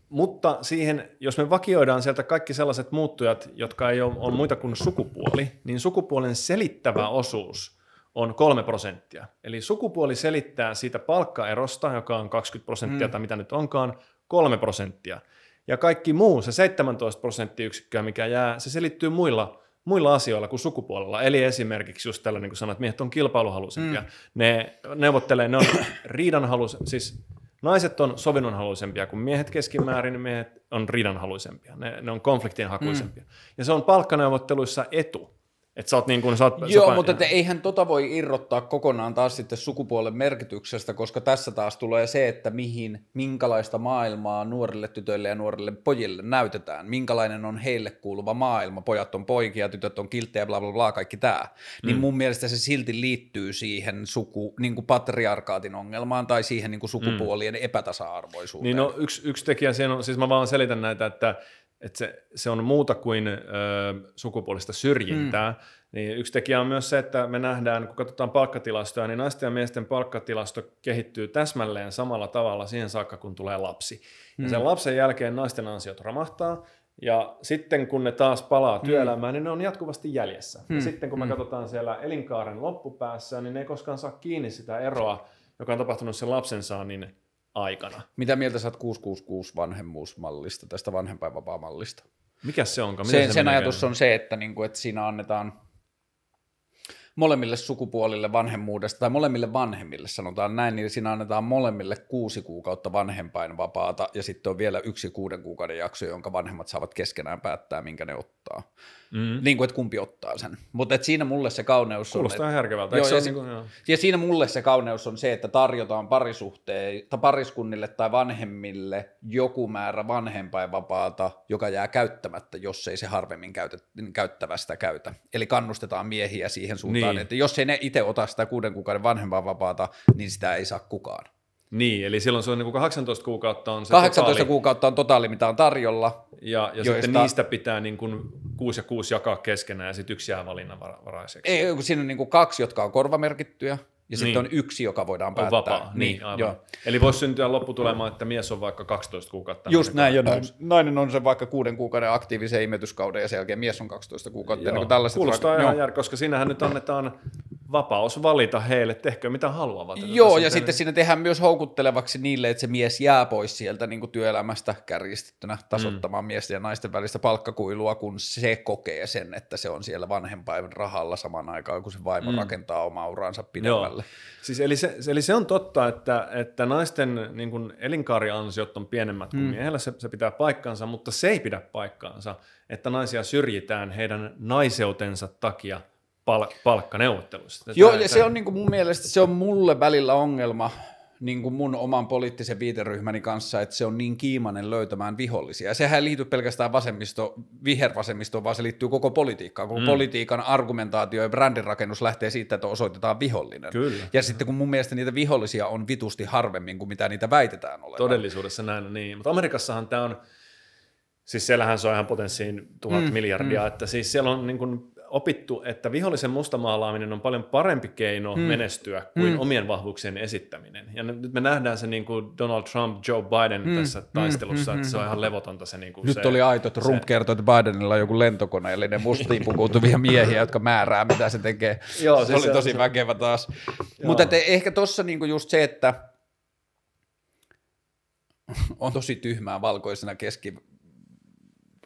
mutta siihen, jos me vakioidaan sieltä kaikki sellaiset muuttujat, jotka ei ole, on muita kuin sukupuoli, niin sukupuolen selittävä osuus on kolme prosenttia. Eli sukupuoli selittää siitä palkkaerosta, joka on 20 prosenttia mm. tai mitä nyt onkaan, kolme prosenttia. Ja kaikki muu, se 17 prosenttiyksikköä, mikä jää, se selittyy muilla, muilla asioilla kuin sukupuolella. Eli esimerkiksi just tällä, niin kuin sanoit, miehet on kilpailuhaluisempia. Mm. Ne neuvottelee, ne on riidanhaluisempia, siis naiset on sovinnonhaluisempia kuin miehet keskimäärin, miehet on riidanhaluisempia. Ne, ne on konfliktinhakuisempia. Mm. Ja se on palkkaneuvotteluissa etu. Että sä oot niin kuin, sä oot, Joo, sä mutta että eihän tota voi irrottaa kokonaan taas sitten sukupuolen merkityksestä, koska tässä taas tulee se, että mihin, minkälaista maailmaa nuorille tytöille ja nuorille pojille näytetään, minkälainen on heille kuuluva maailma, pojat on poikia, tytöt on kilttejä, bla bla bla, kaikki tämä. Niin mm. mun mielestä se silti liittyy siihen suku, niin kuin patriarkaatin ongelmaan tai siihen niin kuin sukupuolien mm. epätasa-arvoisuuteen. Niin no yksi, yksi tekijä siinä on, siis mä vaan selitän näitä, että että se, se on muuta kuin ö, sukupuolista syrjintää, mm. niin yksi tekijä on myös se, että me nähdään, kun katsotaan palkkatilastoja, niin naisten ja miesten palkkatilasto kehittyy täsmälleen samalla tavalla siihen saakka, kun tulee lapsi. Mm. Ja sen lapsen jälkeen naisten ansiot romahtaa, ja sitten kun ne taas palaa mm. työelämään, niin ne on jatkuvasti jäljessä. Mm. Ja sitten kun me mm. katsotaan siellä elinkaaren loppupäässä, niin ne ei koskaan saa kiinni sitä eroa, joka on tapahtunut sen lapsen saannin aikana. Mitä mieltä sä oot 666 vanhemmuusmallista, tästä vanhempainvapaamallista? Mikä se onkaan? Sen, se sen ajatus on se, että, niin kuin, että siinä annetaan molemmille sukupuolille vanhemmuudesta, tai molemmille vanhemmille sanotaan näin, niin siinä annetaan molemmille kuusi kuukautta vanhempainvapaata, ja sitten on vielä yksi kuuden kuukauden jakso, jonka vanhemmat saavat keskenään päättää, minkä ne ottaa. Mm. Niin kuin, että kumpi ottaa sen. Mutta siinä mulle se kauneus Kuulostaa on... Kuulostaa järkevältä. Joo, ja, niin kuin, joo. ja siinä mulle se kauneus on se, että tarjotaan parisuhteen, tai pariskunnille tai vanhemmille joku määrä vanhempainvapaata, joka jää käyttämättä, jos ei se harvemmin käyttävästä käytä. Eli kannustetaan miehiä siihen suuntaan, niin. että jos ei ne itse ota sitä kuuden kuukauden vanhempainvapaata, niin sitä ei saa kukaan. Niin, eli silloin se on niin 18 kuukautta on se 18 totaali. kuukautta on totaali, mitä on tarjolla. Ja, ja joista... sitten niistä pitää niin kuin 6 ja 6 jakaa keskenään ja sitten yksi jää valinnanvaraiseksi. Ei, kun siinä on niin kuin kaksi, jotka on korvamerkittyjä, ja sitten niin. on yksi, joka voidaan päättää. On vapaa, niin, niin aivan. Joo. Eli voisi syntyä lopputulema, että mies on vaikka 12 kuukautta. Just näin, jo nainen on se vaikka kuuden kuukauden aktiivisen imetyskauden ja sen jälkeen mies on 12 kuukautta. Joo. Niin Kuulostaa ihan jär, koska siinähän nyt annetaan vapaus valita heille, tehkö mitä haluavat. Joo, ja sitten siinä tehdään myös houkuttelevaksi niille, että se mies jää pois sieltä niin kuin työelämästä kärjistettynä tasottamaan mm. miesten ja naisten välistä palkkakuilua, kun se kokee sen, että se on siellä vanhempain rahalla saman aikaan, kun se vaimo mm. rakentaa omaa uraansa pidemmälle. Joo. Siis eli, se, eli se on totta, että, että naisten niin kuin elinkaariansiot on pienemmät kuin mm. miehellä, se, se pitää paikkansa, mutta se ei pidä paikkaansa, että naisia syrjitään heidän naiseutensa takia pal- palkkaneuvotteluissa. Joo, ja se on niin kuin mun mielestä se on mulle välillä ongelma, niin kuin mun oman poliittisen viiteryhmäni kanssa, että se on niin kiimainen löytämään vihollisia. Ja sehän ei liity pelkästään vasemmisto, vihervasemmistoon, vaan se liittyy koko politiikkaan. Koko mm. politiikan argumentaatio ja brändirakennus lähtee siitä, että osoitetaan vihollinen. Kyllä. Ja sitten kun mun mielestä niitä vihollisia on vitusti harvemmin kuin mitä niitä väitetään olevan. Todellisuudessa näin on niin. Mutta Amerikassahan tämä on, siis siellähän se on ihan potenssiin tuhat mm, miljardia, mm. että siis siellä on niin kuin opittu, että vihollisen mustamaalaaminen on paljon parempi keino mm. menestyä kuin mm. omien vahvuuksien esittäminen. Ja nyt me nähdään se niin kuin Donald Trump, Joe Biden mm. tässä taistelussa, mm. että se on ihan levotonta se. Niin kuin nyt se, oli aito, että Trump se... kertoi, että Bidenilla on joku lentokone, eli ne mustiin pukuutuvia miehiä, jotka määrää, mitä se tekee. Joo, se, se oli tosi se... väkevä taas. Mutta ehkä tuossa niinku just se, että on tosi tyhmää valkoisena keski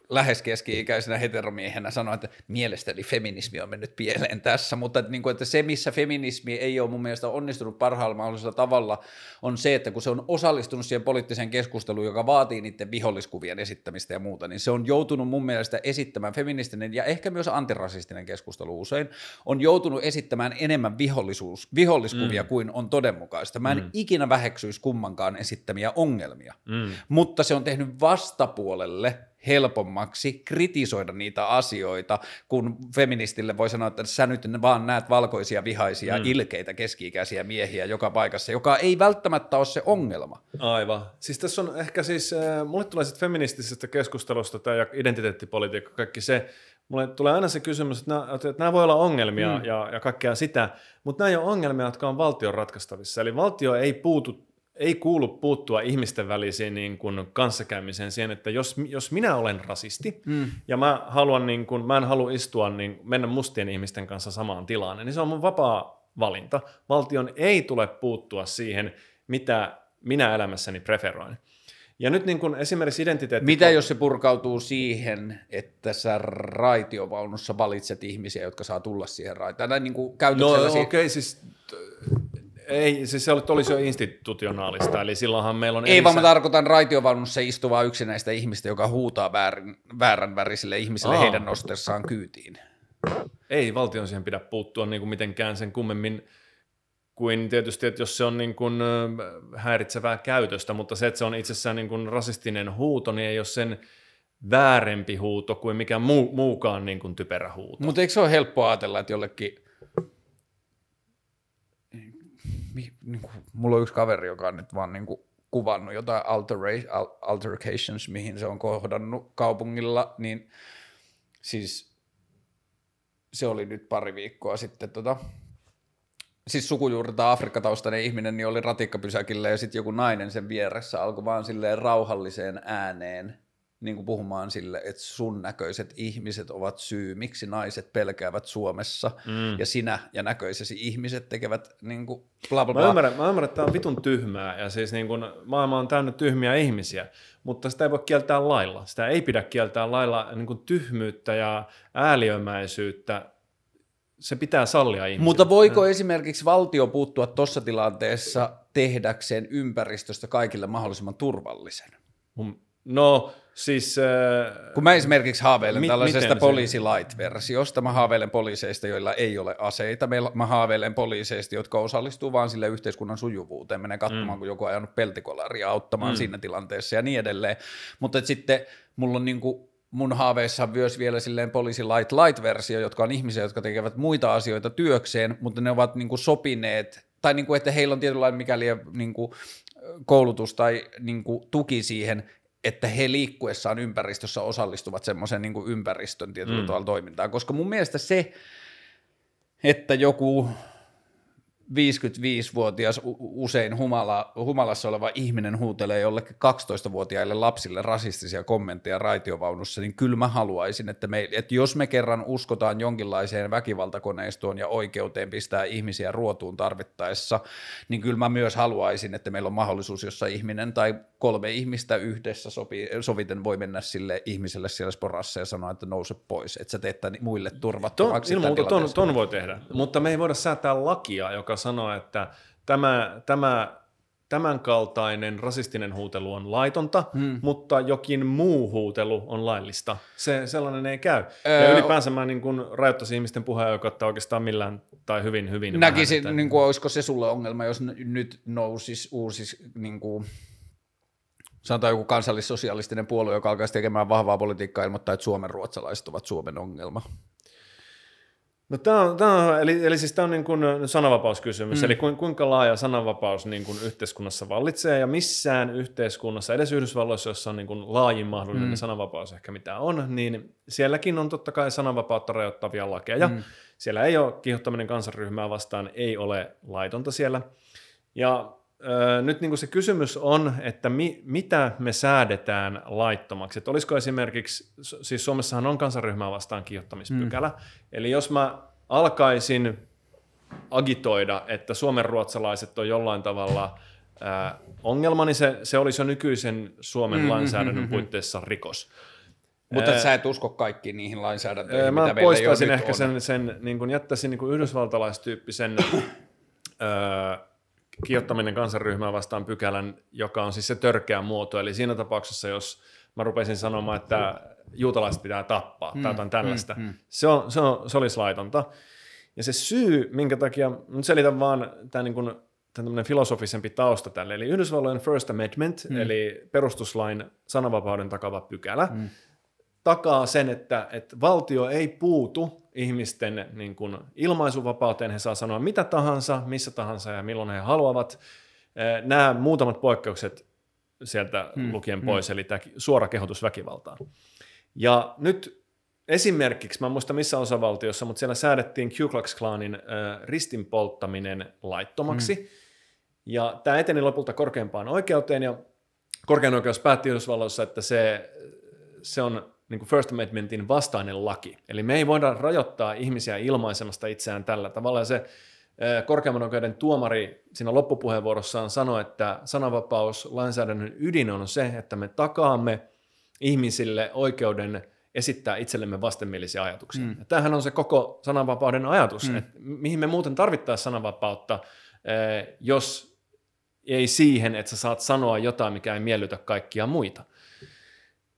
lähes keski-ikäisenä heteromiehenä sanoa, että mielestäni feminismi on mennyt pieleen tässä, mutta että, niin kuin, että se, missä feminismi ei ole mun mielestä onnistunut parhaalla mahdollisella tavalla, on se, että kun se on osallistunut siihen poliittiseen keskusteluun, joka vaatii niiden viholliskuvien esittämistä ja muuta, niin se on joutunut mun mielestä esittämään feministinen ja ehkä myös antirasistinen keskustelu usein, on joutunut esittämään enemmän vihollisuus, viholliskuvia mm. kuin on todenmukaista. Mä en mm. ikinä väheksyisi kummankaan esittämiä ongelmia, mm. mutta se on tehnyt vastapuolelle helpommaksi kritisoida niitä asioita, kun feministille voi sanoa, että sä nyt vaan näet valkoisia, vihaisia, mm. ilkeitä, keski-ikäisiä miehiä joka paikassa, joka ei välttämättä ole se ongelma. Aivan. Siis tässä on ehkä siis, äh, mulle tulee sitten feministisestä keskustelusta tämä identiteettipolitiikka, kaikki se, mulle tulee aina se kysymys, että nämä, että nämä voi olla ongelmia mm. ja, ja kaikkea sitä, mutta nämä ei ole ongelmia, jotka on valtion ratkaistavissa. Eli valtio ei puutu ei kuulu puuttua ihmisten välisiin niin kuin kanssakäymiseen siihen, että jos, jos minä olen rasisti mm. ja mä, haluan niin kuin, mä en halua istua, niin mennä mustien ihmisten kanssa samaan tilaan, niin se on mun vapaa valinta. Valtion ei tule puuttua siihen, mitä minä elämässäni preferoin. Ja nyt niin kuin esimerkiksi identiteetti... Mitä jos se purkautuu siihen, että sä raitiovaunussa valitset ihmisiä, jotka saa tulla siihen? Tai niin kuin no okei, okay, siis ei, siis se olisi jo institutionaalista, eli silloinhan meillä on... Ei, vaan mä tarkoitan raitiovaunussa istuvaa yksinäistä ihmistä, joka huutaa väärin, väärän värisille ihmisille Aa. heidän nostessaan kyytiin. Ei valtion siihen pidä puuttua niin kuin mitenkään sen kummemmin kuin tietysti, että jos se on niin kuin häiritsevää käytöstä, mutta se, että se on itsessään niin kuin rasistinen huuto, niin ei ole sen väärempi huuto kuin mikä muu, muukaan niin kuin typerä huuto. Mutta eikö se ole helppo ajatella, että jollekin niin kuin, mulla on yksi kaveri, joka on nyt vaan niin kuin kuvannut jotain altera- altercations, mihin se on kohdannut kaupungilla, niin siis se oli nyt pari viikkoa sitten tota, siis sukujuurilta Afrikkataustainen ihminen, niin oli ratikkapysäkillä ja sitten joku nainen sen vieressä alkoi vaan silleen rauhalliseen ääneen niin kuin puhumaan sille, että sun näköiset ihmiset ovat syy, miksi naiset pelkäävät Suomessa, mm. ja sinä ja näköisesi ihmiset tekevät niin kuin bla bla bla. Mä ymmärrän, mä ymmärrän, että tämä on vitun tyhmää, ja siis niin kuin, maailma on täynnä tyhmiä ihmisiä, mutta sitä ei voi kieltää lailla. Sitä ei pidä kieltää lailla niin kuin tyhmyyttä ja ääliömäisyyttä, se pitää sallia ihmisille. Mutta voiko mm. esimerkiksi valtio puuttua tuossa tilanteessa tehdäkseen ympäristöstä kaikille mahdollisimman turvallisen? No Siis, äh, Kun mä esimerkiksi haaveilen mi- tällaisesta poliisi light-versiosta, mä haaveilen poliiseista, joilla ei ole aseita, mä haaveilen poliiseista, jotka osallistuu vaan sille yhteiskunnan sujuvuuteen, menee katsomaan, mm. kun joku on ajanut peltikolaria auttamaan mm. siinä tilanteessa ja niin edelleen. Mutta sitten mulla on niinku, mun haaveissa on myös vielä silleen poliisi light light-versio, jotka on ihmisiä, jotka tekevät muita asioita työkseen, mutta ne ovat niinku sopineet, tai niinku, että heillä on tietynlainen mikäli niinku, koulutus tai niin kuin, tuki siihen, että he liikkuessaan ympäristössä osallistuvat semmoisen niin ympäristön tietyllä mm. tavalla toimintaan, koska mun mielestä se, että joku 55-vuotias usein humala, humalassa oleva ihminen huutelee jollekin 12-vuotiaille lapsille rasistisia kommentteja raitiovaunussa, niin kyllä mä haluaisin, että, me, että jos me kerran uskotaan jonkinlaiseen väkivaltakoneistoon ja oikeuteen pistää ihmisiä ruotuun tarvittaessa, niin kyllä mä myös haluaisin, että meillä on mahdollisuus, jossa ihminen tai kolme ihmistä yhdessä sopi, soviten voi mennä sille ihmiselle siellä sporassa ja sanoa, että nouse pois, että sä teet muille turvattomaksi. Ton, ilman ton, ton voi tehdä, mutta me ei voida säätää lakia, joka joka sanoo, että tämä, tämä tämänkaltainen rasistinen huutelu on laitonta, hmm. mutta jokin muu huutelu on laillista. Se, sellainen ei käy. Öö, ja ylipäänsä mä niin kuin rajoittaisin ihmisten puheenoikeutta oikeastaan millään tai hyvin hyvin. Näkisin, vähän, niin kuin, olisiko se sulle ongelma, jos nyt nousisi uusi niin kuin, sanotaan joku kansallissosialistinen puolue, joka alkaisi tekemään vahvaa politiikkaa ilmoittaa, että Suomen ruotsalaiset ovat Suomen ongelma. No tämä on, tämä on, eli, eli siis tämä on niin kuin sananvapauskysymys, mm. eli kuinka laaja sananvapaus niin kuin yhteiskunnassa vallitsee, ja missään yhteiskunnassa, edes Yhdysvalloissa, jossa on niin kuin laajin mahdollinen mm. sananvapaus ehkä mitä on, niin sielläkin on totta kai sananvapautta rajoittavia lakeja. Mm. Siellä ei ole kiihottaminen kansanryhmää vastaan, ei ole laitonta siellä. Ja nyt niin kuin se kysymys on, että mi, mitä me säädetään laittomaksi. Että olisiko esimerkiksi, siis Suomessahan on kansanryhmää vastaan kiihottamispykälä, mm. eli jos mä alkaisin agitoida, että suomenruotsalaiset on jollain tavalla ää, ongelma, niin se, se olisi jo nykyisen Suomen mm, lainsäädännön mm, puitteissa rikos. Mutta ää, sä et usko kaikkiin niihin lainsäädäntöihin, Mä mitä poistaisin ehkä on. sen, sen niin kuin jättäisin niin yhdysvaltalaistyyppisen ää, kiottaminen kansanryhmää vastaan pykälän, joka on siis se törkeä muoto. Eli siinä tapauksessa, jos mä rupesin sanomaan, että juutalaiset pitää tappaa mm, tai jotain tällaista, mm, mm. Se, on, se, on, se olisi laitonta. Ja se syy, minkä takia, nyt selitän vaan tämä niin kuin, tämmöinen filosofisempi tausta tälle, eli Yhdysvallojen First Amendment, mm. eli perustuslain sananvapauden takava pykälä, mm. Takaa sen, että, että valtio ei puutu ihmisten niin kuin ilmaisuvapauteen, he saa sanoa mitä tahansa, missä tahansa ja milloin he haluavat. Nämä muutamat poikkeukset sieltä hmm. lukien hmm. pois, hmm. eli tämä suora kehotus väkivaltaan. Ja nyt esimerkiksi, mä en muista missä osavaltiossa, mutta siellä säädettiin Ku Klux Klanin äh, ristin polttaminen laittomaksi. Hmm. Ja tämä eteni lopulta korkeimpaan oikeuteen, ja korkein oikeus päätti Yhdysvalloissa, että se, se on niin kuin First Amendmentin vastainen laki. Eli me ei voida rajoittaa ihmisiä ilmaisemasta itseään tällä tavalla. Ja se korkeimman oikeuden tuomari siinä loppupuheenvuorossaan sanoi, että sananvapaus lainsäädännön ydin on se, että me takaamme ihmisille oikeuden esittää itsellemme vastenmielisiä ajatuksia. Mm. Ja tämähän on se koko sananvapauden ajatus, mm. että mihin me muuten tarvittaisiin sananvapautta, jos ei siihen, että sä saat sanoa jotain, mikä ei miellytä kaikkia muita.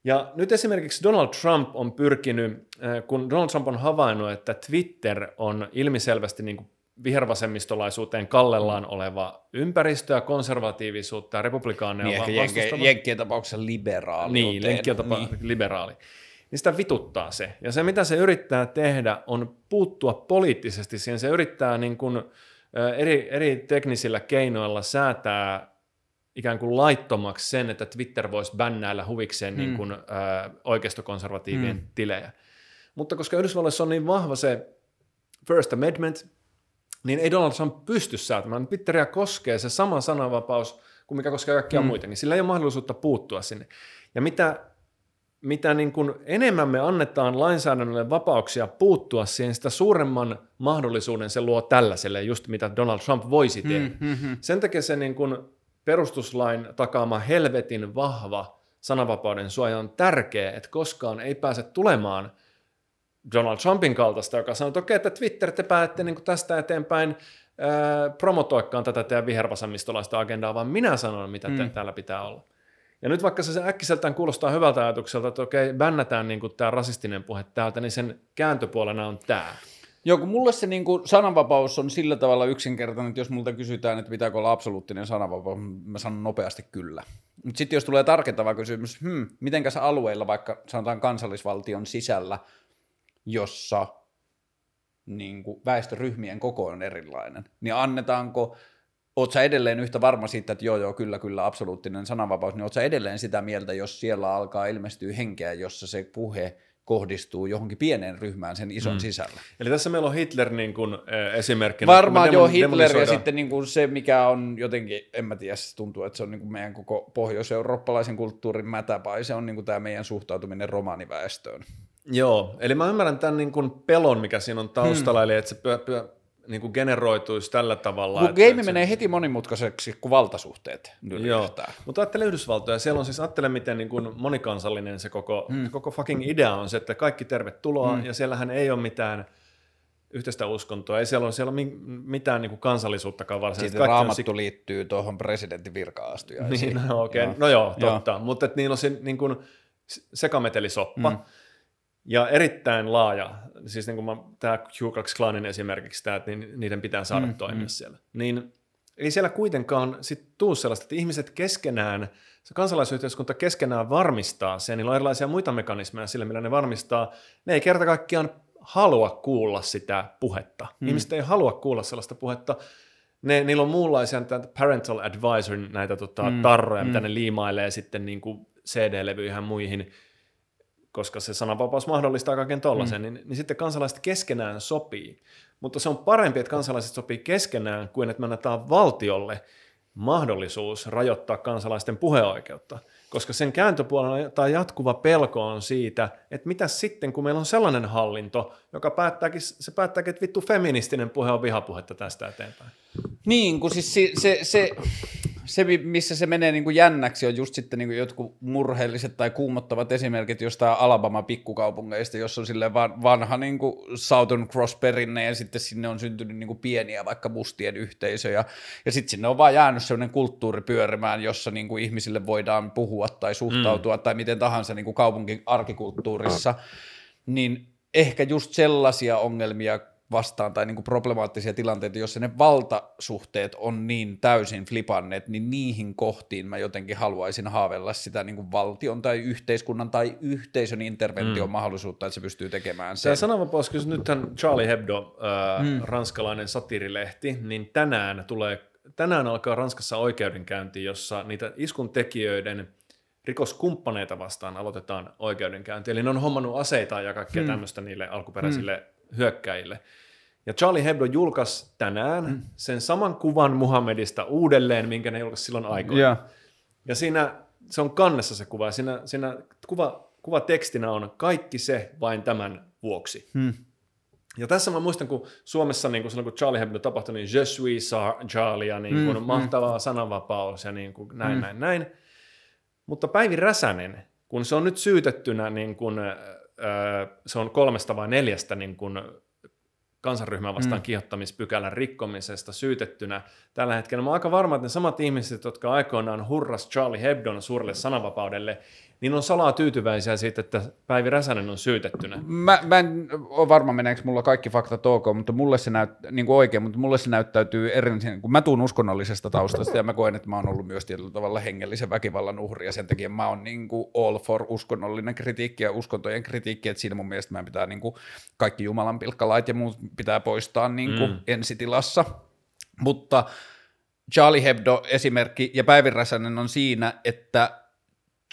Ja nyt esimerkiksi Donald Trump on pyrkinyt, kun Donald Trump on havainnut, että Twitter on ilmiselvästi niin kuin vihervasemmistolaisuuteen kallellaan oleva ympäristö ja konservatiivisuutta ja republikaaneja niin, ehkä Jenkkien tapauksessa liberaali. Niin, Jenkkien tapauksessa niin. liberaali. Niin sitä vituttaa se. Ja se, mitä se yrittää tehdä, on puuttua poliittisesti siihen. Se yrittää niin kuin, eri, eri teknisillä keinoilla säätää ikään kuin laittomaksi sen, että Twitter voisi bännäillä huvikseen hmm. niin kuin, ö, oikeistokonservatiivien hmm. tilejä. Mutta koska Yhdysvalloissa on niin vahva se First Amendment, niin ei Donald Trump pysty säätämään. Twitteriä koskee se sama sananvapaus kuin mikä koskee kaikkia mm. muitakin. Sillä ei ole mahdollisuutta puuttua sinne. Ja mitä, mitä niin kuin enemmän me annetaan lainsäädännölle vapauksia puuttua siihen, sitä suuremman mahdollisuuden se luo tällaiselle, just mitä Donald Trump voisi mm, tehdä. Mm-hmm. Sen takia se niin kuin perustuslain takaama helvetin vahva sananvapauden suoja on tärkeä, että koskaan ei pääse tulemaan – Donald Trumpin kaltaista, joka sanoo, että okei, että Twitter te päätte niin tästä eteenpäin ää, promotoikkaan tätä teidän vihervasemmistolaista agendaa, vaan minä sanon, mitä te, mm. täällä pitää olla. Ja nyt vaikka se äkkiseltään kuulostaa hyvältä ajatukselta, että okei, bännätään niin tämä rasistinen puhe täältä, niin sen kääntöpuolena on tämä. Joo, kun mulle se niin kuin sananvapaus on sillä tavalla yksinkertainen, että jos multa kysytään, että pitääkö olla absoluuttinen sananvapaus, mä sanon nopeasti kyllä. Mutta sitten jos tulee tarkentava kysymys, hmm, mitenkäs alueilla vaikka sanotaan kansallisvaltion sisällä jossa niin kuin väestöryhmien koko on erilainen, niin annetaanko, oot sä edelleen yhtä varma siitä, että joo joo, kyllä kyllä, absoluuttinen sananvapaus, niin oot sä edelleen sitä mieltä, jos siellä alkaa ilmestyä henkeä, jossa se puhe kohdistuu johonkin pieneen ryhmään sen ison mm. sisällä. Eli tässä meillä on Hitler niin kuin, äh, esimerkkinä. Varmaan joo, Hitler ja sitten niin kuin se, mikä on jotenkin, en mä tiedä, se tuntuu, että se on niin kuin meidän koko pohjois-eurooppalaisen kulttuurin mätäpai, se on niin kuin tämä meidän suhtautuminen romaaniväestöön. Joo, eli mä ymmärrän tämän niin kuin pelon, mikä siinä on taustalla, hmm. eli että se niin kuin generoituisi tällä tavalla. Kun game menee se... heti monimutkaiseksi, kun valtasuhteet Joo, mutta ajattele Yhdysvaltoja, siellä on siis, ajattele miten niin kuin monikansallinen se koko, hmm. koko fucking idea on se, että kaikki tervetuloa, hmm. ja siellähän ei ole mitään yhteistä uskontoa, ei siellä ole, siellä ole mitään niin kuin kansallisuuttakaan varsinaisesti. Sitten raamattu on... liittyy tuohon presidentin virka Niin, no, okay. no, no joo, totta, joo. mutta niillä on se niin kuin sekametelisoppa, hmm ja erittäin laaja, siis niin kuin tämä Ku Klux Klanin esimerkiksi, tämä, että niiden pitää saada mm, toimia mm. siellä. Niin ei siellä kuitenkaan sit tuu sellaista, että ihmiset keskenään, se kansalaisyhteiskunta keskenään varmistaa sen, niillä on erilaisia muita mekanismeja sillä, millä ne varmistaa, ne ei kerta kaikkiaan halua kuulla sitä puhetta. Mm. Ihmiset ei halua kuulla sellaista puhetta, ne, niillä on muunlaisia parental advisor, näitä tota, mm. tarroja, mm. mitä ne liimailee sitten niin kuin CD-levyihin ja muihin, koska se sananvapaus mahdollistaa kaiken tollaisen, mm. niin, niin sitten kansalaiset keskenään sopii. Mutta se on parempi, että kansalaiset sopii keskenään, kuin että me annetaan valtiolle mahdollisuus rajoittaa kansalaisten puheoikeutta. Koska sen kääntöpuolella tai jatkuva pelko on siitä, että mitä sitten, kun meillä on sellainen hallinto, joka päättääkin, se päättääkin, että vittu feministinen puhe on vihapuhetta tästä eteenpäin. Niin, kun siis se, se, se se, missä se menee niin kuin jännäksi, on just sitten niin kuin jotkut murheelliset tai kuumottavat esimerkit jostain Alabama pikkukaupungeista, jossa on sille vanha niin kuin Southern Cross-perinne ja sitten sinne on syntynyt niin kuin pieniä vaikka mustien yhteisöjä ja sitten sinne on vaan jäänyt sellainen kulttuuri pyörimään, jossa niin kuin ihmisille voidaan puhua tai suhtautua mm. tai miten tahansa niin kuin kaupunkin arkikulttuurissa, niin ehkä just sellaisia ongelmia vastaan tai niin kuin problemaattisia tilanteita, jossa ne valtasuhteet on niin täysin flipanneet, niin niihin kohtiin mä jotenkin haluaisin haavella sitä niin kuin valtion tai yhteiskunnan tai yhteisön intervention mm. mahdollisuutta, että se pystyy tekemään sen. Tämä sananvapaus, kun nythän Charlie Hebdo, äh, mm. ranskalainen satirilehti, niin tänään tulee tänään alkaa Ranskassa oikeudenkäynti, jossa niitä iskun tekijöiden rikoskumppaneita vastaan aloitetaan oikeudenkäynti. Eli ne on hommannut aseita ja kaikkea mm. tämmöistä niille alkuperäisille mm hyökkäjille. Ja Charlie Hebdo julkaisi tänään mm. sen saman kuvan Muhammedista uudelleen, minkä ne julkaisi silloin aikoina. Yeah. Ja siinä se on kannessa se kuva, siinä, siinä kuva, kuvatekstinä on kaikki se vain tämän vuoksi. Hmm. Ja tässä mä muistan, kun Suomessa niin kun silloin, kun Charlie Hebdo tapahtui, niin Je suis Charlie, ja niin kun Mm, mahtavaa sananvapaus, ja niin kuin näin, näin, näin. Mutta Päivi Räsänen, kun se on nyt syytettynä, niin kun, se on kolmesta vai neljästä niin kun kansanryhmää vastaan mm. kiihottamispykälän rikkomisesta syytettynä tällä hetkellä. Mä oon aika varma, että ne samat ihmiset, jotka aikoinaan hurras Charlie Hebdon suurelle sananvapaudelle, niin on salaa tyytyväisiä siitä, että Päivi Räsänen on syytettynä. Mä, mä en ole varma, meneekö mulla kaikki faktat ok, mutta mulle se näyt, niin kuin oikein, mutta mulle se näyttäytyy eri, kun mä tuun uskonnollisesta taustasta ja mä koen, että mä oon ollut myös tietyllä tavalla hengellisen väkivallan uhri ja sen takia mä oon niin kuin all for uskonnollinen kritiikki ja uskontojen kritiikki, että siinä mun mielestä mä pitää niin kuin kaikki Jumalan pilkkalait ja muut pitää poistaa niin kuin mm. ensitilassa, mutta Charlie Hebdo esimerkki ja Päivi Räsänen on siinä, että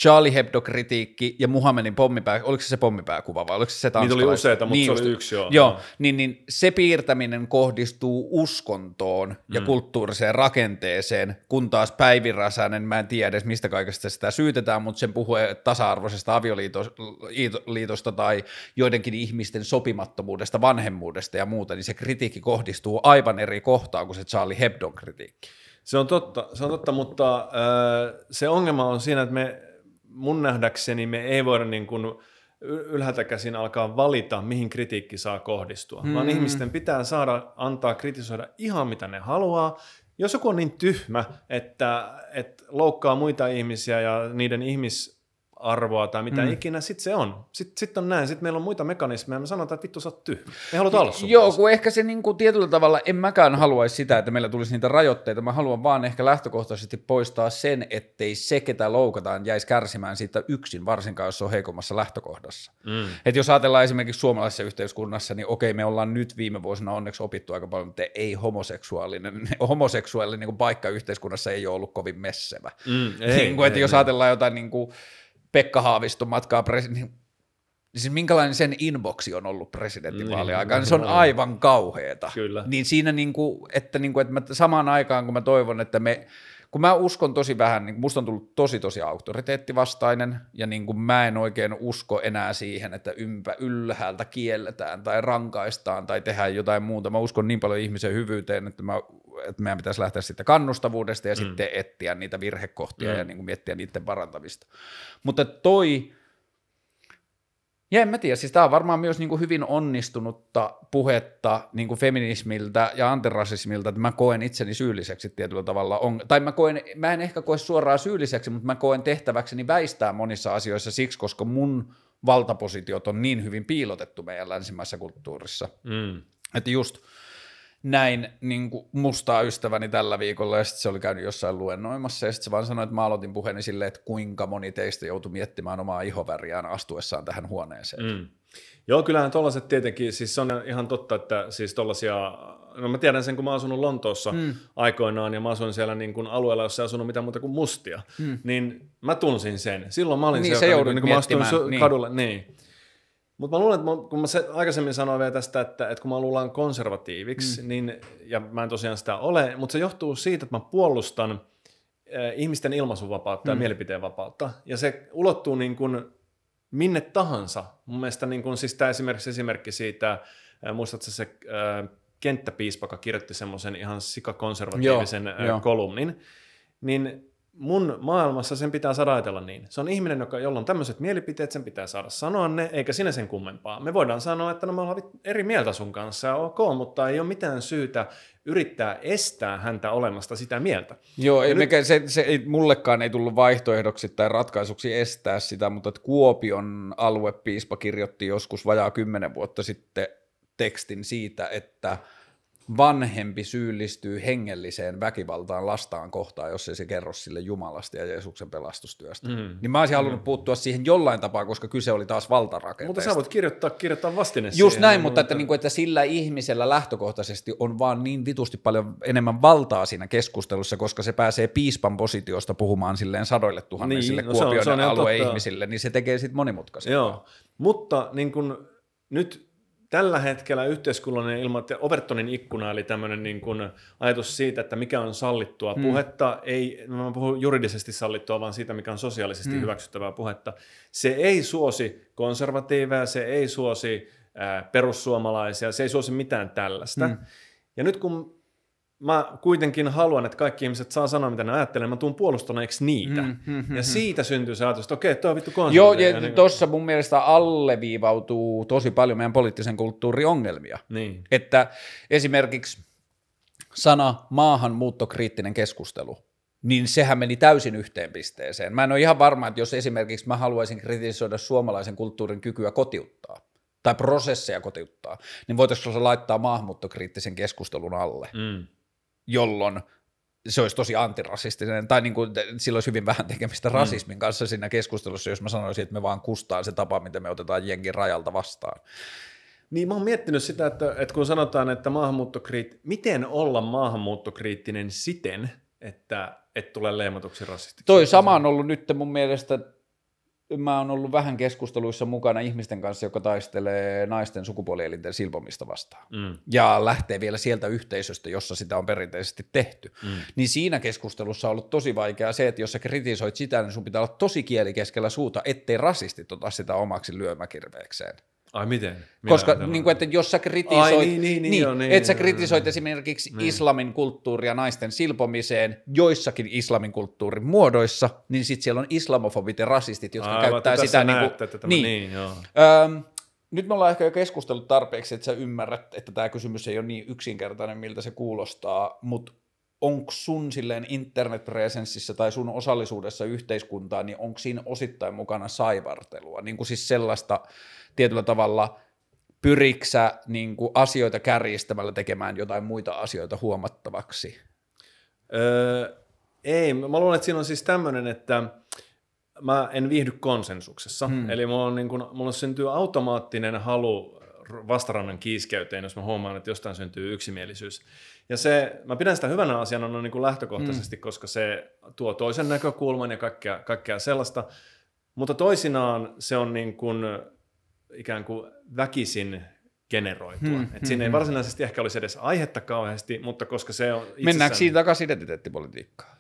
Charlie Hebdo-kritiikki ja Muhammedin pommipää, oliko se se pommipääkuva vai oliko se se Niitä oli useita, mutta niin se oli yksi, joo. Joo, niin, niin se piirtäminen kohdistuu uskontoon ja Mm. kulttuuriseen rakenteeseen, kun taas Päivi Räsänen, mä en tiedä edes mistä kaikesta sitä syytetään, mutta sen puhuu tasa-arvoisesta avioliitosta tai joidenkin ihmisten sopimattomuudesta, vanhemmuudesta ja muuta, niin se kritiikki kohdistuu aivan eri kohtaan kuin se Charlie Hebdon kritiikki. Se on totta, se on totta mutta äh, se ongelma on siinä, että me mun nähdäkseni me ei voida niin kuin ylhäältä käsin alkaa valita, mihin kritiikki saa kohdistua, mm. vaan ihmisten pitää saada antaa kritisoida ihan mitä ne haluaa. Jos joku on niin tyhmä, että, että loukkaa muita ihmisiä ja niiden ihmisarvoa tai mitä mm. ikinä, sit se on. Sitten sit on näin. Sitten meillä on muita mekanismeja, me sanotaan, että vittu sä oot tyhmä. Me halutaan olla sun Joo, kanssa. kun ehkä se niin kuin tietyllä tavalla, en mäkään haluaisi sitä, että meillä tulisi niitä rajoitteita, mä haluan vaan ehkä lähtökohtaisesti poistaa sen, ettei se, ketä loukataan, jäisi kärsimään siitä yksin, varsinkaan jos se on heikommassa lähtökohdassa. Mm. Et jos ajatellaan esimerkiksi suomalaisessa yhteiskunnassa, niin okei, me ollaan nyt viime vuosina onneksi opittu aika paljon, mutta ei homoseksuaalinen, homoseksuaalinen niin kuin paikka yhteiskunnassa ei ole ollut kovin messevä. Mm, ei, niin kuin, että ei, jos ajatellaan jotain niin kuin Pekka Haaviston matkaa presidentti, niin siis minkälainen sen inboxi on ollut presidentinvaalien Niin, aikaan, niin se on no. aivan kauheeta. Kyllä. Niin siinä, niin kuin, että, niin kuin, että mä samaan aikaan, kun mä toivon, että me, kun mä uskon tosi vähän, niin musta on tullut tosi tosi auktoriteettivastainen, ja niin kuin mä en oikein usko enää siihen, että ympä ylhäältä kielletään tai rankaistaan tai tehdään jotain muuta. Mä uskon niin paljon ihmisen hyvyyteen, että, mä, että meidän pitäisi lähteä sitten kannustavuudesta ja mm. sitten etsiä niitä virhekohtia mm. ja niin kuin miettiä niiden parantamista. Mutta toi, ja en mä tiedä, siis tämä on varmaan myös niin kuin hyvin onnistunutta puhetta niin kuin feminismiltä ja antirasismilta, että mä koen itseni syylliseksi tietyllä tavalla. On, tai mä, koen, mä en ehkä koe suoraan syylliseksi, mutta mä koen tehtäväkseni väistää monissa asioissa siksi, koska mun valtapositiot on niin hyvin piilotettu meidän länsimaisessa kulttuurissa. Mm. Että just näin niin kuin mustaa ystäväni tällä viikolla, ja sitten se oli käynyt jossain luennoimassa, ja sitten se vaan sanoi, että mä aloitin puheeni silleen, että kuinka moni teistä joutui miettimään omaa ihoväriään astuessaan tähän huoneeseen. Mm. Joo, kyllähän tollaset tietenkin, siis se on ihan totta, että siis tollasia, no mä tiedän sen, kun mä oon asunut Lontoossa mm. aikoinaan, ja mä asuin siellä niin kuin alueella, jossa ei asunut mitään muuta kuin mustia, mm. niin mä tunsin sen. Silloin mä olin Niin, se, se joka, niin kun mä astuin niin. kadulle, niin. Mutta mä luulen, että mä, kun mä se, aikaisemmin sanoin vielä tästä, että, että kun mä luulen konservatiiviksi, mm. niin, ja mä en tosiaan sitä ole, mutta se johtuu siitä, että mä puolustan äh, ihmisten ilmaisuvapautta mm. ja mielipiteenvapautta, ja se ulottuu niin kuin minne tahansa. Mun mielestä niin kuin, siis tämä esimerkiksi esimerkki siitä, äh, muistatko se äh, kenttäpiispa, joka kirjoitti semmoisen ihan sikakonservatiivisen Joo, äh, joo. kolumnin, niin mun maailmassa sen pitää saada ajatella niin. Se on ihminen, joka, jolla on tämmöiset mielipiteet, sen pitää saada sanoa ne, eikä sinä sen kummempaa. Me voidaan sanoa, että no me ollaan eri mieltä sun kanssa, ja ok, mutta ei ole mitään syytä yrittää estää häntä olemasta sitä mieltä. Joo, ei, mekä, se, se ei, mullekaan ei tullut vaihtoehdoksi tai ratkaisuksi estää sitä, mutta että Kuopion aluepiispa kirjoitti joskus vajaa kymmenen vuotta sitten tekstin siitä, että vanhempi syyllistyy hengelliseen väkivaltaan lastaan kohtaan, jos ei se kerro sille Jumalasta ja Jeesuksen pelastustyöstä. Mm. Niin mä olisin halunnut puuttua siihen jollain tapaa, koska kyse oli taas valtarakenteesta. Mutta sä voit kirjoittaa, kirjoittaa vastine Just siihen, näin, mutta että, niin kuin, että sillä ihmisellä lähtökohtaisesti on vaan niin vitusti paljon enemmän valtaa siinä keskustelussa, koska se pääsee piispan positiosta puhumaan silleen sadoille tuhansille Niin, no Kuopion alueen totta. ihmisille, niin se tekee siitä monimutkaisempaa. Joo, mutta niin kun, nyt tällä hetkellä yhteiskunnallinen ilma, että Overtonin ikkuna, eli tämmöinen niin kuin ajatus siitä, että mikä on sallittua mm. puhetta, ei, mä puhun juridisesti sallittua, vaan siitä, mikä on sosiaalisesti mm. hyväksyttävää puhetta. Se ei suosi konservatiiveja, se ei suosi äh, perussuomalaisia, se ei suosi mitään tällaista. Mm. Ja nyt kun mä kuitenkin haluan, että kaikki ihmiset saa sanoa, mitä ne ajattelee, mä tuun puolustaneeksi niitä. Mm, mm, mm, ja mm. siitä syntyy se ajatus, että okei, toi on vittu Joo, ja niin tuossa mun mielestä alleviivautuu tosi paljon meidän poliittisen kulttuurin ongelmia. Niin. Että esimerkiksi sana maahanmuuttokriittinen keskustelu, niin sehän meni täysin yhteen pisteeseen. Mä en ole ihan varma, että jos esimerkiksi mä haluaisin kritisoida suomalaisen kulttuurin kykyä kotiuttaa, tai prosesseja kotiuttaa, niin voitaisiinko se laittaa maahanmuuttokriittisen keskustelun alle. Mm jolloin se olisi tosi antirasistinen, tai niin kuin, sillä olisi hyvin vähän tekemistä mm. rasismin kanssa siinä keskustelussa, jos mä sanoisin, että me vaan kustaan se tapa, miten me otetaan jenkin rajalta vastaan. Niin mä oon miettinyt sitä, että, että kun sanotaan, että maahanmuuttokriit, miten olla maahanmuuttokriittinen siten, että et tule leimatuksi rasistiksi? Toi sama on ollut nyt mun mielestä mä oon ollut vähän keskusteluissa mukana ihmisten kanssa, joka taistelee naisten sukupuolielinten silpomista vastaan. Mm. Ja lähtee vielä sieltä yhteisöstä, jossa sitä on perinteisesti tehty. Mm. Niin siinä keskustelussa on ollut tosi vaikeaa se, että jos sä kritisoit sitä, niin sun pitää olla tosi kieli keskellä suuta, ettei rasistit ota sitä omaksi lyömäkirveekseen. Ai miten? Minä Koska niin kuin, että jos sä kritisoit, Ai, niin, niin, niin, niin, joo, niin, että sä kritisoit niin, esimerkiksi niin. islamin kulttuuria naisten silpomiseen joissakin islamin kulttuurin muodoissa, niin sitten siellä on islamofobit ja rasistit, jotka Aivan, käyttää sitä niin kuin, tämä, niin. niin joo. Öm, nyt me ollaan ehkä jo keskustellut tarpeeksi, että sä ymmärrät, että tämä kysymys ei ole niin yksinkertainen, miltä se kuulostaa, mutta onko sun silleen internetpresenssissä tai sun osallisuudessa yhteiskuntaan, niin onko siinä osittain mukana saivartelua, niin kuin siis sellaista, tietyllä tavalla pyriksä niin kuin asioita kärjistämällä tekemään jotain muita asioita huomattavaksi? Öö, ei, mä luulen, että siinä on siis tämmöinen, että mä en viihdy konsensuksessa. Hmm. Eli mulla, on niin kuin, mulla syntyy automaattinen halu vastarannan kiiskeyteen, jos mä huomaan, että jostain syntyy yksimielisyys. Ja se, mä pidän sitä hyvänä asiana no niin kuin lähtökohtaisesti, hmm. koska se tuo toisen näkökulman ja kaikkea, kaikkea sellaista. Mutta toisinaan se on niin kuin ikään kuin väkisin generoitua. Hmm, Et siinä hmm, ei varsinaisesti ehkä olisi edes aihetta kauheasti, mutta koska se on itsessään... Mennäänkö siitä takaisin identiteettipolitiikkaan?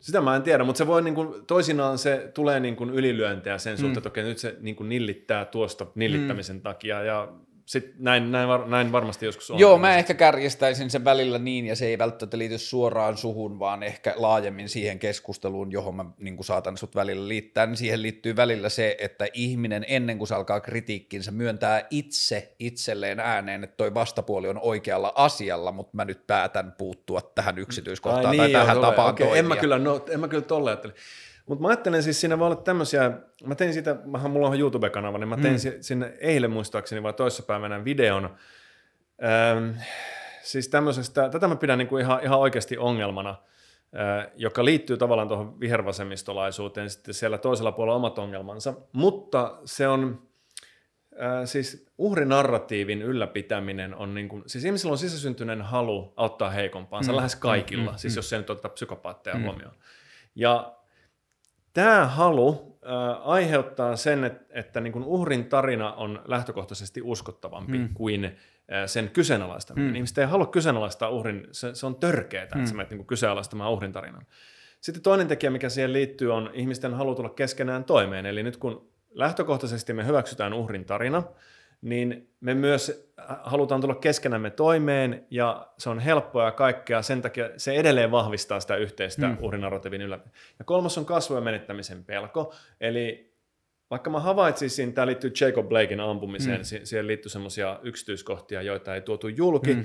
Sitä mä en tiedä, mutta se voi niin kuin, toisinaan se tulee niin kuin ylilyöntejä sen suhteen, hmm. että okei, nyt se niin kuin nillittää tuosta nillittämisen hmm. takia ja sitten näin, näin, var, näin varmasti joskus on. Joo, mä ehkä kärjistäisin sen välillä niin, ja se ei välttämättä liity suoraan suhun, vaan ehkä laajemmin siihen keskusteluun, johon mä niin saatan sut välillä liittää, niin siihen liittyy välillä se, että ihminen ennen kuin se alkaa kritiikkinsä myöntää itse itselleen ääneen, että toi vastapuoli on oikealla asialla, mutta mä nyt päätän puuttua tähän yksityiskohtaan Ai niin, tai tähän joo, tapaan okay, En mä kyllä, no, en mä kyllä tolle ajattele. Mutta mä ajattelen siis siinä voi olla tämmöisiä, mä tein siitä, mähän mulla on YouTube-kanava, niin mä tein mm. sinne eilen muistaakseni vai toissapäivänä videon, ähm, siis tämmöisestä, tätä mä pidän niinku ihan, ihan oikeasti ongelmana, äh, joka liittyy tavallaan tuohon vihervasemmistolaisuuteen, sitten siellä toisella puolella omat ongelmansa, mutta se on, äh, siis uhrinarratiivin ylläpitäminen on niin kuin, siis ihmisillä on sisäsyntyinen halu auttaa heikompaansa mm. lähes kaikilla, mm, siis mm, jos se nyt ottaa psykopaatteja mm. huomioon. Ja Tämä halu äh, aiheuttaa sen, että, että niin kuin uhrin tarina on lähtökohtaisesti uskottavampi mm. kuin äh, sen kyseenalaistaminen. Mm. Ihmiset ei halua kyseenalaistaa uhrin, se, se on törkeää, mm. että sä menet niin kyseenalaistamaan uhrin tarinan. Sitten toinen tekijä, mikä siihen liittyy, on ihmisten halu tulla keskenään toimeen. Eli nyt kun lähtökohtaisesti me hyväksytään uhrin tarina, niin me myös halutaan tulla keskenämme toimeen ja se on helppoa ja kaikkea, sen takia se edelleen vahvistaa sitä yhteistä mm. uhrinarratiivin yllä. Ja kolmas on kasvojen menettämisen pelko, eli vaikka mä havaitsin, tämä liittyy Jacob Blakein ampumiseen, mm. siihen liittyy semmoisia yksityiskohtia, joita ei tuotu julki, mm.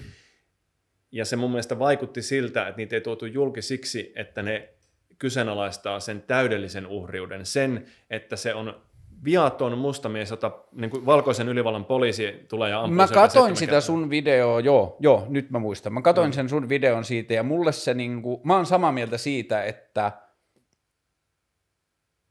ja se mun mielestä vaikutti siltä, että niitä ei tuotu julki siksi, että ne kyseenalaistaa sen täydellisen uhriuden, sen, että se on viaton mustamies, jota niin kuin valkoisen ylivallan poliisi tulee ja ampuu Mä katoin sitä kertaa. sun videoa, joo, joo, nyt mä muistan. Mä katoin mm. sen sun videon siitä ja mulle se, niin kuin, mä oon samaa mieltä siitä, että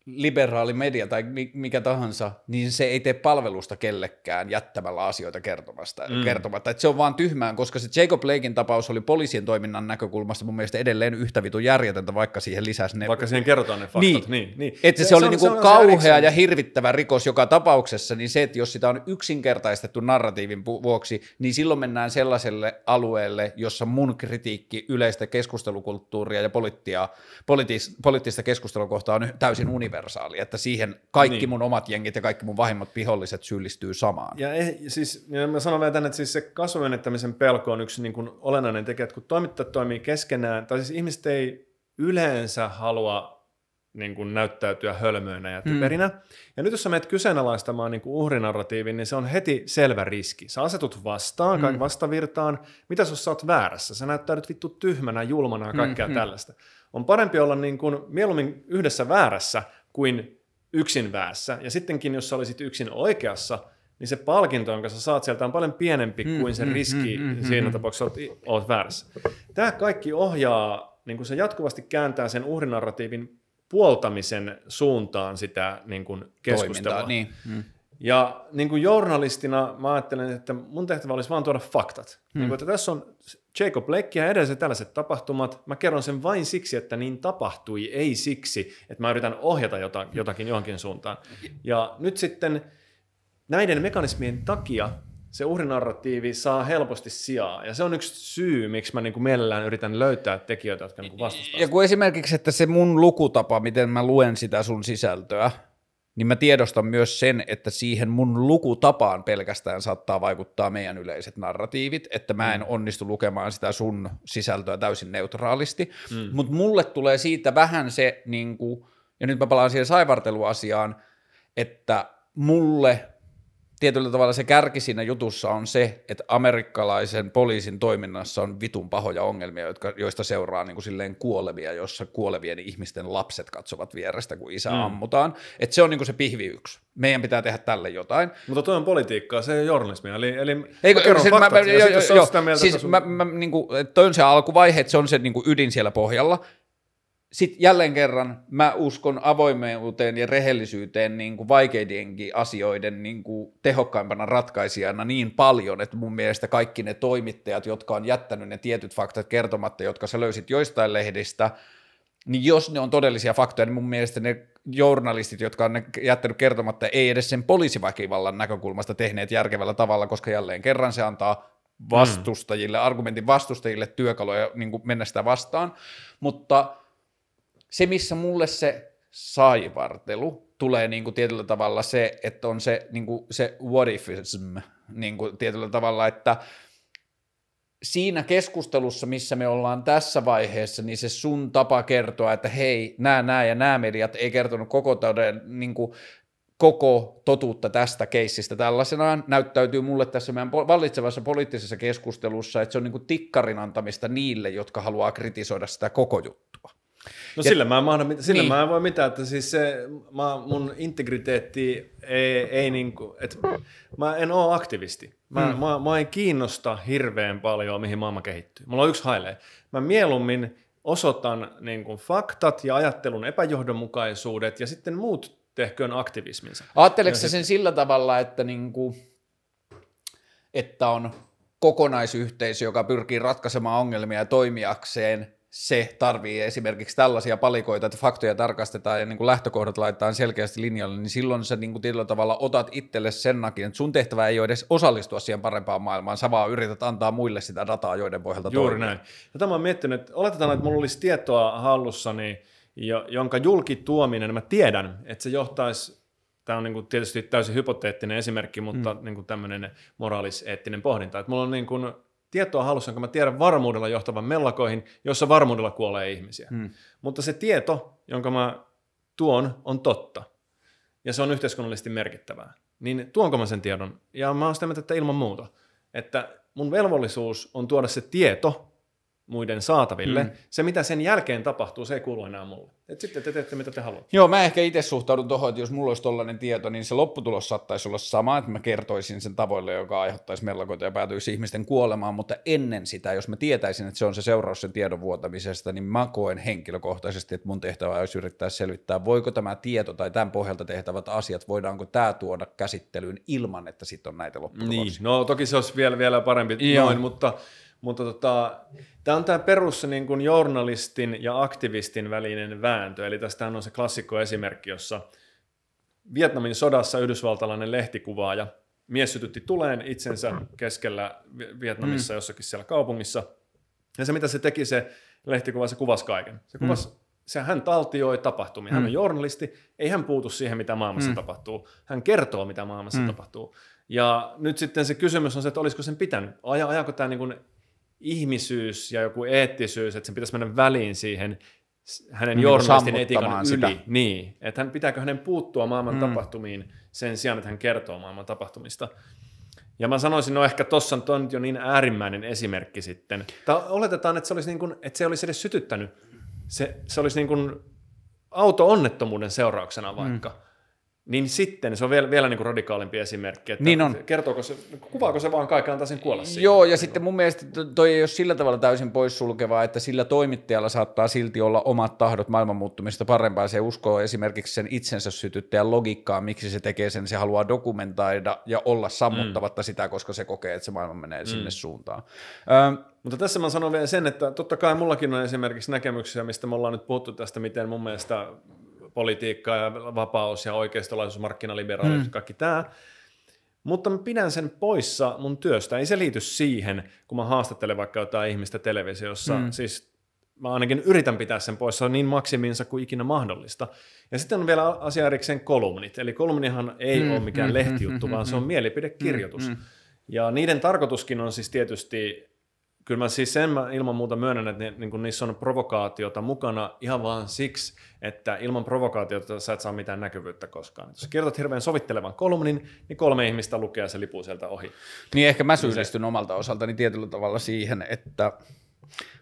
liberaali media tai mikä tahansa, niin se ei tee palvelusta kellekään jättämällä asioita kertomasta, mm. kertomatta. Et se on vaan tyhmään, koska se Jacob Blakein tapaus oli poliisien toiminnan näkökulmasta mun mielestä edelleen yhtä vitu järjetöntä, vaikka siihen lisäsi ne... Vaikka siihen kerrotaan ne faktat. Niin, niin. niin. Että se, se, se, oli se niinku se kauhea ja hirvittävä rikos joka tapauksessa, niin se, että jos sitä on yksinkertaistettu narratiivin vuoksi, niin silloin mennään sellaiselle alueelle, jossa mun kritiikki yleistä keskustelukulttuuria ja poliittia, poliittista, poliittista keskustelua kohtaan on täysin universaali universaali, että siihen kaikki niin. mun omat jengit ja kaikki mun vahimmat viholliset syyllistyy samaan. Ja, eh, siis, ja mä sanon vielä tänne, että siis se kasvomenettämisen pelko on yksi niin kuin olennainen tekijä, että kun toimittajat toimii keskenään, tai siis ihmiset ei yleensä halua niin kuin näyttäytyä hölmöinä ja typerinä. Mm. Ja nyt jos sä menet kyseenalaistamaan niin kuin uhrinarratiivin, niin se on heti selvä riski. Sä asetut vastaan, mm. vastavirtaan. Mitä jos sä oot väärässä? Sä näyttäydyt vittu tyhmänä, julmana ja kaikkea mm, tällaista. On parempi olla niin kuin mieluummin yhdessä väärässä, kuin yksin väässä. Ja sittenkin, jos sä olisit yksin oikeassa, niin se palkinto, jonka sä saat sieltä, on paljon pienempi mm, kuin se mm, riski mm, mm, siinä mm, tapauksessa, että olet, väärässä. Tämä kaikki ohjaa, niin kuin se jatkuvasti kääntää sen uhrinarratiivin puoltamisen suuntaan sitä niin kuin keskustelua. niin. Mm. Ja niin kuin journalistina mä ajattelen, että mun tehtävä olisi vaan tuoda faktat. Hmm. Niin kuin, että tässä on Jacob Blake ja edelliset tällaiset tapahtumat. Mä kerron sen vain siksi, että niin tapahtui, ei siksi, että mä yritän ohjata jotakin johonkin suuntaan. Ja nyt sitten näiden mekanismien takia se uhrinarratiivi saa helposti sijaa. Ja se on yksi syy, miksi mä niin kuin mielellään yritän löytää tekijöitä, jotka niin vastustavat. Ja kun esimerkiksi, että se mun lukutapa, miten mä luen sitä sun sisältöä, niin mä tiedostan myös sen, että siihen mun lukutapaan pelkästään saattaa vaikuttaa meidän yleiset narratiivit, että mä en mm. onnistu lukemaan sitä sun sisältöä täysin neutraalisti, mm. mutta mulle tulee siitä vähän se, niin kuin, ja nyt mä palaan siihen saivarteluasiaan, että mulle tietyllä tavalla se kärki siinä jutussa on se, että amerikkalaisen poliisin toiminnassa on vitun pahoja ongelmia, jotka, joista seuraa niin kuin silleen kuolevia, jossa kuolevien ihmisten lapset katsovat vierestä, kun isä mm. ammutaan. Että se on niin kuin se pihvi yksi. Meidän pitää tehdä tälle jotain. Mutta tuo on politiikkaa, se ei ole journalismia. Eli, eli Eikö, mä siis faktat, mä, jo, jo, jo, siis sun... mä, mä, niin kuin, toi on se alkuvaihe, että se on se niin kuin ydin siellä pohjalla, sitten jälleen kerran mä uskon avoimeuteen ja rehellisyyteen niin kuin vaikeidenkin asioiden niin kuin tehokkaimpana ratkaisijana niin paljon, että mun mielestä kaikki ne toimittajat, jotka on jättänyt ne tietyt faktat kertomatta, jotka sä löysit joistain lehdistä, niin jos ne on todellisia faktoja, niin mun mielestä ne journalistit, jotka on ne jättänyt kertomatta, ei edes sen poliisiväkivallan näkökulmasta tehneet järkevällä tavalla, koska jälleen kerran se antaa vastustajille, mm. argumentin vastustajille työkaluja niin kuin mennä sitä vastaan, mutta se, missä mulle se saivartelu tulee niin kuin tietyllä tavalla se, että on se, niin kuin se what ifism niin kuin tietyllä tavalla, että siinä keskustelussa, missä me ollaan tässä vaiheessa, niin se sun tapa kertoa, että hei, nämä, nämä ja nämä mediat ei kertonut koko toden, niin kuin, koko totuutta tästä keissistä tällaisenaan, näyttäytyy mulle tässä meidän vallitsevassa poliittisessa keskustelussa, että se on niin kuin tikkarin antamista niille, jotka haluaa kritisoida sitä koko juttua. No ja, sillä, mä en, mahda, sillä niin. mä en voi mitään, että siis se, mä, mun integriteetti ei, ei niinku, että mä en ole aktivisti. Mä, hmm. mä, mä en kiinnosta hirveän paljon, mihin maailma kehittyy. Mulla on yksi haile. Mä mieluummin osoitan niin kuin faktat ja ajattelun epäjohdonmukaisuudet ja sitten muut tehköön aktivisminsa. Ajatteleeko sen sit... sillä tavalla, että, niin kuin, että on kokonaisyhteisö, joka pyrkii ratkaisemaan ongelmia toimijakseen se tarvii esimerkiksi tällaisia palikoita, että faktoja tarkastetaan ja niin kuin lähtökohdat laitetaan selkeästi linjalle, niin silloin sä niin kuin tietyllä tavalla otat itselle sen nakin, että sun tehtävä ei ole edes osallistua siihen parempaan maailmaan, sä vaan yrität antaa muille sitä dataa, joiden pohjalta Juuri toimia. näin. Ja tämä on miettinyt, että oletetaan, että mulla olisi tietoa hallussani, jonka julkituominen, mä tiedän, että se johtaisi Tämä on niin kuin tietysti täysin hypoteettinen esimerkki, mutta mm. niin kuin tämmöinen moraaliseettinen pohdinta. Että mulla on niin kuin tietoa halussa, jonka mä tiedän varmuudella johtavan mellakoihin, jossa varmuudella kuolee ihmisiä. Hmm. Mutta se tieto, jonka mä tuon, on totta. Ja se on yhteiskunnallisesti merkittävää. Niin tuonko mä sen tiedon? Ja mä oon sitä mieltä, että ilman muuta. Että mun velvollisuus on tuoda se tieto muiden saataville. Mm. Se, mitä sen jälkeen tapahtuu, se ei kuulu enää mulle. Et sitten te teette, mitä te haluatte. Joo, mä ehkä itse suhtaudun tuohon, että jos mulla olisi tollainen tieto, niin se lopputulos saattaisi olla sama, että mä kertoisin sen tavoille, joka aiheuttaisi mellakoita ja päätyisi ihmisten kuolemaan, mutta ennen sitä, jos mä tietäisin, että se on se seuraus sen tiedon vuotamisesta, niin mä koen henkilökohtaisesti, että mun tehtävä olisi yrittää selvittää, voiko tämä tieto tai tämän pohjalta tehtävät asiat, voidaanko tämä tuoda käsittelyyn ilman, että sitten on näitä lopputuloksia. Niin, no toki se olisi vielä, vielä parempi Joo. noin, mutta mutta tota, tämä on tämä perus niin kuin journalistin ja aktivistin välinen vääntö. Eli tästä on se klassikko esimerkki, jossa Vietnamin sodassa yhdysvaltalainen lehtikuvaaja mies sytytti tuleen itsensä keskellä Vietnamissa mm. jossakin siellä kaupungissa. Ja se mitä se teki se lehtikuva, se kuvasi kaiken. Se kuvasi mm se, hän taltioi tapahtumia. Mm. Hän on journalisti, ei hän puutu siihen, mitä maailmassa mm. tapahtuu. Hän kertoo, mitä maailmassa mm. tapahtuu. Ja nyt sitten se kysymys on se, että olisiko sen pitänyt. Aja, ajako tämä niin kuin ihmisyys ja joku eettisyys, että sen pitäisi mennä väliin siihen hänen no, journalistin etiikan sitä. yli. Niin, että hän, pitääkö hänen puuttua maailman mm. tapahtumiin sen sijaan, että hän kertoo maailman tapahtumista. Ja mä sanoisin, no ehkä tuossa on jo niin äärimmäinen esimerkki sitten. Tai oletetaan, että se olisi, niin kuin, että se olisi edes sytyttänyt. Se, se olisi niin kuin auto-onnettomuuden seurauksena vaikka. Mm niin sitten se on vielä, vielä niin kuin radikaalimpi esimerkki, että niin on. kertooko se, kuvaako se vaan kaiken antaa sen kuolla siihen? Joo, ja sitten mun mielestä toi ei ole sillä tavalla täysin poissulkevaa, että sillä toimittajalla saattaa silti olla omat tahdot maailman muuttumista parempaa. Se uskoo esimerkiksi sen itsensä sytyttäjän logiikkaa, miksi se tekee sen, se haluaa dokumentoida ja olla sammuttavatta mm. sitä, koska se kokee, että se maailma menee mm. sinne suuntaan. Ö, mutta tässä mä sanon vielä sen, että totta kai mullakin on esimerkiksi näkemyksiä, mistä me ollaan nyt puhuttu tästä, miten mun mielestä politiikka ja vapaus ja oikeistolaisuus, markkinaliberaalisuus, mm. kaikki tämä. Mutta mä pidän sen poissa mun työstä. Ei se liity siihen, kun mä haastattelen vaikka jotain ihmistä televisiossa. Mm. Siis mä ainakin yritän pitää sen poissa niin maksiminsa kuin ikinä mahdollista. Ja sitten on vielä asia erikseen kolumnit. Eli kolumnihan ei mm, ole mikään mm, lehtijuttu, mm, vaan mm, se on mielipidekirjoitus. Mm, mm. Ja niiden tarkoituskin on siis tietysti kyllä mä siis sen mä ilman muuta myönnän, että ne, niin kuin niissä on provokaatiota mukana ihan vaan siksi, että ilman provokaatiota sä et saa mitään näkyvyyttä koskaan. Jos kirjoitat hirveän sovittelevan kolumnin, niin kolme ihmistä lukee se lipuu sieltä ohi. Niin ehkä mä syyllistyn omalta osaltani tietyllä tavalla siihen, että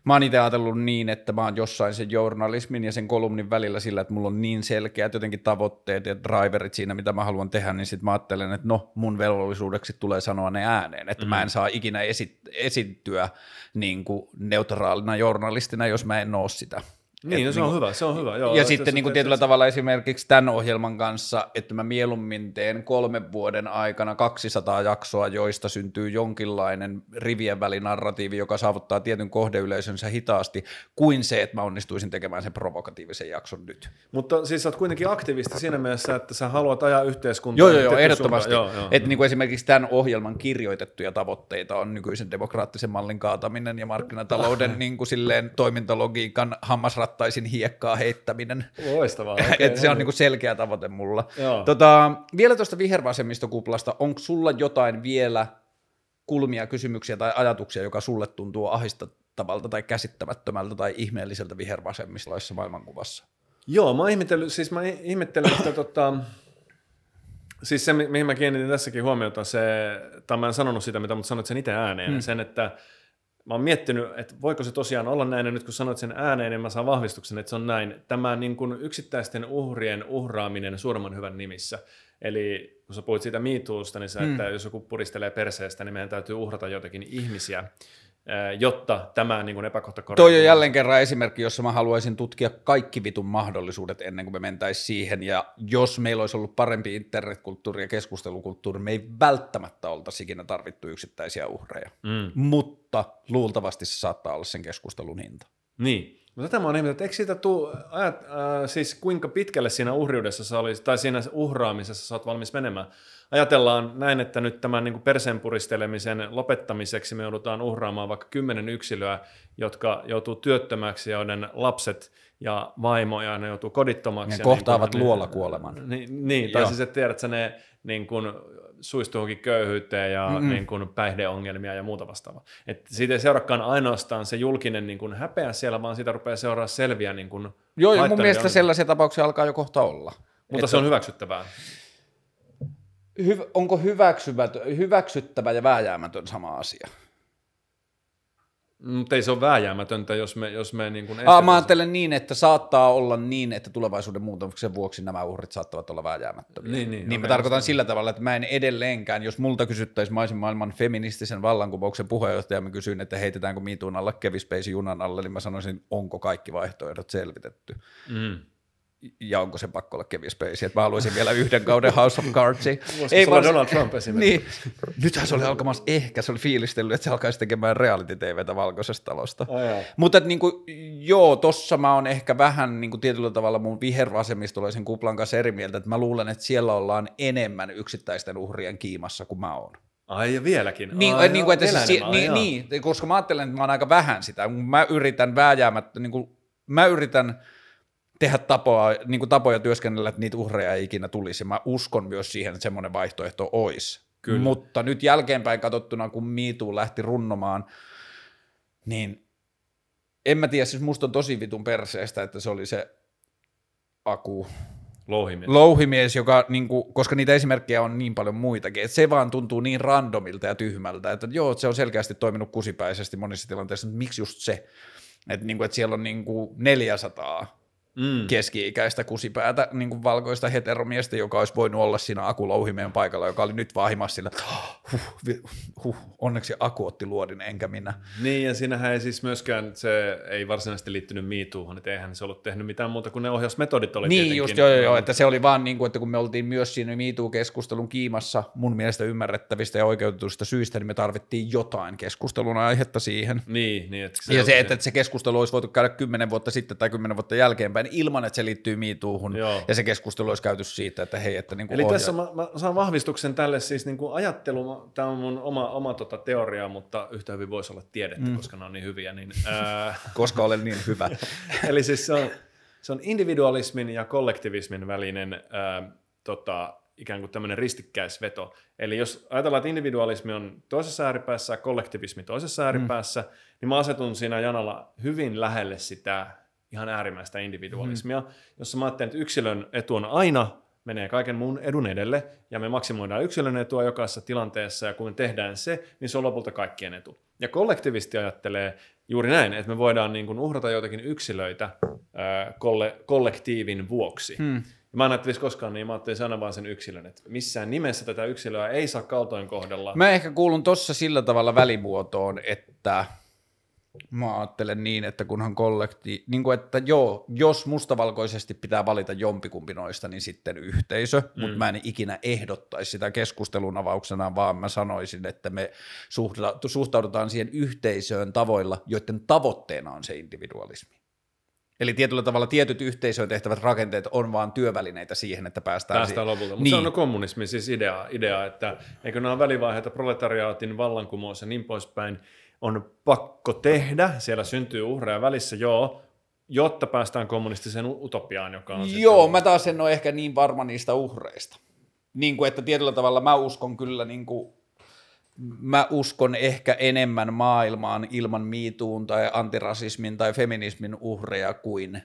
Mä oon itse ajatellut niin, että mä oon jossain sen journalismin ja sen kolumnin välillä sillä, että mulla on niin selkeät jotenkin tavoitteet ja driverit siinä, mitä mä haluan tehdä, niin sitten mä ajattelen, että no mun velvollisuudeksi tulee sanoa ne ääneen, että mm. mä en saa ikinä esi- esittyä niin kuin neutraalina journalistina, jos mä en oo sitä. Niin, no se on niin, hyvä, se on hyvä. Joo, ja sitten niin kuin tietyllä tavalla esimerkiksi tämän ohjelman kanssa, että mä mieluummin teen kolmen vuoden aikana 200 jaksoa, joista syntyy jonkinlainen rivien välinarratiivi, joka saavuttaa tietyn kohdeyleisönsä hitaasti, kuin se, että mä onnistuisin tekemään sen provokatiivisen jakson nyt. Mutta siis sä oot kuitenkin aktivisti siinä mielessä, että sä haluat ajaa yhteiskuntaa. Joo, joo, joo ehdottomasti. Joo, joo. Että niin kuin esimerkiksi tämän ohjelman kirjoitettuja tavoitteita on nykyisen demokraattisen mallin kaataminen ja markkinatalouden niin kuin silleen toimintalogiikan hammasrat rattaisin hiekkaa heittäminen. Loistavaa. Okay, että se on niinku selkeä tavoite mulla. Tota, vielä tuosta vihervasemmistokuplasta, onko sulla jotain vielä kulmia, kysymyksiä tai ajatuksia, joka sulle tuntuu ahistattavalta tai käsittämättömältä tai ihmeelliseltä vihervasemmislaisessa maailmankuvassa? Joo, mä ihmettelen, siis mä ihmettelen, että tota, siis se, mihin mä kiinnitin tässäkin huomiota, se, tai mä en sanonut sitä, mitä mutta sanoit sen itse ääneen, hmm. sen, että mä oon miettinyt, että voiko se tosiaan olla näin, ja nyt kun sanoit sen ääneen, niin mä saan vahvistuksen, että se on näin. Tämä niin kuin yksittäisten uhrien uhraaminen suuremman hyvän nimissä. Eli kun sä puhuit siitä miituusta, niin se, mm. että jos joku puristelee perseestä, niin meidän täytyy uhrata jotakin ihmisiä jotta tämä niin kuin epäkohta korjaa. Toi on jälleen kerran esimerkki, jossa mä haluaisin tutkia kaikki vitun mahdollisuudet ennen kuin me mentäisiin siihen, ja jos meillä olisi ollut parempi internetkulttuuri ja keskustelukulttuuri, me ei välttämättä oltaisi ikinä tarvittu yksittäisiä uhreja, mm. mutta luultavasti se saattaa olla sen keskustelun hinta. Niin, mutta tätä mä oon että eikö siitä tuu, ajat, äh, siis kuinka pitkälle siinä uhriudessa sä olisit, tai siinä uhraamisessa sä oot valmis menemään? Ajatellaan näin, että nyt tämän niin perseen puristelemisen lopettamiseksi me joudutaan uhraamaan vaikka kymmenen yksilöä, jotka joutuu työttömäksi, joiden lapset ja vaimo ja ne joutuu kodittomaksi. Ja, kohtaavat niin luola kuoleman. Niin, niin tai siis että tiedät, että ne niin kuin, suistuukin köyhyyteen ja mm-hmm. niin kuin, päihdeongelmia ja muuta vastaavaa. Et siitä ei seurakaan ainoastaan se julkinen niin kuin, häpeä siellä, vaan siitä rupeaa seuraa selviä niin kuin, Joo, mun mielestä sellaisia tapauksia alkaa jo kohta olla. Mutta että... se on hyväksyttävää hy, onko hyväksyttävä ja vääjäämätön sama asia? Mutta ei se ole vääjäämätöntä, jos me, jos me niin kuin Aa, mä ajattelen niin, että saattaa olla niin, että tulevaisuuden muutoksen vuoksi nämä uhrit saattavat olla vääjäämättömiä. Niin, niin, niin mä okei, tarkoitan just sillä tavalla, että mä en edelleenkään, jos multa kysyttäisiin, mä olisin maailman feministisen vallankumouksen puheenjohtaja, mä kysyin, että heitetäänkö miituun alle Kevin Spacey junan alle, niin mä sanoisin, onko kaikki vaihtoehdot selvitetty. Mm. Ja onko se pakko olla Kevin Spacey, että mä haluaisin vielä yhden kauden House of. Voisiko se olla Donald Trump esimerkiksi? Niin, nythän se oli alkamassa, ehkä se oli fiilistellyt, että se alkaisi tekemään reality-tvtä valkoisesta talosta. Ai. Mutta et niinku, joo, tossa mä oon ehkä vähän niinku tietyllä tavalla mun vihervasemmistolaisen kuplan kanssa eri mieltä, että mä luulen, että siellä ollaan enemmän yksittäisten uhrien kiimassa kuin mä oon. Ai ja vieläkin. Niin, Ai, niin, kuin, että siis, niin, niin, koska mä ajattelen, että mä oon aika vähän sitä. Mä yritän vääjäämättä, niin kuin, mä yritän tehdä tapoja, niin kuin tapoja työskennellä, että niitä uhreja ei ikinä tulisi. Mä uskon myös siihen, että semmoinen vaihtoehto olisi. Kyllä. Mutta nyt jälkeenpäin katsottuna, kun MeToo lähti runnomaan, niin en mä tiedä, siis musta on tosi vitun perseestä, että se oli se Aku, Louhimies. louhimies, joka, niin kuin, koska niitä esimerkkejä on niin paljon muitakin, että se vaan tuntuu niin randomilta ja tyhmältä, että joo, se on selkeästi toiminut kusipäisesti monissa tilanteissa, mutta miksi just se? Että, niin kuin, että siellä on niin kuin 400 mm. keski-ikäistä kusipäätä niin kuin valkoista heteromiestä, joka olisi voinut olla siinä Aku Louhimeen paikalla, joka oli nyt vahimassa sillä, että huh, huh, onneksi Aku otti luodin, enkä minä. Niin, ja siinähän ei siis myöskään, se ei varsinaisesti liittynyt MeToohon, että eihän se ollut tehnyt mitään muuta kuin ne ohjausmetodit oli Niin just, joo, joo, joo, että se oli vaan niin kuin, että kun me oltiin myös siinä MeToo-keskustelun kiimassa mun mielestä ymmärrettävistä ja oikeutetuista syistä, niin me tarvittiin jotain keskustelun aihetta siihen. Niin, niin että Se ja se, että, että se keskustelu olisi voitu käydä kymmenen vuotta sitten tai kymmenen vuotta jälkeenpäin ilman, että se liittyy. Joo. Ja se keskustelu olisi käyty siitä, että hei, että niin kuin Eli ohja- tässä mä, mä saan vahvistuksen tälle siis niin kuin ajattelu, tämä on mun oma, oma tota teoria, mutta yhtä hyvin voisi olla tiedettä, mm. koska ne on niin hyviä. Niin, ää, koska olen niin hyvä. eli siis se on, se on individualismin ja kollektivismin välinen ää, tota, ikään kuin tämmöinen ristikkäisveto. Eli jos ajatellaan, että individualismi on toisessa ääripäässä ja kollektivismi toisessa ääripäässä, mm. niin mä asetun siinä janalla hyvin lähelle sitä ihan äärimmäistä individualismia, mm. jossa mä ajattelen, että yksilön etu on aina menee kaiken muun edun edelle, ja me maksimoidaan yksilön etua jokaisessa tilanteessa, ja kun me tehdään se, niin se on lopulta kaikkien etu. Ja kollektivisti ajattelee juuri näin, että me voidaan niin kuin uhrata joitakin yksilöitä ää, kolle, kollektiivin vuoksi. Hmm. Ja mä en ajattelisi koskaan niin, mä ajattelin aina vaan sen yksilön, että missään nimessä tätä yksilöä ei saa kaltoin kohdella. Mä ehkä kuulun tossa sillä tavalla välimuotoon, että mä ajattelen niin, että kunhan kollekti, niin kuin että joo, jos mustavalkoisesti pitää valita jompikumpi noista, niin sitten yhteisö, mm. mutta mä en ikinä ehdottaisi sitä keskustelun avauksena, vaan mä sanoisin, että me suhta- suhtaudutaan siihen yhteisöön tavoilla, joiden tavoitteena on se individualismi. Eli tietyllä tavalla tietyt yhteisöön tehtävät rakenteet on vaan työvälineitä siihen, että päästään, Päästään siihen. lopulta. Mutta Niin. se on kommunismin siis idea, idea, että eikö nämä välivaiheita, proletariaatin vallankumous ja niin poispäin, on pakko tehdä, siellä syntyy uhreja välissä, joo, jotta päästään kommunistiseen utopiaan, joka on Joo, sitten... mä taas en ole ehkä niin varma niistä uhreista. Niin kuin, että tietyllä tavalla mä uskon kyllä, niin kuin, mä uskon ehkä enemmän maailmaan ilman miituun tai antirasismin tai feminismin uhreja kuin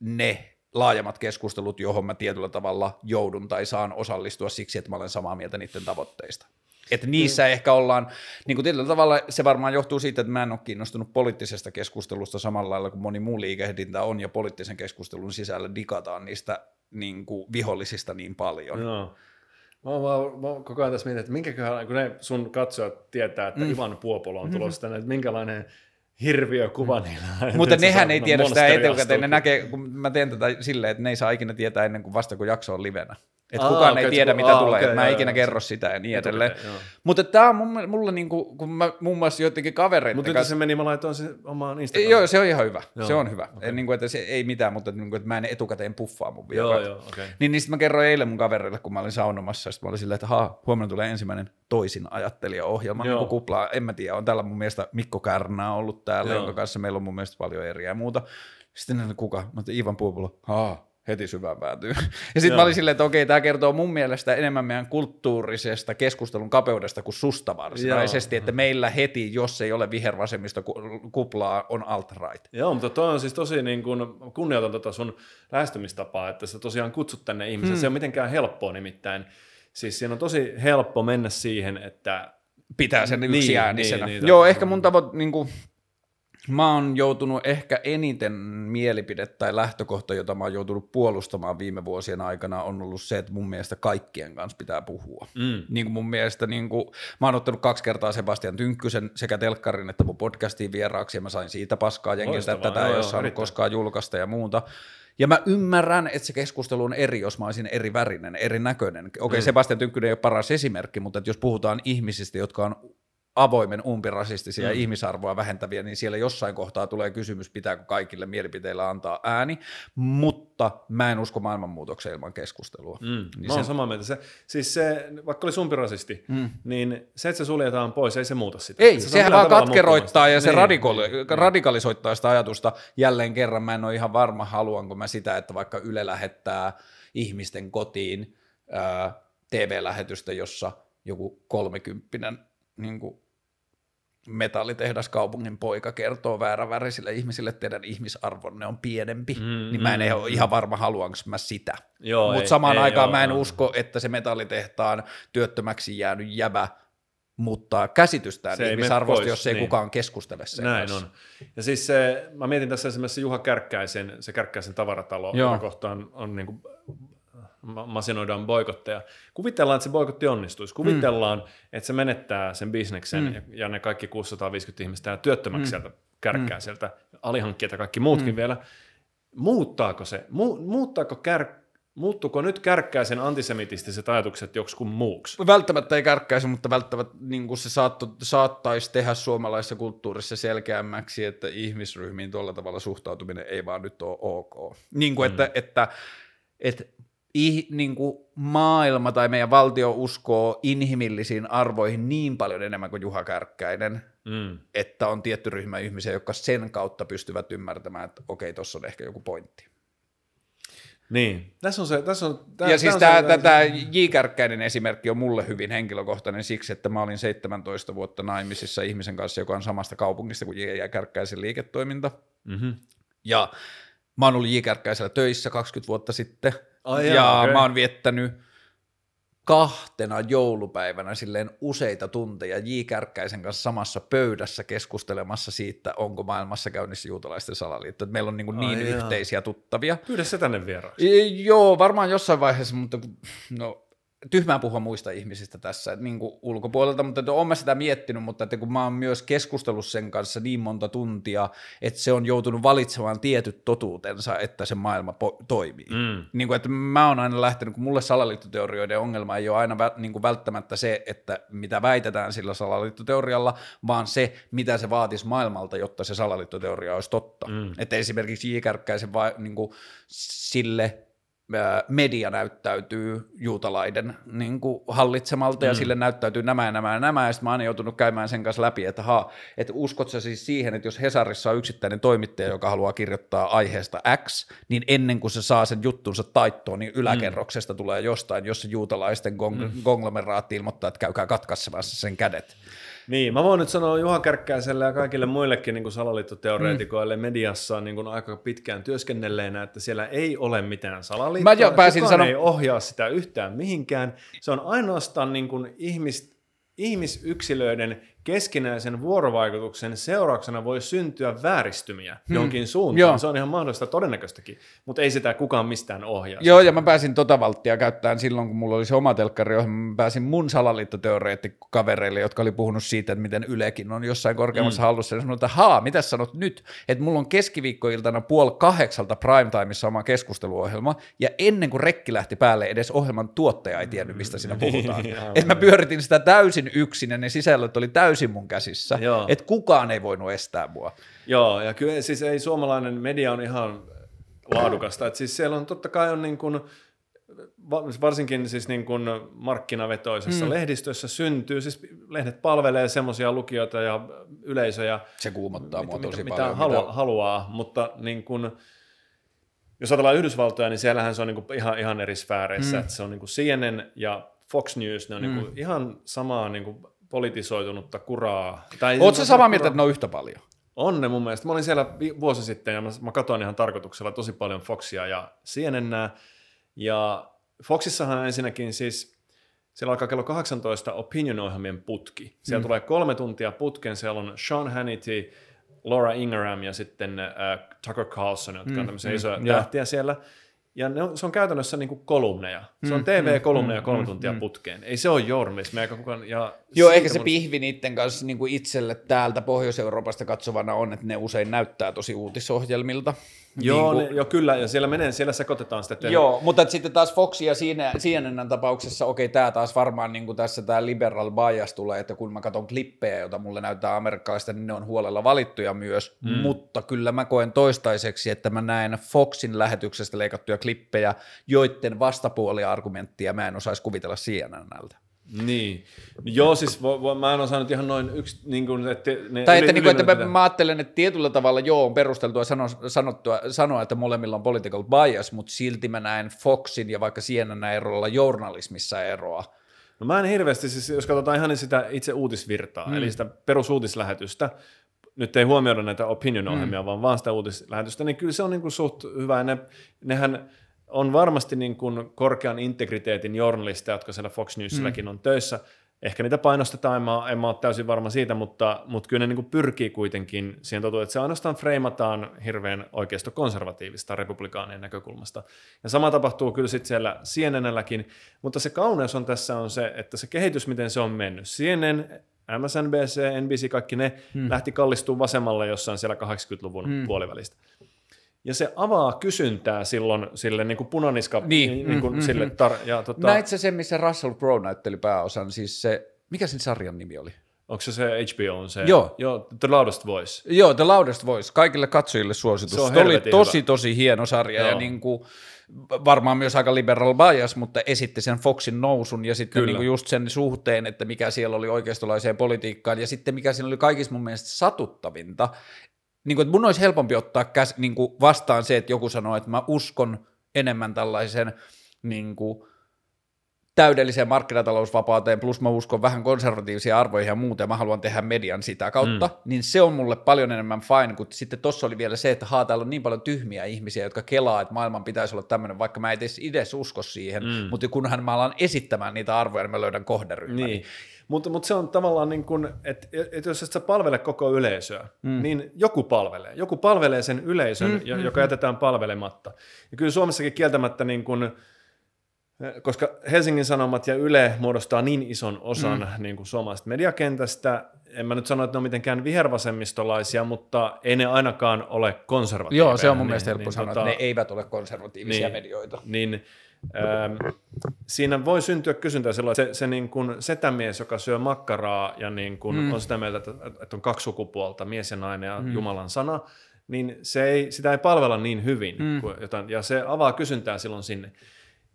ne laajemmat keskustelut, johon mä tietyllä tavalla joudun tai saan osallistua siksi, että mä olen samaa mieltä niiden tavoitteista. Että niissä mm. ehkä ollaan, niin kuin tietyllä tavalla se varmaan johtuu siitä, että mä en ole kiinnostunut poliittisesta keskustelusta samalla lailla kuin moni muu liikehdintä on, ja poliittisen keskustelun sisällä digataan niistä niin kuin vihollisista niin paljon. Joo. Mä oon vaan mä oon koko ajan tässä mietin, että minkäköhän, kun ne sun katsojat tietää, että mm. Ivan Puopolo on tulossa tänne, että minkälainen hirviökuva mm. niillä on. Mutta nehän ei tiedä sitä etukäteen, ne näkee, kun mä teen tätä silleen, että ne ei saa ikinä tietää ennen kuin vasta kun jakso on livenä. Että Aa, kukaan okei, ei tiedä, mitä aa, tulee, että mä en ikinä joo, kerro sitä ja niin edelleen. joo. Mutta tämä on mun, mulla, niinku, kun mä muun muassa joidenkin kavereiden Mutta kanssa... se meni, mä laitoin sen omaan Instagramiin. Joo, se on ihan hyvä. Joo, se on hyvä. okei. Niin kuin, että se ei mitään, mutta niin kuin, että mä en etukäteen puffaa mun Joo, joo. Okay. Niin, niin sitten mä kerroin eilen mun kaverille, kun mä olin saunomassa, sitten mä olin silleen, että haa, huomenna tulee ensimmäinen toisin ajattelija-ohjelma, Joo. niin kuplaa, en mä tiedä, on täällä mun mielestä Mikko Kärnä ollut täällä, Joo. jonka kanssa meillä on mun mielestä paljon eriä ja muuta. Sitten kuka? Mä Ivan Puupulo, haa, heti syvään päätyy. Ja sitten mä Joo. olin silleen, että okei, tämä kertoo mun mielestä enemmän meidän kulttuurisesta keskustelun kapeudesta kuin susta varsinaisesti, että meillä heti, jos ei ole vihervasemmista ku- kuplaa, on alt-right. Joo, mutta toi on siis tosi niin kuin, kunnioitan tota sun lähestymistapaa, että sä tosiaan kutsut tänne ihmisen. Hmm. Se ole mitenkään helppoa nimittäin. Siis siinä on tosi helppo mennä siihen, että pitää sen Niin, yksi äänisenä. niin, niin, Joo, ehkä mun tavoit, niin kuin, Mä oon joutunut ehkä eniten mielipide tai lähtökohta, jota mä oon joutunut puolustamaan viime vuosien aikana, on ollut se, että mun mielestä kaikkien kanssa pitää puhua. Mm. Niin kuin mun mielestä, niin kuin, mä oon ottanut kaksi kertaa Sebastian Tynkkysen sekä telkkarin että mun podcastiin vieraaksi, ja mä sain siitä paskaa jengiltä, että tätä ei ole saanut koskaan julkaista ja muuta. Ja mä ymmärrän, että se keskustelu on eri, jos mä olisin eri värinen, eri näköinen. Okei, mm. Sebastian Tynkkynen ei ole paras esimerkki, mutta että jos puhutaan ihmisistä, jotka on avoimen umpirasistisia mm. ihmisarvoa vähentäviä, niin siellä jossain kohtaa tulee kysymys, pitääkö kaikille mielipiteillä antaa ääni, mutta mä en usko maailmanmuutokseen ilman keskustelua. Mm. Niin Mä oon se- samaa mieltä. Se, siis se, vaikka oli sumpirasisti, Mm. niin se, että se suljetaan pois, ei se muuta sitä. Ei, se sehän vaan katkeroittaa ja se sitä. radikali- niin. radikalisoittaa sitä ajatusta. Jälleen kerran mä en ole ihan varma, haluanko mä sitä, että vaikka Yle lähettää ihmisten kotiin ää, TV-lähetystä, jossa joku kolmekymppinen niin kuin metallitehdas kaupungin poika kertoo väärävärisille ihmisille, että teidän ihmisarvonne on pienempi, Mm, mm, niin mä en mm, ole ihan varma, haluanko mä sitä. Mutta samaan ei, aikaan joo, mä en joo. usko, että se metallitehtaan työttömäksi jäänyt jävä muuttaa käsitystään Se ihmisarvosta, pois, jos ei niin. kukaan keskustele sen Näin kanssa. on. Ja siis se, mä mietin tässä esimerkiksi Juha Kärkkäisen, se Kärkkäisen tavaratalo, Joo. joka kohtaan on niin kuin, masinoidaan boikotteja. Kuvitellaan, että se boikotti onnistuisi. Kuvitellaan, mm. että se menettää sen bisneksen Mm. mm. ja, ja ne kaikki 650 ihmistä jää työttömäksi mm. sieltä Kärkkäiseltä, alihankkijat ja kaikki muutkin mm. vielä. Muuttaako se? Mu, muuttaako kär, muuttuko nyt Kärkkäisen antisemitistiset ajatukset joksikun muuksi? Välttämättä ei kärkkäisi, mutta välttämättä niin kuin se saatto, saattaisi tehdä suomalaisessa kulttuurissa selkeämmäksi, että ihmisryhmiin tuolla tavalla suhtautuminen ei vaan nyt ole ok. Niin kuin, mm. että, että, että ih, niin kuin maailma tai meidän valtio uskoo inhimillisiin arvoihin niin paljon enemmän kuin Juha Kärkkäinen, Mm. että on tietty ryhmä ihmisiä, jotka sen kautta pystyvät ymmärtämään, että okei, tuossa on ehkä joku pointti. Niin, tässä on se, tässä on, tää, ja siis on tämä, se- tämä J. Kärkkäinen esimerkki on mulle hyvin henkilökohtainen siksi, että mä olin 17 vuotta naimisissa ihmisen kanssa, joka on samasta kaupungista kuin J. Kärkkäisen liiketoiminta. Mhm. Ja mä oon ollut J. Kärkkäisellä töissä 20 vuotta sitten. Ai ja jaa, okei. mä oon viettänyt kahtena joulupäivänä silleen useita tunteja J. Kärkkäisen kanssa samassa pöydässä keskustelemassa siitä, onko maailmassa käynnissä juutalaisten salaliitto. Et Meillä on niin, Ai niin jaa. yhteisiä tuttavia. Pyydä se tänne vieraaksi. I- Joo, varmaan jossain vaiheessa, mutta no, tyhmää puhua muista ihmisistä tässä niin kuin ulkopuolelta, mutta että olen mä sitä miettinyt, mutta että kun mä oon myös keskustellut sen kanssa niin monta tuntia, että se on joutunut valitsemaan tietyt totuutensa, että se maailma po- toimii. Mm. Niin kuin, että mä oon aina lähtenyt, kun mulle salaliittoteorioiden ongelma ei ole aina vä, niin kuin välttämättä se, että mitä väitetään sillä salaliittoteorialla, vaan se, mitä se vaatisi maailmalta, jotta se salaliittoteoria olisi totta. Mm. Että esimerkiksi J. Kärkkäisen va, niin kuin, sille media näyttäytyy juutalaiden niin kuin hallitsemalta ja Mm. sille näyttäytyy nämä ja nämä ja nämä, ja sitten mä oon joutunut käymään sen kanssa läpi, että haa, että uskot sä siis siihen, että jos Hesarissa on yksittäinen toimittaja, joka haluaa kirjoittaa aiheesta X, niin ennen kuin se saa sen juttunsa taittoon, niin yläkerroksesta tulee jostain, jos se juutalaisten gong- konglomeraatti ilmoittaa, että käykää katkaisemassa sen kädet. Niin, mä voin nyt sanoa Juha Kärkkäiselle ja kaikille muillekin niin salaliittoteoreetikoille mm. mediassa niin kuin aika pitkään työskennelleenä, että siellä ei ole mitään salaliittoa. Mä jo pääsin Kukaan ei ohjaa sitä yhtään mihinkään. Se on ainoastaan niin kuin ihmis, ihmisyksilöiden keskinäisen vuorovaikutuksen seurauksena voi syntyä vääristymiä hmm. johonkin suuntaan. Joo. Se on ihan mahdollista todennäköistäkin, mutta ei sitä kukaan mistään ohjaa. Joo, ja mä pääsin tota valttia käyttämään silloin, kun mulla oli se oma telkkariohjelma, mä pääsin mun salaliittoteoreettikavereille, jotka oli puhunut siitä, että miten Ylekin on jossain korkeammassa mm. hallussa, ja sanoin, että haa, mitä sanot nyt, että mulla on keskiviikkoiltana puoli kahdeksalta primetimeissa oma keskusteluohjelma, ja ennen kuin rekki lähti päälle, edes ohjelman tuottaja ei tiennyt, mistä siinä puhutaan. Että mä pyöritin sitä täysin yksin, ja ne sisällöt oli täysin mun käsissä, Joo. että kukaan ei voinut estää mua. Joo, ja kyllä siis ei suomalainen media on ihan laadukasta. Et siis siellä on totta kai on niin kuin, va- varsinkin siis niin kuin markkinavetoisessa mm. lehdistössä syntyy, siis lehdet palvelee semmoisia lukijoita ja yleisöjä, Se kuumottaa mua mitä, tosi mitä paljon. halua, haluaa, mutta niin kuin, jos ajatellaan Yhdysvaltoja, niin siellähän se on niin kuin ihan, ihan eri sfääreissä, mm. että se on niin kuin CNN ja Fox News, ne on mm. niin kuin ihan samaa niin kuin politisoitunutta kuraa. Tai Oletko samaa mieltä, että ne on yhtä paljon? on ne mun mielestä. Mä olin siellä vuosi sitten ja mä, mä katsoin ihan tarkoituksella tosi paljon Foxia ja CNNää. Ja Foxissahan ensinnäkin siis, siellä alkaa kello 18 opinion-ohjelmien putki. Siellä mm. tulee kolme tuntia putken, siellä on Sean Hannity, Laura Ingram ja sitten äh, Tucker Carlson, jotka mm, on tämmöisiä mm, isoja joo. tähtiä siellä. Ja ne on, se on käytännössä niin kuin kolumneja. Se on Mm, TV-kolumneja mm, kolme mm, tuntia mm. putkeen. Ei se ole journalismia eikä kukaan... Ja Joo, ehkä se mun- pihvi niiden kanssa niin kuin itselle täältä Pohjois-Euroopasta katsovana on, että ne usein näyttää tosi uutisohjelmilta. Joo, niin ne, joo, kyllä, ja siellä menee, siellä sekoitetaan sitä. että- Joo, mutta sitten taas Fox ja siinä, CNN tapauksessa, okei, tämä taas varmaan niin kuin tässä tämä liberal bias tulee, että kun mä katson klippejä, joita mulle näyttää amerikkalaista, niin ne on huolella valittuja myös, mm. mutta kyllä mä koen toistaiseksi, että mä näen Foxin lähetyksestä leikattuja klippejä, joiden vastapuoliargumenttia mä en osaisi kuvitella CNNltä. Niin. Joo, siis vo, vo, mä en osannut ihan noin yksi, niin kuin, että ne Tai yli- että, niin kuin, että mä, mä ajattelen, että tietyllä tavalla joo on perusteltua sanoa, sanottua, sanoa, että molemmilla on political bias, mutta silti mä näen Foxin ja vaikka CNN erolla journalismissa eroa. No mä en hirveästi, siis jos katsotaan ihan sitä itse uutisvirtaa, mm. eli sitä perusuutislähetystä, nyt ei huomioida näitä opinion-ohjelmia, mm. vaan vaan sitä uutislähetystä, niin kyllä se on niin kuin suht hyvä. Ne, nehän on varmasti niin kuin korkean integriteetin journalisteja, jotka siellä Fox Newsillakin mm. on töissä. Ehkä niitä painostetaan, en mä, en mä ole täysin varma siitä, mutta, mutta kyllä ne niin kuin pyrkii kuitenkin siihen totuuteen, että se ainoastaan freimataan hirveän oikeisto-konservatiivista republikaanien näkökulmasta. Ja sama tapahtuu kyllä sitten siellä CNNlläkin, mutta se kauneus on tässä on se, että se kehitys, miten se on mennyt. CNN, MSNBC, NBC, kaikki ne hmm. lähti kallistumaan vasemmalle jossain siellä 80-luvun hmm. puolivälistä. Ja se avaa kysyntää silloin sille niin kuin punaniska, Niin, niin, niin kuin mm, sille mm, tar, ja tota, Näit sä sen, missä Russell Crowe näytteli pääosan, siis se, mikä sen sarjan nimi oli? onko se se HBO on se? Joo. Joo, The Loudest Voice. Joo, The Loudest Voice, kaikille katsojille suositus. Se on Se oli tosi, hyvä. tosi hieno sarja ja Joo. niin kuin, varmaan myös aika liberal bias, mutta esitti sen Foxin nousun ja sitten Kyllä. niin kuin just sen suhteen, että mikä siellä oli oikeistolaiseen politiikkaan ja sitten mikä siinä oli kaikista mun mielestä satuttavinta, niin kuin, että mun olisi helpompi ottaa käs, niin kuin vastaan se, että joku sanoo, että mä uskon enemmän tällaisen niin kuin, täydelliseen markkinatalousvapauteen, plus mä uskon vähän konservatiivisia arvoihin ja muuta, ja mä haluan tehdä median sitä kautta, mm. niin se on mulle paljon enemmän fine, kun sitten tossa oli vielä se, että haa, täällä on niin paljon tyhmiä ihmisiä, jotka kelaa, että maailman pitäisi olla tämmöinen, vaikka mä en edes edes usko siihen, mm. mutta kunhan mä alan esittämään niitä arvoja, niin mä löydän kohderyhmäni. Niin. Mutta mut se on tavallaan niin kuin, että et jos et sä palvele koko yleisöä, mm. niin joku palvelee. Joku palvelee sen yleisön, mm, mm, joka jätetään palvelematta. Ja kyllä Suomessakin kieltämättä, niin kuin, koska Helsingin Sanomat ja Yle muodostaa niin ison osan mm. niin kuin suomalaisesta mediakentästä, en mä nyt sano, että ne on mitenkään vihervasemmistolaisia, mutta ei ne ainakaan ole konservatiiveja. Joo, se on mun niin, mielestä helppo niin, sanoa, tota, että ne eivät ole konservatiivisia niin. medioita. niin siinä voi syntyä kysyntää silloin, se, se niin kuin setämies, joka syö makkaraa ja niin kuin mm. on sitä mieltä, että, että on kaksi sukupuolta, mies ja nainen ja mm. Jumalan sana, niin se ei, sitä ei palvella niin hyvin, mm. kuin jotain, ja se avaa kysyntää silloin sinne.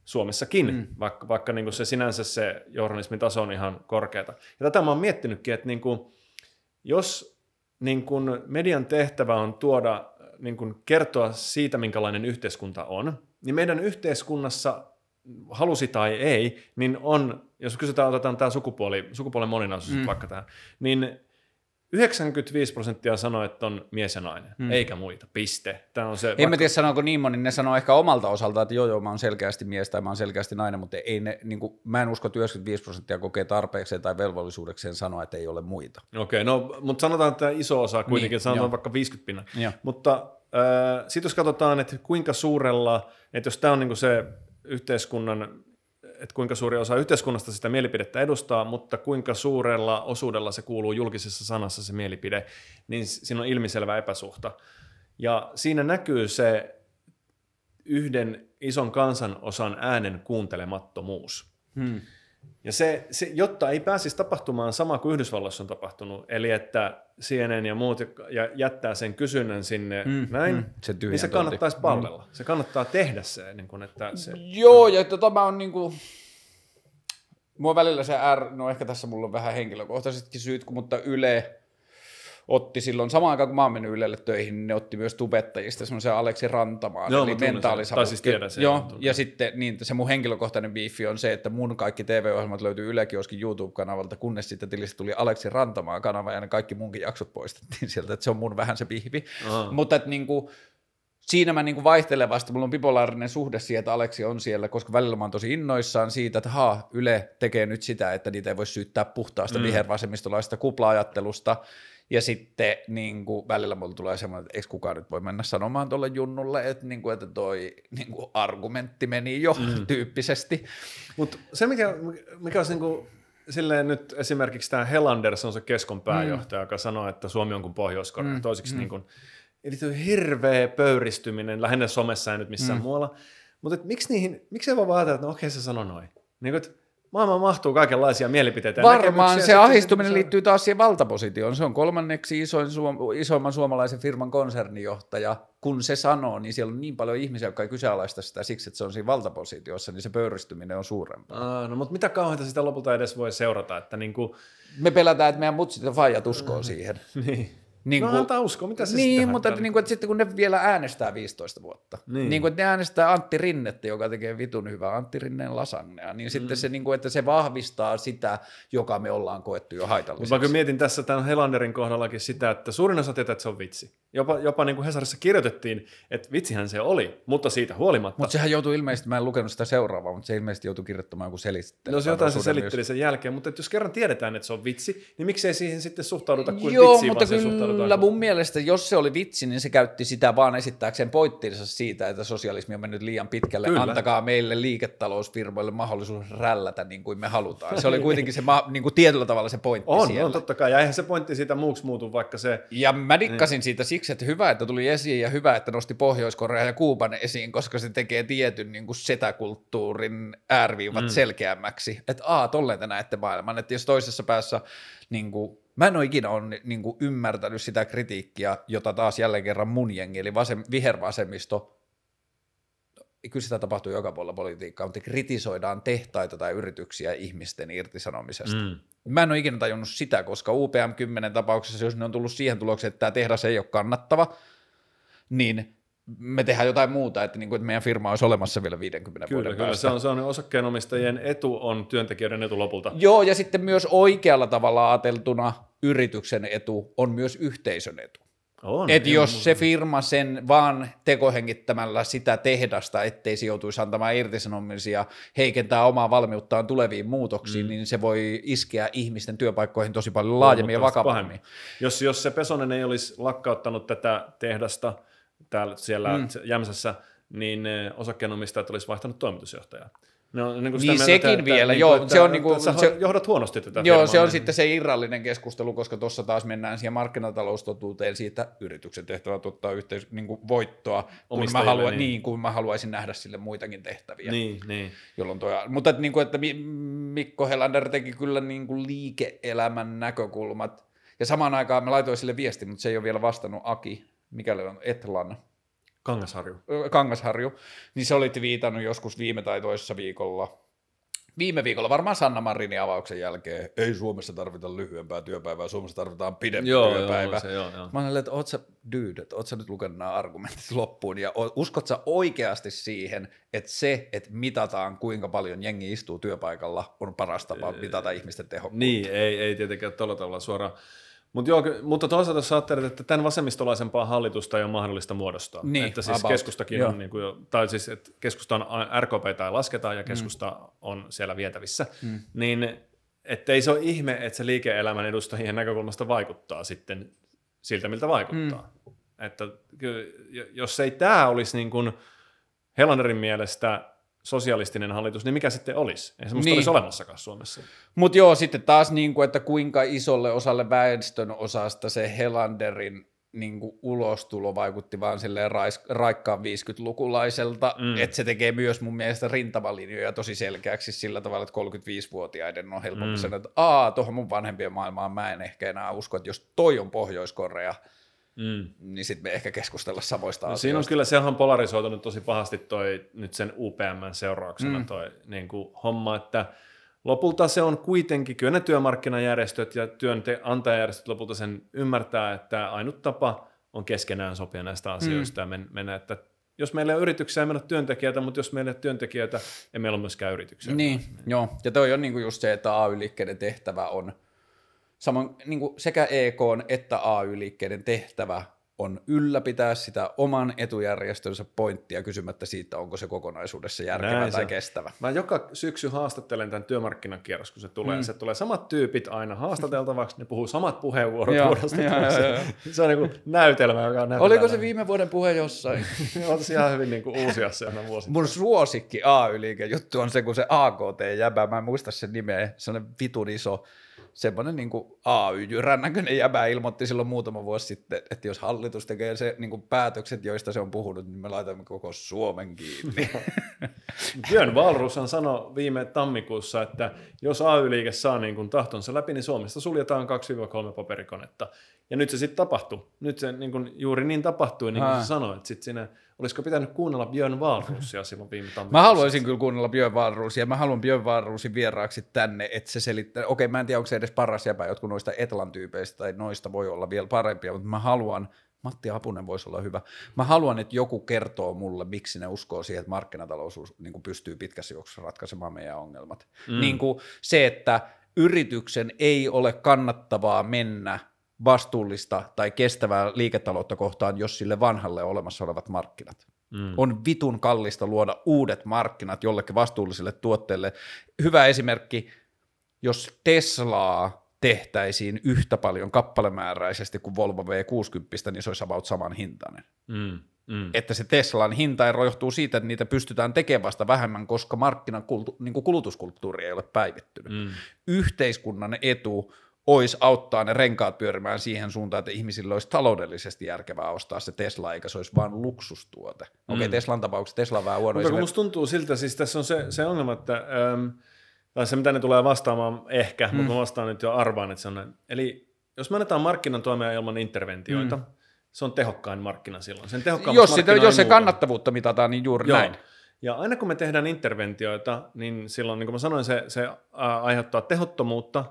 Suomessakin, mm. vaikka, vaikka niin kuin se sinänsä se journalismin taso on ihan korkeata. Ja tätä mä oon miettinytkin, että niin kuin, jos niin kuin median tehtävä on tuoda, niin kuin kertoa siitä, minkälainen yhteiskunta on, niin meidän yhteiskunnassa, halusi tai ei, niin on, jos kysytään, otetaan tämä sukupuoli, sukupuolen moninaisuus mm. vaikka tähän, niin 95 prosenttia sanoo, että on mies ja nainen, mm. eikä muita, piste. Tämä on se, En mä tiedä sanooko niin moni, ne sanoo ehkä omalta osalta, että joo joo mä oon selkeästi mies tai mä oon selkeästi nainen, mutta ei ne, niin kuin, mä en usko, että 95 prosenttia kokee tarpeekseen tai velvollisuudekseen sanoa, että ei ole muita. Okei, no, mutta sanotaan, että iso osa kuitenkin, Niin, sanotaan joo. vaikka 50 pinnan. Mutta sitten jos katsotaan, että kuinka suurella, että jos tämä on niinku se yhteiskunnan, että kuinka suuri osa yhteiskunnasta sitä mielipidettä edustaa, mutta kuinka suurella osuudella se kuuluu julkisessa sanassa se mielipide, niin siinä on ilmiselvä epäsuhta. Ja siinä näkyy se yhden ison kansanosan äänen kuuntelemattomuus. Hmm. Ja se, se, jotta ei pääsisi tapahtumaan sama kuin Yhdysvalloissa on tapahtunut, eli että CNN ja muut ja jättää sen kysynnän sinne mm, näin, mm. Se niin se kannattaisi palvella. Mm. Se kannattaa tehdä se, niin kuin, että se Joo, ja tota mä on niinku, mua välillä se R, no ehkä tässä mulla on vähän henkilökohtaisetkin syyt, mutta Yle otti silloin, samaan aikaan kun mä oon mennyt Ylelle töihin, niin ne otti myös tubettajista semmoisen Aleksi Rantamaan, Joo, eli mentaalisavukki. Siis tiedän sen, Joo, ja sitten niin, se mun henkilökohtainen biifi on se, että mun kaikki TV-ohjelmat löytyy Yle Kioskin YouTube-kanavalta, kunnes sitten tilistä tuli Aleksi Rantamaan kanava, ja ne kaikki munkin jaksot poistettiin sieltä, että se on mun vähän se pihvi. Aha. Mutta että niinku, siinä mä niinku vaihtelevasti, mulla on bipolaarinen suhde siihen, että Aleksi on siellä, koska välillä mä oon tosi innoissaan siitä, että haa, Yle tekee nyt sitä, että niitä ei voi syyttää puhtaasta mm. vihervasemmistolaista kupla-ajattelusta. Ja sitten niin kuin, välillä mulla tulee semmoinen, että eikö kukaan nyt voi mennä sanomaan tuolle junnulle, että, niin kuin, että toi niin kuin, argumentti meni jo mm. tyyppisesti. Mutta se, mikä, mikä olisi niin kuin, silleen nyt esimerkiksi tämä Helanders on se keskon pääjohtaja, mm. joka sanoo, että Suomi on kuin Pohjois-Korea. Mm. Toiseksi mm. niin kuin, eli tuo hirveä pöyristyminen, lähinnä somessa ja nyt missään mm. muualla. Mutta miksi niihin, miksi ei vaan ajatella, että no okei se sanoi noin. Niin kuin, maailmaan mahtuu kaikenlaisia mielipiteitä. Varmaan se ahistuminen liittyy taas siihen valtapositioon. Se on kolmanneksi isoin, suom- isoimman suomalaisen firman konsernijohtaja. Kun se sanoo, niin siellä on niin paljon ihmisiä, jotka ei kyseenalaista sitä siksi, että se on siinä valtapositiossa, niin se pöyristyminen on suurempaa. Aa, no, mutta mitä kauheita sitä lopulta edes voi seurata? Että niin kuin... Me pelätään, että meidän mutsit ja faijat uskoo mm. siihen. niin. Niin no kuin, antaa usko, mitä se Niin, mutta että, niin kuin, että sitten kun ne vielä äänestää 15 vuotta, niin. Niin kuin, että ne äänestää Antti Rinnettä, joka tekee vitun hyvää Antti Rinneen lasagnea, niin mm. sitten se, niin kuin, että se vahvistaa sitä, joka me ollaan koettu jo haitalliseksi. Mutta mietin tässä tämän Helanderin kohdallakin sitä, että suurin osa tietää, että se on vitsi. Jopa, jopa niin kuin Hesarissa kirjoitettiin, että vitsihän se oli, mutta siitä huolimatta. Mutta sehän joutui ilmeisesti, mä en lukenut sitä seuraavaa, mutta se ilmeisesti joutui kirjoittamaan joku selittely. No se jotain se selitteli myös. sen jälkeen, mutta jos kerran tiedetään, että se on vitsi, niin miksei siihen sitten suhtauduta kuin Joo, vitsiin, mutta kyllä mun mielestä, jos se oli vitsi, niin se käytti sitä vaan esittääkseen pointtinsa siitä, että sosialismi on mennyt liian pitkälle. Kyllä. Antakaa meille liiketalousfirmoille mahdollisuus rällätä niin kuin me halutaan. Se oli kuitenkin se ma- niin kuin tietyllä tavalla se pointti on, siellä. On, totta kai. Ja eihän se pointti siitä muuksi muutu, vaikka se... Ja mä dikkasin niin. siitä siksi, että hyvä, että tuli esiin ja hyvä, että nosti Pohjois-Korea ja Kuuban esiin, koska se tekee tietyn niin kuin setäkulttuurin äärviivat mm. selkeämmäksi. Että aa, tolleen te näette maailman. Että jos toisessa päässä niin kuin Mä en ole ikinä on, niin kuin, ymmärtänyt sitä kritiikkiä, jota taas jälleen kerran mun jengi, eli vasem, vihervasemmisto, kyllä sitä tapahtuu joka puolella politiikkaa, mutta kritisoidaan tehtaita tai yrityksiä ihmisten irtisanomisesta. Mm. Mä en ole ikinä tajunnut sitä, koska UPM-10 tapauksessa, jos ne on tullut siihen tulokseen, että tämä tehdas ei ole kannattava, niin me tehdään jotain muuta, että, niin kuin, että meidän firma olisi olemassa vielä 50 kyllä, vuoden kyllä. päästä. Se on, se on osakkeenomistajien etu on työntekijöiden etu lopulta. Joo, ja sitten myös oikealla tavalla ajateltuna yrityksen etu on myös yhteisön etu. On, Et jos muuta. se firma sen vaan tekohengittämällä sitä tehdasta, ettei se joutuisi antamaan irtisanomisia, heikentää omaa valmiuttaan tuleviin muutoksiin, mm. niin se voi iskeä ihmisten työpaikkoihin tosi paljon laajemmin ja vakavammin. Jos, jos se Pesonen ei olisi lakkauttanut tätä tehdasta – täällä, siellä mm. Jämsässä, niin osakkeenomistajat olisi vaihtanut toimitusjohtajaa. No, niin, niin sekin että, vielä, että, joo. Että, se on niin kuin, sä se, johdat huonosti tätä Joo, firmaa, se on niin. sitten se irrallinen keskustelu, koska tuossa taas mennään siihen markkinataloustotuuteen siitä yrityksen tehtävä tuottaa yhteis, niin kuin voittoa, kun mä, haluan, niin. niin, kun mä haluaisin nähdä sille muitakin tehtäviä. Niin, niin. Jolloin toi, mutta että, niin kuin, että Mikko Helander teki kyllä niin kuin liike-elämän näkökulmat, ja samaan aikaan mä laitoin sille viesti, mutta se ei ole vielä vastannut Aki, mikäli on Etlan Kangasharju. Kangasharju, niin se olit viitannut joskus viime tai toisessa viikolla, viime viikolla varmaan Sanna Marinin avauksen jälkeen, ei Suomessa tarvita lyhyempää työpäivää, Suomessa tarvitaan pidempää joo, työpäivää. Joo, se, joo, joo. Mä olen että oot sä, dude, että oot sä nyt lukenut nämä argumentit loppuun, ja uskot sä oikeasti siihen, että se, että mitataan kuinka paljon jengi istuu työpaikalla, on paras tapa mitata ihmisten tehokkuutta. Niin, ei, ei tietenkään tuolla tavalla suoraan Mut joo, mutta toisaalta jos ajattelet, että tämän vasemmistolaisempaa hallitusta ei ole mahdollista muodostaa. Niin, että siis about. keskustakin joo. on, niin kuin, tai siis että keskusta on RKP tai lasketaan ja keskusta mm. on siellä vietävissä, mm. niin että ei se ole ihme, että se liike-elämän edustajien näkökulmasta vaikuttaa sitten siltä, miltä vaikuttaa. Mm. Että jos ei tämä olisi niin kuin Helanderin mielestä sosialistinen hallitus, niin mikä sitten olisi? Ei semmoista niin. olisi olemassakaan Suomessa. Mutta joo, sitten taas, niin kuin, että kuinka isolle osalle väestön osasta se Helanderin niin kuin ulostulo vaikutti vaan silleen rais, raikkaan 50-lukulaiselta, mm. että se tekee myös mun mielestä rintamalinjoja tosi selkeäksi sillä tavalla, että 35-vuotiaiden on helpompi mm. sanoa, että aa, tuohon mun vanhempien maailmaan mä en ehkä enää usko, että jos toi on Pohjois-Korea, Mm. niin sitten me ehkä keskustella samoista no, asioista. Siinä on kyllä, sehän on polarisoitunut tosi pahasti toi nyt sen UPM seurauksena mm. toi niin kuin homma, että lopulta se on kuitenkin, kyllä ne työmarkkinajärjestöt ja työnantajajärjestöt lopulta sen ymmärtää, että ainut tapa on keskenään sopia näistä asioista mm. ja mennä, että jos meillä on yrityksiä, ei meillä ole työntekijöitä, mutta jos meillä ei ole työntekijöitä, ei meillä ole myöskään yrityksiä. Niin, niin. joo. Ja toi on niinku just se, että AY-liikkeiden tehtävä on – samoin niin kuin sekä EK että AY-liikkeiden tehtävä on ylläpitää sitä oman etujärjestönsä pointtia kysymättä siitä, onko se kokonaisuudessa järkevä Näin tai se. kestävä. Mä joka syksy haastattelen tämän työmarkkinakierros, kun se tulee. Mm. Se tulee samat tyypit aina haastateltavaksi, ne puhuu samat puheenvuorot Joo, vuodesta joo, toiseen. joo, joo. Se on niin näytelmä, joka on näytelmä. Oliko se viime vuoden puhe jossain? on se ihan hyvin niin kuin uusia se aina vuosi. Mun suosikki AY-liike juttu on se, kun se AKT-jäbä, mä en muista sen nimeä, sellainen vitun iso, semmoinen niin AY-jyrän näköinen jäbä ilmoitti silloin muutama vuosi sitten, että jos hallitus tekee se niin kuin päätökset, joista se on puhunut, niin me laitamme koko Suomen kiinni. Björn Wahlrooshan sanoi viime tammikuussa, että jos AY-liike saa niin kuin tahtonsa läpi, niin Suomesta suljetaan 2-3 paperikonetta. Ja nyt se sitten tapahtui. Nyt se niin kuin juuri niin tapahtui, niin kuin Aa. se sanoi, että sit siinä, olisiko pitänyt kuunnella Björn Wahlroosia silloin viime tammikuussa. Mä haluaisin kyllä kuunnella Björn Wahlroosia, mä haluan Björn Wahlroosin vieraaksi tänne, että se selittää, okei mä en tiedä onko se edes paras jäpä, jotkut noista Etlan tyypeistä tai noista voi olla vielä parempia, mutta mä haluan, Matti Apunen voisi olla hyvä, mä haluan, että joku kertoo mulle, miksi ne uskoo siihen, että markkinatalous niin kuin pystyy pitkässä juoksussa ratkaisemaan meidän ongelmat. Mm. Niin kuin se, että yrityksen ei ole kannattavaa mennä vastuullista tai kestävää liiketaloutta kohtaan, jos sille vanhalle on olemassa olevat markkinat. Mm. On vitun kallista luoda uudet markkinat jollekin vastuulliselle tuotteelle. Hyvä esimerkki, jos Teslaa tehtäisiin yhtä paljon kappalemääräisesti kuin Volvo V60, niin se olisi about saman hintainen. Mm, mm. Että se Teslan hintaero johtuu siitä, että niitä pystytään tekemään vasta vähemmän, koska markkinan kultu, niin kulutuskulttuuri ei ole päivittynyt. Mm. Yhteiskunnan etu olisi auttaa ne renkaat pyörimään siihen suuntaan, että ihmisillä olisi taloudellisesti järkevää ostaa se Tesla, eikä se olisi vain luksustuote. Okei, okay, Mm. Teslan tapauksessa Tesla on vähän huono Mutta kun musta tuntuu siltä, siis tässä on se, se ongelma, että, äm, tai se mitä ne tulee vastaamaan ehkä, mm. mutta mä vastaan nyt jo arvaan, että se on näin. Eli jos me annetaan markkinan toimia ilman interventioita, mm. se on tehokkain markkina silloin. Sen Jos, sitä, jos se muuta. kannattavuutta mitataan, niin juuri Joo. näin. Ja aina kun me tehdään interventioita, niin silloin, niin kuin mä sanoin, se, se aiheuttaa tehottomuutta.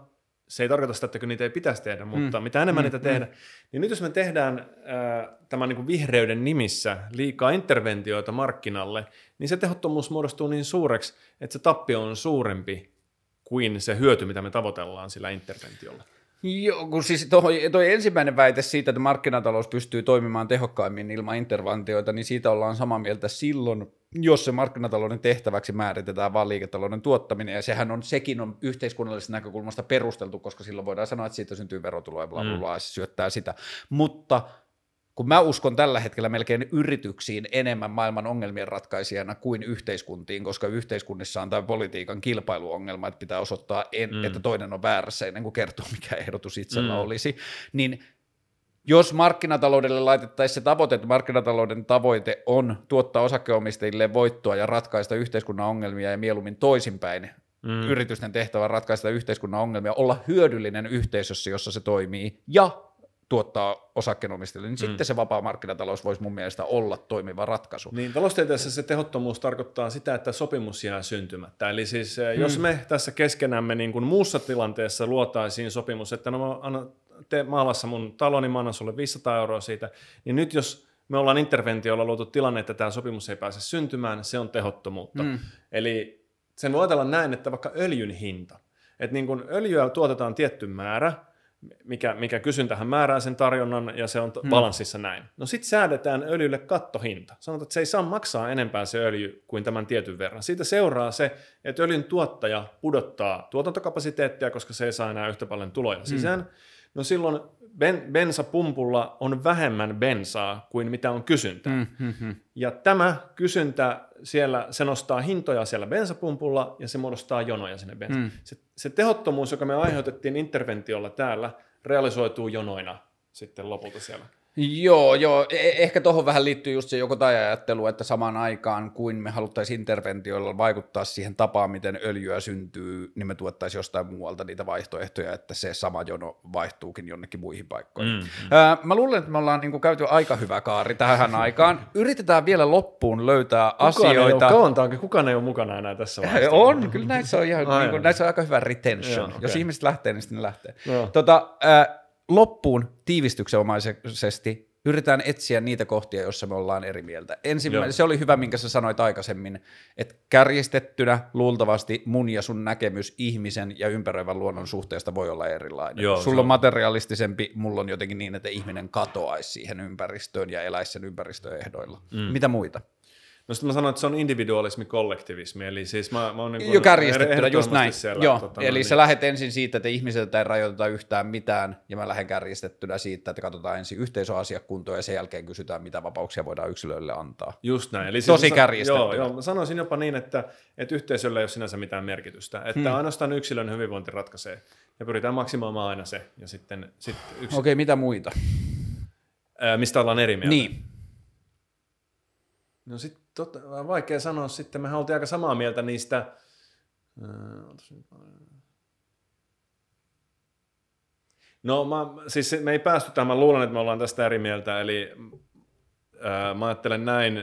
Se ei tarkoita sitä, että niitä ei pitäisi tehdä, mutta mm. mitä enemmän Mm, mm. niitä tehdään. Niin nyt jos me tehdään ää, tämän niin kuin vihreyden nimissä liikaa interventioita markkinalle, niin se tehottomuus muodostuu niin suureksi, että se tappio on suurempi kuin se hyöty, mitä me tavoitellaan sillä interventiolla. Joo, kun siis toi, toi ensimmäinen väite siitä, että markkinatalous pystyy toimimaan tehokkaimmin ilman interventioita, niin siitä ollaan samaa mieltä silloin, jos se markkinatalouden tehtäväksi määritetään vain liiketalouden tuottaminen, ja sehän on, sekin on yhteiskunnallisesta näkökulmasta perusteltu, koska silloin voidaan sanoa, että siitä syntyy verotuloja, bla bla bla, mm. se syöttää sitä. Mutta kun mä uskon tällä hetkellä melkein yrityksiin enemmän maailman ongelmien ratkaisijana kuin yhteiskuntiin, koska yhteiskunnissa on tämä politiikan kilpailuongelma, että pitää osoittaa, en, mm. että toinen on väärässä ennen kuin kertoo, mikä ehdotus itsellä mm. olisi, niin jos markkinataloudelle laitettaisiin se tavoite, että markkinatalouden tavoite on tuottaa osakkeenomistajille voittoa ja ratkaista yhteiskunnan ongelmia ja mieluummin toisinpäin, mm. yritysten tehtävä ratkaista yhteiskunnan ongelmia, olla hyödyllinen yhteisössä, jossa se toimii, ja tuottaa osakkeenomistajille, niin mm. sitten se vapaa markkinatalous voisi mun mielestä olla toimiva ratkaisu. Niin, taloustieteessä se tehottomuus tarkoittaa sitä, että sopimus jää syntymättä. Eli siis mm. jos me tässä keskenämme niin kuin muussa tilanteessa luotaisiin sopimus, että no te maalassa mun taloni, mä annan sulle 500 euroa siitä, niin nyt jos me ollaan interventiolla luotu tilanne, että tämä sopimus ei pääse syntymään, se on tehottomuutta. Mm. Eli sen voi ajatella näin, että vaikka öljyn hinta, että niin kun öljyä tuotetaan tietty määrä, mikä, mikä kysyntähän määrää sen tarjonnan ja se on hmm. balanssissa näin. No sitten säädetään öljylle kattohinta. Sanotaan, että se ei saa maksaa enempää se öljy kuin tämän tietyn verran. Siitä seuraa se, että öljyn tuottaja pudottaa tuotantokapasiteettia, koska se ei saa enää yhtä paljon tuloja sisään. Hmm. No silloin ben, bensapumpulla on vähemmän bensaa kuin mitä on kysyntää. Mm-hmm. Ja tämä kysyntä siellä, se nostaa hintoja siellä bensapumpulla ja se muodostaa jonoja sinne bensaan. Mm. Se, se tehottomuus, joka me aiheutettiin interventiolla täällä, realisoituu jonoina sitten lopulta siellä. Joo, joo. E- ehkä tuohon vähän liittyy just se joko tai ajattelu, että samaan aikaan kuin me haluttaisiin interventioilla vaikuttaa siihen tapaan, miten öljyä syntyy, niin me tuottaisiin jostain muualta niitä vaihtoehtoja, että se sama jono vaihtuukin jonnekin muihin paikkoihin. Mm, mm. Ää, mä luulen, että me ollaan niin kuin käyty aika hyvä kaari tähän aikaan. Yritetään vielä loppuun löytää kukaan asioita. Ei ole, kauan, kukaan ei ole mukana enää tässä vaiheessa. On, kyllä näissä on, ihan, niin kuin, näissä on aika hyvä retention. Joo, okay. Jos ihmiset lähtee, niin sitten ne lähtee. Joo. Tota, ää, loppuun tiivistyksenomaisesti yritetään etsiä niitä kohtia, joissa me ollaan eri mieltä. Ensimmäinen, Joo. se oli hyvä, minkä sä sanoit aikaisemmin, että kärjistettynä luultavasti mun ja sun näkemys ihmisen ja ympäröivän luonnon suhteesta voi olla erilainen. Joo, Sulla on on- materialistisempi, mulla on jotenkin niin, että ihminen katoaisi siihen ympäristöön ja eläisi sen ympäristön ehdoilla. Mm. Mitä muita? No sitten mä sanoin, että se on individualismi, kollektivismi, eli siis mä, mä oon niin Jo kärjistettynä, just näin. Siellä, Joo, tota, eli niin, sä lähdet ensin siitä, että ihmiseltä ei rajoiteta yhtään mitään, ja mä lähden kärjistettynä siitä, että katsotaan ensin yhteisöasiakuntoa, ja sen jälkeen kysytään, mitä vapauksia voidaan yksilöille antaa. Just näin. Eli Tosi siis sa- kärjistettynä. Joo, joo, mä sanoisin jopa niin, että, että yhteisöllä ei ole sinänsä mitään merkitystä, että hmm. ainoastaan yksilön hyvinvointi ratkaisee, ja pyritään maksimoimaan aina se, ja sitten, sitten yksi, Okei, mitä muita? ää, mistä ollaan eri mieltä. Niin, No sitten totta, vaikea sanoa sitten, me oltiin aika samaa mieltä niistä, nyt. No mä, siis me ei päästy tähän, mä luulen, että me ollaan tästä eri mieltä, eli ää, mä ajattelen näin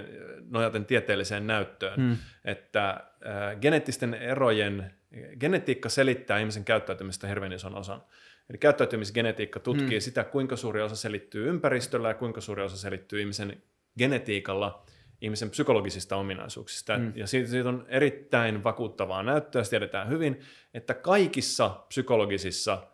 nojaten tieteelliseen näyttöön, hmm. että ää, geneettisten erojen, genetiikka selittää ihmisen käyttäytymistä hirveän ison osan. Eli käyttäytymisgenetiikka tutkii hmm. sitä, kuinka suuri osa selittyy ympäristöllä ja kuinka suuri osa selittyy ihmisen genetiikalla, ihmisen psykologisista ominaisuuksista. Mm. Ja siitä, siitä on erittäin vakuuttavaa näyttöä, se tiedetään hyvin, että kaikissa psykologisissa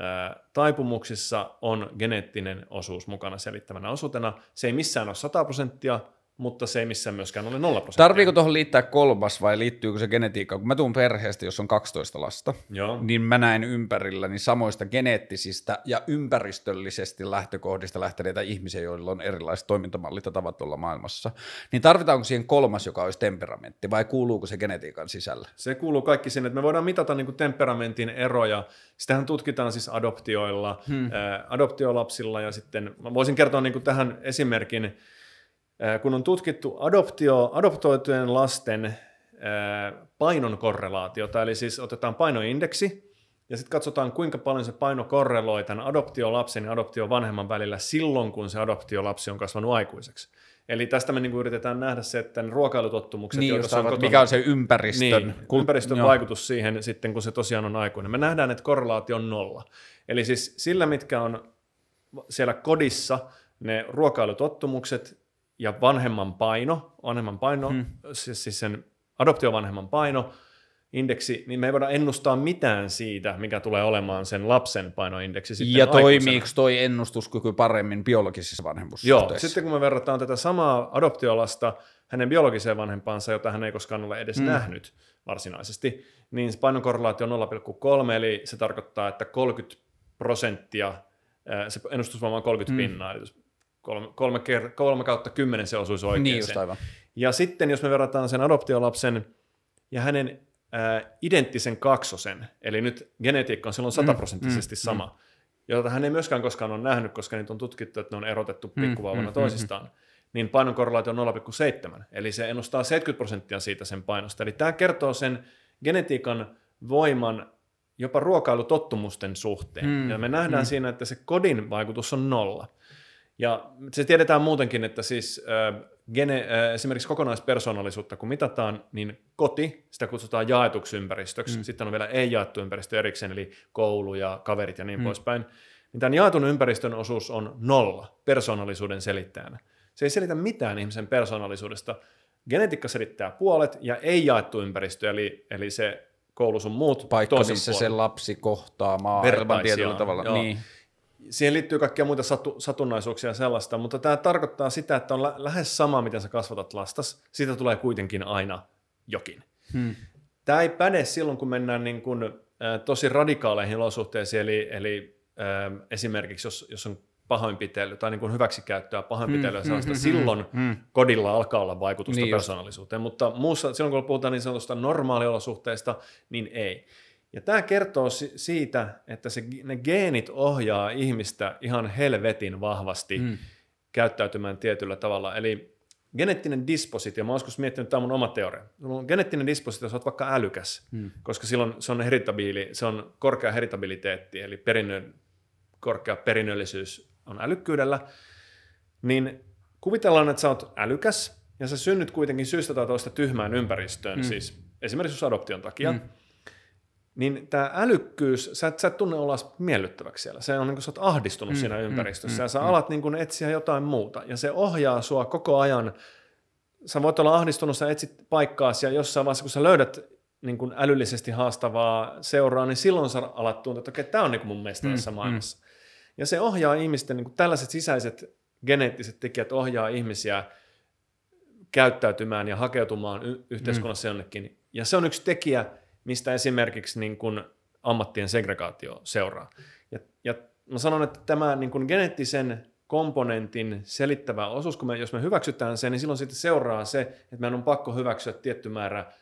ää, taipumuksissa on geneettinen osuus mukana selittävänä osuutena. Se ei missään ole 100 prosenttia, mutta se ei missään myöskään ole 0 prosenttia. tarviiko tuohon liittää kolmas vai liittyykö se genetiikkaan? Kun mä tuun perheestä, jossa on 12 lasta, Joo. niin mä näen ympärilläni samoista geneettisistä ja ympäristöllisesti lähtökohdista lähteneitä ihmisiä, joilla on erilaiset toimintamallit ja tavat olla maailmassa. Niin tarvitaanko siihen kolmas, joka olisi temperamentti, vai kuuluuko se genetiikan sisällä? Se kuuluu kaikki sinne, että me voidaan mitata niin kuin temperamentin eroja. Sitähän tutkitaan siis adoptioilla, hmm. ää, adoptiolapsilla ja sitten mä voisin kertoa niin kuin tähän esimerkin, kun on tutkittu adoptio, adoptoitujen lasten ää, painon korrelaatiota, eli siis otetaan painoindeksi ja sitten katsotaan, kuinka paljon se paino korreloi tämän adoptiolapsen ja adoptiovanhemman välillä silloin, kun se adoptiolapsi on kasvanut aikuiseksi. Eli tästä me niin kuin yritetään nähdä se, että ruokailutottumukset, Niin, joita kotona- mikä on se ympäristön? niin, kul- ympäristön joo. vaikutus siihen sitten, kun se tosiaan on aikuinen. Me nähdään, että korrelaatio on nolla. Eli siis sillä, mitkä on siellä kodissa, ne ruokailutottumukset ja vanhemman paino, vanhemman paino, hmm. siis, siis sen adoptiovanhemman paino, indeksi, niin me ei voida ennustaa mitään siitä, mikä tulee olemaan sen lapsen painoindeksi sitten Ja toimiiko toi ennustuskyky paremmin biologisissa Joo, vanhemmuussuhteissa? sitten kun me verrataan tätä samaa adoptiolasta hänen biologiseen vanhempaansa, jota hän ei koskaan ole edes mm. nähnyt varsinaisesti, niin se painokorrelaatio on 0,3, eli se tarkoittaa, että 30 prosenttia, se ennustusvoima on 30 mm. pinnaa, eli kolme, kolme, ker- kolme kautta kymmenen se osuisi oikein. Niin just aivan. Ja sitten jos me verrataan sen adoptiolapsen ja hänen ää, identtisen kaksosen, eli nyt genetiikka on silloin sataprosenttisesti mm, sama, mm. jota hän ei myöskään koskaan ole nähnyt, koska niitä on tutkittu, että ne on erotettu pikkuvauvana mm, toisistaan, mm, niin painon korrelaatio on 0,7, eli se ennustaa 70 prosenttia siitä sen painosta. Eli tämä kertoo sen genetiikan voiman jopa ruokailutottumusten suhteen. Mm, ja me nähdään mm. siinä, että se kodin vaikutus on nolla. Ja se tiedetään muutenkin, että siis äh, gene, äh, esimerkiksi kokonaispersoonallisuutta kun mitataan, niin koti, sitä kutsutaan jaetuksi ympäristöksi, mm. sitten on vielä ei-jaettu ympäristö erikseen, eli koulu ja kaverit ja niin mm. poispäin, niin tämän jaetun ympäristön osuus on nolla persoonallisuuden selittäjänä. Se ei selitä mitään ihmisen persoonallisuudesta. Genetiikka selittää puolet ja ei-jaettu ympäristö, eli, eli se koulu sun muut Paikka, missä puolen. se lapsi kohtaa maailman tietyllä tavalla. joo. Niin. Siihen liittyy kaikkia muita satu, satunnaisuuksia ja sellaista, mutta tämä tarkoittaa sitä, että on lä- lähes sama, miten sä kasvatat lastas. Siitä tulee kuitenkin aina jokin. Hmm. Tämä ei päde silloin, kun mennään niin kuin, äh, tosi radikaaleihin olosuhteisiin, eli, eli äh, esimerkiksi jos, jos on pahoinpitely tai niin kuin hyväksikäyttöä, pahoinpitelyä mm, sellaista, mm, silloin mm, kodilla alkaa olla vaikutusta Niin niin just. persoonallisuuteen, mutta muussa, silloin kun puhutaan niin sanotusta normaaliolosuhteista, niin ei. Ja tämä kertoo si- siitä, että se, ne geenit ohjaa ihmistä ihan helvetin vahvasti mm. käyttäytymään tietyllä tavalla. Eli geneettinen dispositio, mä oon joskus miettinyt, tämä on mun oma teoria. Sulla on geneettinen dispositio, sä oot vaikka älykäs, mm. koska silloin se on heritabiili, se on korkea heritabiliteetti, eli perinnön, korkea perinnöllisyys on älykkyydellä, niin kuvitellaan, että sä oot älykäs, ja sä synnyt kuitenkin syystä tai toista tyhmään ympäristöön, mm. siis esimerkiksi adoption takia, mm niin tämä älykkyys, sä et, sä et tunne olla miellyttäväksi siellä. Se on niin kuin sä oot ahdistunut mm, siinä ympäristössä mm, ja sä mm, alat niin kuin etsiä jotain muuta. Ja se ohjaa sua koko ajan. Sä voit olla ahdistunut, sä etsit paikkaasi ja jossain vaiheessa, kun sä löydät niin kuin älyllisesti haastavaa seuraa, niin silloin sä alat tuntea, että okei, tämä on niin kuin mun mielestä mm, tässä mm. maailmassa. Mm. Ja se ohjaa ihmisten, niin kuin tällaiset sisäiset geneettiset tekijät ohjaa ihmisiä käyttäytymään ja hakeutumaan y- yhteiskunnassa mm. jonnekin. Ja se on yksi tekijä, mistä esimerkiksi niin kuin ammattien segregaatio seuraa. Ja, ja mä sanon, että tämä niin kuin geneettisen komponentin selittävä osuus, kun me, jos me hyväksytään se, niin silloin sitten seuraa se, että meidän on pakko hyväksyä tietty määrä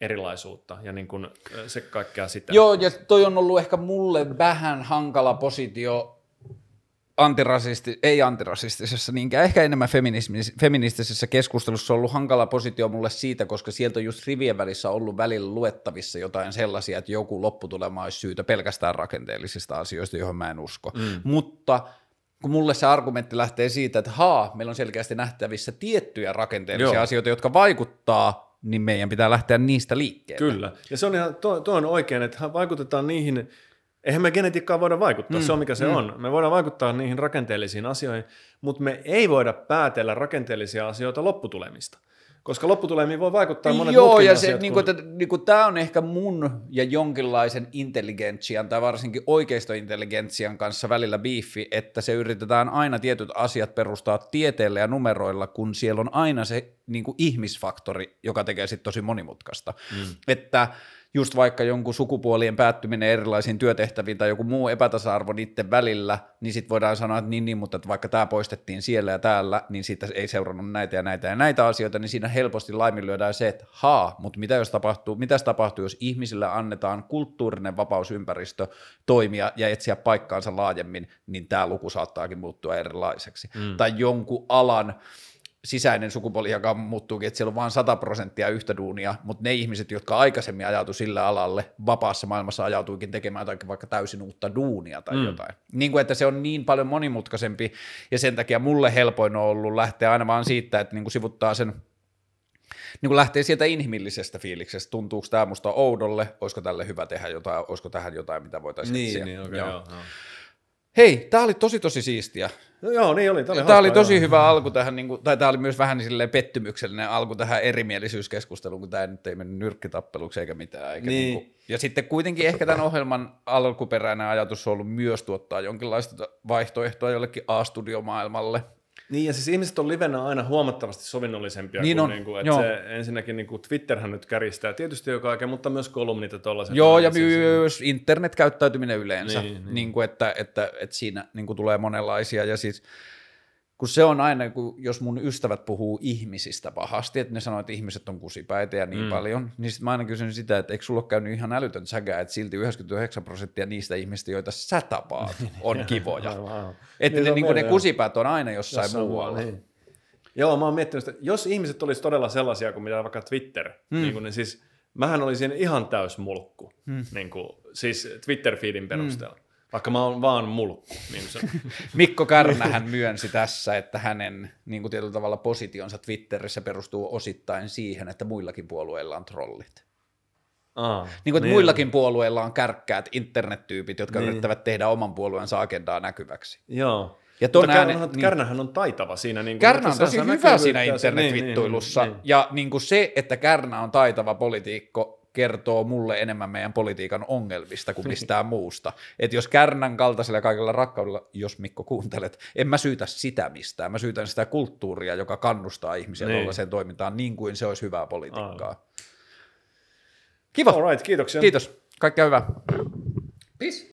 erilaisuutta ja niin kuin se kaikkea sitä. Joo, ja toi on ollut ehkä mulle vähän hankala positio antirasisti, ei antirasistisessa niinkään, ehkä enemmän feministisessä keskustelussa on ollut hankala positio mulle siitä, koska sieltä on just rivien välissä ollut välillä luettavissa jotain sellaisia, että joku lopputulema olisi syytä pelkästään rakenteellisista asioista, johon mä en usko. Mm. Mutta kun mulle se argumentti lähtee siitä, että haa, meillä on selkeästi nähtävissä tiettyjä rakenteellisia Joo. asioita, jotka vaikuttaa, niin meidän pitää lähteä niistä liikkeelle. Kyllä, ja se on ihan, to, to on oikein, että vaikutetaan niihin Eihän me genetiikkaan voida vaikuttaa, mm, se on mikä se mm. on. Me voidaan vaikuttaa niihin rakenteellisiin asioihin, mutta me ei voida päätellä rakenteellisia asioita lopputulemista. Koska lopputulemiin voi vaikuttaa monet Joo, ja se, niin kuin, että, niin kuin, tämä on ehkä mun ja jonkinlaisen intelligentsian tai varsinkin oikeistointelligentsian kanssa välillä biifi, että se yritetään aina tietyt asiat perustaa tieteellä ja numeroilla, kun siellä on aina se niin kuin ihmisfaktori, joka tekee sitten tosi monimutkaista. Mm. Että just vaikka jonkun sukupuolien päättyminen erilaisiin työtehtäviin tai joku muu epätasa-arvo niiden välillä, niin sitten voidaan sanoa, että niin, niin, mutta että vaikka tämä poistettiin siellä ja täällä, niin siitä ei seurannut näitä ja näitä ja näitä asioita, niin siinä helposti laiminlyödään se, että haa, mutta mitä jos tapahtuu, mitäs tapahtuu, jos ihmisille annetaan kulttuurinen vapausympäristö toimia ja etsiä paikkaansa laajemmin, niin tämä luku saattaakin muuttua erilaiseksi. Mm. Tai jonkun alan sisäinen sukupuolijaka muuttuukin, että siellä on vain 100 prosenttia yhtä duunia, mutta ne ihmiset, jotka aikaisemmin ajautu sille alalle, vapaassa maailmassa ajautuikin tekemään jotakin vaikka täysin uutta duunia tai mm. jotain. Niin kuin, että se on niin paljon monimutkaisempi, ja sen takia mulle helpoin on ollut lähteä aina vaan siitä, että niin kuin sivuttaa sen niin kuin lähtee sieltä inhimillisestä fiiliksestä, tuntuuko tämä musta oudolle, olisiko tälle hyvä tehdä jotain, olisiko tähän jotain, mitä voitaisiin niin, etsiä. Niin, okay, joo. Joo, joo. Hei, tämä oli tosi tosi siistiä. No joo, niin oli. Tämä oli, tämä oli tosi joo. hyvä alku tähän, niin kuin, tai tämä oli myös vähän niin pettymyksellinen alku tähän erimielisyyskeskusteluun, kun tämä nyt ei mennyt nyrkkitappeluksi eikä mitään. Eikä niin. Niin kuin, ja sitten kuitenkin ehkä tämän ohjelman alkuperäinen ajatus on ollut myös tuottaa jonkinlaista vaihtoehtoa jollekin A-studiomaailmalle – niin, ja siis ihmiset on livenä aina huomattavasti sovinnollisempia niin kuin, on, niin kuin että se ensinnäkin niin kuin Twitterhän nyt kärjistää tietysti joka aika, mutta myös kolumnit ja tollaiset. Joo, ja myös internetkäyttäytyminen yleensä, niin, niin. Niin kuin, että, että, että, siinä niin kuin tulee monenlaisia, ja siis kun se on aina, kun jos mun ystävät puhuu ihmisistä pahasti, että ne sanoo, että ihmiset on kusipäitä ja niin mm. paljon, niin sitten mä aina kysyn sitä, että eikö sulla ole käynyt ihan älytön sägä, että silti 99 prosenttia niistä ihmistä, joita sä tapaat, on kivoja. että niin ne, niin ne kusipäät on aina jossain, jossain muualla. Niin. Joo, mä oon miettinyt että jos ihmiset olisi todella sellaisia kuin mitä vaikka Twitter, mm. niin, kuin, niin siis mähän olisin ihan täys mulkku, mm. niin kuin, siis Twitter-feedin perusteella. Mm vaikka mä oon vaan mulkku. Niin se... Mikko Kärnähän myönsi tässä, että hänen niin kuin tietyllä tavalla positionsa Twitterissä perustuu osittain siihen, että muillakin puolueilla on trollit. Aa, niin kuin, että niin. muillakin puolueilla on kärkkäät internettyypit, jotka niin. yrittävät tehdä oman puolueensa agendaa näkyväksi. Joo. Ja ton ääne, Kärnähän, niin, Kärnähän on taitava siinä. Niin kuin, Kärnä on tosi hyvä siinä internetvittuilussa. Niin, niin, niin. Ja niin kuin se, että Kärnä on taitava politiikko, kertoo mulle enemmän meidän politiikan ongelmista kuin mistään muusta. Että jos Kärnän kaltaisella kaikella rakkaudella, jos Mikko kuuntelet, en mä syytä sitä mistään. Mä syytän sitä kulttuuria, joka kannustaa ihmisiä niin. tuollaiseen toimintaan niin kuin se olisi hyvää politiikkaa. Kiva. All right, kiitoksia. Kiitos. Kaikkea hyvää. Peace.